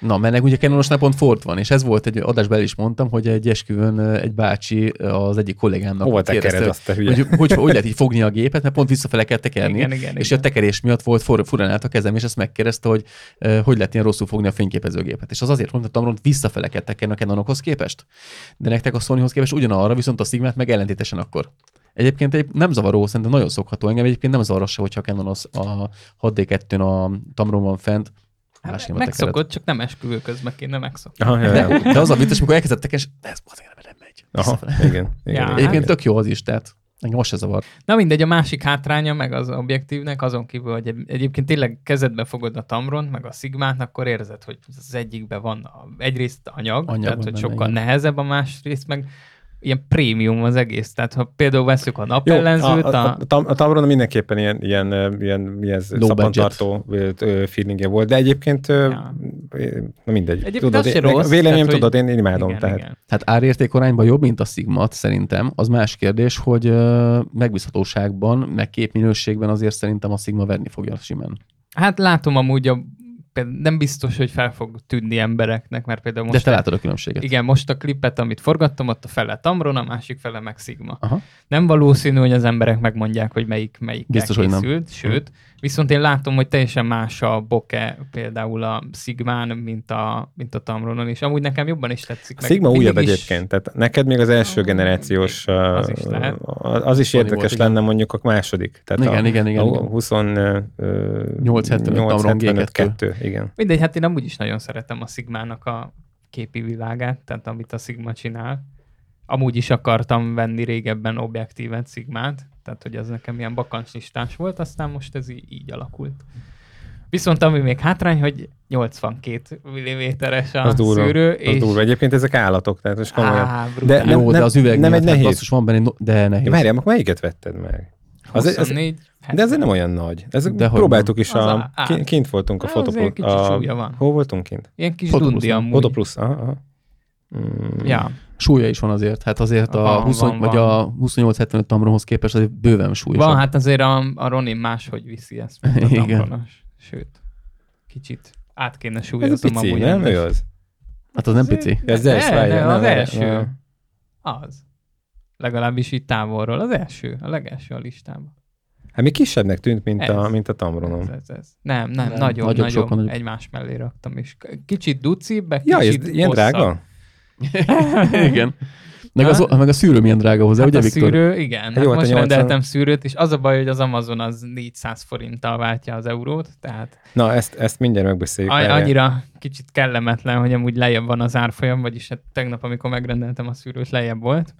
[SPEAKER 1] Na, mert ugye Canonosnál pont ford van, és ez volt egy adásban is mondtam, hogy egy esküvőn egy bácsi az egyik kollégámnak
[SPEAKER 2] Hova
[SPEAKER 1] kérdezte,
[SPEAKER 2] azt, te hülye?
[SPEAKER 1] hogy, hogy, hogy lehet így fogni a gépet, mert pont visszafele kell tekerni.
[SPEAKER 3] Igen, igen,
[SPEAKER 1] és
[SPEAKER 3] igen.
[SPEAKER 1] a tekerés miatt volt for, furán állt a kezem, és ezt megkérdezte, hogy hogy lehet ilyen rosszul fogni a fényképezőgépet. És az azért mondtam, hogy visszafele kell tekerni a Canonokhoz képest. De nektek a Sonyhoz képest ugyanarra, viszont a Sigmát meg ellentétesen akkor. Egyébként egy nem zavaró, szerintem nagyon szokható. Engem egyébként nem zavar se, hogyha a Canon az a 6D2-n a Tamron van fent. Más
[SPEAKER 3] hát megszokott, csak nem esküvő közben kéne megszokni.
[SPEAKER 2] Aha, ja, ja.
[SPEAKER 1] De, az a vicces, amikor elkezdett és de ez azért nem megy.
[SPEAKER 2] Aha, igen. igen,
[SPEAKER 3] Ja,
[SPEAKER 2] igen.
[SPEAKER 1] Egyébként tök jó az is, tehát Engem most se zavar.
[SPEAKER 3] Na mindegy, a másik hátránya meg az objektívnek, azon kívül, hogy egy- egyébként tényleg kezedbe fogod a Tamron, meg a Sigmát, akkor érzed, hogy az egyikben van a, egyrészt anyag,
[SPEAKER 1] Anyag
[SPEAKER 3] tehát hogy sokkal nehezebb, a másrészt meg ilyen prémium az egész. Tehát ha például veszük a napellenzőt,
[SPEAKER 2] a, a,
[SPEAKER 3] a,
[SPEAKER 2] a, Tam- a Tamron mindenképpen ilyen, ilyen, ilyen mi ez, feelingje volt, de egyébként,
[SPEAKER 3] Ja.
[SPEAKER 2] na mindegy.
[SPEAKER 3] Egyébként
[SPEAKER 2] tudod, én-
[SPEAKER 3] rossz,
[SPEAKER 2] Véleményem
[SPEAKER 3] tehát, hogy-
[SPEAKER 2] tudod, én, én imádom.
[SPEAKER 3] igen,
[SPEAKER 2] tehát.
[SPEAKER 3] igen.
[SPEAKER 1] Hát árérték arányban jobb, mint a Sigma, szerintem. Az más kérdés, hogy megbízhatóságban, meg képminőségben azért szerintem a Sigma verni fogja simán.
[SPEAKER 3] Hát látom amúgy, a, nem biztos, hogy fel fog tűnni embereknek, mert például
[SPEAKER 1] De
[SPEAKER 3] most
[SPEAKER 1] te látod a különbséget.
[SPEAKER 3] Igen, most a klipet, amit forgattam, ott a fele Tamron, a másik fele meg Sigma.
[SPEAKER 1] Aha.
[SPEAKER 3] Nem valószínű, hogy az emberek megmondják, hogy melyik melyik
[SPEAKER 1] Biztos, hogy nem.
[SPEAKER 3] készült, sőt, viszont én látom, hogy teljesen más a bokeh például a Sigmán, mint a, mint a Tamronon, és amúgy nekem jobban is tetszik.
[SPEAKER 2] A
[SPEAKER 3] meg
[SPEAKER 2] Sigma újabb
[SPEAKER 3] is-
[SPEAKER 2] egyébként, tehát neked még az első
[SPEAKER 3] Ah,
[SPEAKER 2] generációs,
[SPEAKER 3] az is lehet.
[SPEAKER 2] az is érdekes
[SPEAKER 1] volt,
[SPEAKER 2] lenne
[SPEAKER 1] igen.
[SPEAKER 2] mondjuk a második. Tehát
[SPEAKER 1] Igen,
[SPEAKER 2] a,
[SPEAKER 1] igen, igen,
[SPEAKER 2] a
[SPEAKER 1] igen.
[SPEAKER 2] 20, ö,
[SPEAKER 1] 875 Tamron
[SPEAKER 2] 875
[SPEAKER 1] G2.
[SPEAKER 2] 2, igen.
[SPEAKER 3] Mindegy, hát én amúgy is nagyon szeretem a Sigmának a képi világát, tehát amit a Sigma csinál. Amúgy is akartam venni régebben objektívet Sigmát, tehát hogy az nekem ilyen bakancslistás volt, aztán most ez í- így alakult. Viszont ami még hátrány, hogy 82 mm-es a
[SPEAKER 2] Az durva.
[SPEAKER 3] szűrő,
[SPEAKER 2] Az
[SPEAKER 3] és
[SPEAKER 2] durva. Egyébként ezek állatok, tehát most komolyan.
[SPEAKER 3] Á,
[SPEAKER 2] De nem-
[SPEAKER 1] Jó, de az üveg
[SPEAKER 2] nem egy
[SPEAKER 1] hát
[SPEAKER 2] nehéz.
[SPEAKER 1] basszus, van benne, no- de nehéz.
[SPEAKER 2] Várjál, akkor melyiket vetted meg? Az, az,
[SPEAKER 3] 24,
[SPEAKER 2] de ez nem olyan nagy. Ez,
[SPEAKER 1] De
[SPEAKER 2] próbáltuk is,
[SPEAKER 3] Az
[SPEAKER 2] a,
[SPEAKER 3] á.
[SPEAKER 2] kint, kint voltunk a
[SPEAKER 3] kicsit
[SPEAKER 2] A, hol voltunk kint?
[SPEAKER 3] Ilyen kis
[SPEAKER 1] Fotoplusz,
[SPEAKER 3] dundi
[SPEAKER 1] nem?
[SPEAKER 3] amúgy.
[SPEAKER 2] Fotoplusz. Aha, aha. Mm.
[SPEAKER 3] Ja,
[SPEAKER 1] Súlya is van azért. Hát azért a,
[SPEAKER 3] Van,
[SPEAKER 1] 20,
[SPEAKER 3] van,
[SPEAKER 1] vagy
[SPEAKER 3] van.
[SPEAKER 1] a 28-75 Tamronhoz képest azért bőven súlyosabb.
[SPEAKER 3] van, hát azért a, a Ronin máshogy viszi ezt, mint a
[SPEAKER 1] Igen.
[SPEAKER 3] Tamronos. Sőt, kicsit át kéne
[SPEAKER 2] Ez a
[SPEAKER 3] súlyoznom amúgy.
[SPEAKER 2] nem ő az?
[SPEAKER 1] Hát az nem pici.
[SPEAKER 2] Ez az, várjál,
[SPEAKER 3] az első. Az. Legalábbis itt távolról. Az első, a legelső a listában.
[SPEAKER 2] Hát még kisebbnek tűnt, mint, a,
[SPEAKER 3] Ez.
[SPEAKER 2] mint a Tamronom.
[SPEAKER 3] Ez, ez, ez. Nem, nem,
[SPEAKER 1] Nem,
[SPEAKER 3] nagyon,
[SPEAKER 1] nagyobb,
[SPEAKER 3] nagyon,
[SPEAKER 1] sokkal nagyobb.
[SPEAKER 3] egymás mellé raktam, k- kicsit ducibb, meg
[SPEAKER 2] Ja, ez
[SPEAKER 3] kicsit
[SPEAKER 2] ilyen drága?
[SPEAKER 1] Igen. Meg, az, meg a szűrő milyen drága hozzá,
[SPEAKER 3] Hát
[SPEAKER 1] ugye
[SPEAKER 3] a
[SPEAKER 1] Viktor?
[SPEAKER 3] szűrő, igen. Hát
[SPEAKER 2] Jó, hát a
[SPEAKER 3] most
[SPEAKER 2] 80
[SPEAKER 3] rendeltem szűrőt, és az a baj, hogy az Amazon az 400 forinttal váltja az eurót, tehát
[SPEAKER 2] Na, ezt, ezt mindjárt megbeszéljük.
[SPEAKER 3] a- annyira kicsit kellemetlen, hogy amúgy lejjebb van az árfolyam, vagyis hát tegnap, amikor megrendeltem a szűrőt, lejjebb volt.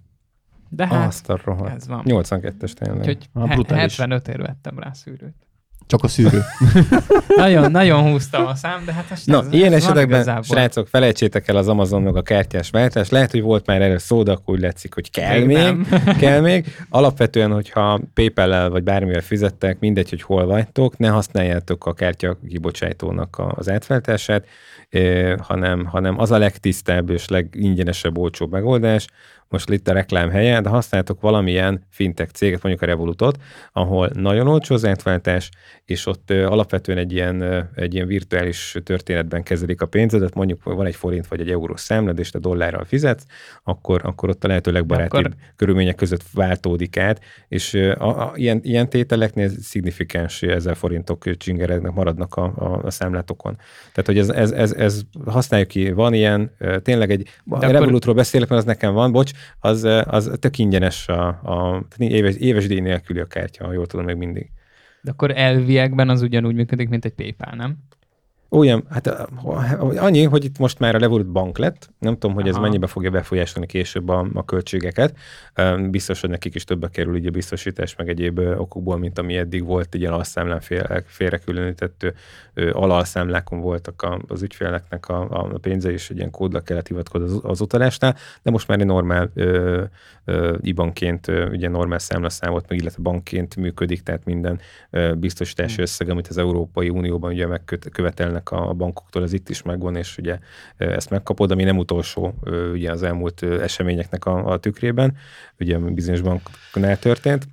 [SPEAKER 3] De hát
[SPEAKER 2] Azt a rohadt.
[SPEAKER 3] ez van.
[SPEAKER 2] 82-es tényleg.
[SPEAKER 3] Úgyhogy he-
[SPEAKER 1] brutális.
[SPEAKER 3] 75 ér vettem rá szűrőt.
[SPEAKER 1] Csak a szűrő.
[SPEAKER 3] Nagyon, nagyon húztam a szám, de hát most
[SPEAKER 2] Na,
[SPEAKER 3] ez,
[SPEAKER 2] ilyen
[SPEAKER 3] ez
[SPEAKER 2] esetekben,
[SPEAKER 3] igazából.
[SPEAKER 2] srácok, felejtsétek el az Amazon meg a kártyás váltást. Lehet, hogy volt már erre szó, de akkor úgy látszik, hogy kell
[SPEAKER 3] Még
[SPEAKER 2] még, kell még. Alapvetően, hogyha PayPal-lel vagy bármivel fizettek, mindegy, hogy hol vagytok, ne használjátok a kártya kibocsátónak a- az átváltását, eh, hanem, hanem az a legtisztább és legingyenesebb, olcsóbb megoldás, most itt a reklám helye, de használtok valamilyen fintech céget, mondjuk a Revolutot, ahol nagyon olcsó az átváltás, és ott alapvetően egy ilyen, egy ilyen virtuális történetben kezelik a pénzedet, mondjuk van egy forint vagy egy euró számlad, és te dollárral fizetsz, akkor, akkor ott a lehető legbarátibb
[SPEAKER 3] Akkor-
[SPEAKER 2] körülmények között váltódik át, és a, a, ilyen, ilyen tételeknél szignifikáns ezer forintok csingeregnek, maradnak a, a, a számlátokon. Tehát, hogy ez, ez, ez, ez használjuk ki, van ilyen, tényleg egy, a
[SPEAKER 3] akkor-
[SPEAKER 2] Revolutról beszélek, mert az nekem van, bocs, az, az tök ingyenes a, a éves, éves díj nélküli a kártya, ha jól tudom még mindig.
[SPEAKER 3] De akkor elviekben az ugyanúgy működik, mint egy PayPal, nem?
[SPEAKER 2] Olyan, hát uh, annyi, hogy itt most már a Revolut bank lett, nem tudom, hogy ez
[SPEAKER 3] Aha.
[SPEAKER 2] mennyibe fogja befolyásolni később a, a költségeket. Biztos, hogy nekik is többbe kerül így a biztosítás, meg egyéb okokból, mint ami eddig volt, ilyen alszámlán fél, félrekülönített alalszámlákon voltak a, az ügyféleknek a, a pénze, és egy ilyen kódra kellett hivatkozni az, az utalásnál, de most már egy normál ö, IBAN-ként, ugye normál számlaszámot, meg illetve bankként működik, tehát minden biztosítási összeg, amit az Európai Unióban ugye megkövetelnek a bankoktól, ez itt is megvan, és ugye ezt megkapod, ami nem utolsó ugye az elmúlt eseményeknek a, a tükrében, ugye bizonyos banknál történt.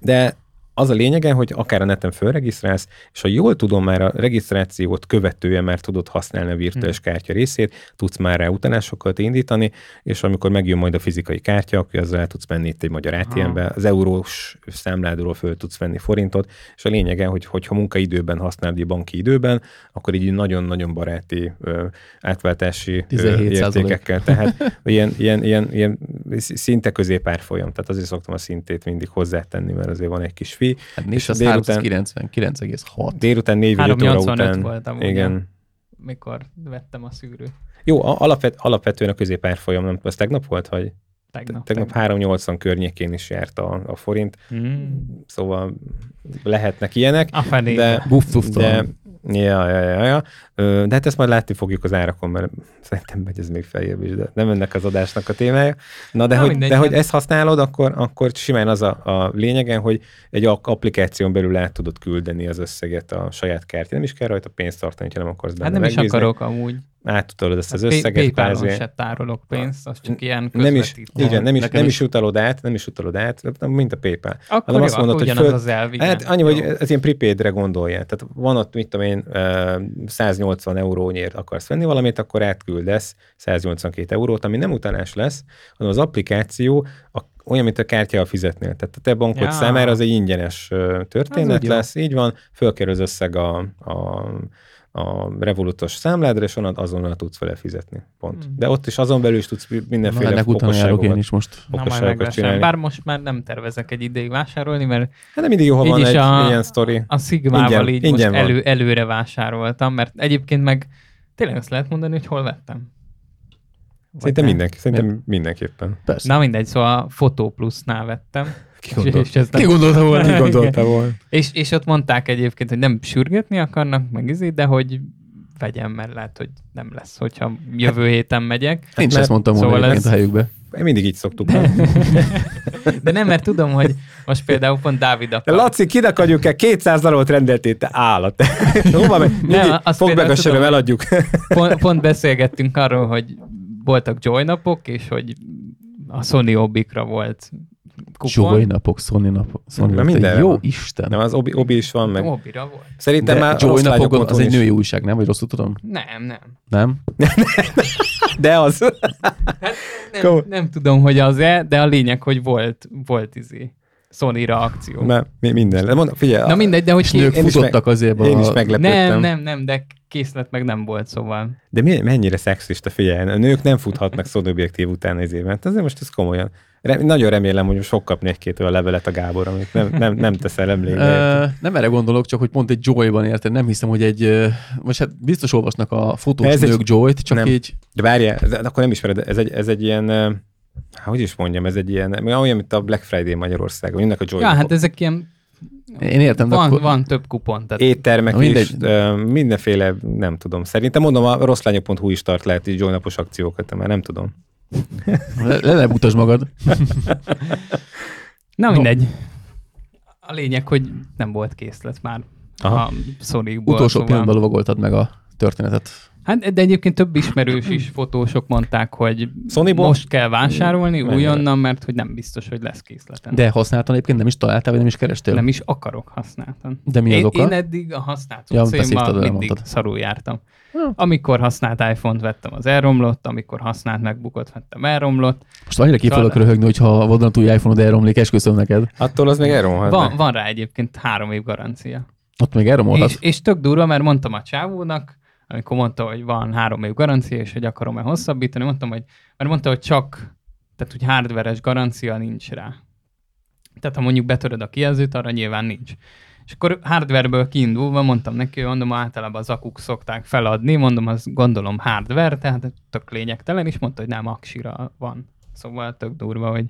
[SPEAKER 2] De az a lényege, hogy akár a neten fölregisztrálsz, és ha jól tudom, már a regisztrációt követően már tudod használni a virtuális kártya részét, tudsz már rá utalásokat indítani, és amikor megjön majd a fizikai kártya, akkor azzal el tudsz menni itt egy magyar ATM-be, az eurós számládról föl tudsz venni forintot, és a lényege, hogy hogyha munkaidőben használod, így banki időben, akkor így nagyon-nagyon baráti ö, átváltási ö,
[SPEAKER 1] 17
[SPEAKER 2] értékekkel, tehát ilyen, ilyen, ilyen, ilyen szinte középárfolyam, tehát azért szoktam a szintét mindig hozzátenni, mert azért van egy kis fi.
[SPEAKER 1] Hát
[SPEAKER 2] És
[SPEAKER 1] 499,6.
[SPEAKER 2] Délután 4 vagy 5 óra
[SPEAKER 3] 385
[SPEAKER 2] után.
[SPEAKER 3] volt amúgy,
[SPEAKER 2] igen.
[SPEAKER 3] Mikor vettem a szűrőt.
[SPEAKER 2] Jó, alapvet, alapvetően a középárfolyam, nem azt tegnap volt, vagy?
[SPEAKER 3] Tegnap.
[SPEAKER 2] Tegnap 380 környékén is járt a, a forint,
[SPEAKER 3] Hmm.
[SPEAKER 2] szóval lehetnek ilyenek.
[SPEAKER 3] A fené.
[SPEAKER 2] De,
[SPEAKER 1] Buff, buff,
[SPEAKER 2] de, ja, ja, ja, ja. De hát ezt majd látni fogjuk az árakon, mert szerintem megy ez még feljebb is, de nem ennek az adásnak a témája. Na de,
[SPEAKER 3] Na,
[SPEAKER 2] hogy,
[SPEAKER 3] mindegy,
[SPEAKER 2] de hogy
[SPEAKER 3] hát-
[SPEAKER 2] ezt használod, akkor, akkor simán az a, a lényegen, hogy egy applikáción belül át tudod küldeni az összeget a saját kártyán. Nem is kell rajta pénzt tartani, ha nem akarsz benne
[SPEAKER 3] Hát nem is
[SPEAKER 2] megbízni.
[SPEAKER 3] akarok amúgy.
[SPEAKER 2] Átutalod ezt az
[SPEAKER 3] Hát
[SPEAKER 2] összeget.
[SPEAKER 3] Pay- PayPal-on se tárolok pénzt, az csak ilyen
[SPEAKER 2] nem is, igen, nem is,
[SPEAKER 1] Nekem
[SPEAKER 2] nem
[SPEAKER 1] is.
[SPEAKER 2] is utalod át, nem is utalod át, mint a PayPal.
[SPEAKER 3] Akkor
[SPEAKER 2] hanem
[SPEAKER 3] jó,
[SPEAKER 2] azt mondod, hogy föl-
[SPEAKER 3] az elv, igen.
[SPEAKER 2] Hát annyi, hogy
[SPEAKER 3] Jó.
[SPEAKER 2] ez ilyen prepaidre gondolja. Tehát van ott, mit tudom én, ö, 180 eurónyért akarsz venni valamit, akkor átküldesz 182 eurót, ami nem utalás lesz, hanem az applikáció a, olyan, mint a kártyával fizetnél. Tehát a te bankod
[SPEAKER 3] Ja.
[SPEAKER 2] számára az egy ingyenes történet
[SPEAKER 3] jó.
[SPEAKER 2] lesz, így van, fölkerül az összeg a, a a revolutos számládra, és onnan azonnal tudsz vele fizetni. Pont.
[SPEAKER 3] Hmm.
[SPEAKER 2] De ott is azon belül is tudsz
[SPEAKER 1] Na,
[SPEAKER 2] mindenféle
[SPEAKER 1] ennek utána járok én is most.
[SPEAKER 3] Na, majd
[SPEAKER 2] okosságokat csinálni.
[SPEAKER 3] Bár most már nem tervezek egy ideig vásárolni, mert
[SPEAKER 2] Hát de mindig jó, ha van egy
[SPEAKER 3] a-
[SPEAKER 2] ilyen sztori.
[SPEAKER 3] a Sigmával
[SPEAKER 2] Ingyen-
[SPEAKER 3] így
[SPEAKER 2] ingyen
[SPEAKER 3] most elő, előre vásároltam, mert egyébként meg tényleg azt lehet mondani, hogy hol vettem. Vagy
[SPEAKER 2] Szerintem, mindenki, szerintem mindenképpen.
[SPEAKER 1] Persze.
[SPEAKER 3] Na mindegy, szóval a Photo Plus-nál vettem.
[SPEAKER 1] Ki gondolt-
[SPEAKER 3] És, és,
[SPEAKER 1] Ki gondolta volna?
[SPEAKER 3] Ki gondolta
[SPEAKER 2] volna?
[SPEAKER 3] és, és ott mondták egyébként, hogy nem sürgetni akarnak, meg izé, de hogy vegyem, mert lehet, hogy nem lesz, hogyha jövő héten megyek.
[SPEAKER 1] Én is ezt mondtam volna
[SPEAKER 3] szóval ez-
[SPEAKER 1] a helyükbe.
[SPEAKER 2] Mindig így szoktuk.
[SPEAKER 3] De,
[SPEAKER 2] nem?
[SPEAKER 3] de nem, mert tudom, hogy most például pont Dávid
[SPEAKER 2] De
[SPEAKER 3] akar.
[SPEAKER 2] Laci, kinek adjuk el 200 darabot rendeltél, te állat. Hova megy? Mindig
[SPEAKER 3] azt
[SPEAKER 2] Fogd meg a
[SPEAKER 3] tudom.
[SPEAKER 2] eladjuk.
[SPEAKER 3] Pont, pont beszélgettünk arról, hogy voltak Joy napok, és hogy a Sony Obikra volt kupon.
[SPEAKER 1] Joy napok, Sony napok. Sony
[SPEAKER 2] Na,
[SPEAKER 1] napok.
[SPEAKER 2] mindenre
[SPEAKER 1] Jó
[SPEAKER 2] van.
[SPEAKER 1] Isten.
[SPEAKER 2] Nem, az Obi, Obi is van, meg.
[SPEAKER 3] Obira volt.
[SPEAKER 2] Szerintem
[SPEAKER 1] De
[SPEAKER 2] már
[SPEAKER 1] Joy
[SPEAKER 2] rossz
[SPEAKER 1] napokon az egy női újság, nem? Vagy rosszul tudom?
[SPEAKER 3] Nem, nem.
[SPEAKER 1] Nem?
[SPEAKER 2] De az.
[SPEAKER 3] Nem,
[SPEAKER 2] Kom-
[SPEAKER 3] nem tudom, hogy az-e, de a lényeg, hogy volt, volt izé Sony-ra akció.
[SPEAKER 2] Mert mi- minden. De mondom, figyelj,
[SPEAKER 3] Na mindegy, de hogy ki...
[SPEAKER 1] nők futottak azért
[SPEAKER 2] én is meglepődtem.
[SPEAKER 3] Nem, nem, nem, de készlet meg nem volt, szóval.
[SPEAKER 2] De mi, mennyire szexista, figyelj, a nők nem futhatnak szód objektív után ez évet. Azért most ez komolyan. Re, nagyon remélem, hogy most fog kapni egy-két olyan levelet a Gábor, amit nem, nem, nem teszel emlékbe.
[SPEAKER 1] Nem erre gondolok, csak hogy pont egy Joy-ban érted. Nem hiszem, hogy egy, most hát biztos olvasnak a fotós
[SPEAKER 2] Ez egy-
[SPEAKER 1] nők Joy-t, csak
[SPEAKER 2] nem.
[SPEAKER 1] így
[SPEAKER 2] De várjál, ez, akkor nem ismered, ez egy, ez egy ilyen, hát hogy is mondjam, ez egy ilyen, olyan, mint a Black Friday Magyarországon, mindnek a Joy.
[SPEAKER 3] Ja, hát ezek ilyen...
[SPEAKER 1] én értem,
[SPEAKER 3] Van,
[SPEAKER 1] akkor...
[SPEAKER 3] van több kupon, tehát
[SPEAKER 2] Éttermek
[SPEAKER 1] mindegy.
[SPEAKER 2] is, ö, mindenféle, nem tudom. Szerintem mondom, a rosszlányok.hu is tart lehet így napos akciókat, de már nem tudom.
[SPEAKER 1] Le, le, mutasd magad.
[SPEAKER 3] Na mindegy. A lényeg, hogy nem volt készlet már
[SPEAKER 2] Aha.
[SPEAKER 3] a Sony-ból.
[SPEAKER 1] Utolsó
[SPEAKER 3] szóval-
[SPEAKER 1] pillanatban lovagoltad meg a történetet.
[SPEAKER 3] Hát, de egyébként több ismerős is, fotósok mondták, hogy
[SPEAKER 2] Sonyból?
[SPEAKER 3] most kell vásárolni
[SPEAKER 2] Mennyire?
[SPEAKER 3] újonnan, mert hogy nem biztos, hogy lesz készleten.
[SPEAKER 1] De használtan egyébként nem is találtál, vagy nem is kerestél?
[SPEAKER 3] nem is akarok használtan.
[SPEAKER 1] De mi az
[SPEAKER 3] én,
[SPEAKER 1] oka?
[SPEAKER 3] én eddig a használt
[SPEAKER 1] Ja, beszélted,
[SPEAKER 3] mindig
[SPEAKER 1] elmondtad.
[SPEAKER 3] szarul jártam.
[SPEAKER 1] Ja.
[SPEAKER 3] Amikor használt iPhone-t vettem, az elromlott, amikor használt MacBookot vettem, elromlott.
[SPEAKER 1] Most annyira ki fogok
[SPEAKER 3] Talán.
[SPEAKER 1] röhögni, hogyha vadonatúj iPhone-od elromlik, esküszöm neked.
[SPEAKER 2] Attól az még elromhat.
[SPEAKER 3] Van, van rá egyébként három év garancia.
[SPEAKER 1] Ott még elromolhat.
[SPEAKER 3] És, és tök durva, mert mondtam a csávónak, amikor mondta, hogy van három év garancia, és hogy akarom-e hosszabbítani, mondtam, hogy, mert mondta, hogy csak, tehát hogy hardveres garancia nincs rá. Tehát ha mondjuk betöröd a kijelzőt, arra nyilván nincs. És akkor hardwareből kiindulva mondtam neki, hogy mondom, általában az akuk szokták feladni, mondom, az gondolom hardware, tehát tök lényegtelen, és mondta, hogy nem, aksira van. Szóval tök durva, hogy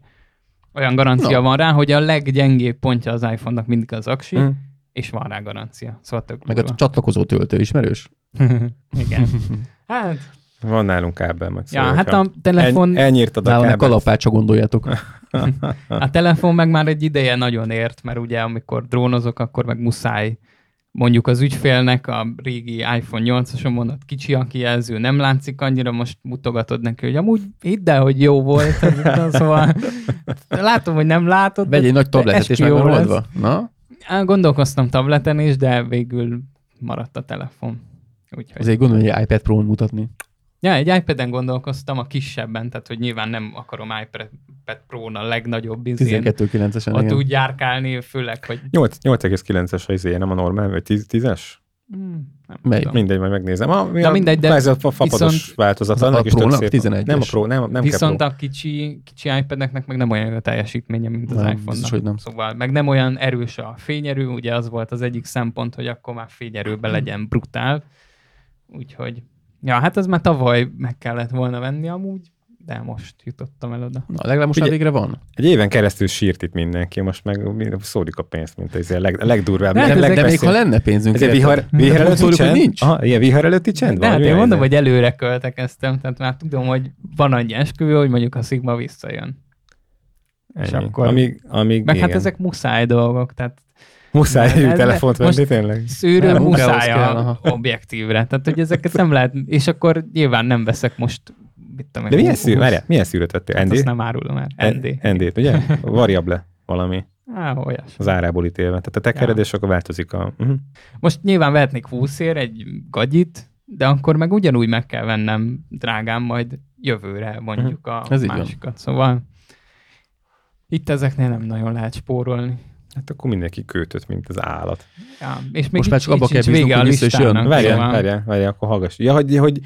[SPEAKER 3] olyan garancia
[SPEAKER 1] Na.
[SPEAKER 3] van rá, hogy a leggyengébb pontja az iPhone-nak mindig az aksi,
[SPEAKER 2] Hm.
[SPEAKER 3] és van rá garancia. Szóval tök
[SPEAKER 1] Meg a csatlakozó töltő ismerős?
[SPEAKER 3] Igen. Hát,
[SPEAKER 2] Van nálunk kábel, meg
[SPEAKER 3] ja,
[SPEAKER 2] szóval,
[SPEAKER 3] hát
[SPEAKER 2] hogyha
[SPEAKER 3] a telefon,
[SPEAKER 2] El, elnyírtad a kábelt.
[SPEAKER 1] kalapácsa gondoljátok.
[SPEAKER 3] a telefon meg már egy ideje nagyon ért, mert ugye amikor drónozok, akkor meg muszáj mondjuk az ügyfélnek a régi iPhone 8-ason mondott kicsi a kijelző, nem látszik annyira, most mutogatod neki, hogy amúgy hidd el, hogy jó volt. Ez, szóval látom, hogy nem látod.
[SPEAKER 1] Vegy egy nagy tabletet, és
[SPEAKER 3] eskü
[SPEAKER 1] meg
[SPEAKER 3] jó
[SPEAKER 1] van
[SPEAKER 3] lesz.
[SPEAKER 1] oldva. Na?
[SPEAKER 3] Gondolkoztam tableten is, de végül maradt a telefon. Úgyhogy.
[SPEAKER 1] Azért gondolom, hogy egy iPad Pro-n mutatni.
[SPEAKER 3] Ja, egy iPad-en gondolkoztam, a kisebben, tehát hogy nyilván nem akarom iPad Pro-n a legnagyobb izén
[SPEAKER 1] 12-9-esen.
[SPEAKER 3] ott
[SPEAKER 1] igen.
[SPEAKER 3] úgy járkálni, főleg, hogy
[SPEAKER 2] 8 8,9-es a izéje, nem a normál, vagy 10, 10-es?
[SPEAKER 3] hmm, nem
[SPEAKER 1] Mely?
[SPEAKER 3] tudom.
[SPEAKER 2] Mindegy, majd megnézem. A, mi
[SPEAKER 3] Na
[SPEAKER 2] a,
[SPEAKER 3] mindegy, de
[SPEAKER 2] kvázi a fa- fapados
[SPEAKER 3] viszont-
[SPEAKER 2] változat.
[SPEAKER 1] Az a
[SPEAKER 2] annak is tök
[SPEAKER 1] Pro-nak
[SPEAKER 2] szép.
[SPEAKER 1] 11-es.
[SPEAKER 2] Nem a Pro, nem, nem
[SPEAKER 3] Viszont
[SPEAKER 2] kell
[SPEAKER 3] a kicsi, kicsi iPad-eknek meg nem olyan a teljesítménye, mint az
[SPEAKER 1] Nem,
[SPEAKER 3] iPhone-nak.
[SPEAKER 1] biztos, hogy nem.
[SPEAKER 3] Szóval meg nem olyan erős a fényerő, ugye az volt az egyik szempont, hogy akkor már fényerőben legyen brutál. Úgyhogy, ja, hát ez már tavaly meg kellett volna venni amúgy, de most jutottam el oda.
[SPEAKER 1] Na, legalább most már
[SPEAKER 2] Figyelj-
[SPEAKER 1] végre van.
[SPEAKER 2] Egy éven keresztül sírt itt mindenki, most meg szólik a pénzt, mint ez a, leg, a legdurvább.
[SPEAKER 3] De hát
[SPEAKER 2] leg,
[SPEAKER 1] De még ha lenne pénzünk,
[SPEAKER 2] Ez egy
[SPEAKER 1] érted?
[SPEAKER 2] vihar, vihar előtti
[SPEAKER 1] szóljuk,
[SPEAKER 2] csend?
[SPEAKER 1] nincs.
[SPEAKER 2] Aha, ilyen vihar előtti csend
[SPEAKER 3] De
[SPEAKER 2] van?
[SPEAKER 3] hát én mondom, hogy előre költekeztem, tehát már tudom, hogy van annyi esküvő, hogy mondjuk a Sigma visszajön. És
[SPEAKER 2] Ennyi.
[SPEAKER 3] akkor...
[SPEAKER 2] Amíg, amíg
[SPEAKER 3] Meg
[SPEAKER 2] igen.
[SPEAKER 3] hát ezek muszáj dolgok, tehát
[SPEAKER 2] Muszáj egy
[SPEAKER 3] de-
[SPEAKER 2] telefont
[SPEAKER 3] most-
[SPEAKER 2] venni, tényleg?
[SPEAKER 3] szűrő
[SPEAKER 1] Nem,
[SPEAKER 3] muszáj a objektívre. Tehát, hogy ezeket nem lehet, és akkor nyilván nem veszek most, mit tudom
[SPEAKER 2] De milyen, szűr, várjál, milyen szűrőt vettél?
[SPEAKER 3] Hát
[SPEAKER 2] ND?
[SPEAKER 3] azt nem árulom el. ND.
[SPEAKER 2] ND-t, ugye? Variable valami
[SPEAKER 3] Á, olyas.
[SPEAKER 2] az árából ítélve. Tehát a tekered,
[SPEAKER 3] Ja.
[SPEAKER 2] és akkor változik a... Uh-huh.
[SPEAKER 3] Most nyilván vehetnék 20 ér egy gagyit, de akkor meg ugyanúgy meg kell vennem drágán majd jövőre mondjuk a
[SPEAKER 1] Ez
[SPEAKER 3] másikat. Szóval itt ezeknél nem nagyon lehet spórolni.
[SPEAKER 2] Hát akkor mindenki kötött, mint az állat.
[SPEAKER 3] Ja, és még
[SPEAKER 1] Most már csak abba kell bíznunk, hogy vissza is jön.
[SPEAKER 2] Várjál, várjál, várjál, akkor hallgass. Ja, hogy, hogy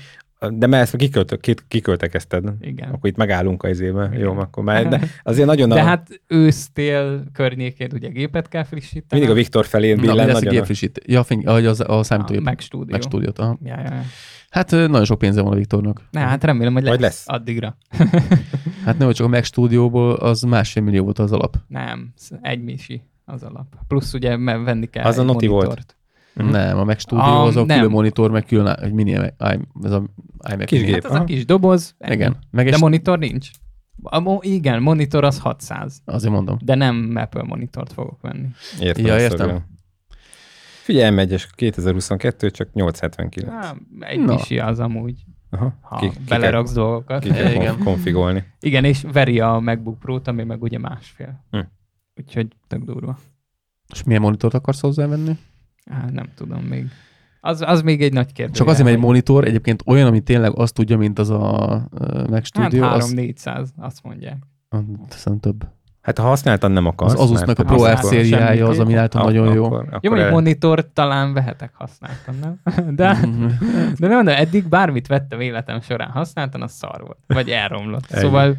[SPEAKER 2] de már ezt kiköltök, kik- kiköltekezted.
[SPEAKER 3] Igen.
[SPEAKER 2] Akkor itt megállunk az évben.
[SPEAKER 3] Igen.
[SPEAKER 2] Jó, akkor már, de azért nagyon
[SPEAKER 3] De
[SPEAKER 2] a,
[SPEAKER 3] hát ősztél környékén ugye gépet kell frissíteni.
[SPEAKER 2] mindig a Viktor felé
[SPEAKER 1] Na,
[SPEAKER 2] billen
[SPEAKER 1] lesz a
[SPEAKER 2] nagyon. a-
[SPEAKER 1] gépfrissít? Ja, fény, ahogy az, a számítógép.
[SPEAKER 3] Meg stúdió.
[SPEAKER 1] Meg stúdiót. Aha.
[SPEAKER 3] Ja, ja, ja.
[SPEAKER 1] Hát nagyon sok pénze van a Viktornak.
[SPEAKER 3] Ne, hát remélem, hogy lesz,
[SPEAKER 2] Vagy lesz.
[SPEAKER 3] addigra.
[SPEAKER 1] Hát nem, hogy csak a Mac stúdióból az másfél millió volt az alap.
[SPEAKER 3] Nem, egy misi az alap. Plusz ugye mert venni kell
[SPEAKER 2] Az a Noti volt.
[SPEAKER 3] monitort.
[SPEAKER 2] Mhm.
[SPEAKER 1] Nem, a Mac Studio
[SPEAKER 3] A-
[SPEAKER 1] az a
[SPEAKER 3] nem.
[SPEAKER 1] külön monitor, meg külön egy mini, ez a iMac
[SPEAKER 2] Kis
[SPEAKER 1] mini.
[SPEAKER 2] gép.
[SPEAKER 3] Hát az a kis doboz, ennyi.
[SPEAKER 1] Igen. Meg
[SPEAKER 3] de monitor nincs. A mo- igen, monitor az 600,
[SPEAKER 1] azért mondom.
[SPEAKER 3] de nem Apple monitort fogok venni.
[SPEAKER 2] Értem.
[SPEAKER 1] Ja, értem.
[SPEAKER 2] szögöl. Figyelj, M1-es 2022, csak 879.
[SPEAKER 3] Há, egy
[SPEAKER 1] Na.
[SPEAKER 3] misi az amúgy,
[SPEAKER 2] Aha.
[SPEAKER 3] ha
[SPEAKER 2] Ki, ki
[SPEAKER 3] beleraksz dolgokat.
[SPEAKER 2] Kell, ki kell
[SPEAKER 1] Igen.
[SPEAKER 2] konf- konfigolni.
[SPEAKER 3] Igen, és veri a MacBook Pro-t, ami meg ugye másfél.
[SPEAKER 2] Hm.
[SPEAKER 3] Úgyhogy tök durva.
[SPEAKER 1] És milyen monitort akarsz hozzávenni?
[SPEAKER 3] Hát nem tudom még. Az, az még egy nagy kérdés.
[SPEAKER 1] Csak azért, mert egy monitor egyébként olyan, ami tényleg azt tudja, mint az a Mac
[SPEAKER 3] Hát
[SPEAKER 1] Studio, az,
[SPEAKER 3] 3-400, azt mondják.
[SPEAKER 1] az szerintem több.
[SPEAKER 2] Hát ha használtan nem akarsz.
[SPEAKER 1] Az Asusnak a Pro R
[SPEAKER 3] használtam
[SPEAKER 1] szériája az, ami
[SPEAKER 2] Ak-
[SPEAKER 1] nagyon jó.
[SPEAKER 2] Akkor,
[SPEAKER 3] Jó, mondjuk
[SPEAKER 2] el-
[SPEAKER 3] monitort talán vehetek használtan, nem? De,
[SPEAKER 1] Mhm.
[SPEAKER 3] de nem mondom, eddig bármit vettem életem során használtan, az szar volt. Vagy elromlott. Szóval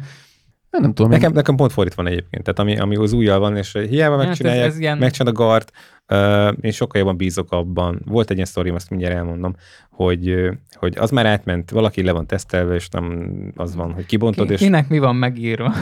[SPEAKER 1] Nem tudom,
[SPEAKER 2] Nekem,
[SPEAKER 1] én,
[SPEAKER 2] nekem pont fordítva van egyébként. Tehát ami, ami az ujjal van, és hiába
[SPEAKER 3] Hát ez-
[SPEAKER 2] megcsinálják,
[SPEAKER 3] ez ilyen-
[SPEAKER 2] megcsinál a gart, uh, én sokkal jobban bízok abban. Volt egy ilyen sztorim, azt mindjárt elmondom, hogy, hogy az már átment, valaki le van tesztelve, és nem az van, hogy kibontod,
[SPEAKER 3] ki,
[SPEAKER 2] és
[SPEAKER 3] kinek mi van megírva?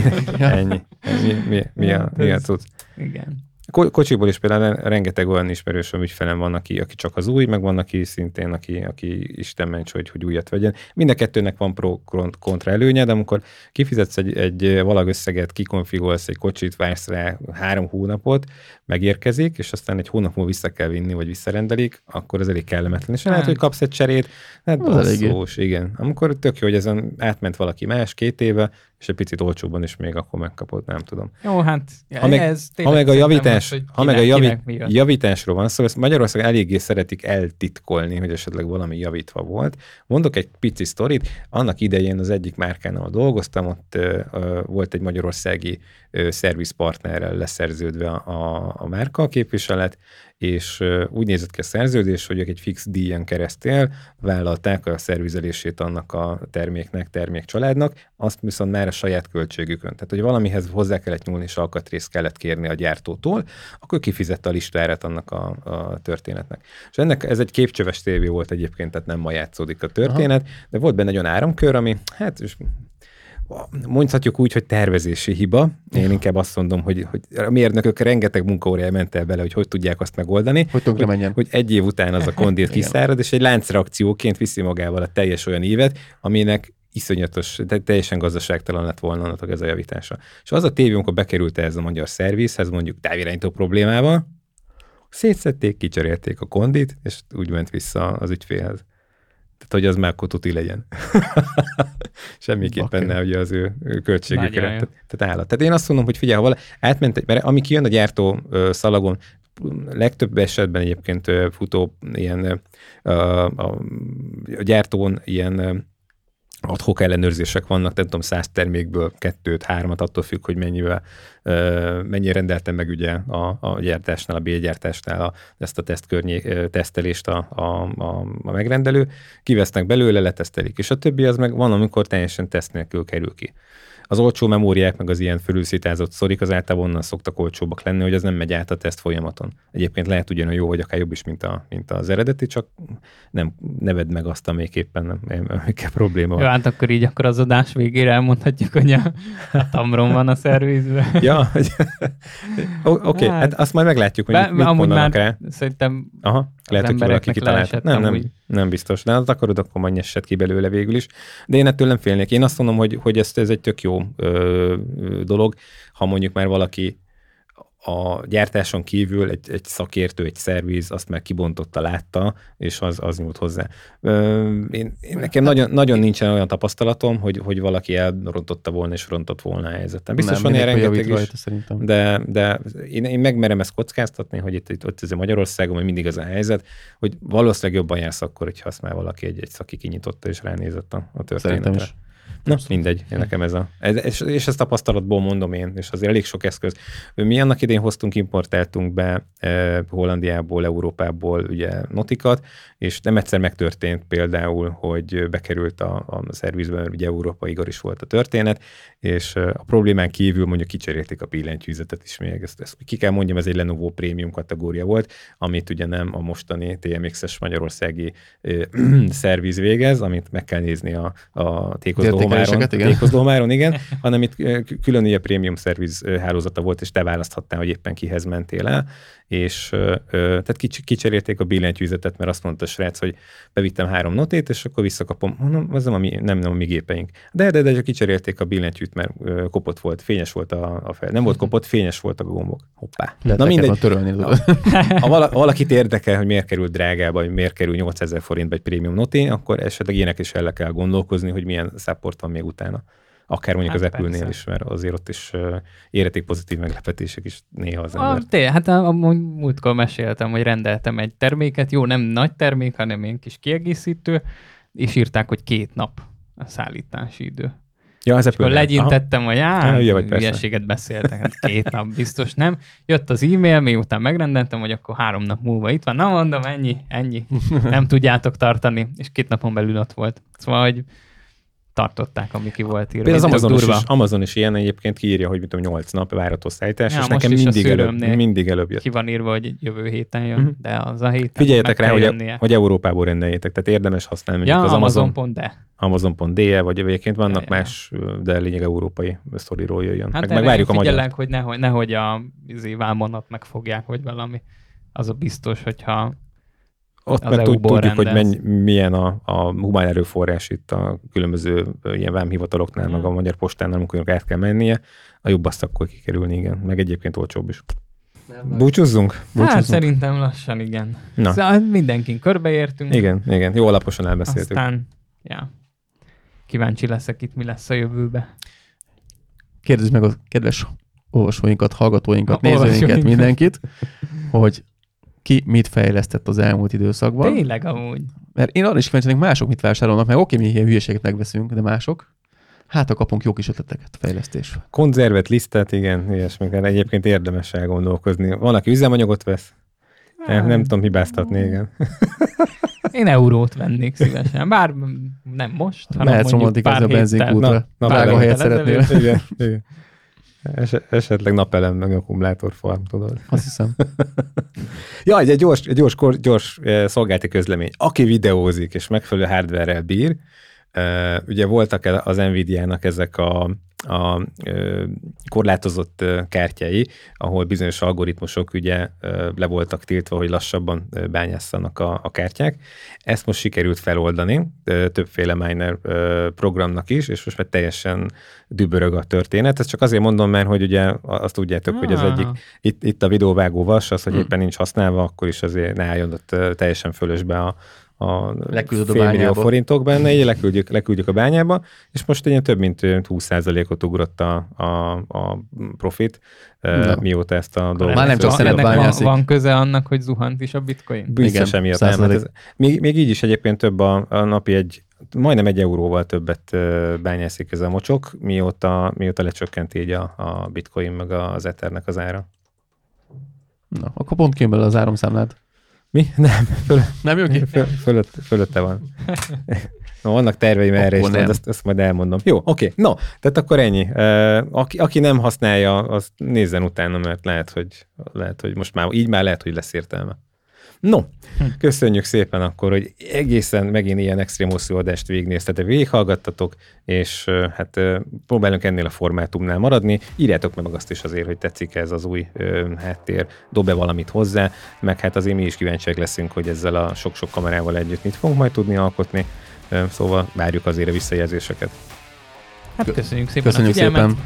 [SPEAKER 2] ennyi. Mi, mi, mi, a, mi a
[SPEAKER 3] Ez-
[SPEAKER 2] cucc.
[SPEAKER 3] Igen.
[SPEAKER 2] Ko- Kocsiból is például rengeteg olyan ismerősöm ügyfelem van, aki, aki csak az új, meg van, aki szintén, aki, aki Isten ments, hogy, hogy újat vegyen. Mind a kettőnek van pro kont- kontra előnye, de amikor kifizetsz egy, egy valag összeget, kikonfigolsz egy kocsit, vársz rá három hónapot, megérkezik, és aztán egy hónap múlva vissza kell vinni, vagy visszarendelik, akkor ez elég kellemetlen. És lehet,
[SPEAKER 3] Hát.
[SPEAKER 2] hogy kapsz egy cserét, hát basszós, igen. Amikor tök jó, hogy ezen átment valaki más két éve, és egy picit olcsóbban is még akkor megkapod, nem tudom.
[SPEAKER 3] Jó, hát
[SPEAKER 2] Ha meg-
[SPEAKER 3] ez
[SPEAKER 2] Ha meg a javítás,
[SPEAKER 3] hogy
[SPEAKER 2] ha meg a
[SPEAKER 3] jött.
[SPEAKER 2] javításról van szó, ezt Magyarországon eléggé szeretik eltitkolni, hogy esetleg valami javítva volt. Mondok egy pici sztorit. Annak idején az egyik márkánál dolgoztam, ott ö, ö, volt egy magyarországi ö, szervizpartnerrel leszerződve a, a, a márka képviselet, és úgy nézett ki a szerződés, hogy ők egy fix díjan keresztül vállalták a szervizelését annak a terméknek, termékcsaládnak, azt viszont már a saját költségükön. Tehát, hogy valamihez hozzá kellett nyúlni, és alkatrészt kellett kérni a gyártótól, akkor kifizette a listárat annak a, a történetnek. És ennek ez egy képcsöves tévé volt egyébként, tehát nem ma játszódik a történet, Aha. de volt benne egy olyan áramkör, ami hát és mondhatjuk úgy, hogy tervezési hiba. Én inkább azt mondom, hogy, hogy a mérnökök rengeteg munkaórája ment el bele, hogy hogy tudják azt megoldani.
[SPEAKER 1] hogy tönkre menjen.
[SPEAKER 2] Hogy egy év után az a kondit kiszárad, és egy láncreakcióként viszi magával a teljes olyan évet, aminek iszonyatos, de teljesen gazdaságtalan lett volna annak ez a javítása. És az a tévé, amikor bekerült ez a magyar szervizhez, mondjuk távirányító problémával, szétszették, kicserélték a kondit, és úgy ment vissza az ügyfélhez. Tehát, hogy az már akkor tuti legyen. Semmiképpen
[SPEAKER 1] Bakker.
[SPEAKER 2] ne ugye az ő, ő költségükre. Tehát, tehát állat. Tehát én azt mondom, hogy figyelj, ha vala, átment egy, mert ami kijön a gyártó ö, szalagon, legtöbb esetben egyébként futó ilyen a, a, a gyártón ilyen adhok ellenőrzések vannak, nem tudom, száz termékből kettőt, hármat, attól függ, hogy mennyivel, mennyire rendeltem meg ugye a, a gyártásnál, a B-gyártásnál a, ezt a tesztkörnyé, tesztelést a, a, a, a megrendelő, kivesznek belőle, letesztelik, és a többi az meg van, amikor teljesen teszt nélkül kerül ki. Az olcsó memóriák, meg az ilyen fölülszitázott szorik az általában onnan szoktak olcsóbbak lenni, hogy az nem megy át a teszt folyamaton. Egyébként lehet ugyanolyan jó, hogy akár jobb is, mint, a, mint az eredeti, csak nem neved meg azt, amelyik éppen nem, amikkel probléma van.
[SPEAKER 3] Jó, hát akkor így akkor az adás végére elmondhatjuk, hogy a, a Tamron van a szervizben.
[SPEAKER 2] ja, oké, okay, hát, hát azt majd meglátjuk, hogy Be, mit, mit amúgy már rá.
[SPEAKER 3] Szerintem
[SPEAKER 2] Aha, lehet, hogy valaki kitalált. Nem, nem, nem biztos. De az akarod, akkor majd nyesset ki belőle végül is. De én ettől nem félnék. Én azt mondom, hogy, hogy ez, ez egy tök jó ö, dolog, ha mondjuk már valaki a gyártáson kívül egy, egy szakértő, egy szerviz azt már kibontotta, látta, és az, az nyúlt hozzá. Én, én nekem nagyon, nagyon nincsen olyan tapasztalatom, hogy, hogy valaki elrontotta volna és rontott volna a helyzetem. Biztos van ilyen rengeteg is, rajta, szerintem. de, de én, én megmerem ezt kockáztatni, hogy itt, itt ott ez Magyarországon, hogy mindig az a helyzet, hogy valószínűleg jobban jársz akkor, hogy használ valaki egy, egy szaki kinyitotta és ránézett a, a történetre. Szerintem is. Na, mindegy, én nekem ez a... Ez, és, és ezt tapasztalatból mondom én, és azért elég sok eszköz. Mi annak idén hoztunk, importáltunk be eh, Hollandiából, Európából ugye notikat, és nem egyszer megtörtént például, hogy bekerült a, a szervizben, mert ugye Európai Igor is volt a történet, és eh, a problémán kívül mondjuk kicserélték a billentyűzetet is még. Ezt, ezt ki kell mondjam, ez egy Lenovo prémium kategória volt, amit ugye nem a mostani TMX-es magyarországi eh, szerviz végez, amit meg kell nézni a, a tékozó Tékozlómáron, igen, hanem itt külön ugye prémium szerviz hálózata volt, és te választhattál, hogy éppen kihez mentél el, és tehát kics, kicserélték a billentyűzetet, mert azt mondta a srác, hogy bevittem három notét, és akkor visszakapom, mondom, ez nem a mi, nem, nem a mi gépeink. De, de, de, de kicserélték a billentyűt, mert kopott volt, fényes volt a, a fel. Nem volt kopott, fényes volt a gombok. Hoppá.
[SPEAKER 1] Lehet Na mindegy. Törölni,
[SPEAKER 2] ha, ha vala, valakit érdekel, hogy miért kerül drágába, hogy miért kerül 8000 forintba egy prémium noti, akkor esetleg ilyenek is el kell gondolkozni, hogy milyen support van még utána akár mondjuk hát az Apple-nél is, mert azért ott is éretik pozitív meglepetések is néha az ember.
[SPEAKER 3] A, té, hát amúgy múltkor meséltem, hogy rendeltem egy terméket, jó, nem nagy termék, hanem egy kis kiegészítő, és írták, hogy két nap a szállítási idő.
[SPEAKER 2] Ja, az
[SPEAKER 3] akkor legyintettem, hogy á, hülyeséget beszéltek, hát két nap biztos nem. Jött az e-mail, miután megrendeltem, hogy akkor három nap múlva itt van. Na mondom, ennyi, ennyi. Nem tudjátok tartani. És két napon belül ott volt. Szóval, hogy tartották, ami ki volt írva.
[SPEAKER 2] Például az Amazon is, Amazon is ilyen egyébként kiírja, hogy mit tudom, 8 nap várható szállítás, ja, és nekem mindig előbb, mindig előbb jött.
[SPEAKER 3] Ki van írva, hogy jövő héten jön, uh-huh. de az a héten
[SPEAKER 2] Figyeljetek rá, hogy, hogy Európából rendeljétek, tehát érdemes használni
[SPEAKER 3] ja,
[SPEAKER 2] az
[SPEAKER 3] Amazon. Amazon.de.
[SPEAKER 2] Amazon.de, vagy egyébként vannak ja, más, de lényeg európai sztoriról jöjjön. Hát meg, meg várjuk a
[SPEAKER 3] magyar. hogy nehogy, nehogy a izé, vámonat megfogják, vagy valami. Az a biztos, hogyha
[SPEAKER 2] ott meg tudjuk, hogy menny, milyen a, a humán erőforrás itt a különböző ilyen vámhivataloknál, meg a Magyar Postánál, amikor át kell mennie, a jobb azt akkor kikerülni, igen. Meg egyébként olcsóbb is. Búcsúzzunk? Hát
[SPEAKER 3] Búcsúzzunk? Hát szerintem lassan, igen. Na. Szóval mindenkin körbeértünk.
[SPEAKER 2] Igen, igen. Jó alaposan elbeszéltük.
[SPEAKER 3] Aztán, ja. Kíváncsi leszek itt, mi lesz a jövőbe.
[SPEAKER 1] Kérdezd meg a kedves olvasóinkat, hallgatóinkat, a nézőinket, mindenkit, hogy ki mit fejlesztett az elmúlt időszakban.
[SPEAKER 3] Tényleg amúgy.
[SPEAKER 1] Mert én arra is kíváncsi mások mit vásárolnak, mert oké, mi ilyen hülyeséget megveszünk, de mások. Hát, a kapunk jó kis ötleteket a fejlesztésre.
[SPEAKER 2] Konzervet, lisztet, igen, ilyesmikre egyébként érdemes elgondolkozni. Van, aki üzemanyagot vesz, nem, nem tudom hibáztatni, igen.
[SPEAKER 3] Én eurót vennék szívesen, bár nem most, hanem Lehet mondjuk pár a benzinkútra. Na,
[SPEAKER 1] na, Drága helyet szeretnél.
[SPEAKER 2] Igen, igen. Es- esetleg napelem meg akkumulátorfarm, tudod.
[SPEAKER 1] Azt hiszem.
[SPEAKER 2] ja, egy, gyors, egy gyors, gyors eh, szolgálti közlemény. Aki videózik és megfelelő hardware bír, uh, ugye voltak az Nvidia-nak ezek a a korlátozott kártyái, ahol bizonyos algoritmusok ugye le voltak tiltva, hogy lassabban bányásszanak a, a kártyák. Ezt most sikerült feloldani többféle miner programnak is, és most már teljesen dübörög a történet. Ezt csak azért mondom, mert hogy ugye azt tudjátok, ah. hogy az egyik, itt, itt a videóvágó vas, az, hogy hmm. éppen nincs használva, akkor is azért ne álljon ott teljesen fölösbe a, a fél millió forintok benne, így leküldjük, leküldjük a bányába, és most egy több mint 20%-ot ugrott a, a, a profit, no. mióta ezt a dolgot.
[SPEAKER 3] Már nem csak szeret van, van köze annak, hogy zuhant is a bitcoin?
[SPEAKER 2] Biztos emiatt nem. Hát ez, még, még így is egyébként több a, a napi egy, majdnem egy euróval többet bányászik ez a mocsok, mióta, mióta lecsökkent így a, a bitcoin meg az ethernek az ára.
[SPEAKER 1] Na, akkor pont kijön belőle az áramszámlád.
[SPEAKER 2] Mi? Nem. Föl,
[SPEAKER 1] nem jön ki?
[SPEAKER 2] Föl, fölött, fölötte van. No, vannak terveim
[SPEAKER 1] Akkor
[SPEAKER 2] erre is, majd
[SPEAKER 1] nem.
[SPEAKER 2] ezt, ezt majd elmondom. Jó, oké. No, tehát akkor ennyi. Aki, aki nem használja, az nézzen utána, mert lehet, hogy, lehet, hogy most már így már lehet, hogy lesz értelme. No, köszönjük szépen akkor, hogy egészen megint ilyen extrém hosszú adást végignéztetek, végighallgattatok, és hát próbálunk ennél a formátumnál maradni. Írjátok meg azt is azért, hogy tetszik ez az új ö, háttér, dob-e valamit hozzá, meg hát azért mi is kíváncsiak leszünk, hogy ezzel a sok-sok kamerával együtt mit fogunk majd tudni alkotni. Ö, Szóval várjuk azért a visszajelzéseket.
[SPEAKER 3] Hát köszönjük szépen
[SPEAKER 1] Köszönjük
[SPEAKER 3] a figyelmet,
[SPEAKER 1] szépen.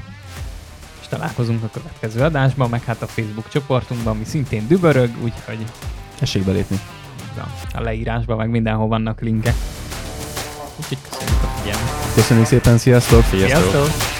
[SPEAKER 3] és találkozunk a következő adásban, meg hát a Facebook csoportunkban, ami szintén dübörög, úgyhogy
[SPEAKER 1] Essék belépni.
[SPEAKER 3] a leírásban, meg mindenhol vannak linkek. Úgyhogy köszönjük a figyelmet.
[SPEAKER 1] Köszönjük szépen, sziasztok!
[SPEAKER 2] Sziasztok!
[SPEAKER 3] Sziasztok!